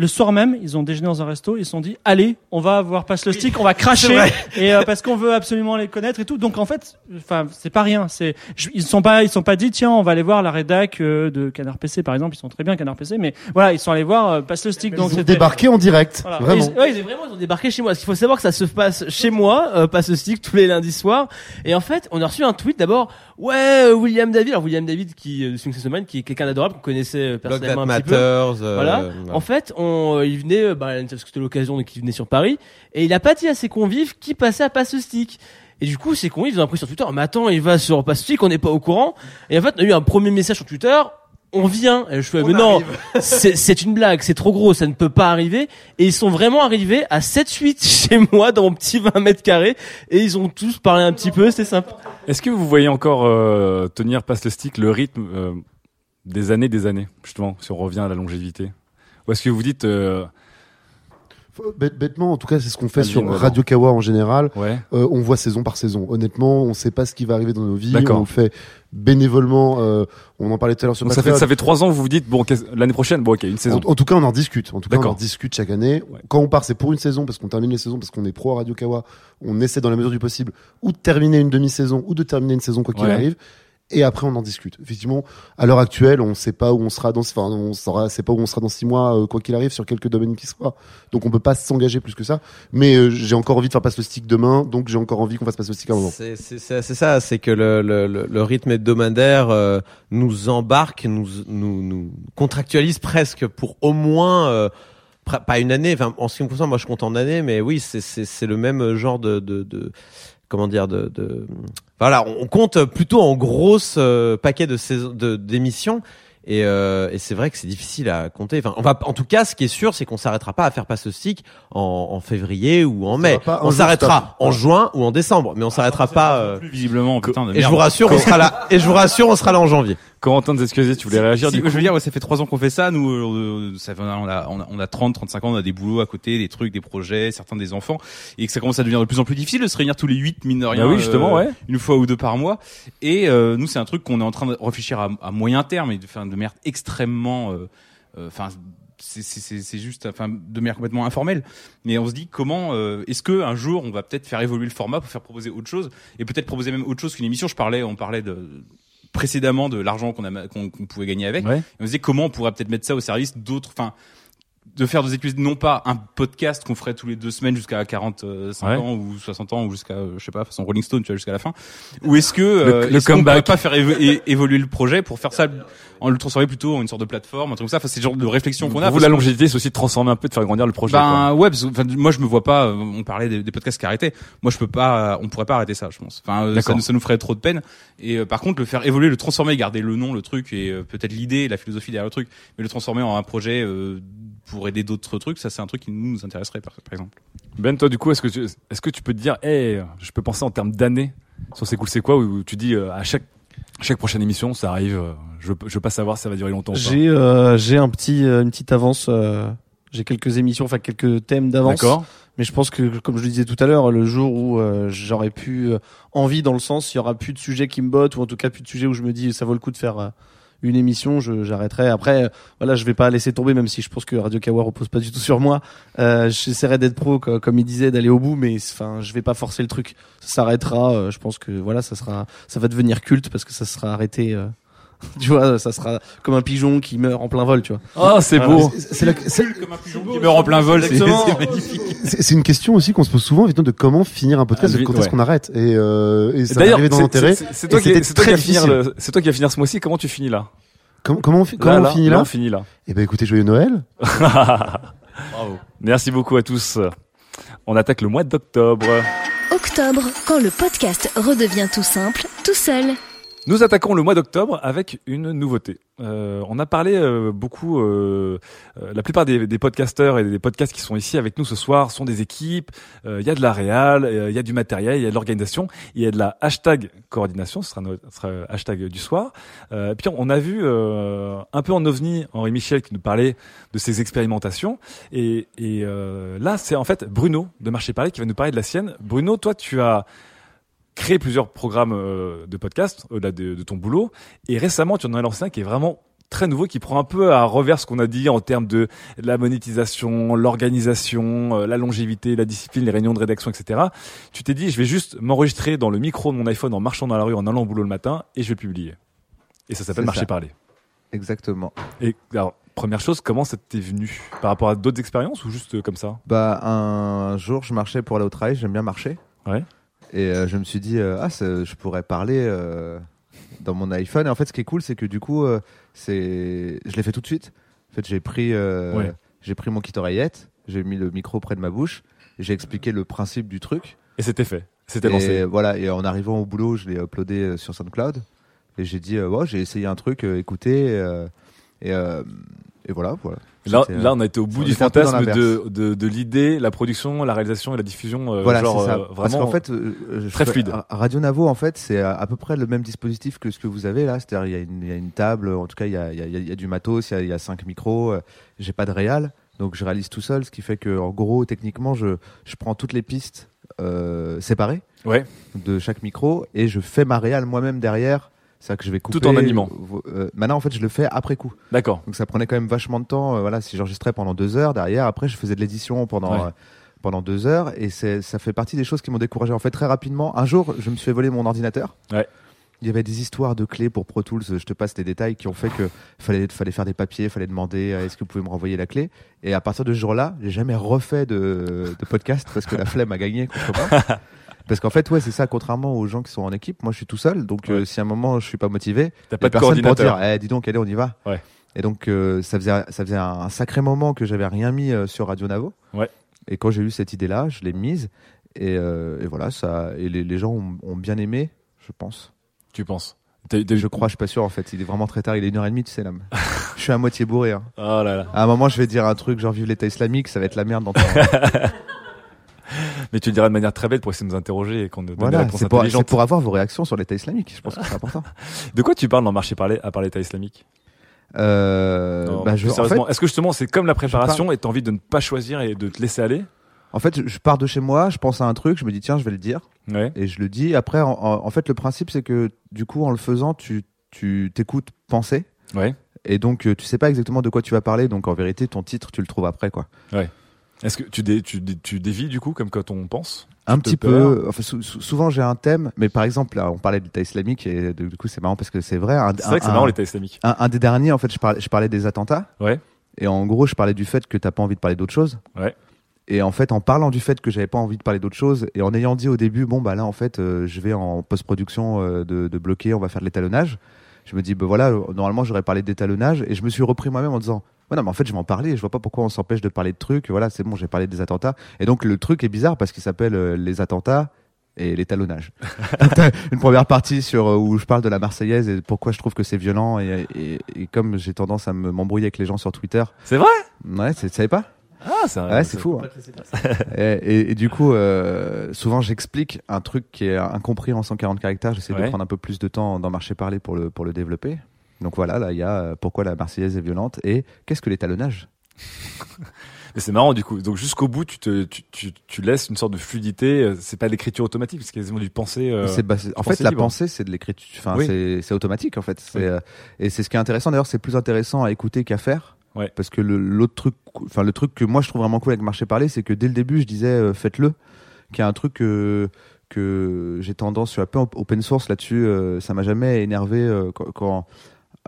Le soir même, ils ont déjeuné dans un resto, ils se sont dit allez, on va voir Pass le Stick, on va cracher et euh, parce qu'on veut absolument les connaître et tout. Donc en fait, enfin c'est pas rien. C'est ils sont pas ils sont pas dit tiens on va aller voir la rédac euh, de Canard PC par exemple. Ils sont très bien Canard PC, mais voilà ils sont allés voir euh, Pass le Stick. donc Ils ont débarqué en direct, Voilà. vraiment. Ils- ouais, ils, vraiment, ils ont débarqué chez moi. Parce qu'il faut savoir que ça se passe chez moi, euh, pas ce stick, tous les lundis soirs. Et en fait, on a reçu un tweet d'abord. Ouais, William David. Alors William David, qui euh, de Semaine, qui est quelqu'un d'adorable qu'on connaissait personnellement un petit Matters, peu. euh, voilà. voilà. En fait, on, euh, il venait, euh, bah, parce que c'était l'occasion donc il venait sur Paris, et il a pas dit à ses convives qui passait à Passe Stick. Et du coup, ses convives ils ont appris sur Twitter. Mais attends, il va sur Passe Stick, on n'est pas au courant. Et en fait, on a eu un premier message sur Twitter. On vient. Et je fais, mais non, c'est c'est une blague, c'est trop gros, ça ne peut pas arriver. Et ils sont vraiment arrivés à 7-8 chez moi dans mon petit 20 mètres carrés. Et ils ont tous parlé un petit peu, c'est simple. Est-ce que vous voyez encore euh, tenir passe le stick le rythme euh, des années des années justement si on revient à la longévité? Ou est-ce que vous dites euh, Bête- bêtement, en tout cas, c'est ce qu'on fait sur. Radio Kawa en général. Ouais. Euh, on voit saison par saison. Honnêtement, on sait pas ce qui va arriver dans nos vies. On le fait bénévolement. euh, on en parlait tout à l'heure sur donc ça fait ça fait trois ans que vous vous dites bon l'année prochaine bon ok une saison En, en tout cas, on en discute. En tout cas, on en discute chaque année. Quand on part, c'est pour une saison parce qu'on termine les saisons parce qu'on est pro à Radio Kawa. On essaie dans la mesure du possible ou de terminer une demi-saison ou de terminer une saison quoi qu'il Ouais. arrive. Et après, on en discute. Effectivement, à l'heure actuelle, on sait pas où on sera dans, enfin, on saura, sait pas où on sera dans six mois, euh, quoi qu'il arrive, sur quelques domaines qui sera. Donc, on peut pas s'engager plus que ça. Mais euh, j'ai encore envie de faire passer le stick demain, donc j'ai encore envie qu'on fasse passer le stick à un moment. C'est c'est- c'est- c'est ça, c'est que le, le, le, rythme hebdomadaire euh, nous embarque, nous, nous, nous contractualise presque pour au moins euh, pas une année. Enfin, en ce qui me concerne, moi, je compte en année, mais oui, c'est c'est c'est le même genre de de, de comment dire de, de voilà, on on compte plutôt en grosses euh, paquets de saisons de d'émissions. Et, euh, et c'est vrai que c'est difficile à compter. Enfin, on va, en tout cas, ce qui est sûr, c'est qu'on s'arrêtera pas à faire passe stick en, en février ou en mai. On s'arrêtera en juin ou en décembre, mais on s'arrêtera pas. euh, Plus visiblement, putain de et je vous rassure, on sera là. Et je vous rassure, on sera là en janvier. Corentin de Zesquezé, tu voulais réagir du je coup veux dire, ouais, ça fait trois ans qu'on fait ça. Nous, euh, ça on a, on a, on a 30, 35 ans, on a des boulots à côté, des trucs, des projets, certains des enfants, et que ça commence à devenir de plus en plus difficile de se réunir tous les huit, mine de rien. Bah oui, justement, ouais. Une fois ou deux par mois. Et euh, nous, c'est un truc qu'on est en train de réfléchir à, à moyen terme et de faire de manière extrêmement, euh, euh, enfin. c'est- c'est juste enfin de manière complètement informelle mais on se dit comment euh, est-ce que un jour on va peut-être faire évoluer le format pour faire proposer autre chose et peut-être proposer même autre chose qu'une émission je parlais on parlait de précédemment de l'argent qu'on a qu'on pouvait gagner avec Ouais. et on se disait comment on pourrait peut-être mettre ça au service d'autres enfin de faire des épisodes non pas un podcast qu'on ferait tous les deux semaines jusqu'à 45 Ouais. ans ou 60 ans ou jusqu'à euh, je sais pas façon Rolling Stone tu vois jusqu'à la fin ou est-ce que euh, le est-ce qu'on comeback. pas faire évo- évoluer le projet pour faire ça en le transformer plutôt en une sorte de plateforme un truc comme ça? Enfin c'est le genre de réflexion qu'on a Pour vous, la longévité, c'est aussi de transformer un peu, de faire grandir le projet. ben quoi. ouais, parce que, enfin, moi je me vois pas. euh, On parlait des, des podcasts qui arrêtaient. Moi je peux pas. euh, On pourrait pas arrêter ça, je pense. Enfin, euh, ça, nous- ça nous ferait trop de peine. Et euh, par contre, le faire évoluer, le transformer, garder le nom, le truc et euh, peut-être l'idée, la philosophie derrière le truc, mais le transformer en un projet euh, pour aider d'autres trucs, ça c'est un truc qui nous, nous intéresserait par, par exemple. Ben, toi, du coup, est-ce que tu, est-ce que tu peux te dire, hey, je peux penser en termes d'années sur C'est cool, c'est quoi, où tu dis, euh, à chaque, chaque prochaine émission, ça arrive, euh, je, je veux pas savoir si ça va durer longtemps. J'ai euh, j'ai un petit euh, une petite avance. euh, j'ai quelques émissions, enfin quelques thèmes d'avance. D'accord. Mais je pense que, comme je le disais tout à l'heure, le jour où euh, j'aurais pu euh, envie dans le sens, il y aura plus de sujets qui me bottent ou en tout cas plus de sujets où je me dis ça vaut le coup de faire euh, une émission, je- j'arrêterai. Après, euh, voilà, je vais pas laisser tomber, même si je pense que Radio Kawa repose pas du tout sur moi. Euh, J'essaierai d'être pro, co- comme il disait, d'aller au bout, mais enfin, je vais pas forcer le truc. Ça s'arrêtera. euh, je pense que voilà, ça sera, ça va devenir culte parce que ça sera arrêté. euh, tu vois, ça sera comme un pigeon qui meurt en plein vol, tu vois. Oh, c'est Voilà. beau. C'est la- c'est- Comme un pigeon qui meurt en plein vol, c'est magnifique. C'est c'est une question aussi qu'on se pose souvent, évidemment, de comment finir un podcast, Ah, de quand ouais. est-ce qu'on arrête. Et, euh, et ça dans c'est- l'intérêt. c'est- c'est toi qui, c'était c'est toi qui très vas finir c'est toi qui vas finir ce mois-ci. Comment tu finis là? Comment, comment on, comment Là, on là, finit là, là on finit là. Eh ben, écoutez, joyeux Noël. Merci beaucoup à tous. On attaque le mois d'octobre. Octobre, quand le podcast redevient tout simple, tout seul. Nous attaquons le mois d'octobre avec une nouveauté. Euh, on a parlé euh, beaucoup, euh, euh, la plupart des, des et des podcasts qui sont ici avec nous ce soir sont des équipes, euh, il y a de la réal, euh, il y a du matériel, il y a de l'organisation, il y a de la hashtag coordination, ce sera notre hashtag du soir. Puis on a vu un peu en ovni Henri Michel qui nous parlait de ses expérimentations. Et, et là, c'est en fait Bruno de Marché Paris qui va nous parler de la sienne. Bruno, toi, tu as créé plusieurs programmes euh, de podcast au-delà de, de ton boulot. Et récemment, tu en as lancé un qui est vraiment très nouveau, qui prend un peu à revers ce qu'on a dit en termes de la monétisation, l'organisation, euh, la longévité, la discipline, les réunions de rédaction, etc. Tu t'es dit, je vais juste m'enregistrer dans le micro de mon iPhone en marchant dans la rue, en allant au boulot le matin, et je vais publier. Et ça s'appelle Marcher ça. Parler. Exactement. Et alors, première chose, comment ça t'est venu Par rapport à d'autres expériences ou juste euh, comme ça? Bah un jour, je marchais pour aller au travail. J'aime bien marcher. Ouais. Et euh, je me suis dit euh, ah je pourrais parler euh, dans mon iPhone. Et en fait, ce qui est cool, c'est que du coup, c'est je l'ai fait tout de suite. En fait, j'ai pris Ouais. j'ai pris mon kit oreillette, j'ai mis le micro près de ma bouche, j'ai expliqué le principe du truc. Et c'était fait. C'était Et lancé. Voilà. Et en arrivant au boulot, je l'ai uploadé sur SoundCloud. Et j'ai dit euh, ouais, j'ai essayé un truc, euh, écoutez. euh, et et voilà, voilà. Là, euh, là, on a été au bout du fantasme de, de, de l'idée, la production, la réalisation et la diffusion. euh, voilà, genre, c'est ça. euh, Parce vraiment qu'en fait, euh, très fluide. Radio Navo, en fait, c'est à, à peu près le même dispositif que ce que vous avez là. C'est-à-dire, il y, a une- il y a une table, en tout cas, il y a, y a- y a du matos, il y a, cinq micros. J'ai pas de réal, donc je réalise tout seul, ce qui fait que, en gros, techniquement, je, je prends toutes les pistes séparées Ouais. de chaque micro et je fais ma réal moi-même derrière. C'est ça que je vais couper. Tout en animant. Euh, maintenant, en fait, je le fais après coup. D'accord. Donc ça prenait quand même vachement de temps. Euh, voilà, si j'enregistrais pendant deux heures, derrière, après, je faisais de l'édition pendant Ouais. euh, pendant deux heures, et c'est ça fait partie des choses qui m'ont découragé. En fait, très rapidement, un jour, je me suis fait voler mon ordinateur. Ouais. Il y avait des histoires de clés pour Pro Tools. Je te passe les détails qui ont fait que fallait fallait faire des papiers, fallait demander euh, est-ce que vous pouvez me renvoyer la clé. Et à partir de ce jour-là, j'ai jamais refait de, de podcast parce que la flemme a gagné contre moi. Parce qu'en fait, ouais, c'est ça. Contrairement aux gens qui sont en équipe, moi, je suis tout seul. Donc, euh, si à un moment je suis pas motivé, T'as pas a de personne pour dire, eh, dis donc, allez, on y va. Ouais. Et donc euh, ça faisait ça faisait un, sacré moment que j'avais rien mis euh, sur Radio Navo. Ouais. Et quand j'ai eu cette idée-là, je l'ai mise et, et voilà ça et les, les gens ont, ont bien aimé, je pense. Tu penses? Je crois, je suis pas sûr en fait. Il est vraiment très tard. Il est une heure et demie, tu sais là. je suis à moitié bourré. Hein. Oh là là. À un moment, je vais dire un truc genre vive l'État islamique, ça va être la merde dans ton- Mais tu le diras de manière très belle pour essayer de nous interroger et qu'on nous donne des Voilà, réponses c'est pour, c'est intelligentes. pour avoir vos réactions sur l'État islamique. Je pense que c'est important. De quoi tu parles dans Marché Parler à part l'État islamique Euh, Non, bah, je, en sérieusement, fait, est-ce que justement c'est comme la préparation pars- et t'as envie de ne pas choisir et de te laisser aller? En fait, je- pars de chez moi, je pense à un truc, je me dis tiens, je vais le dire. Ouais. Et je le dis. Après, en, en- en fait, le principe, c'est que du coup, en le faisant, tu tu t'écoutes penser. Ouais. Et donc, euh, tu sais pas exactement de quoi tu vas parler. Donc, en vérité, ton titre, tu le trouves après, quoi. Ouais. Est-ce que tu, dé, tu, dé- tu dévis du coup comme quand on pense? Un petit peu. Enfin, sou- sou- souvent, j'ai un thème. Mais par exemple, là, on parlait de l'État islamique et de- du coup, c'est marrant parce que c'est vrai. C'est vrai que c'est marrant, l'État islamique. Un, un des derniers, en fait, je parlais, je parlais des attentats. Ouais. Et en gros, je parlais du fait que t'as pas envie de parler d'autre chose. Ouais. Et en fait, en parlant du fait que j'avais pas envie de parler d'autre chose, et en ayant dit au début, bon bah là, en fait, euh, je vais en post-production euh, de, de bloquer, on va faire de l'étalonnage. Je me dis, bah voilà, euh, normalement, j'aurais parlé d'étalonnage, et je me suis repris moi-même en disant, ouais, non, mais en fait, je vais en parler. Je vois pas pourquoi on s'empêche de parler de trucs. Voilà, c'est bon, j'ai parlé des attentats. Et donc, le truc est bizarre parce qu'il s'appelle euh, les attentats et l'étalonnage. Une première partie sur euh, où je parle de la Marseillaise et pourquoi je trouve que c'est violent et, et, et comme j'ai tendance à me m'embrouiller avec les gens sur Twitter. C'est vrai? Ouais, tu savais pas? Ah, c'est Ouais, c'est fou. hein. et, et- et du coup, euh, souvent j'explique un truc qui est incompris en 140 caractères. J'essaie Ouais. de prendre un peu plus de temps dans marché parler pour le pour le développer. Donc voilà, là il y a euh, pourquoi la Marseillaise est violente et qu'est-ce que l'étalonnage? Mais c'est marrant du coup. Donc jusqu'au bout, tu, te, tu, tu, tu laisses une sorte de fluidité. euh, C'est pas l'écriture automatique, c'est quasiment du penser. euh, C'est- bah, en fait, la libre. pensée, c'est de l'écriture. Enfin, Oui. c'est- c'est automatique, en fait. Oui. euh, et c'est ce qui est intéressant. D'ailleurs, c'est plus intéressant à écouter qu'à faire. Ouais. Parce que le- l'autre truc, enfin, le truc que moi je trouve vraiment cool avec Marché Parler, c'est que dès le début, je disais euh, faites-le. Qui est un truc que, que j'ai tendance, je suis un peu open source là-dessus. euh, ça m'a jamais énervé quand. quand,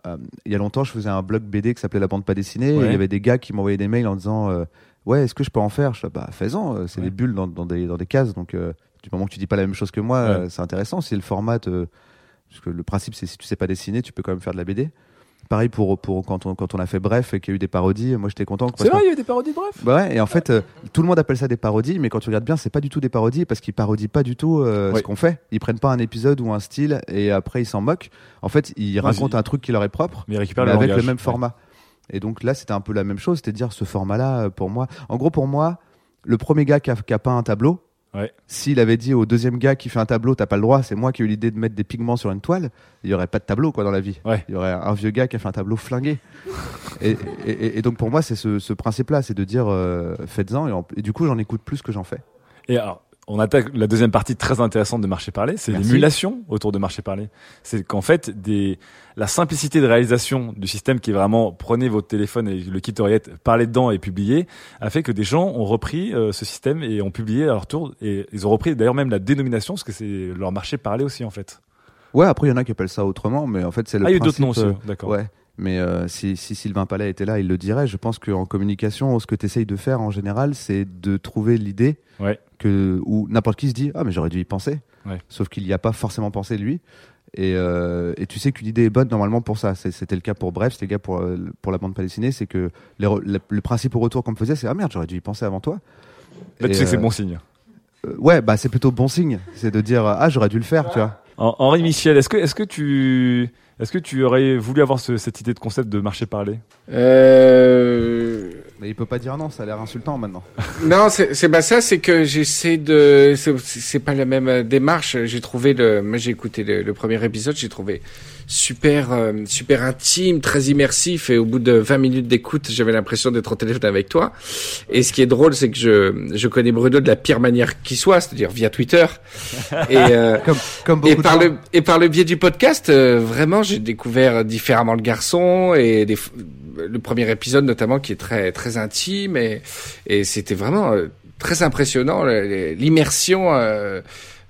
euh, il y a longtemps, je faisais un blog BD qui s'appelait La Bande Pas Dessinée. et. Il y avait des gars qui m'envoyaient des mails en disant euh, Ouais, est-ce que je peux en faire? Je dis Bah, fais-en. euh, C'est des bulles dans, dans, des, dans des cases. Donc, euh, du moment que tu dis pas la même chose que moi, Ouais. c'est intéressant. Si le format te- Parce que le principe, c'est si tu sais pas dessiner, tu peux quand même faire de la BD. Pareil pour, pour quand, on, quand on a fait Bref et qu'il y a eu des parodies. Moi, j'étais content. C'est vrai, il y a eu des parodies de bref? Bah ouais, et en fait, euh, tout le monde appelle ça des parodies, mais quand tu regardes bien, c'est pas du tout des parodies parce qu'ils parodient pas du tout euh, ce qu'on fait. Ils prennent pas un épisode ou un style et après ils s'en moquent. En fait, ils racontent un truc qui leur est propre, Mais ils récupèrent mais le avec langage. le même Ouais. format. Et donc là, c'était un peu la même chose, c'est-à-dire ce format-là, euh, pour moi. En gros, pour moi, le premier gars qui a, qui a peint un tableau, Ouais. s'il avait dit au deuxième gars qui fait un tableau, t'as pas le droit, c'est moi qui ai eu l'idée de mettre des pigments sur une toile, il y aurait pas de tableau quoi dans la vie. Ouais. Il y aurait un vieux gars qui a fait un tableau flingué. et, et- et- et donc pour moi, c'est ce, ce principe-là, c'est de dire euh, faites-en et, et du coup, j'en écoute plus que j'en fais. Et alors, on attaque la deuxième partie très intéressante de Marché Parler, c'est l'émulation autour de Marché Parler. C'est qu'en fait, des, la simplicité de réalisation du système qui est vraiment prenez votre téléphone et le kit oreillette, parlez dedans et publiez, a fait que des gens ont repris euh, ce système et ont publié à leur tour. Et ils ont repris d'ailleurs même la dénomination parce que c'est leur marché parler aussi en fait. Ouais, après, il y en a qui appellent ça autrement, mais en fait, c'est le Ah, il y a principe, d'autres noms aussi, euh, d'accord. Ouais. Mais euh, si, si Sylvain Palais était là, il le dirait. Je pense qu'en communication, ce que tu essayes de faire en général, c'est de trouver l'idée Ouais. que où n'importe qui se dit ah mais j'aurais dû y penser. Ouais. Sauf qu'il n'y a pas forcément pensé lui. Et, euh, et tu sais qu'une idée est bonne normalement pour ça. C'était le cas pour Bref, c'était le cas pour, euh, pour la bande palestinée. C'est que les le, le principe au retour qu'on me faisait, c'est ah merde, j'aurais dû y penser avant toi. Là, tu sais que c'est bon signe. ouais, bah c'est plutôt bon signe. C'est de dire ah j'aurais dû le faire, tu vois. En- Henri Michel, est-ce que, est-ce que tu, est-ce que tu aurais voulu avoir ce- cette idée de concept de marché parler Euh... Mais il peut pas dire non, ça a l'air insultant maintenant. Non, c'est c'est pas ça, c'est que j'essaie de. c'est- C'est pas la même euh, démarche. J'ai trouvé le. Moi, j'ai écouté le, le premier épisode, j'ai trouvé super, euh, super intime, très immersif, et au bout de 20 minutes d'écoute, j'avais l'impression d'être au téléphone avec toi. Et ce qui est drôle, c'est que je, je connais Bruno de la pire manière qui soit, c'est-à-dire via Twitter. Et, euh, comme, comme et par gens. le et par le biais du podcast, euh, vraiment, j'ai découvert différemment le garçon et des, le premier épisode notamment qui est très très intime et et c'était vraiment euh, très impressionnant l'immersion.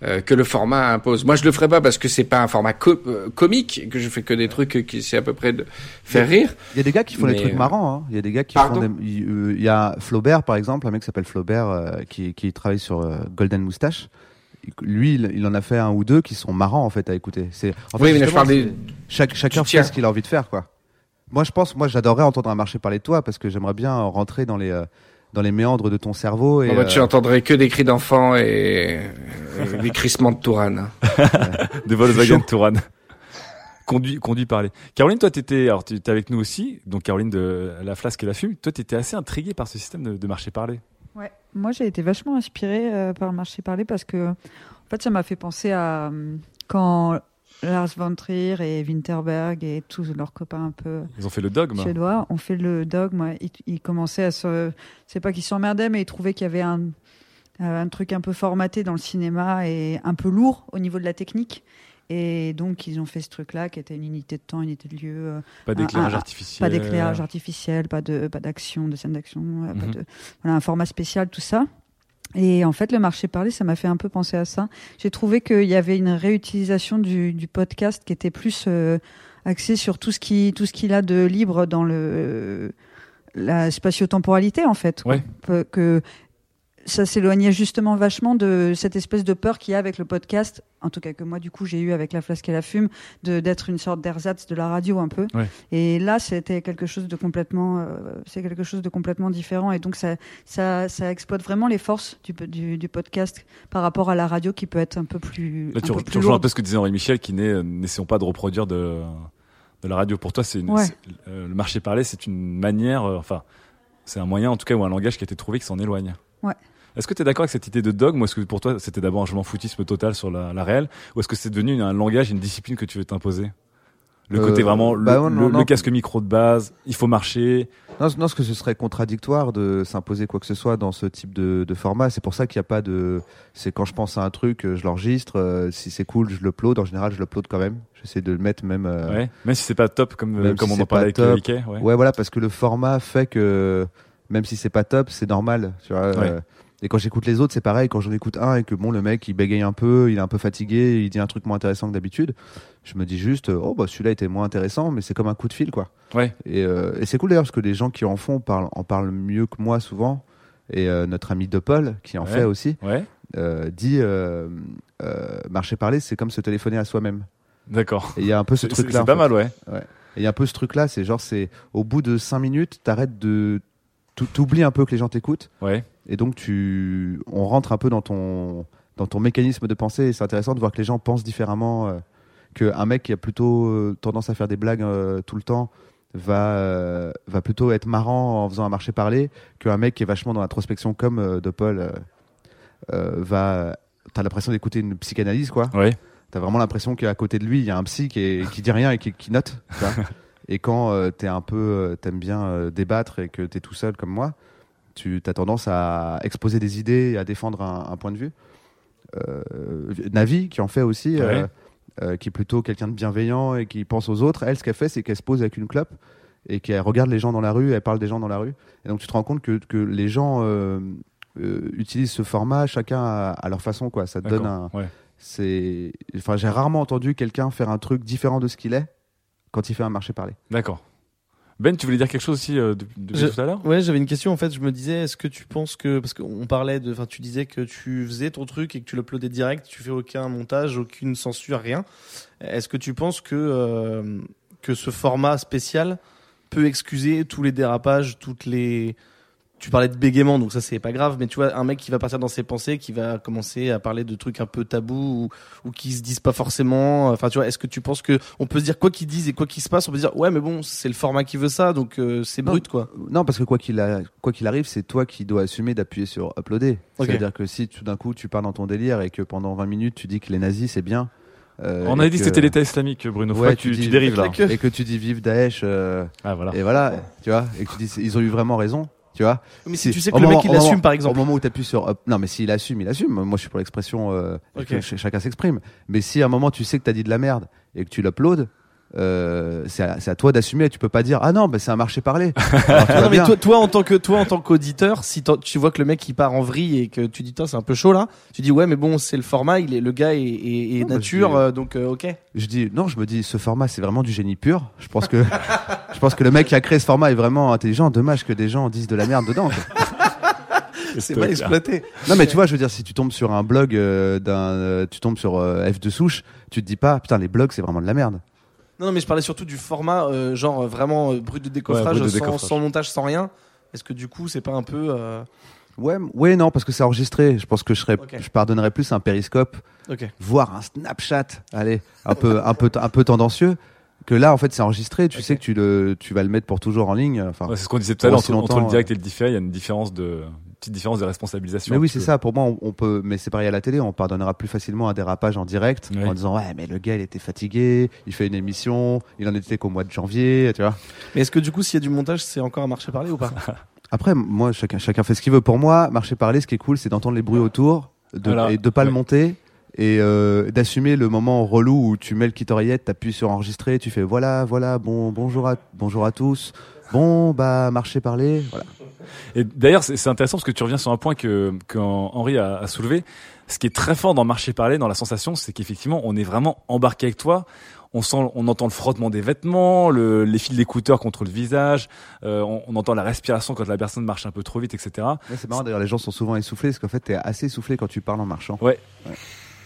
Euh, que le format impose. Moi, je le ferai pas parce que c'est pas un format co- euh, comique, que je fais que des trucs qui c'est à peu près de faire rire. Il y a des gars qui font des trucs euh, marrants. hein. Il y a des gars qui Pardon font des. Il y a Flaubert, par exemple, un mec qui s'appelle Flaubert, euh, qui, qui travaille sur euh, Golden Moustache. Lui, il, il en a fait un ou deux qui sont marrants en fait à écouter. C'est. En fait, Oui, mais je justement, parle des- c'est- Chaque chacun fait ce qu'il a envie de faire, quoi. moi, je pense, moi, j'adorerais entendre un marché parler de toi parce que j'aimerais bien rentrer dans les euh, dans les méandres de ton cerveau. Et, Bon, bah, tu euh, entendrais que des cris d'enfants et, et des crissements de Touraine. Des Volkswagen Touran. Conduit, conduit par les. Caroline, toi, t'étais, alors tu étais avec nous aussi, donc Caroline de la flasque et la fume. Toi, t'étais assez intriguée par ce système de, de marché parler. Ouais, moi j'ai été vachement inspirée euh, par le marché parlé parce que en fait ça m'a fait penser à euh, quand Lars von Trier et Winterberg et tous leurs copains un peu Ils ont fait le dogme. suédois ont fait le dogme. Ils, ils commençaient à se, c'est pas qu'ils s'emmerdaient, mais ils trouvaient qu'il y avait un euh, un truc un peu formaté dans le cinéma et un peu lourd au niveau de la technique. Et donc, ils ont fait ce truc-là qui était une unité de temps, une unité de lieu. euh, Pas d'éclairage artificiel. Pas d'éclairage artificiel, pas de pas d'action, de scène d'action, euh, Mhm. voilà un format spécial, tout ça. Et en fait, le marché parlé, ça m'a fait un peu penser à ça. J'ai trouvé qu'il y avait une réutilisation du, du podcast qui était plus euh, axée sur tout ce qui tout ce qu'il a de libre dans le la spatio-temporalité en fait. Ouais. Que ça s'éloignait justement vachement de cette espèce de peur qu'il y a avec le podcast, en tout cas que moi du coup j'ai eu avec la flasque et la fume, de d'être une sorte d'ersatz de la radio un peu. Ouais. Et là c'était quelque chose de complètement, euh, c'est quelque chose de complètement différent et donc ça ça, ça exploite vraiment les forces du, du, du podcast par rapport à la radio qui peut être un peu plus. Là, tu, un peu tu rejoins un peu ce que disait Henri Michel, qui n'est, euh, n'essayons pas de reproduire de, de la radio. Pour toi, c'est Ouais. euh, le marché parlé, c'est une manière, euh, enfin, c'est un moyen, en tout cas, ou un langage qui a été trouvé qui s'en éloigne. Ouais. Est-ce que tu es d'accord avec cette idée de dogme ou est-ce que pour toi c'était d'abord un je m'en foutisme total sur la, la réelle ou est-ce que c'est devenu un langage, une discipline que tu veux t'imposer? Le Euh, côté vraiment le, bah non, le- le casque micro de base, il faut marcher. Non, non, parce que ce serait contradictoire de s'imposer quoi que ce soit dans ce type de, de format. C'est pour ça qu'il n'y a pas de. C'est quand je pense à un truc, euh, je l'enregistre. euh, si c'est cool, je l'upload. En général, je l'upload quand même. J'essaie de le mettre même. euh, Ouais. Même si c'est pas top comme, même comme si on en parlait avec le top. Ikea, ouais. ouais, voilà, parce que le format fait que même si c'est pas top, c'est normal. Tu vois. Ouais. Euh, et quand j'écoute les autres, c'est pareil. Quand j'en écoute un et que bon, le mec il bégaye un peu, il est un peu fatigué, il dit un truc moins intéressant que d'habitude, je me dis juste, oh bah celui-là était moins intéressant, mais c'est comme un coup de fil quoi. Ouais. Et, euh, et c'est cool d'ailleurs parce que les gens qui en font parlent, en parlent mieux que moi souvent. Et euh, notre ami De Paul, qui en Ouais. fait aussi, Ouais. euh, dit euh, euh, marcher parler, c'est comme se téléphoner à soi-même. D'accord. Et il y a un peu ce truc-là. c'est pas fait. mal, ouais. Et il y a un peu ce truc-là, c'est genre, c'est au bout de 5 minutes, t'arrêtes de. T'oublies un peu que les gens t'écoutent. Ouais. Et donc, tu, on rentre un peu dans ton, dans ton mécanisme de pensée. Et c'est intéressant de voir que les gens pensent différemment. Euh, Qu'un mec qui a plutôt euh, tendance à faire des blagues euh, tout le temps va, euh, va plutôt être marrant en faisant un marché parler. Qu'un mec qui est vachement dans l'introspection comme De Paul va. T'as l'impression d'écouter une psychanalyse, quoi. Ouais. T'as vraiment l'impression qu'à côté de lui, il y a un psy qui, est, qui dit rien et qui, qui note. et quand t'es un peu, t'aimes bien débattre et que t'es tout seul comme moi, tu as tendance à exposer des idées et à défendre un, un point de vue. Euh, Navi, qui en fait aussi, euh, Ouais. euh, qui est plutôt quelqu'un de bienveillant et qui pense aux autres, elle, ce qu'elle fait, c'est qu'elle se pose avec une clope et qu'elle regarde les gens dans la rue, elle parle des gens dans la rue. Et donc tu te rends compte que, que les gens utilisent ce format, chacun à, à leur façon, quoi. Ça te donne un. D'accord, ouais. C'est, enfin, j'ai rarement entendu quelqu'un faire un truc différent de ce qu'il est quand il fait un marché parler. D'accord. Ben, tu voulais dire quelque chose aussi euh, depuis, depuis Je- tout à l'heure Ouais, j'avais une question en fait. Je me disais, est-ce que tu penses que parce qu'on parlait de, enfin, tu disais que tu faisais ton truc et que tu l'uploadais direct, tu fais aucun montage, aucune censure, rien. Est-ce que tu penses que euh, que ce format spécial peut excuser tous les dérapages, toutes les tu parlais de bégaiement, donc ça c'est pas grave, mais tu vois, un mec qui va partir dans ses pensées, qui va commencer à parler de trucs un peu tabous ou, ou qui se disent pas forcément. Enfin, tu vois, est-ce que tu penses que on peut se dire quoi qu'ils disent et quoi qu'il se passe, on peut dire ouais, mais bon, c'est le format qui veut ça, donc euh, c'est brut quoi. Non, parce que quoi qu'il a- quoi qu'il arrive, c'est toi qui dois assumer d'appuyer sur uploader. Ok. C'est-à-dire que si tout d'un coup tu pars dans ton délire et que pendant 20 minutes tu dis que les nazis c'est bien. euh, On avait dit que c'était l'État islamique, Bruno. Ouais, tu, tu dérives là. Et que tu dis vive Daesh. euh, Ah, voilà. Et voilà, tu vois, et que tu dis ils ont eu vraiment raison. Tu vois Mais si tu sais que le mec, moment- il moment- assume, par exemple. Au moment où tu appuies sur up- non mais s'il assume, il assume. Moi je suis pour l'expression euh, chacun s'exprime. Mais si à un moment tu sais que tu as dit de la merde et que tu l'uploades euh, c'est à, à toi d'assumer. Tu peux pas dire ah non, bah, c'est un marché parlé. Alors, Non, mais toi, toi, en tant que toi en tant qu'auditeur, si tu vois que le mec il part en vrille et que tu dis Tain, c'est un peu chaud là, tu dis ouais mais bon c'est le format, il est le gars est, est- est Non, bah, nature dis- euh, donc euh, ok. Je dis non, je me dis ce format c'est vraiment du génie pur. Je pense que je pense que le mec qui a créé ce format est vraiment intelligent. Dommage que des gens disent de la merde dedans. C'est mal exploité. Non mais tu vois, je veux dire, si tu tombes sur un blog euh, d'un, euh, tu tombes sur euh, F de souche, tu te dis pas putain les blogs c'est vraiment de la merde. Non, non, mais je parlais surtout du format, euh, genre euh, vraiment euh, brut de décoffrage, brut de sans, décoffrage. sans montage, sans rien. Est-ce que du coup, c'est pas un peu. euh, Ouais, m- ouais, non, parce que c'est enregistré. Je pense que je serais, Ok. je pardonnerais plus un périscope, Ok. voire un Snapchat. Allez, un peu, un peu, un peu tendancieux. Que là, en fait, c'est enregistré. Tu sais que tu le, tu vas le mettre pour toujours en ligne. Enfin, Ouais, c'est ce qu'on disait tout à l'heure, aussi entre, entre le direct et le différé, il y a une différence de, petite différence de responsabilisation. Mais oui, c'est ça. Pour moi, on, on peut, mais c'est pareil à la télé. On pardonnera plus facilement un dérapage en direct Oui. en disant ouais, mais le gars, il était fatigué. Il fait une émission. Il en était qu'au mois de janvier. Tu vois. Mais est-ce que du coup, s'il y a du montage, c'est encore un marché parler ou pas? Après, moi, chacun, chacun fait ce qu'il veut. Pour moi, marcher parler, ce qui est cool, c'est d'entendre les bruits autour, de, Voilà. et de pas le monter et euh, d'assumer le moment relou où tu mets le kit oreillette, t'appuies sur enregistrer, tu fais voilà, voilà, bon, bonjour à, bonjour à tous. Bon, bah, marcher parler, voilà. Et d'ailleurs, c'est c'est intéressant parce que tu reviens sur un point que, que Henri a, a soulevé. Ce qui est très fort dans marcher parler, dans la sensation, c'est qu'effectivement, on est vraiment embarqué avec toi. On sent, on entend le frottement des vêtements, le, les fils d'écouteurs contre le visage. euh, on, on entend la respiration quand la personne marche un peu trop vite, etc. Ouais, c'est marrant, d'ailleurs, les gens sont souvent essoufflés parce qu'en fait, t'es assez essoufflé quand tu parles en marchant. Ouais.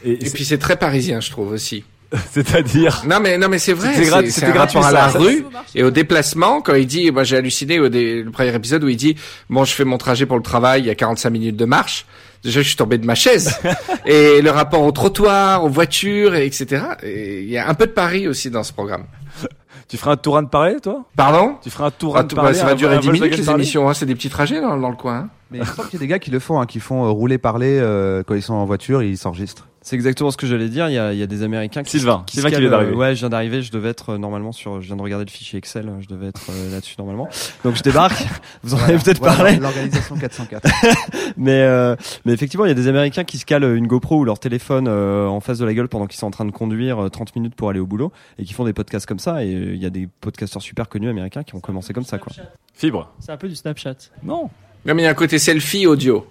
Et, puis c'est très parisien, je trouve aussi. C'est-à-dire Non mais non mais c'est vrai. C'était gra- c'est- c'était gratuit, à la ça. rue et au déplacement quand il dit, moi j'ai halluciné au dé- le premier épisode où il dit, bon je fais mon trajet pour le travail, il y a 45 minutes de marche. Déjà je suis tombé de ma chaise et le rapport au trottoir, aux voitures, et etc. Et il y a un peu de Paris aussi dans ce programme. Tu feras un tour de parler, toi? Pardon? Tu feras un tour Ah, de parler bah, Ça va durer un 10 Volkswagen minutes les émissions, hein, c'est des petits trajets dans, dans le coin. hein. Mais il y a des gars qui le font, hein, qui font euh, rouler parler euh, quand ils sont en voiture, ils s'enregistrent. C'est exactement ce que j'allais dire. Il y a, il y a des Américains qui Sylvain, qui Sylvain qui vient calent, d'arriver. euh, Ouais, je viens d'arriver. Je devais être euh, normalement sur. Je viens de regarder le fichier Excel. Je devais être euh, là-dessus normalement. Donc je débarque. Vous en Voilà, avez peut-être voilà, parlé. L'organisation 404. mais euh, mais effectivement, il y a des Américains qui se calent une GoPro ou leur téléphone euh, en face de la gueule pendant qu'ils sont en train de conduire euh, 30 minutes pour aller au boulot et qui font des podcasts comme ça. Et euh, il y a des podcasteurs super connus américains qui ont commencé comme ça, quoi. Fibre. C'est un peu du Snapchat. Non. Non, mais il y a un côté selfie audio.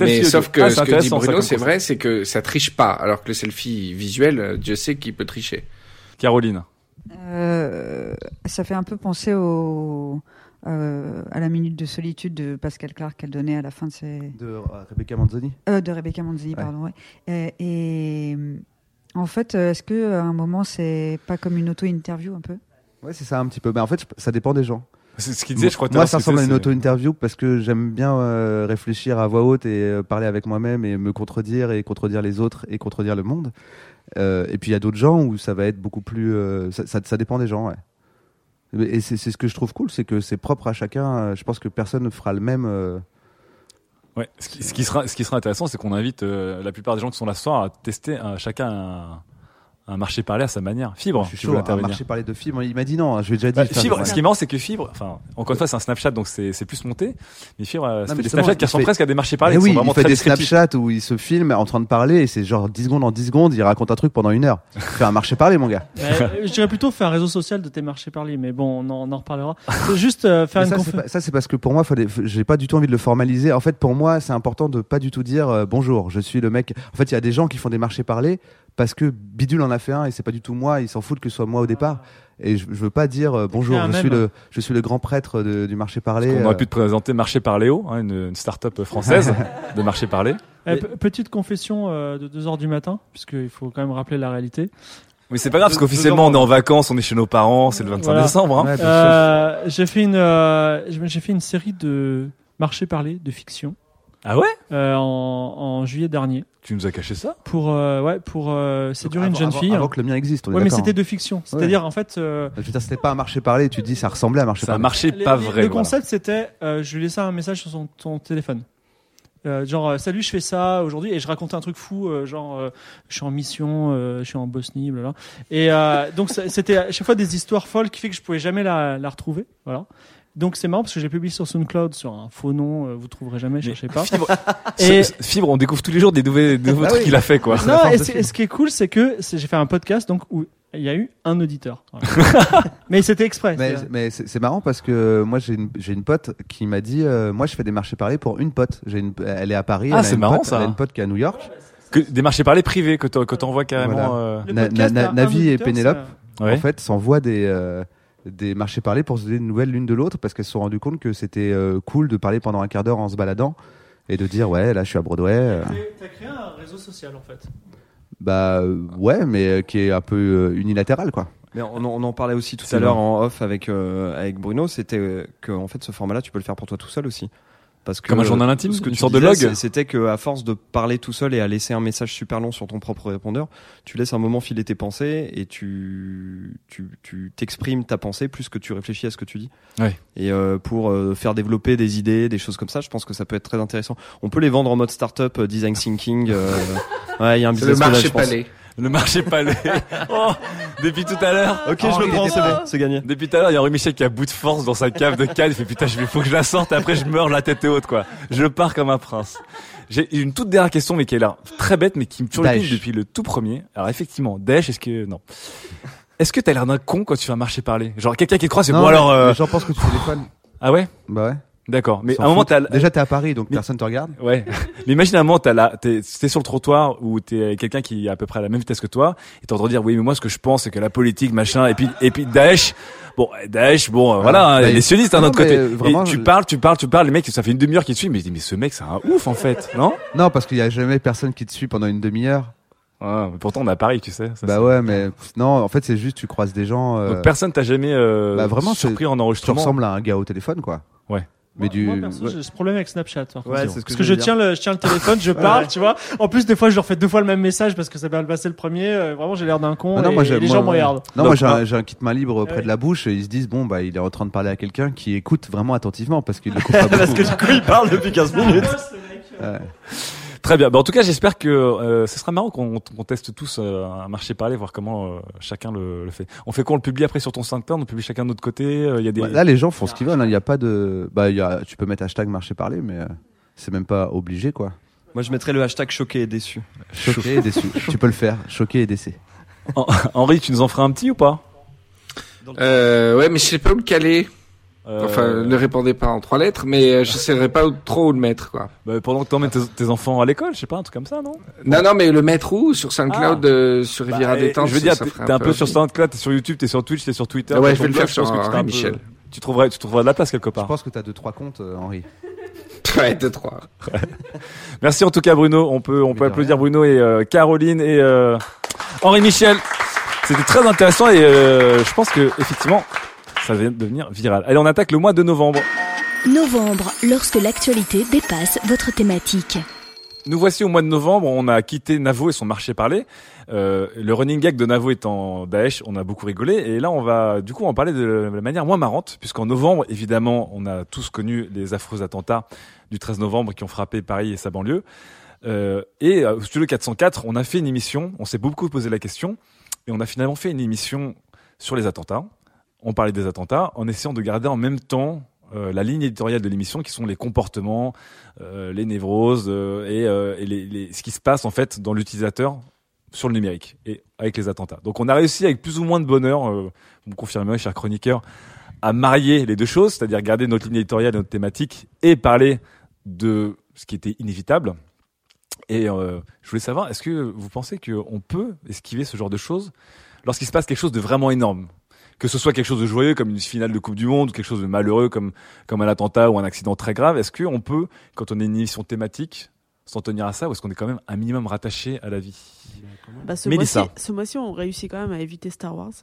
Mais sauf que Ah, ce que dit Bruno, c'est vrai, c'est que ça triche pas, alors que le selfie visuel, euh, Dieu sait qu'il peut tricher. Caroline. Euh, ça fait un peu penser au, euh, à la minute de solitude de Pascal Clark qu'elle donnait à la fin de ses. De euh, Rebecca Manzoni? Euh, de Rebecca Manzini, Ouais. pardon. Ouais. Et, et, en fait, est-ce que à un moment c'est pas comme une auto-interview un peu? Ouais, c'est ça un petit peu. Mais en fait, ça dépend des gens. C'est ce qu'il disait, je crois. tout à Moi, ça ressemble à une auto-interview parce que j'aime bien euh, réfléchir à voix haute et euh, parler avec moi-même et me contredire et contredire les autres et contredire le monde. Euh, et puis il y a d'autres gens où ça va être beaucoup plus. euh, ça, ça, ça dépend des gens, ouais. Et c'est ce que je trouve cool, c'est que c'est propre à chacun. Je pense que personne ne fera le même. euh, Ouais. Ce qui, ce qui sera, ce qui sera intéressant, c'est qu'on invite euh, la plupart des gens qui sont là ce soir à tester euh, chacun un, un marché parler à sa manière. Fibre. je suis chaud intervenir. marcher parler de films. Il m'a dit non, je lui ai déjà dit. Bah, Enfin, Fibre, ouais. ce qui est marrant, c'est que Fibre, enfin, encore une fois, c'est un Snapchat, donc c'est c'est plus monté. Mais Fibre, euh, mais fait des Snapchats qui ressemblent presque à des marchés qui oui, sont vraiment il fait très des. Snapchats où il se filme en train de parler et c'est genre 10 secondes en 10 secondes, il raconte un truc pendant une heure. Fais un marché parler, mon gars. Euh, je dirais plutôt faire un réseau social de tes marchés parler, mais bon, on en, on en reparlera. C'est juste euh, faire Mais une ça, c'est ça, c'est parce que pour moi, j'ai pas du tout envie de le formaliser. En fait, pour moi, c'est important de pas du tout dire euh, bonjour, je suis le mec. En fait, il y a des gens qui font des marchés parler parce que Bidule en a fait un et c'est pas du tout moi. Ils s'en foutent que ce soit moi au départ. Et je, je veux pas dire euh, bonjour, je suis le, je suis le grand prêtre de- du marché parler. On aurait euh. pu te présenter Marché par Léo, hein, une, une start-up française de marché parler. Eh, pe- petite confession euh, de 2h du matin, puisqu'il faut quand même rappeler la réalité. Mais c'est pas grave parce qu'officiellement on est en vacances, on est chez nos parents, c'est le 25 Voilà. décembre. Hein. Euh, j'ai fait une euh, j'ai fait une série de marchés parler de fiction. Ah ouais? Euh, en, en juillet dernier. Tu nous as caché ça? Pour euh, ouais pour euh, séduire une jeune avant- fille. avant que le mien existe, on est Ouais, mais c'était hein. de fiction. Ouais. C'est-à-dire en fait. euh, Je veux dire, c'était pas un marché parler. Tu dis, ça ressemblait à un marché un parler. marché les- pas les- vrai. Le voilà. concept c'était euh, je lui laissais un message sur son, son téléphone. Euh, genre euh, salut je fais ça aujourd'hui et je racontais un truc fou euh, genre euh, je suis en mission euh, je suis en Bosnie blabla et euh, donc ça- c'était à chaque fois des histoires folles qui fait que je pouvais jamais la, la retrouver voilà donc c'est marrant parce que j'ai publié sur SoundCloud sur un faux nom euh, vous trouverez jamais cherchez pas Fibre, et Fibre, on découvre tous les jours des nouveaux, des nouveaux Bah trucs oui. qu'il a fait quoi. non et, ce- et ce qui est cool c'est que j'ai fait un podcast donc où il y a eu un auditeur Voilà. mais c'était exprès Mais, c'est- mais marrant parce que moi j'ai une, j'ai une pote qui m'a dit euh, moi je fais des marchés parler pour une pote j'ai une, elle est à Paris Ah, elle a c'est une marrant, pote, ça. elle a une pote qui est à New York Que des marchés parlés privés que t'en- que t'envoies carrément. Voilà. euh, Na- Na- Navi et Pénélope Ouais. en fait s'envoient des euh, des marchés parler pour se donner des nouvelles l'une de l'autre parce qu'elles se sont rendues compte que c'était euh, cool de parler pendant un quart d'heure en se baladant et de dire ouais là je suis à Broadway euh, T'as créé un réseau social en fait. bah euh, ouais mais euh, qui est un peu euh, unilatéral quoi Mais on, en- on en parlait aussi tout C'est à l'heure en off avec euh, avec Bruno, c'était euh, que en fait ce format-là, tu peux le faire pour toi tout seul aussi. Parce que Comme un journal intime, ce que une tu sorte de disais, log c'est- C'était que à force de parler tout seul et à laisser un message super long sur ton propre répondeur, tu laisses un moment filer tes pensées et tu tu tu t'exprimes ta pensée plus que tu réfléchis à ce que tu dis. Ouais. Et euh, pour euh, faire développer des idées, des choses comme ça, je pense que ça peut être très intéressant. On peut les vendre en mode startup, euh, design thinking. euh, ouais, il y a un C'est le business model, marché je pense. Le marché palais. Oh, depuis tout à l'heure. Ok, je le prends, c'est bon, c'est gagné. Depuis tout à l'heure, il y a Henri Michel qui a bout de force dans sa cave de canne. Il fait putain, il faut que je la sorte. Après, je meurs la tête haute, quoi. Je pars comme un prince. J'ai une toute dernière question, mais qui est là, très bête, mais qui me turlupine depuis le tout premier. Alors effectivement, Daesh, est-ce que non Est-ce que t'as l'air d'un con quand tu fais un marché parler? Genre quelqu'un qui te croit, c'est bon alors. euh, Les gens pensent que tu téléphones. Ah ouais? Bah ouais. D'accord. Mais à un moment, t'as Déjà, t'es à Paris, donc personne te regarde. Ouais. Mais imagine un moment, t'as là, t'es, t'es sur le trottoir où t'es quelqu'un qui est à peu près à la même vitesse que toi, et t'es en train de dire, oui, mais moi, ce que je pense, c'est que la politique, machin, et puis, et puis Daesh, bon, Daesh, bon, euh, voilà, hein, bah, les sionistes, non, notre mais côté. vraiment, et tu je- parles, tu parles, tu parles, les mecs, ça fait une demi-heure qu'ils te suivent, mais je dis, mais ce mec, c'est un ouf, en fait, non? Non, parce qu'il y a jamais personne qui te suit pendant une demi-heure. Ouais, mais pourtant, on est à Paris, tu sais. ça, bah ouais, mais non, en fait, c'est juste tu croises des gens. euh, Donc personne t'a jamais, euh, bah vraiment surpris en Tu enregistrement. ressembles à un gars au téléphone, quoi. Ouais. Mais du. Moi, perso, ouais. j'ai ce problème avec Snapchat. par. Ouais, c'est ce que parce que je tiens le, je tiens le téléphone, je parle, tu vois. En plus, des fois, je leur fais deux fois le même message parce que ça va le passer le premier. euh, vraiment, j'ai l'air d'un con. Ah non, et, moi, et les moi, gens me regardent. Non, moi j'ai un, un kit main libre près Ouais. de la bouche et ils se disent bon bah il est en train de parler à quelqu'un qui écoute vraiment attentivement parce qu'il le coupe pas beaucoup. Parce que du coup, il parle depuis 15 minutes. Ouais. Très bien. Bah, en tout cas, j'espère que euh, ce sera marrant qu'on qu'on teste tous euh, un marché parler, voir comment euh, chacun le, le fait. On fait quoi? On le publie après sur ton SoundCloud, on le publie chacun de notre côté? euh, Il y a des. Ouais, Là les gens font ce qu'ils veulent. hein. Il y a pas de bah il y a tu peux mettre hashtag marché parler mais euh, c'est même pas obligé quoi. Moi, je mettrais le hashtag choqué et déçu. Choqué et déçu. tu peux le faire. Choqué et décès. Hen- Henri, tu nous en feras un petit ou pas? Euh, ouais, mais je sais pas où le caler. Euh, Enfin, ne répondez pas en trois lettres, mais euh, je saurais pas où- trop où le mettre, quoi. Bah, pendant que t'emmènes tes, tes enfants à l'école, je sais pas, un truc comme ça, non? Non, non, mais le mettre où? Sur SoundCloud, euh, sur Riviera Bah, et- Détente Je veux dire, t'es t'es un peu sur aussi. SoundCloud, t'es sur YouTube, t'es sur Twitch, t'es sur Twitter. Ah ouais, je vais le faire sur pense que tu Henri seras un peu- Michel. Tu trouverais, tu trouveras de la place quelque part. Je pense que t'as deux trois comptes euh, Henri. Ouais, deux, trois. Merci en tout cas Bruno. On peut, on peut applaudir Bruno et euh, Caroline et euh, Henri Michel. C'était très intéressant et euh, je pense que effectivement, ça va devenir viral. Allez, on attaque le mois de novembre. Novembre, lorsque l'actualité dépasse votre thématique. Nous voici au mois de novembre. On a quitté Navo et son marché parler. Euh, le running gag de Navo étant Daesh, on a beaucoup rigolé. Et là, on va du coup en parler de la manière moins marrante, puisqu'en novembre, évidemment, on a tous connu les affreux attentats du 13 novembre qui ont frappé Paris et sa banlieue. Euh, et au Studio 404, on a fait une émission. On s'est beaucoup posé la question, et on a finalement fait une émission sur les attentats. On parlait des attentats en essayant de garder en même temps euh, la ligne éditoriale de l'émission, qui sont les comportements, euh, les névroses euh, et, euh, et les, les- ce qui se passe en fait dans l'utilisateur sur le numérique et avec les attentats. Donc on a réussi avec plus ou moins de bonheur, vous me confirmez, cher chroniqueur, à marier les deux choses, c'est-à-dire garder notre ligne éditoriale et notre thématique et parler de ce qui était inévitable. Et je voulais savoir, est-ce que vous pensez qu'on peut esquiver ce genre de choses lorsqu'il se passe quelque chose de vraiment énorme? Que ce soit quelque chose de joyeux comme une finale de Coupe du Monde ou quelque chose de malheureux comme, comme un attentat ou un accident très grave, est-ce qu'on peut, quand on est une émission thématique, s'en tenir à ça ou est-ce qu'on est quand même un minimum rattaché à la vie? Bah, ce mois-ci, Mélissa. ce mois-ci, on réussit quand même à éviter Star Wars.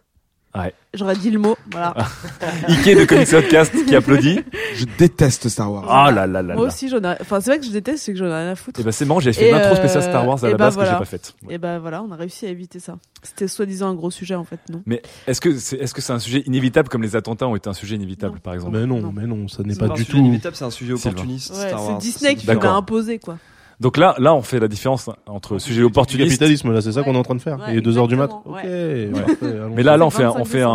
Ouais. J'aurais dit le mot, voilà. Ike de Comics Podcast qui applaudit. Je déteste Star Wars. Ah là là là Moi là. aussi, j'en ai... enfin, c'est vrai que je déteste, c'est que j'en ai rien à foutre. Et ben c'est marrant, j'ai fait une intro spéciale Star Wars à la bah base que voilà. j'ai pas faite. Et ben voilà, on a réussi à éviter ça. C'était soi-disant un gros sujet en fait, non Mais est-ce que c'est est-ce que c'est un sujet inévitable comme les attentats ont été un sujet inévitable par exemple? Mais non, mais non, ça n'est C'est pas du sujet tout. inévitable, c'est un sujet opportuniste. Ouais, c'est. Disney qui nous l'a imposé quoi. Donc là, là, on fait la différence entre sujet opportuniste. capitalisme, là, c'est ça qu'on est en train de faire. Ouais, Il est 2 heures du mat. Ok. Mais là, là, on fait, un- 25 on fait un,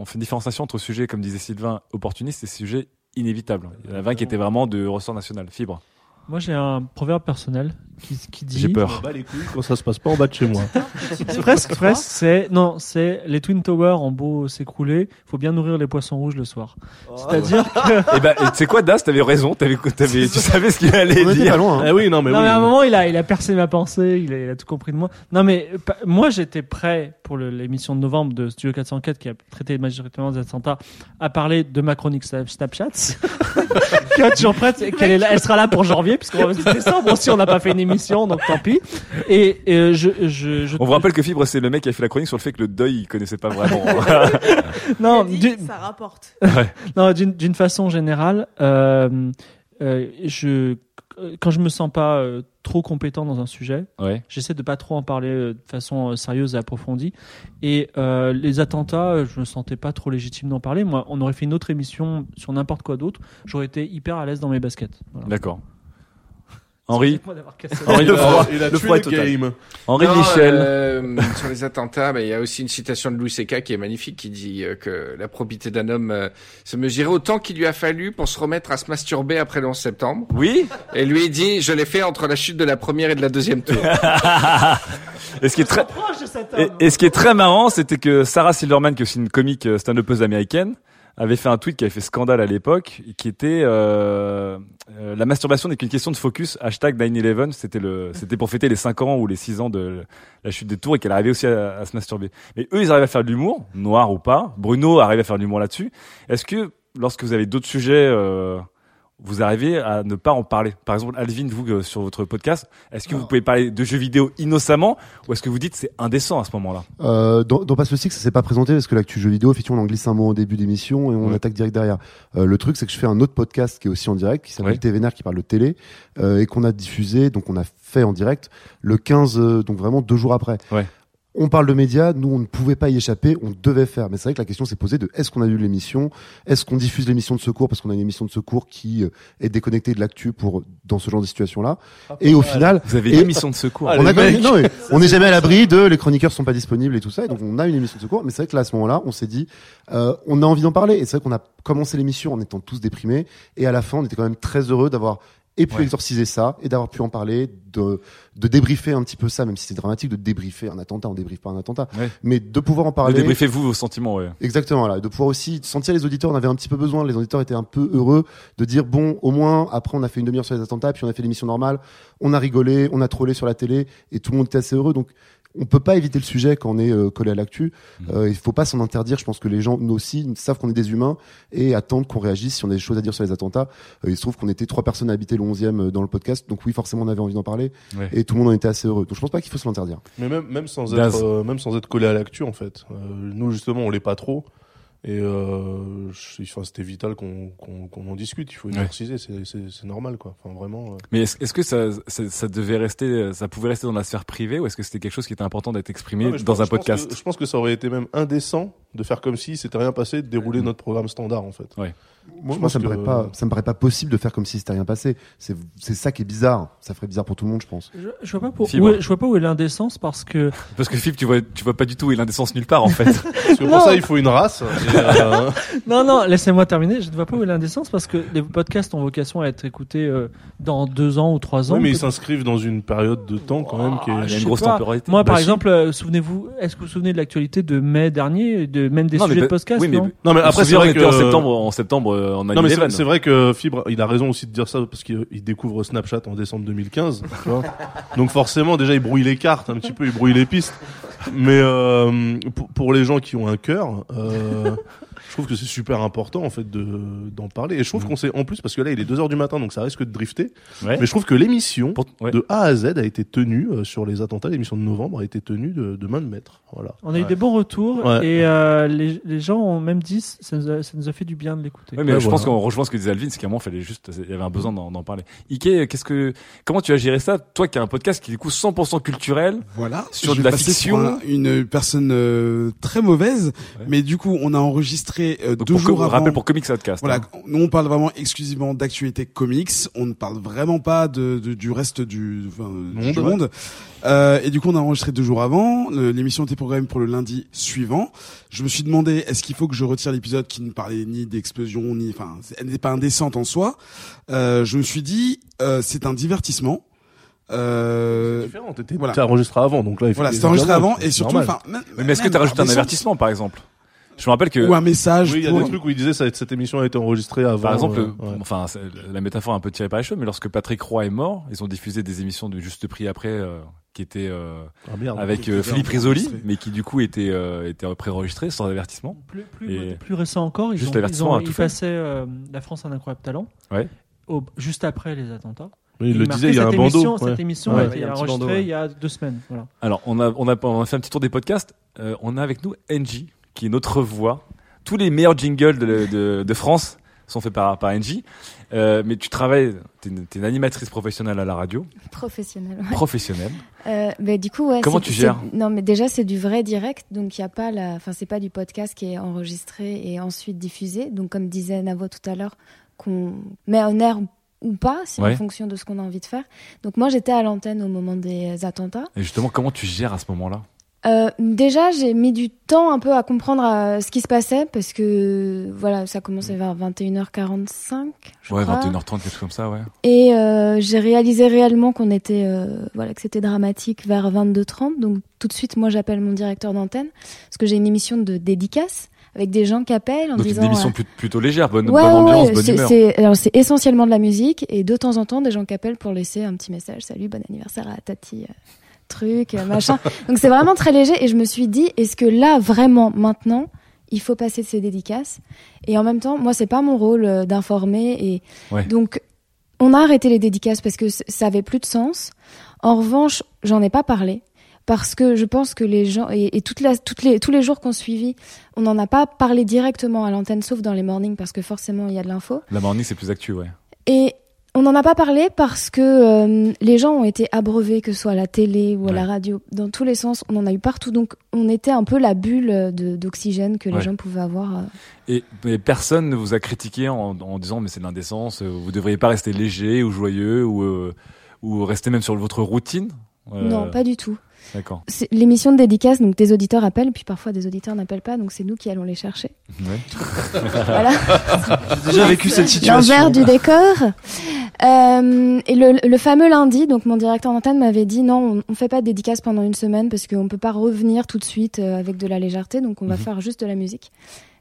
on fait une différenciation entre sujets, comme disait Sylvain, opportunistes et sujets inévitables. Il y en avait un qui était vraiment de ressort national, fibre. Moi, j'ai un proverbe personnel qui, qui dit. J'ai peur. Bah, les couilles quand ça se passe pas en bas de chez moi. presque, presque. C'est non, c'est les Twin Towers en beau s'écrouler. Faut bien nourrir les poissons rouges le soir. C'est-à-dire que. Et ben, tu sais quoi, Das, t'avais raison, t'avais, t'avais, tu savais ce qu'il allait On dire. pas loin. hein. Ah oui, non, mais non, oui. mais à un moment, il a, il a percé ma pensée, il a, il a tout compris de moi. Non, mais pa- moi, j'étais prêt pour le- l'émission de novembre de Studio 404 qui a traité majoritairement des attentats à parler de ma chronique Snap- Snapchat. qui est toujours prête. et qu'elle est là- elle sera là pour janvier, puisqu'on va se décembre aussi, on n'a pas fait une émission l'émission, donc tant pis. Et, et, euh, je, je, je On vous rappelle que Fibre, c'est le mec qui a fait la chronique sur le fait que le deuil, il connaissait pas vraiment. non, dit, ça rapporte. Ouais. non, d'une façon générale, euh, euh, je quand je me sens pas euh, trop compétent dans un sujet, Ouais. j'essaie de pas trop en parler euh, de façon euh, sérieuse et approfondie. Et euh, les attentats, je me sentais pas trop légitime d'en parler. Moi, on aurait fait une autre émission sur n'importe quoi d'autre, j'aurais été hyper à l'aise dans mes baskets. Voilà. D'accord. Henri Henri la- le froid, il a le tué froid le est total. game. Henri Non, Michel. euh, sur les attentats, mais il y a aussi une citation de Louis C.K. qui est magnifique, qui dit euh, que la probité d'un homme euh, se mesurait au temps qu'il lui a fallu pour se remettre à se masturber après le 11 septembre. Oui. Et lui il dit, je l'ai fait entre la chute de la première et de la deuxième tour. Et ce qui est très, et, et ce qui est très marrant, c'était que Sarah Silverman, qui est aussi une comique euh, stand-upeuse américaine, avait fait un tweet qui avait fait scandale à l'époque, qui était euh, euh, la masturbation n'est qu'une question de focus. Hashtag 9/11, c'était le, c'était pour fêter les 5 ans ou les 6 ans de la chute des tours et qu'elle arrivait aussi à, se masturber. Mais eux, ils arrivent à faire de l'humour, noir ou pas. Bruno arrive à faire de l'humour là-dessus. Est-ce que lorsque vous avez d'autres sujets euh, vous arrivez à ne pas en parler. Par exemple, Alvin, vous, euh, sur votre podcast, est-ce que vous pouvez parler de jeux vidéo innocemment ou est-ce que vous dites c'est indécent à ce moment-là? Euh, dans, dans Passe Six, ça s'est pas présenté parce que l'actu jeu vidéo, effectivement, on en glisse un mot au début d'émission et on attaque direct derrière. Euh, le truc, c'est que je fais un autre podcast qui est aussi en direct, qui s'appelle. TVNR, qui parle de télé, euh, et qu'on a diffusé, donc on a fait en direct le 15, euh, donc vraiment deux jours après. Ouais. On parle de médias, nous on ne pouvait pas y échapper, on devait faire. Mais c'est vrai que la question s'est posée de est-ce qu'on a eu l'émission, est-ce qu'on diffuse l'émission de secours? Parce qu'on a une émission de secours qui euh, est déconnectée de l'actu pour dans ce genre de situation-là. et au final, Vous avez une émission de secours. Ah, a même- non, on n'est jamais à l'abri de les chroniqueurs sont pas disponibles et tout ça, et donc on a une émission de secours. Mais c'est vrai que là à ce moment-là, on s'est dit, euh, on a envie d'en parler. Et c'est vrai qu'on a commencé l'émission en étant tous déprimés, et à la fin, on était quand même très heureux d'avoir et pu Ouais. exorciser ça et d'avoir pu en parler, de de débriefer un petit peu ça, même si c'est dramatique de débriefer un attentat, on débriefe pas un attentat, Ouais. mais de pouvoir en parler. Débriefez-vous vos sentiments, ouais. Exactement, là, de pouvoir aussi sentir les auditeurs. On avait un petit peu besoin. Les auditeurs étaient un peu heureux de dire bon, au moins après on a fait une demi-heure sur les attentats, puis on a fait l'émission normale, on a rigolé, on a trollé sur la télé, et tout le monde était assez heureux. Donc on peut pas éviter le sujet quand on est euh, collé à l'actu. Euh, il faut pas s'en interdire. Je pense que les gens nous aussi savent qu'on est des humains et attendent qu'on réagisse si on a des choses à dire sur les attentats. Euh, il se trouve qu'on était trois personnes à habiter le 11e euh, dans le podcast, donc oui, forcément on avait envie d'en parler, Ouais. et tout le monde en était assez heureux. Donc je pense pas qu'il faut se l'interdire. Mais même, même sans être, euh, même sans être collé à l'actu, en fait. Euh, nous, justement, on l'est pas trop. Et euh, enfin, c'était vital qu'on qu'on en discute. Il faut exorciser, c'est normal, quoi. Enfin, vraiment. euh. Mais est-ce que ça, ça, ça devait rester, ça pouvait rester dans la sphère privée ou est-ce que c'était quelque chose qui était important d'être exprimé Non, dans pense- un podcast que- je pense que ça aurait été même indécent de faire comme si c'était rien passé, de dérouler notre programme standard, en fait. Ouais. Moi, ça me que- paraît pas, ça me paraît pas possible de faire comme si c'était rien passé. C'est, c'est ça qui est bizarre. Ça ferait bizarre pour tout le monde, je pense. Je, je vois pas pour, Fibre. où est, je vois pas où est l'indécence parce que Parce que Philippe, tu vois, tu vois pas du tout où est l'indécence nulle part en fait. Parce que pour ça, il faut une race. Euh, non non laissez-moi terminer. Je ne vois pas où est l'indécence parce que les podcasts ont vocation à être écoutés euh, dans deux ans ou trois ans. oui, mais ils s'inscrivent dans une période de temps quand même qui est. il y a Je une grosse pas. temporalité. Moi, par Bah, si. exemple, euh, souvenez-vous, est-ce que vous vous souvenez de l'actualité de mai dernier, de même des Non, mais sujets de bah- podcast oui, mais- non Non, mais après, c'est vrai que en septembre, en septembre, euh, en Non mais c'est 9/11. c'est vrai que Fibre, il a raison aussi de dire ça parce qu'il il découvre Snapchat en décembre 2015. tu vois. Donc forcément, déjà, il brouille les cartes un petit peu, il brouille les pistes. Mais euh, pour, pour les gens qui ont un cœur, euh, trouve que c'est super important en fait de d'en parler. Et je trouve qu'on sait en plus parce que là, il est 2 heures du matin, donc ça risque de drifter. Ouais. Mais je trouve que l'émission Pour- ouais. de A à Z a été tenue euh, sur les attentats. L'émission de novembre a été tenue de, de main de maître. Voilà. On a eu des bons retours Ouais. et euh, les, les gens ont même dit ça nous a, ça nous a fait du bien de l'écouter. Oui, mais Ouais, je voilà. pense qu'on rejoint ce que disait Alvin, c'est qu'à un moment, fallait juste, il y avait un besoin d'en parler. Ike, qu'est-ce que, comment tu as géré ça? Toi qui as un podcast qui est du coup 100% culturel. Voilà. Sur de la fiction. un- une personne euh, très mauvaise, Ouais. mais du coup, on a enregistré euh, deux pour, jours avant. rappel pour Comics Outcast. Voilà, hein. nous on parle vraiment exclusivement d'actualité comics. On ne parle vraiment pas de, de- du reste du, enfin, Monde, du ouais. monde. Euh, et du coup, on a enregistré deux jours avant. Le- L'émission était programmée pour le lundi suivant. Je me suis demandé est-ce qu'il faut que je retire l'épisode qui ne parlait ni d'explosion ni, enfin, c'est- elle n'était pas indécente en soi. Euh, je me suis dit euh, c'est un divertissement. Euh, différent. T'étais voilà. t'as enregistré avant, donc là, il faut voilà, c'était enregistré avant et c'est surtout, enfin, Oui, mais est-ce que même tu as rajouté un avertissement, par exemple? Je me rappelle que, ou un message Oui, il y a pour- des trucs où il disait ça, cette émission a été enregistrée avant. par exemple, euh, ouais. enfin, la métaphore est un peu tirée par les cheveux, mais lorsque Patrick Roy est mort, ils ont diffusé des émissions de juste prix après, euh, qui étaient, euh, Ah, merde. avec euh, Philippe Risoli, mais qui du coup étaient, euh, étaient pré-enregistrés sans avertissement. Plus, plus, Et- plus récent encore, ils, Juste ont, ils, ont, passaient euh, La France a un incroyable talent Ouais. au- juste après les attentats. Oui, il le disait, il y a un bandeau, ouais. Cette émission Ouais. a été enregistrée bandeau, ouais. il y a deux semaines. Voilà. Alors, on a, on a, on a fait un petit tour des podcasts. Euh, on a avec nous NJ, qui est notre voix. Tous les meilleurs jingles de, de, de France sont faits par, par NJ. Euh, mais tu travailles, t'es une, t'es une animatrice professionnelle à la radio. Professionnel. ouais. Professionnelle. Euh, bah, du coup, ouais. Comment tu gères Non, mais déjà c'est du vrai direct, donc il y a pas la, enfin c'est pas du podcast qui est enregistré et ensuite diffusé. Donc comme disait Navo tout à l'heure, qu'on met en air ou pas, c'est Ouais. en fonction de ce qu'on a envie de faire. Donc moi j'étais à l'antenne au moment des attentats. Et justement, comment tu gères à ce moment-là? Euh, déjà, j'ai mis du temps un peu à comprendre euh, ce qui se passait parce que voilà, ça commençait vers 21h45, je Ouais, crois. 21h30, quelque chose comme ça, ouais. Et euh, j'ai réalisé réellement qu'on était, euh, voilà, que c'était dramatique vers 22h30. Donc tout de suite, moi, j'appelle mon directeur d'antenne parce que j'ai une émission de dédicace avec des gens qui appellent en Donc, disant. une émission euh, plutôt légère, bonne, Ouais, bonne ambiance, ouais, bonne humeur. c'est- alors c'est essentiellement de la musique et de temps en temps des gens qui appellent pour laisser un petit message. Salut, bon anniversaire à Tati, euh, truc, euh, machin. Donc c'est vraiment très léger et je me suis dit, est-ce que là vraiment maintenant il faut passer de ces dédicaces? Et en même temps, moi c'est pas mon rôle euh, d'informer et Ouais. donc on a arrêté les dédicaces parce que ça avait plus de sens. En revanche, j'en ai pas parlé parce que je pense que les gens et, et toute la, toutes les, tous les jours qu'on suivit, on n'en a pas parlé directement à l'antenne, sauf dans les mornings parce que forcément il y a de l'info. La morning, c'est plus actu, ouais. Et on n'en a pas parlé parce que euh, les gens ont été abreuvés, que ce soit à la télé ou à la radio, dans tous les sens. On en a eu partout, donc on était un peu la bulle d'oxygène que les Ouais. gens pouvaient avoir. euh. Et mais personne ne vous a critiqué en, en disant mais c'est de l'indécence, euh, vous devriez pas rester léger ou joyeux ou euh, ou rester même sur votre routine. Euh, Non, pas du tout. D'accord. C'est l'émission de dédicace, donc des auditeurs appellent, puis parfois des auditeurs n'appellent pas, donc c'est nous qui allons les chercher. Ouais. Voilà. J'ai déjà vécu cette situation. L'envers du décor. Euh, et le, le fameux lundi, donc mon directeur d'antenne m'avait dit non, on, on fait pas de dédicace pendant une semaine parce qu'on peut pas revenir tout de suite euh, avec de la légèreté, donc on va Mhm. faire juste de la musique.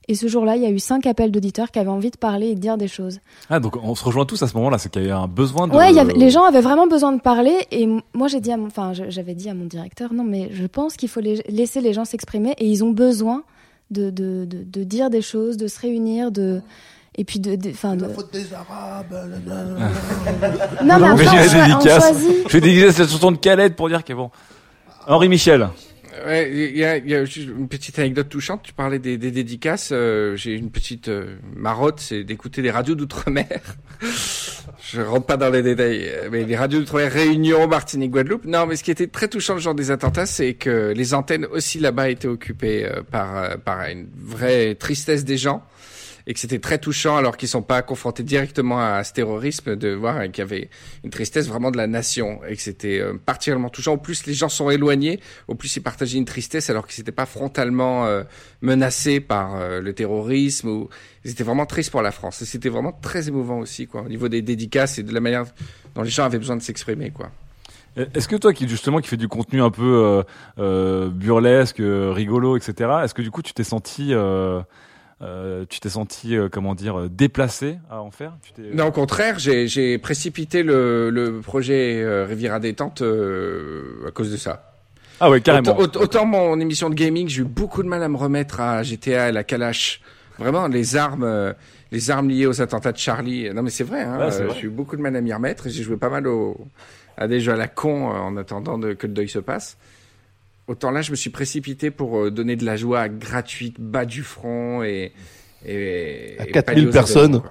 Et ce jour-là, il y a eu cinq appels d'auditeurs qui avaient envie de parler et de dire des choses. Ah donc on se rejoint tous à ce moment-là, c'est qu'il y avait un besoin de. Ouais, il y avait, les gens avaient vraiment besoin de parler et moi j'ai dit à mon, enfin j'avais dit à mon directeur non mais je pense qu'il faut les- laisser les gens s'exprimer et ils ont besoin de, de, de, de dire des choses, de se réunir, de et puis de, de- enfin de. des Arabes. Non mais après, on, la on choisit. Je vais dédicacer cette chanson de Calette pour dire que bon. Henri Michel. Ouais, il y a, y a une petite anecdote touchante. Tu parlais des, des dédicaces. euh, J'ai une petite euh, marotte, c'est d'écouter les radios d'outre-mer. Je rentre pas dans les détails, euh, mais les radios d'outre-mer, Réunion, Martinique, Guadeloupe. Non, mais ce qui était très touchant le jour des attentats, c'est que les antennes aussi là-bas étaient occupées euh, par euh, par une vraie tristesse des gens et que c'était très touchant alors qu'ils sont pas confrontés directement à ce terrorisme de voir qu'il y avait une tristesse vraiment de la nation et que c'était euh, particulièrement touchant. Au plus les gens sont éloignés, au plus ils partageaient une tristesse alors qu'ils n'étaient pas frontalement euh, menacés par euh, le terrorisme ou ils étaient vraiment tristes pour la France. Et c'était vraiment très émouvant aussi quoi au niveau des dédicaces et de la manière dont les gens avaient besoin de s'exprimer quoi. Est-ce que toi qui justement qui fais du contenu un peu burlesque, rigolo, etc. Est-ce que du coup tu t'es senti euh, tu t'es senti euh, comment dire euh, déplacé à en faire? Tu Non, au contraire, j'ai j'ai précipité le, le projet euh, Riviera détente euh, à cause de ça. Ah ouais, carrément. Autant, aut- autant mon émission de gaming, j'ai eu beaucoup de mal à me remettre à GTA et la Kalash. Vraiment, les armes, les armes liées aux attentats de Charlie. Non, mais c'est vrai. Hein, Ouais, j'ai eu beaucoup de mal à m'y remettre. et J'ai joué pas mal au, à des jeux à la con euh, en attendant de, que le deuil se passe. Autant là, je me suis précipité pour euh, donner de la joie gratuite, bas du front et. et À et 4000 pallier aux personnes.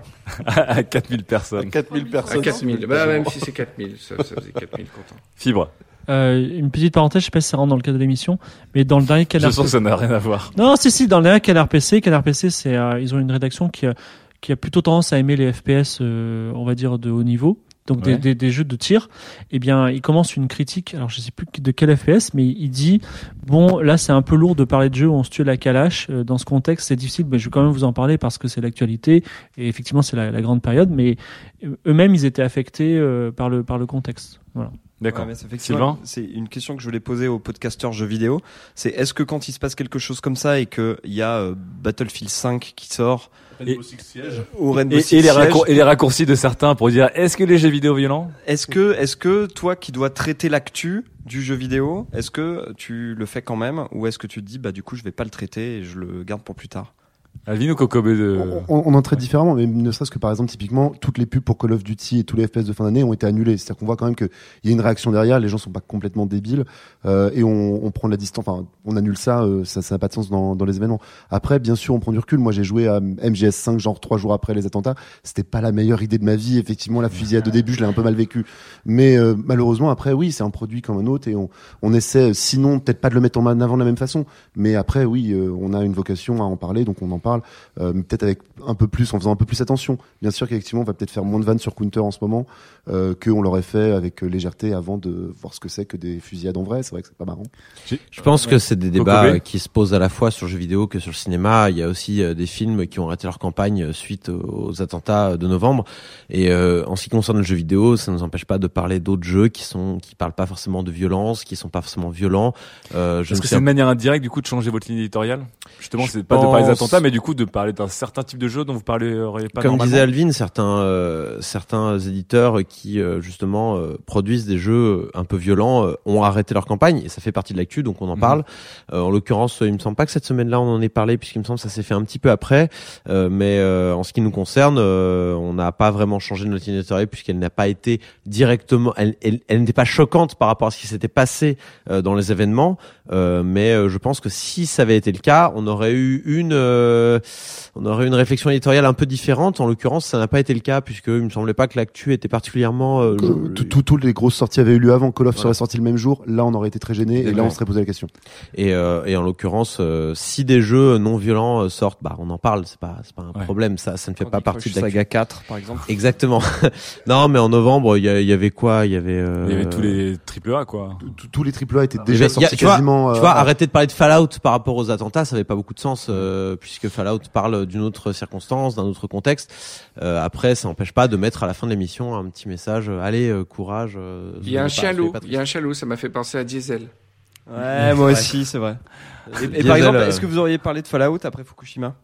à 4000 personnes. 4000 personnes. À 4000. Bah, même si c'est 4000, ça, ça faisait 4000 contents. Fibre. Euh, une petite parenthèse, je sais pas si ça rentre dans le cadre de l'émission, mais dans le dernier Canard Je sens que ça n'a rien à voir. Non, si, si, dans le dernier Canard PC, Canard PC, c'est, euh, ils ont une rédaction qui a, qui a plutôt tendance à aimer les FPS, euh, on va dire, de haut niveau. Donc des, Ouais. des, des jeux de tir, eh bien, il commence une critique. Alors, je sais plus de quel FPS, mais il dit bon, là, c'est un peu lourd de parler de jeux où on se tue la calache. Euh, Dans ce contexte, c'est difficile. Mais je vais quand même vous en parler parce que c'est l'actualité et effectivement, c'est la, la grande période. Mais euh, eux-mêmes, ils étaient affectés euh, par le par le contexte. Voilà. D'accord. Ouais, c'est une question que je voulais poser aux podcasteurs jeux vidéo. C'est est-ce que quand il se passe quelque chose comme ça et que il y a euh, Battlefield 5 qui sort Rainbow Six Siege. au Rainbow Et, Six et les Siege, et les raccourcis de certains pour dire est-ce que les jeux vidéo violents? Est-ce que, est-ce que toi qui dois traiter l'actu du jeu vidéo, est-ce que tu le fais quand même ou est-ce que tu te dis bah du coup je vais pas le traiter et je le garde pour plus tard? Alvin ou Kokobé de... on, on en traite différemment, mais ne serait-ce que par exemple, typiquement, toutes les pubs pour Call of Duty et tous les FPS de fin d'année ont été annulés. C'est-à-dire qu'on voit quand même qu'il y a une réaction derrière, les gens sont pas complètement débiles, euh, et on, on prend la distance, enfin, on annule ça, euh, ça ça n'a pas de sens dans, dans les événements. Après, bien sûr, on prend du recul. Moi, j'ai joué à MGS5, genre trois jours après les attentats. C'était pas la meilleure idée de ma vie. Effectivement, la fusillade de début, je l'ai un peu mal vécu. Mais euh, malheureusement, après, oui, c'est un produit comme un autre, et on, on essaie, sinon, peut-être pas de le mettre en avant de la même façon, mais après, oui, on a une vocation à en parler, donc on en parle, euh, mais peut-être avec un peu plus, en faisant un peu plus attention. Bien sûr qu'effectivement, on va peut-être faire moins de vannes sur Counter en ce moment euh, qu'on l'aurait fait avec légèreté avant de voir ce que c'est que des fusillades en vrai. C'est vrai que c'est pas marrant. Je pense que c'est des débats euh, qui se posent à la fois sur le jeu vidéo que sur le cinéma. Il y a aussi euh, des films qui ont arrêté leur campagne euh, suite aux attentats de novembre. Et euh, en ce qui concerne le jeu vidéo, ça ne nous empêche pas de parler d'autres jeux qui sont qui parlent pas forcément de violence, qui sont pas forcément violents. Euh, je Est-ce que c'est une manière indirecte du coup de changer votre ligne éditoriale? Justement, c'est pas de parler des attentats, mais du coup de parler d'un certain type de jeu dont vous parleriez pas Comme disait Alvin, certains euh, certains éditeurs qui euh, justement euh, produisent des jeux un peu violents euh, ont arrêté leur campagne et ça fait partie de l'actu donc on en Mhm. parle. Euh, en l'occurrence, il me semble pas que cette semaine-là on en ait parlé puisqu'il me semble que ça s'est fait un petit peu après. Euh, mais euh, en ce qui nous concerne, euh, on n'a pas vraiment changé notre éditoriale puisqu'elle n'a pas été directement, elle, elle, elle n'était pas choquante par rapport à ce qui s'était passé euh, dans les événements. Euh, mais euh, je pense que si ça avait été le cas, on aurait eu une, euh, on aurait eu une réflexion éditoriale un peu différente. En l'occurrence, ça n'a pas été le cas puisque il me semblait pas que l'actu était particulièrement. euh, tout- tout- Toutes les grosses sorties avaient eu lieu avant. Call of Voilà. serait sorti le même jour. Là, on aurait été très gêné et là, on D'accord. se serait posé la question. Et, euh, et en l'occurrence, euh, si des jeux non violents sortent, bah on en parle. C'est pas, c'est pas un Ouais. problème. Ça, ça ne fait Candy pas partie Crush de l'actu. Saga 4, par exemple. Exactement. non, mais en novembre, il y, avait quoi? Il y avait. euh, Il y avait tous les triple A quoi. Tous les triple A étaient y déjà y a- sortis tu tu euh, vois, arrêter de parler de Fallout par rapport aux attentats, ça n'avait pas beaucoup de sens euh, puisque Fallout parle d'une autre circonstance, d'un autre contexte. Euh, après, ça n'empêche pas de mettre à la fin de l'émission un petit message. euh, Allez, euh, courage. euh, Il y a un pas il y a un chalou, ça m'a fait penser à Diesel. Ouais, moi aussi, c'est vrai. Et, par exemple, euh, est-ce que vous auriez parlé de Fallout après Fukushima?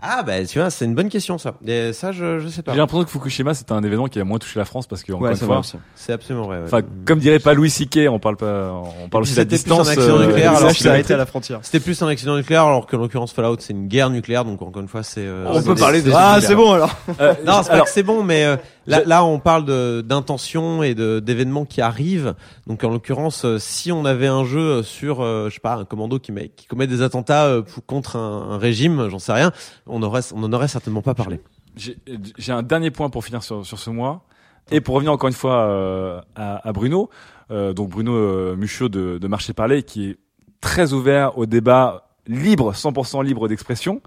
Ah bah tu vois, c'est une bonne question ça. Et ça, je, je sais pas. J'ai l'impression que Fukushima c'était un événement qui a moins touché la France parce que encore Ouais, une c'est fois. C'est absolument vrai, ouais. Enfin, comme dirait pas Louis Siquet, on parle pas, on parle aussi de la C'était plus un distance. accident euh, nucléaire. alors que- arrêtaient à la frontière. C'était plus un accident nucléaire, alors que en l'occurrence Fallout c'est une guerre nucléaire, donc encore une fois c'est. euh, On peut des- parler de- des- Ah, c'est bon, alors. Euh, non, c'est pas que c'est bon, mais euh, là, là on parle de d'intentions et de d'événements qui arrivent. Donc en l'occurrence, euh, si on avait un jeu sur, euh, je sais pas, un commando qui met qui commet des attentats euh, pour- contre un, un régime, j'en sais rien, on aurait on en aurait certainement pas parlé. J'ai j'ai un dernier point pour finir sur, sur ce mois. Et pour revenir encore une fois euh, à, à Bruno, euh, donc Bruno euh, Muchot de, de Marché Parler, qui est très ouvert au débat libre, 100% libre d'expression.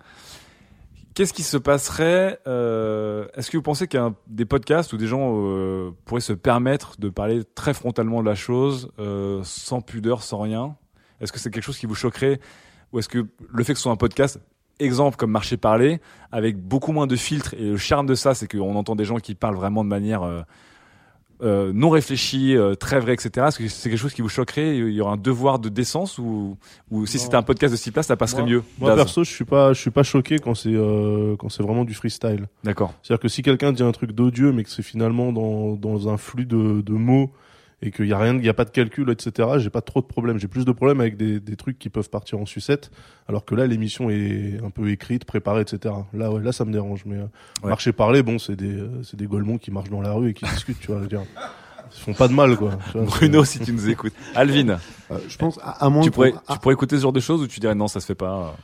Qu'est-ce qui se passerait euh, Est-ce que vous pensez qu'il y a un- des podcasts où des gens euh, pourraient se permettre de parler très frontalement de la chose, euh, sans pudeur, sans rien? Est-ce que c'est quelque chose qui vous choquerait? Ou est-ce que le fait que ce soit un podcast, exemple comme Marché Parler, avec beaucoup moins de filtres, et le charme de ça, c'est qu'on entend des gens qui parlent vraiment de manière euh, non réfléchie, euh, très vraie, etc. Est-ce que c'est quelque chose qui vous choquerait Il y aura un devoir de décence ou, ou si c'était un podcast de six places, ça passerait Moi- mieux Moi perso, je suis pas, je suis pas choqué quand c'est euh, quand c'est vraiment du freestyle. D'accord. C'est-à-dire que si quelqu'un dit un truc d'odieux, mais que c'est finalement dans dans un flux de, de mots et qu'il y a rien, il y a pas de calcul, etc. J'ai pas trop de problèmes. J'ai plus de problèmes avec des, des trucs qui peuvent partir en sucette, alors que là l'émission est un peu écrite, préparée, etc. Là, ouais, là ça me dérange. Mais euh, Ouais. marcher parler, bon, c'est des euh, c'est des golemons qui marchent dans la rue et qui discutent, tu vois. je veux dire. Ils font pas de mal, quoi. Bruno, si tu nous écoutes. Alvin, je pense à, à moins tu pourrais, à- tu pourrais écouter ce genre de choses ou tu dirais non, ça se fait pas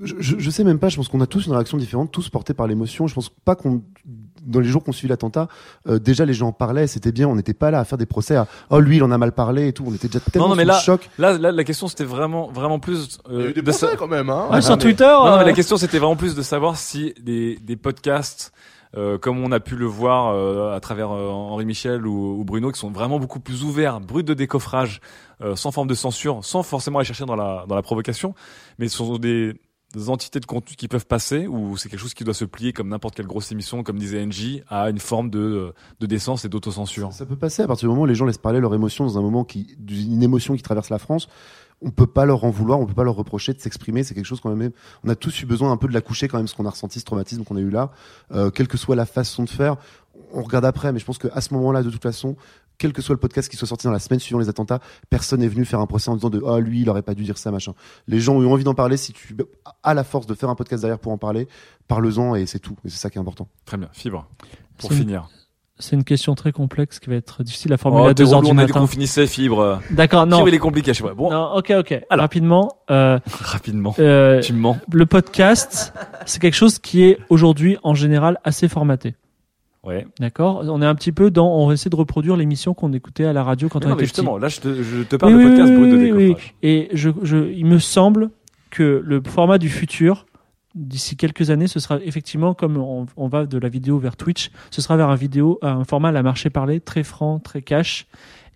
je, je, je sais même pas, je pense qu'on a tous une réaction différente, tous portés par l'émotion. Je pense pas qu'on, dans les jours qu'on suivi l'attentat, euh, déjà les gens en parlaient, c'était bien, on n'était pas là à faire des procès à, oh lui il en a mal parlé et tout, on était déjà tellement non, non, mais sous là, le choc. là, là, la question c'était vraiment, vraiment plus. euh, Il y a eu des de sa- procès, quand même, hein. Ah, Ouais, sur mais- Twitter, Non, non, mais euh, la question c'était vraiment plus de savoir si des, des podcasts, euh, comme on a pu le voir euh, à travers euh, Henri Michel ou, ou Bruno, qui sont vraiment beaucoup plus ouverts, bruts de décoffrage, euh, sans forme de censure, sans forcément aller chercher dans la, dans la provocation, mais ce sont des, des entités de contenu qui peuvent passer, ou c'est quelque chose qui doit se plier comme n'importe quelle grosse émission, comme disait NJ, à une forme de, de décence et d'autocensure? Ça peut passer à partir du moment où les gens laissent parler leur émotion dans un moment qui, d'une émotion qui traverse la France. On peut pas leur en vouloir, on peut pas leur reprocher de s'exprimer. C'est quelque chose quand même. On a tous eu besoin un peu de la coucher quand même, ce qu'on a ressenti, ce traumatisme qu'on a eu là, euh, quelle que soit la façon de faire. On regarde après, mais je pense qu'à ce moment-là, de toute façon, quel que soit le podcast qui soit sorti dans la semaine suivant les attentats, personne n'est venu faire un procès en disant de ah lui il aurait pas dû dire ça machin. Les gens ont eu envie d'en parler. Si tu as la force de faire un podcast derrière pour en parler, parle-en et c'est tout. Et c'est ça qui est important. Très bien, fibre. Pour une- finir. C'est une question très complexe qui va être difficile à formuler Oh, à 2 t'es heures du on a dit matin. qu'on finissait fibre. D'accord, non. Fibre, il est compliqué, je sais pas. Bon. Non, ok, ok. Rapidement. euh, Rapidement. euh, Tu me mens. Le podcast, c'est quelque chose qui est aujourd'hui en général assez formaté. Ouais. D'accord. On est un petit peu dans. On essaie de reproduire l'émission qu'on écoutait à la radio quand Mais on non, mais était justement, petit. là, je te, je te parle Oui, de podcast oui, brut de oui. Et je, je, il me semble que le format du futur, d'ici quelques années, ce sera effectivement comme on, on va de la vidéo vers Twitch, ce sera vers un vidéo, un format à la marché parler, très franc, très cash.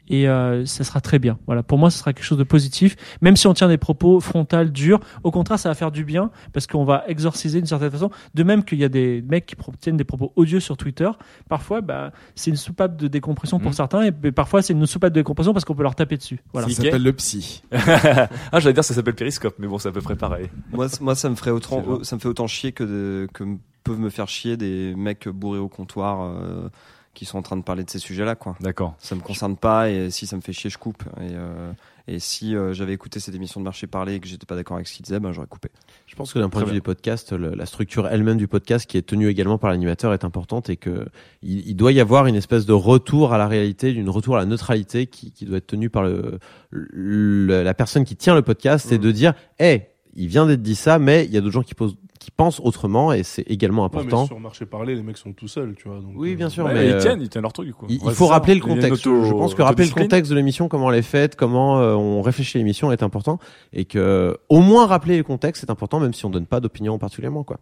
Et euh, ça sera très bien. Voilà, pour moi, ce sera quelque chose de positif. Même si on tient des propos frontales, durs, au contraire, ça va faire du bien parce qu'on va exorciser d'une certaine façon. De même qu'il y a des mecs qui tiennent des propos odieux sur Twitter. Parfois, bah, c'est une soupape de décompression pour Mhm. certains, et parfois c'est une soupape de décompression parce qu'on peut leur taper dessus. Voilà. Ça s'appelle le psy. ah, j'allais dire ça s'appelle Periscope, mais bon, c'est à peu près pareil. Moi, moi, ça me ferait autant, ça me fait autant chier que de, que peuvent me faire chier des mecs bourrés au comptoir euh, qui sont en train de parler de ces sujets-là, quoi. D'accord. Ça me concerne pas et si ça me fait chier, je coupe. Et, euh, et si euh, j'avais écouté cette émission de marché parler et que j'étais pas d'accord avec ce qu'il disait, ben j'aurais coupé. Je pense que d'un point de vue des podcasts, le- la structure elle-même du podcast, qui est tenue également par l'animateur, est importante et que il, il doit y avoir une espèce de retour à la réalité, d'une retour à la neutralité qui, qui doit être tenue par le, le- la personne qui tient le podcast et de dire, hey, il vient d'être dit ça, mais il y a d'autres gens qui posent, qui pensent autrement et c'est également Ouais, mais important. sur marché parler, les mecs sont tout seuls, tu vois. donc, Oui, bien euh, sûr, Ouais, mais ils euh, tiennent, ils tiennent leur truc, coup. Il, Ouais, faut ça. rappeler le contexte. auto- je pense que rappeler le contexte de l'émission, comment elle est faite, comment euh, on réfléchit à l'émission est important et que au moins rappeler le contexte c'est important, même si on donne pas d'opinion particulièrement quoi.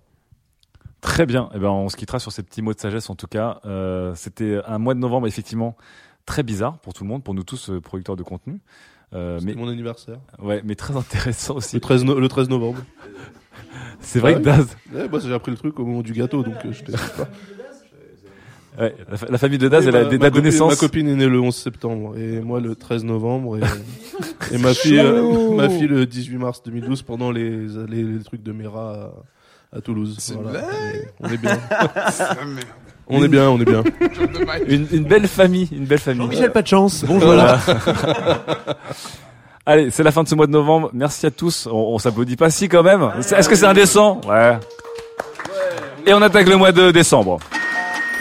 Très bien. Eh ben, on se quittera sur ces petits mots de sagesse, en tout cas. Euh, c'était un mois de novembre, effectivement, très bizarre pour tout le monde, pour nous tous, producteurs de contenu. Euh, C'était mais mon anniversaire. Ouais, mais très intéressant aussi. Le 13, no- le 13 novembre. C'est vrai Ah que ouais Daz. Ouais, bah, j'ai appris le truc au moment du gâteau, donc euh, je te sais pas. Ouais, la, fa- la famille de Daz, Et elle a ma- des ma dates de copine- naissance. Ma copine est née le 11 septembre et moi le 13 novembre et, et ma fille euh, ma fille le 18 mars 2012 pendant les les, les trucs de Mera à, à Toulouse. Voilà. Et On est bien. on est bien, on est bien. Une, une belle famille, une belle famille. Jean-Michel, pas de chance. Bonjour. Voilà. Allez, c'est la fin de ce mois de novembre. Merci à tous. On, on s'applaudit pas si quand même. Est-ce que c'est indécent Ouais. Et on attaque le mois de décembre.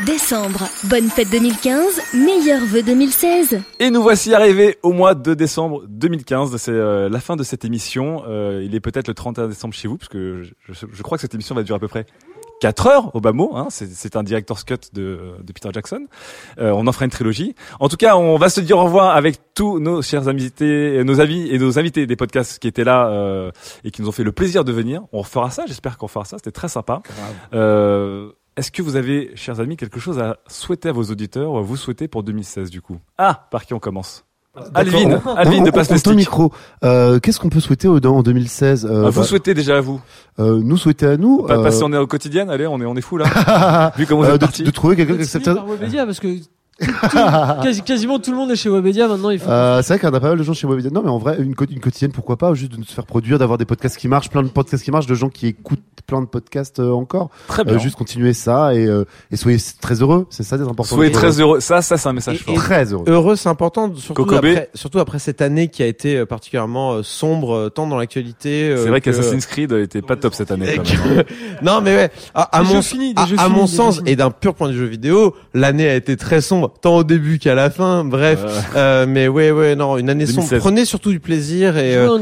Décembre, bonne fête 2015, meilleurs vœux 2016. Et nous voici arrivés au mois de décembre 2015. C'est euh, la fin de cette émission. Euh, il est peut-être le 31 décembre chez vous, parce que je, je- je crois que cette émission va durer à peu près 4 heures au bas mot. Hein. C'est, un director's cut de, de Peter Jackson. Euh, on en fera une trilogie. En tout cas, on va se dire au revoir avec tous nos chers invités, euh, nos amis et nos invités des podcasts qui étaient là euh, et qui nous ont fait le plaisir de venir. On refera ça. J'espère qu'on fera ça. C'était très sympa. Euh, est-ce que vous avez, chers amis, quelque chose à souhaiter à vos auditeurs ou à vous souhaiter pour 2016 du coup? Ah, par qui on commence? Alvin. Alvin On- de on- Passe on le stick. micro. Euh, Qu'est-ce qu'on peut souhaiter au- en 2016 euh, Ah, vous bah, souhaitez déjà à vous euh, Nous souhaiter à nous. Pas euh, passer en est au quotidien, allez, on est on est fou là. Vu comment vous euh, êtes de, de trouver quelqu'un qui accepte. par Webedia parce que quasi- quasiment tout le monde est chez Webedia maintenant. Il faut. Euh, c'est vrai qu'on a pas mal de gens chez Webedia. Non, mais en vrai, une, quotidienne, pourquoi pas Juste de nous faire produire, d'avoir des podcasts qui marchent, plein de podcasts qui marchent, de gens qui écoutent plein de podcasts euh, encore. Très bien. Euh, juste continuer ça et, euh, et soyez très heureux. C'est ça, des important. Soyez très heureux. Ça, ça, c'est un message fort. Très heureux. Heureux, c'est important, surtout Kokobé. après, surtout après cette année qui a été particulièrement sombre, tant dans l'actualité. euh, C'est vrai que- qu'Assassin's Creed était pas top cette année. Quand même. hein. non mais ouais, à, mon, finis, à, mon sens et d'un pur point de vue vidéo, l'année a été très sombre, tant au début qu'à la fin. Bref, euh, mais ouais ouais non, une année sombre. 2016. Prenez surtout du plaisir et euh,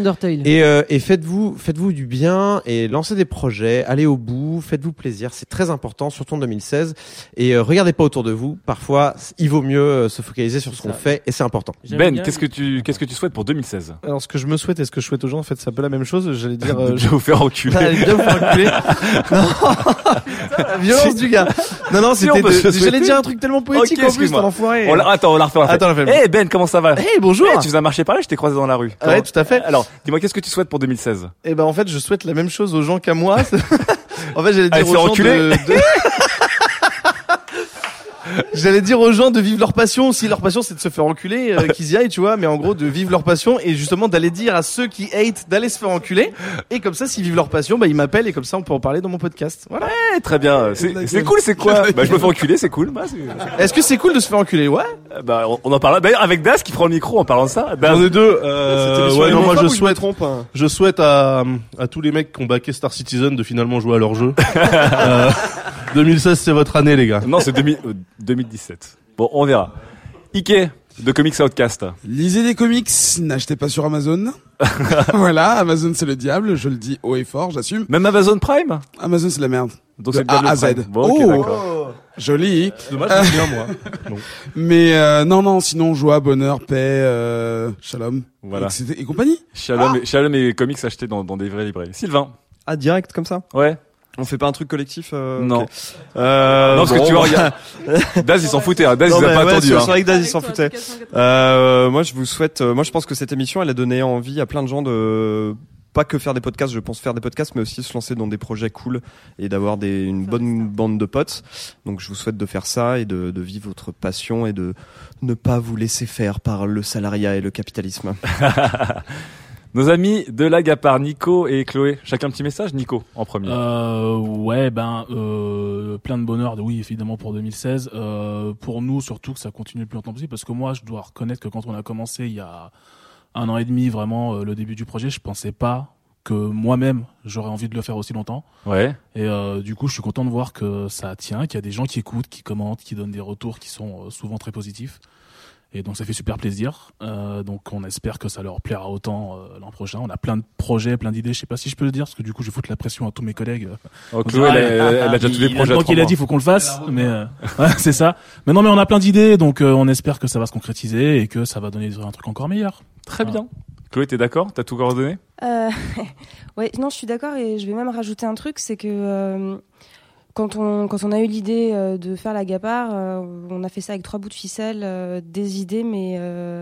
et, euh, et faites-vous faites-vous du bien et lancez des projets, allez au bout, faites-vous plaisir, c'est très important, surtout en 2016. Et euh, regardez pas autour de vous. Parfois, il vaut mieux euh, se focaliser sur ce qu'on fait et c'est important. Ben, qu'est-ce que tu qu'est-ce que tu souhaites pour 2016 Alors, ce que je me souhaite et ce que je souhaite aux gens, en fait, c'est un peu la même chose. J'allais dire. De euh, bien vous faire enculer. Allez, bien vous faire enculer. non. La violence du gars. Non, non, c'était. J'allais dire un truc tellement poétique en plus, excuse-moi. On la- Attends, on la refait. on la refait. Attends, on la. Eh Ben, comment ça va? Hey, bonjour. Eh, tu faisais un marché pareil, je t'ai croisé dans la rue. Ouais, tout à fait. Alors, dis-moi, qu'est-ce que tu souhaites pour 2016 Eh ben, en fait, je souhaite la même chose aux gens qu'à moi. en fait, j'allais Allez, dire se aux gens de- J'allais dire aux gens de vivre leur passion. Si leur passion c'est de se faire enculer, euh, qu'ils y aillent, tu vois. Mais en gros, de vivre leur passion et justement d'aller dire à ceux qui hate d'aller se faire enculer. Et comme ça, s'ils vivent leur passion, bah ils m'appellent et comme ça on peut en parler dans mon podcast. Voilà. Ouais, très bien. C'est c'est cool, c'est quoi Bah je me fais enculer, c'est cool. Bah, c'est- Est-ce que c'est cool de se faire enculer Ouais. bah on, on en parle d'ailleurs avec Das qui prend le micro en parlant de ça. Das. J'en ai deux. Euh, C'était sur ouais, non, moi homophones je ou je me souhaite, trompe, hein je souhaite à, à tous les mecs qui ont baqué Star Citizen de finalement jouer à leur jeu. Euh, 2016, c'est votre année, les gars. Non, c'est 2000 euh, 2017. Bon, on verra. Ike de Comics Outcast. Lisez des comics, n'achetez pas sur Amazon. voilà, Amazon c'est le diable, je le dis haut et fort, j'assume. Même Amazon Prime Amazon c'est la merde. Donc c'est A à Z. Bon, ok, oh, d'accord. joli. Dommage, bien, moi. Non. Mais euh, non, non, sinon joie, bonheur, paix, euh, shalom, Voilà. et compagnie. Shalom, et, Shalom et comics achetés dans, dans des vraies librairies. Sylvain. Ah, direct comme ça? Ouais. On fait pas un truc collectif euh, Non. Euh, Non, parce que tu vois, regarde. Daz, il s'en foutait, hein. Daz, Non, il a pas ouais, attendu, C'est hein. vrai que Daz, il s'en foutait. Euh, moi, je vous souhaite. euh, moi, je pense que cette émission, elle a donné envie à plein de gens de pas que faire des podcasts. Je pense faire des podcasts, mais aussi se lancer dans des projets cool et d'avoir des une bonne bande de potes. Donc, je vous souhaite de faire ça et de, de vivre votre passion et de ne pas vous laisser faire par le salariat et le capitalisme. Nos amis de la Gapar, Nico et Chloé. Chacun un petit message, Nico, en premier. Euh, ouais, ben euh, plein de bonheur, oui évidemment pour 2016. Euh, pour nous surtout que ça continue le plus longtemps possible, parce que moi je dois reconnaître que quand on a commencé il y a un an et demi vraiment euh, le début du projet, je pensais pas que moi-même j'aurais envie de le faire aussi longtemps. Ouais. Et euh, du coup je suis content de voir que ça tient, qu'il y a des gens qui écoutent, qui commentent, qui donnent des retours qui sont euh, souvent très positifs. Et donc ça fait super plaisir. Euh, donc on espère que ça leur plaira autant euh, l'an prochain. On a plein de projets, plein d'idées. Je sais pas si je peux le dire parce que du coup je vais foutre la pression à tous mes collègues. Oh, On Chloé, dira, elle a- ah, elle a déjà il- tous les projets Donc il a dit faut qu'on le fasse, mais euh, ouais, c'est ça. Mais non mais on a plein d'idées donc euh, on espère que ça va se concrétiser et que ça va donner un truc encore meilleur. Très bien. Chloé, t'es d'accord? T'as tout coordonné? Euh, ouais, non, je suis d'accord et je vais même rajouter un truc, c'est que euh, quand on quand on a eu l'idée euh, de faire la Gapar, euh, on a fait ça avec trois bouts de ficelle, euh, des idées mais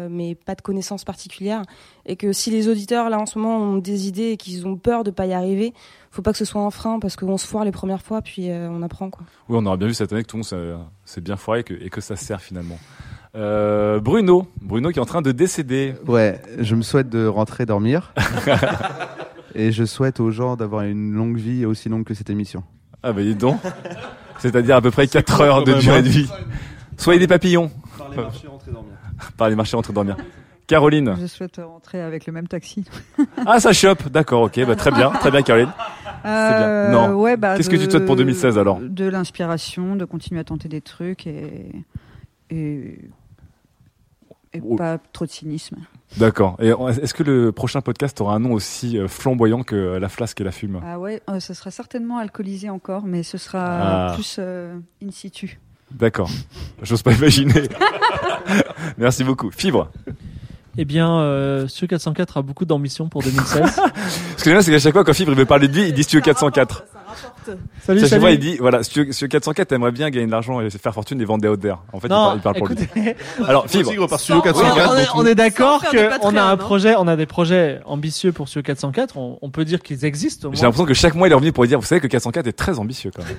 mais pas de connaissances particulières et que si les auditeurs là en ce moment ont des idées et qu'ils ont peur de pas y arriver, faut pas que ce soit un frein parce qu'on se foire les premières fois puis on apprend quoi. Oui, on aura bien vu cette année que tout le monde s'est- s'est bien foiré et que, et que ça sert finalement. Euh, Bruno, Bruno qui est en train de décéder. Ouais, je me souhaite de rentrer dormir. et je souhaite aux gens d'avoir une longue vie aussi longue que cette émission. Ah bah dis donc. C'est-à-dire à peu près 4 heures de durée de vie. Soyez des papillons. Par les marchés, rentrez dormir. Par les marchés, rentrez dormir. Caroline. Je souhaite rentrer avec le même taxi. Ah, ça chope. D'accord, ok. Bah, très bien. Très bien, Caroline. C'est bien. Euh, Non. ouais, bah, Qu'est-ce que tu te souhaites pour 2016 alors De l'inspiration, de continuer à tenter des trucs et, et, et Oh. pas trop de cynisme. D'accord. Et est-ce que le prochain podcast aura un nom aussi euh, flamboyant que la flasque et la fume? Ah ouais, euh, ce sera certainement alcoolisé encore, mais ce sera Ah. plus euh, in situ. D'accord. J'ose pas imaginer. Merci beaucoup. Fibre. Eh bien, euh, Studio 404 a beaucoup d'ambition pour 2016. Ce que j'aime bien, c'est qu'à chaque fois, quand Fibre il veut parler de lui, il dit Studio 404. Salut, salut. fois, il dit, voilà, Studio, Studio 404 aimerait bien gagner de l'argent et faire fortune et vendre des d'air. En fait, il parle, il parle pour lui. Alors, Fibre. on, est, on est d'accord qu'on a un projet, on a des projets ambitieux pour Studio 404. On, on peut dire qu'ils existent. J'ai l'impression que chaque mois, il est revenu pour dire, vous savez que 404 est très ambitieux quand même.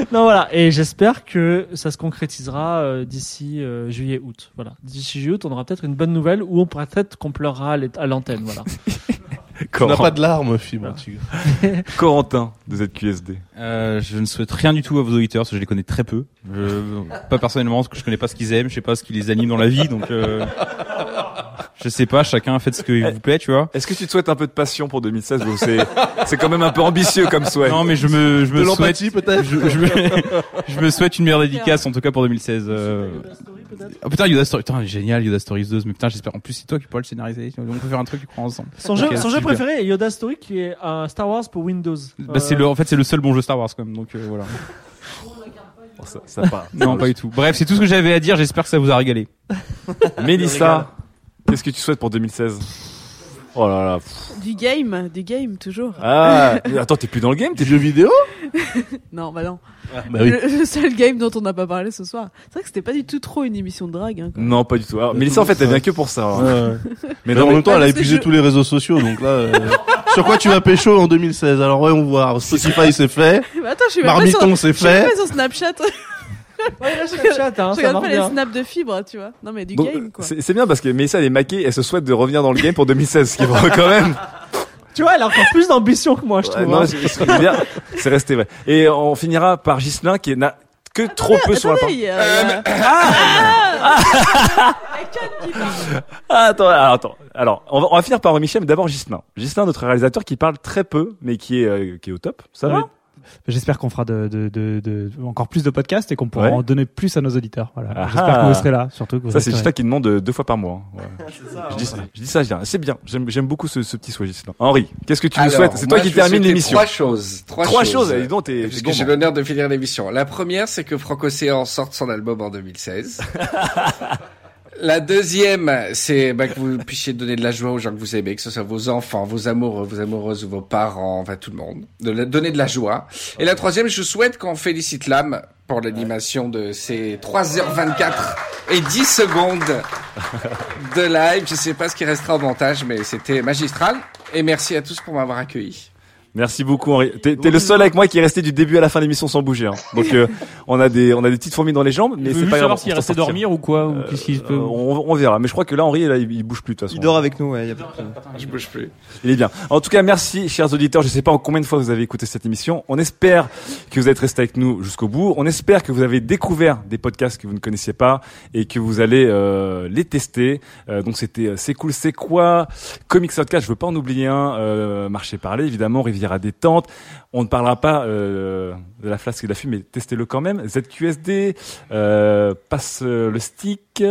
non voilà et j'espère que ça se concrétisera euh, d'ici euh, juillet août voilà d'ici juillet août on aura peut-être une bonne nouvelle ou on pourra peut-être qu'on pleurera à l'antenne voilà Tu n'as pas de larmes, fibre. tu- Corentin de ZQSD. Euh, je ne souhaite rien du tout à vos auditeurs parce que je les connais très peu. Je, pas personnellement parce que je connais pas ce qu'ils aiment, je sais pas ce qui les anime dans la vie, donc euh, je sais pas. Chacun faites ce qu'il vous plaît, tu vois. Est-ce que tu te souhaites un peu de passion pour 2016 ou c'est, c'est quand même un peu ambitieux comme souhait? Non, mais je me, je me De souhaite, l'empathie, peut-être? je, je me, je me souhaite une meilleure dédicace en tout cas pour 2016. Euh... Oh putain, Yoda Story, putain, génial, Yoda Stories 2, mais putain, j'espère. En plus, c'est toi qui pourras le scénariser. On peut faire un truc, tu crois, ensemble. son jeu son jeu préféré est Yoda Story qui est un Star Wars pour Windows Bah, c'est le, en fait, c'est le seul bon jeu Star Wars, quand même, donc euh, voilà. Bon, ça, ça part. Non, pas du tout. Bref, c'est tout ce que j'avais à dire. J'espère que ça vous a régalé. Mélissa, qu'est-ce que tu souhaites pour 2016 Oh là là. pff. Du game, du game toujours. Ah, mais attends, t'es plus dans le game, t'es jeux vidéo non, bah non. bah oui. le, le seul game dont on n'a pas parlé ce soir. C'est vrai que c'était pas du tout trop une émission de drague. Hein. Non, pas du tout. Alors, Mélissa, en fait, elle vient que pour ça. hein. Ouais, ouais. Mais, non, en mais- même temps, elle a épuisé je- tous les réseaux sociaux, donc là, euh, sur quoi tu vas pécho en 2016 Alors ouais, on voit. Spotify c'est fait. Mais attends, je suis Marmiton sur, c'est je suis fait. pas sur Snapchat. Ouais, là, Snapchat, hein, je ça regarde marche pas les bien. snaps de fibres, tu vois. Non, mais du Donc, game, quoi. c'est c'est bien parce que Mélissa elle est maquée, elle se souhaite de revenir dans le game pour 2016, ce qui va quand même. Tu vois, elle a encore plus d'ambition que moi, je Ouais, trouve. non, hein. c'est- c'est bien, c'est resté vrai. Et on finira par Ghislain qui n'a que trop peu sur la Attendez, il y a- Ah, attends, alors, attends. Alors, on va, on va finir par Michel, mais d'abord Ghislain. Ghislain, notre réalisateur qui parle très peu, mais qui est, euh, qui est au top. Ça va J'espère qu'on fera de, de, de, de- encore plus de podcasts et qu'on pourra Ouais. en donner plus à nos auditeurs. Voilà. Ah J'espère ah. que vous serez là, surtout que vous Ça, c'est. Ghislain qui demande euh, deux fois par mois. hein. Ouais. je, dis, je dis ça, je dis rien. C'est bien. J'aime, beaucoup ce, ce petit souhait. Henri, qu'est-ce que tu nous souhaites? C'est toi qui termine l'émission. Trois choses. Trois, Trois choses. choses. Donc, Puisque j'ai l'honneur de finir l'émission. La première, c'est que Franck Océan sorte son album en 2016. La deuxième, c'est bah, que vous puissiez donner de la joie aux gens que vous aimez, que ce soit vos enfants, vos amoureux, vos amoureuses ou vos parents, enfin tout le monde. De la- donner de la joie. Et la troisième, je souhaite qu'on félicite l'âme pour l'animation de ces 3h24 et 10 secondes de live. Je sais pas ce qui restera au montage, mais c'était magistral. Et merci à tous pour m'avoir accueilli. Merci beaucoup Henri. T'es, t'es le seul avec moi qui est resté du début à la fin de l'émission sans bouger. hein. Donc euh, on a des on a des petites fourmis dans les jambes, mais veux c'est pas grave. savoir s'il sortira. dormir ou quoi, ou qu'est-ce qu'il peut- Euh, on, on verra. Mais je crois que là Henri là, il, il bouge plus de toute façon. Il dort avec nous, ouais. y a pas de- Je bouge plus. Il est bien. En tout cas, merci, chers auditeurs. Je ne sais pas en combien de fois vous avez écouté cette émission. On espère que vous êtes restés avec nous jusqu'au bout. On espère que vous avez découvert des podcasts que vous ne connaissiez pas et que vous allez euh, les tester. Euh, donc, c'était euh, C'est cool, c'est quoi Comics Podcast, je veux pas en oublier un. Euh, Marché parler, évidemment. Riviera détente. On ne parlera pas euh, de la flasque et de la fume, mais testez-le quand même. ZQSD, euh, passe euh, le stick.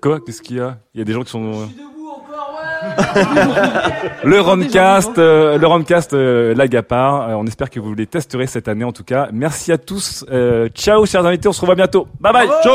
Quoi? Qu'est-ce qu'il y a? Il y a des gens qui sont... le Romcast, euh, le Romcast, euh, Lagapar. Euh, on espère que vous les testerez cette année en tout cas. Merci à tous. Ciao, chers invités. On se revoit bientôt. Bye bye. Ciao.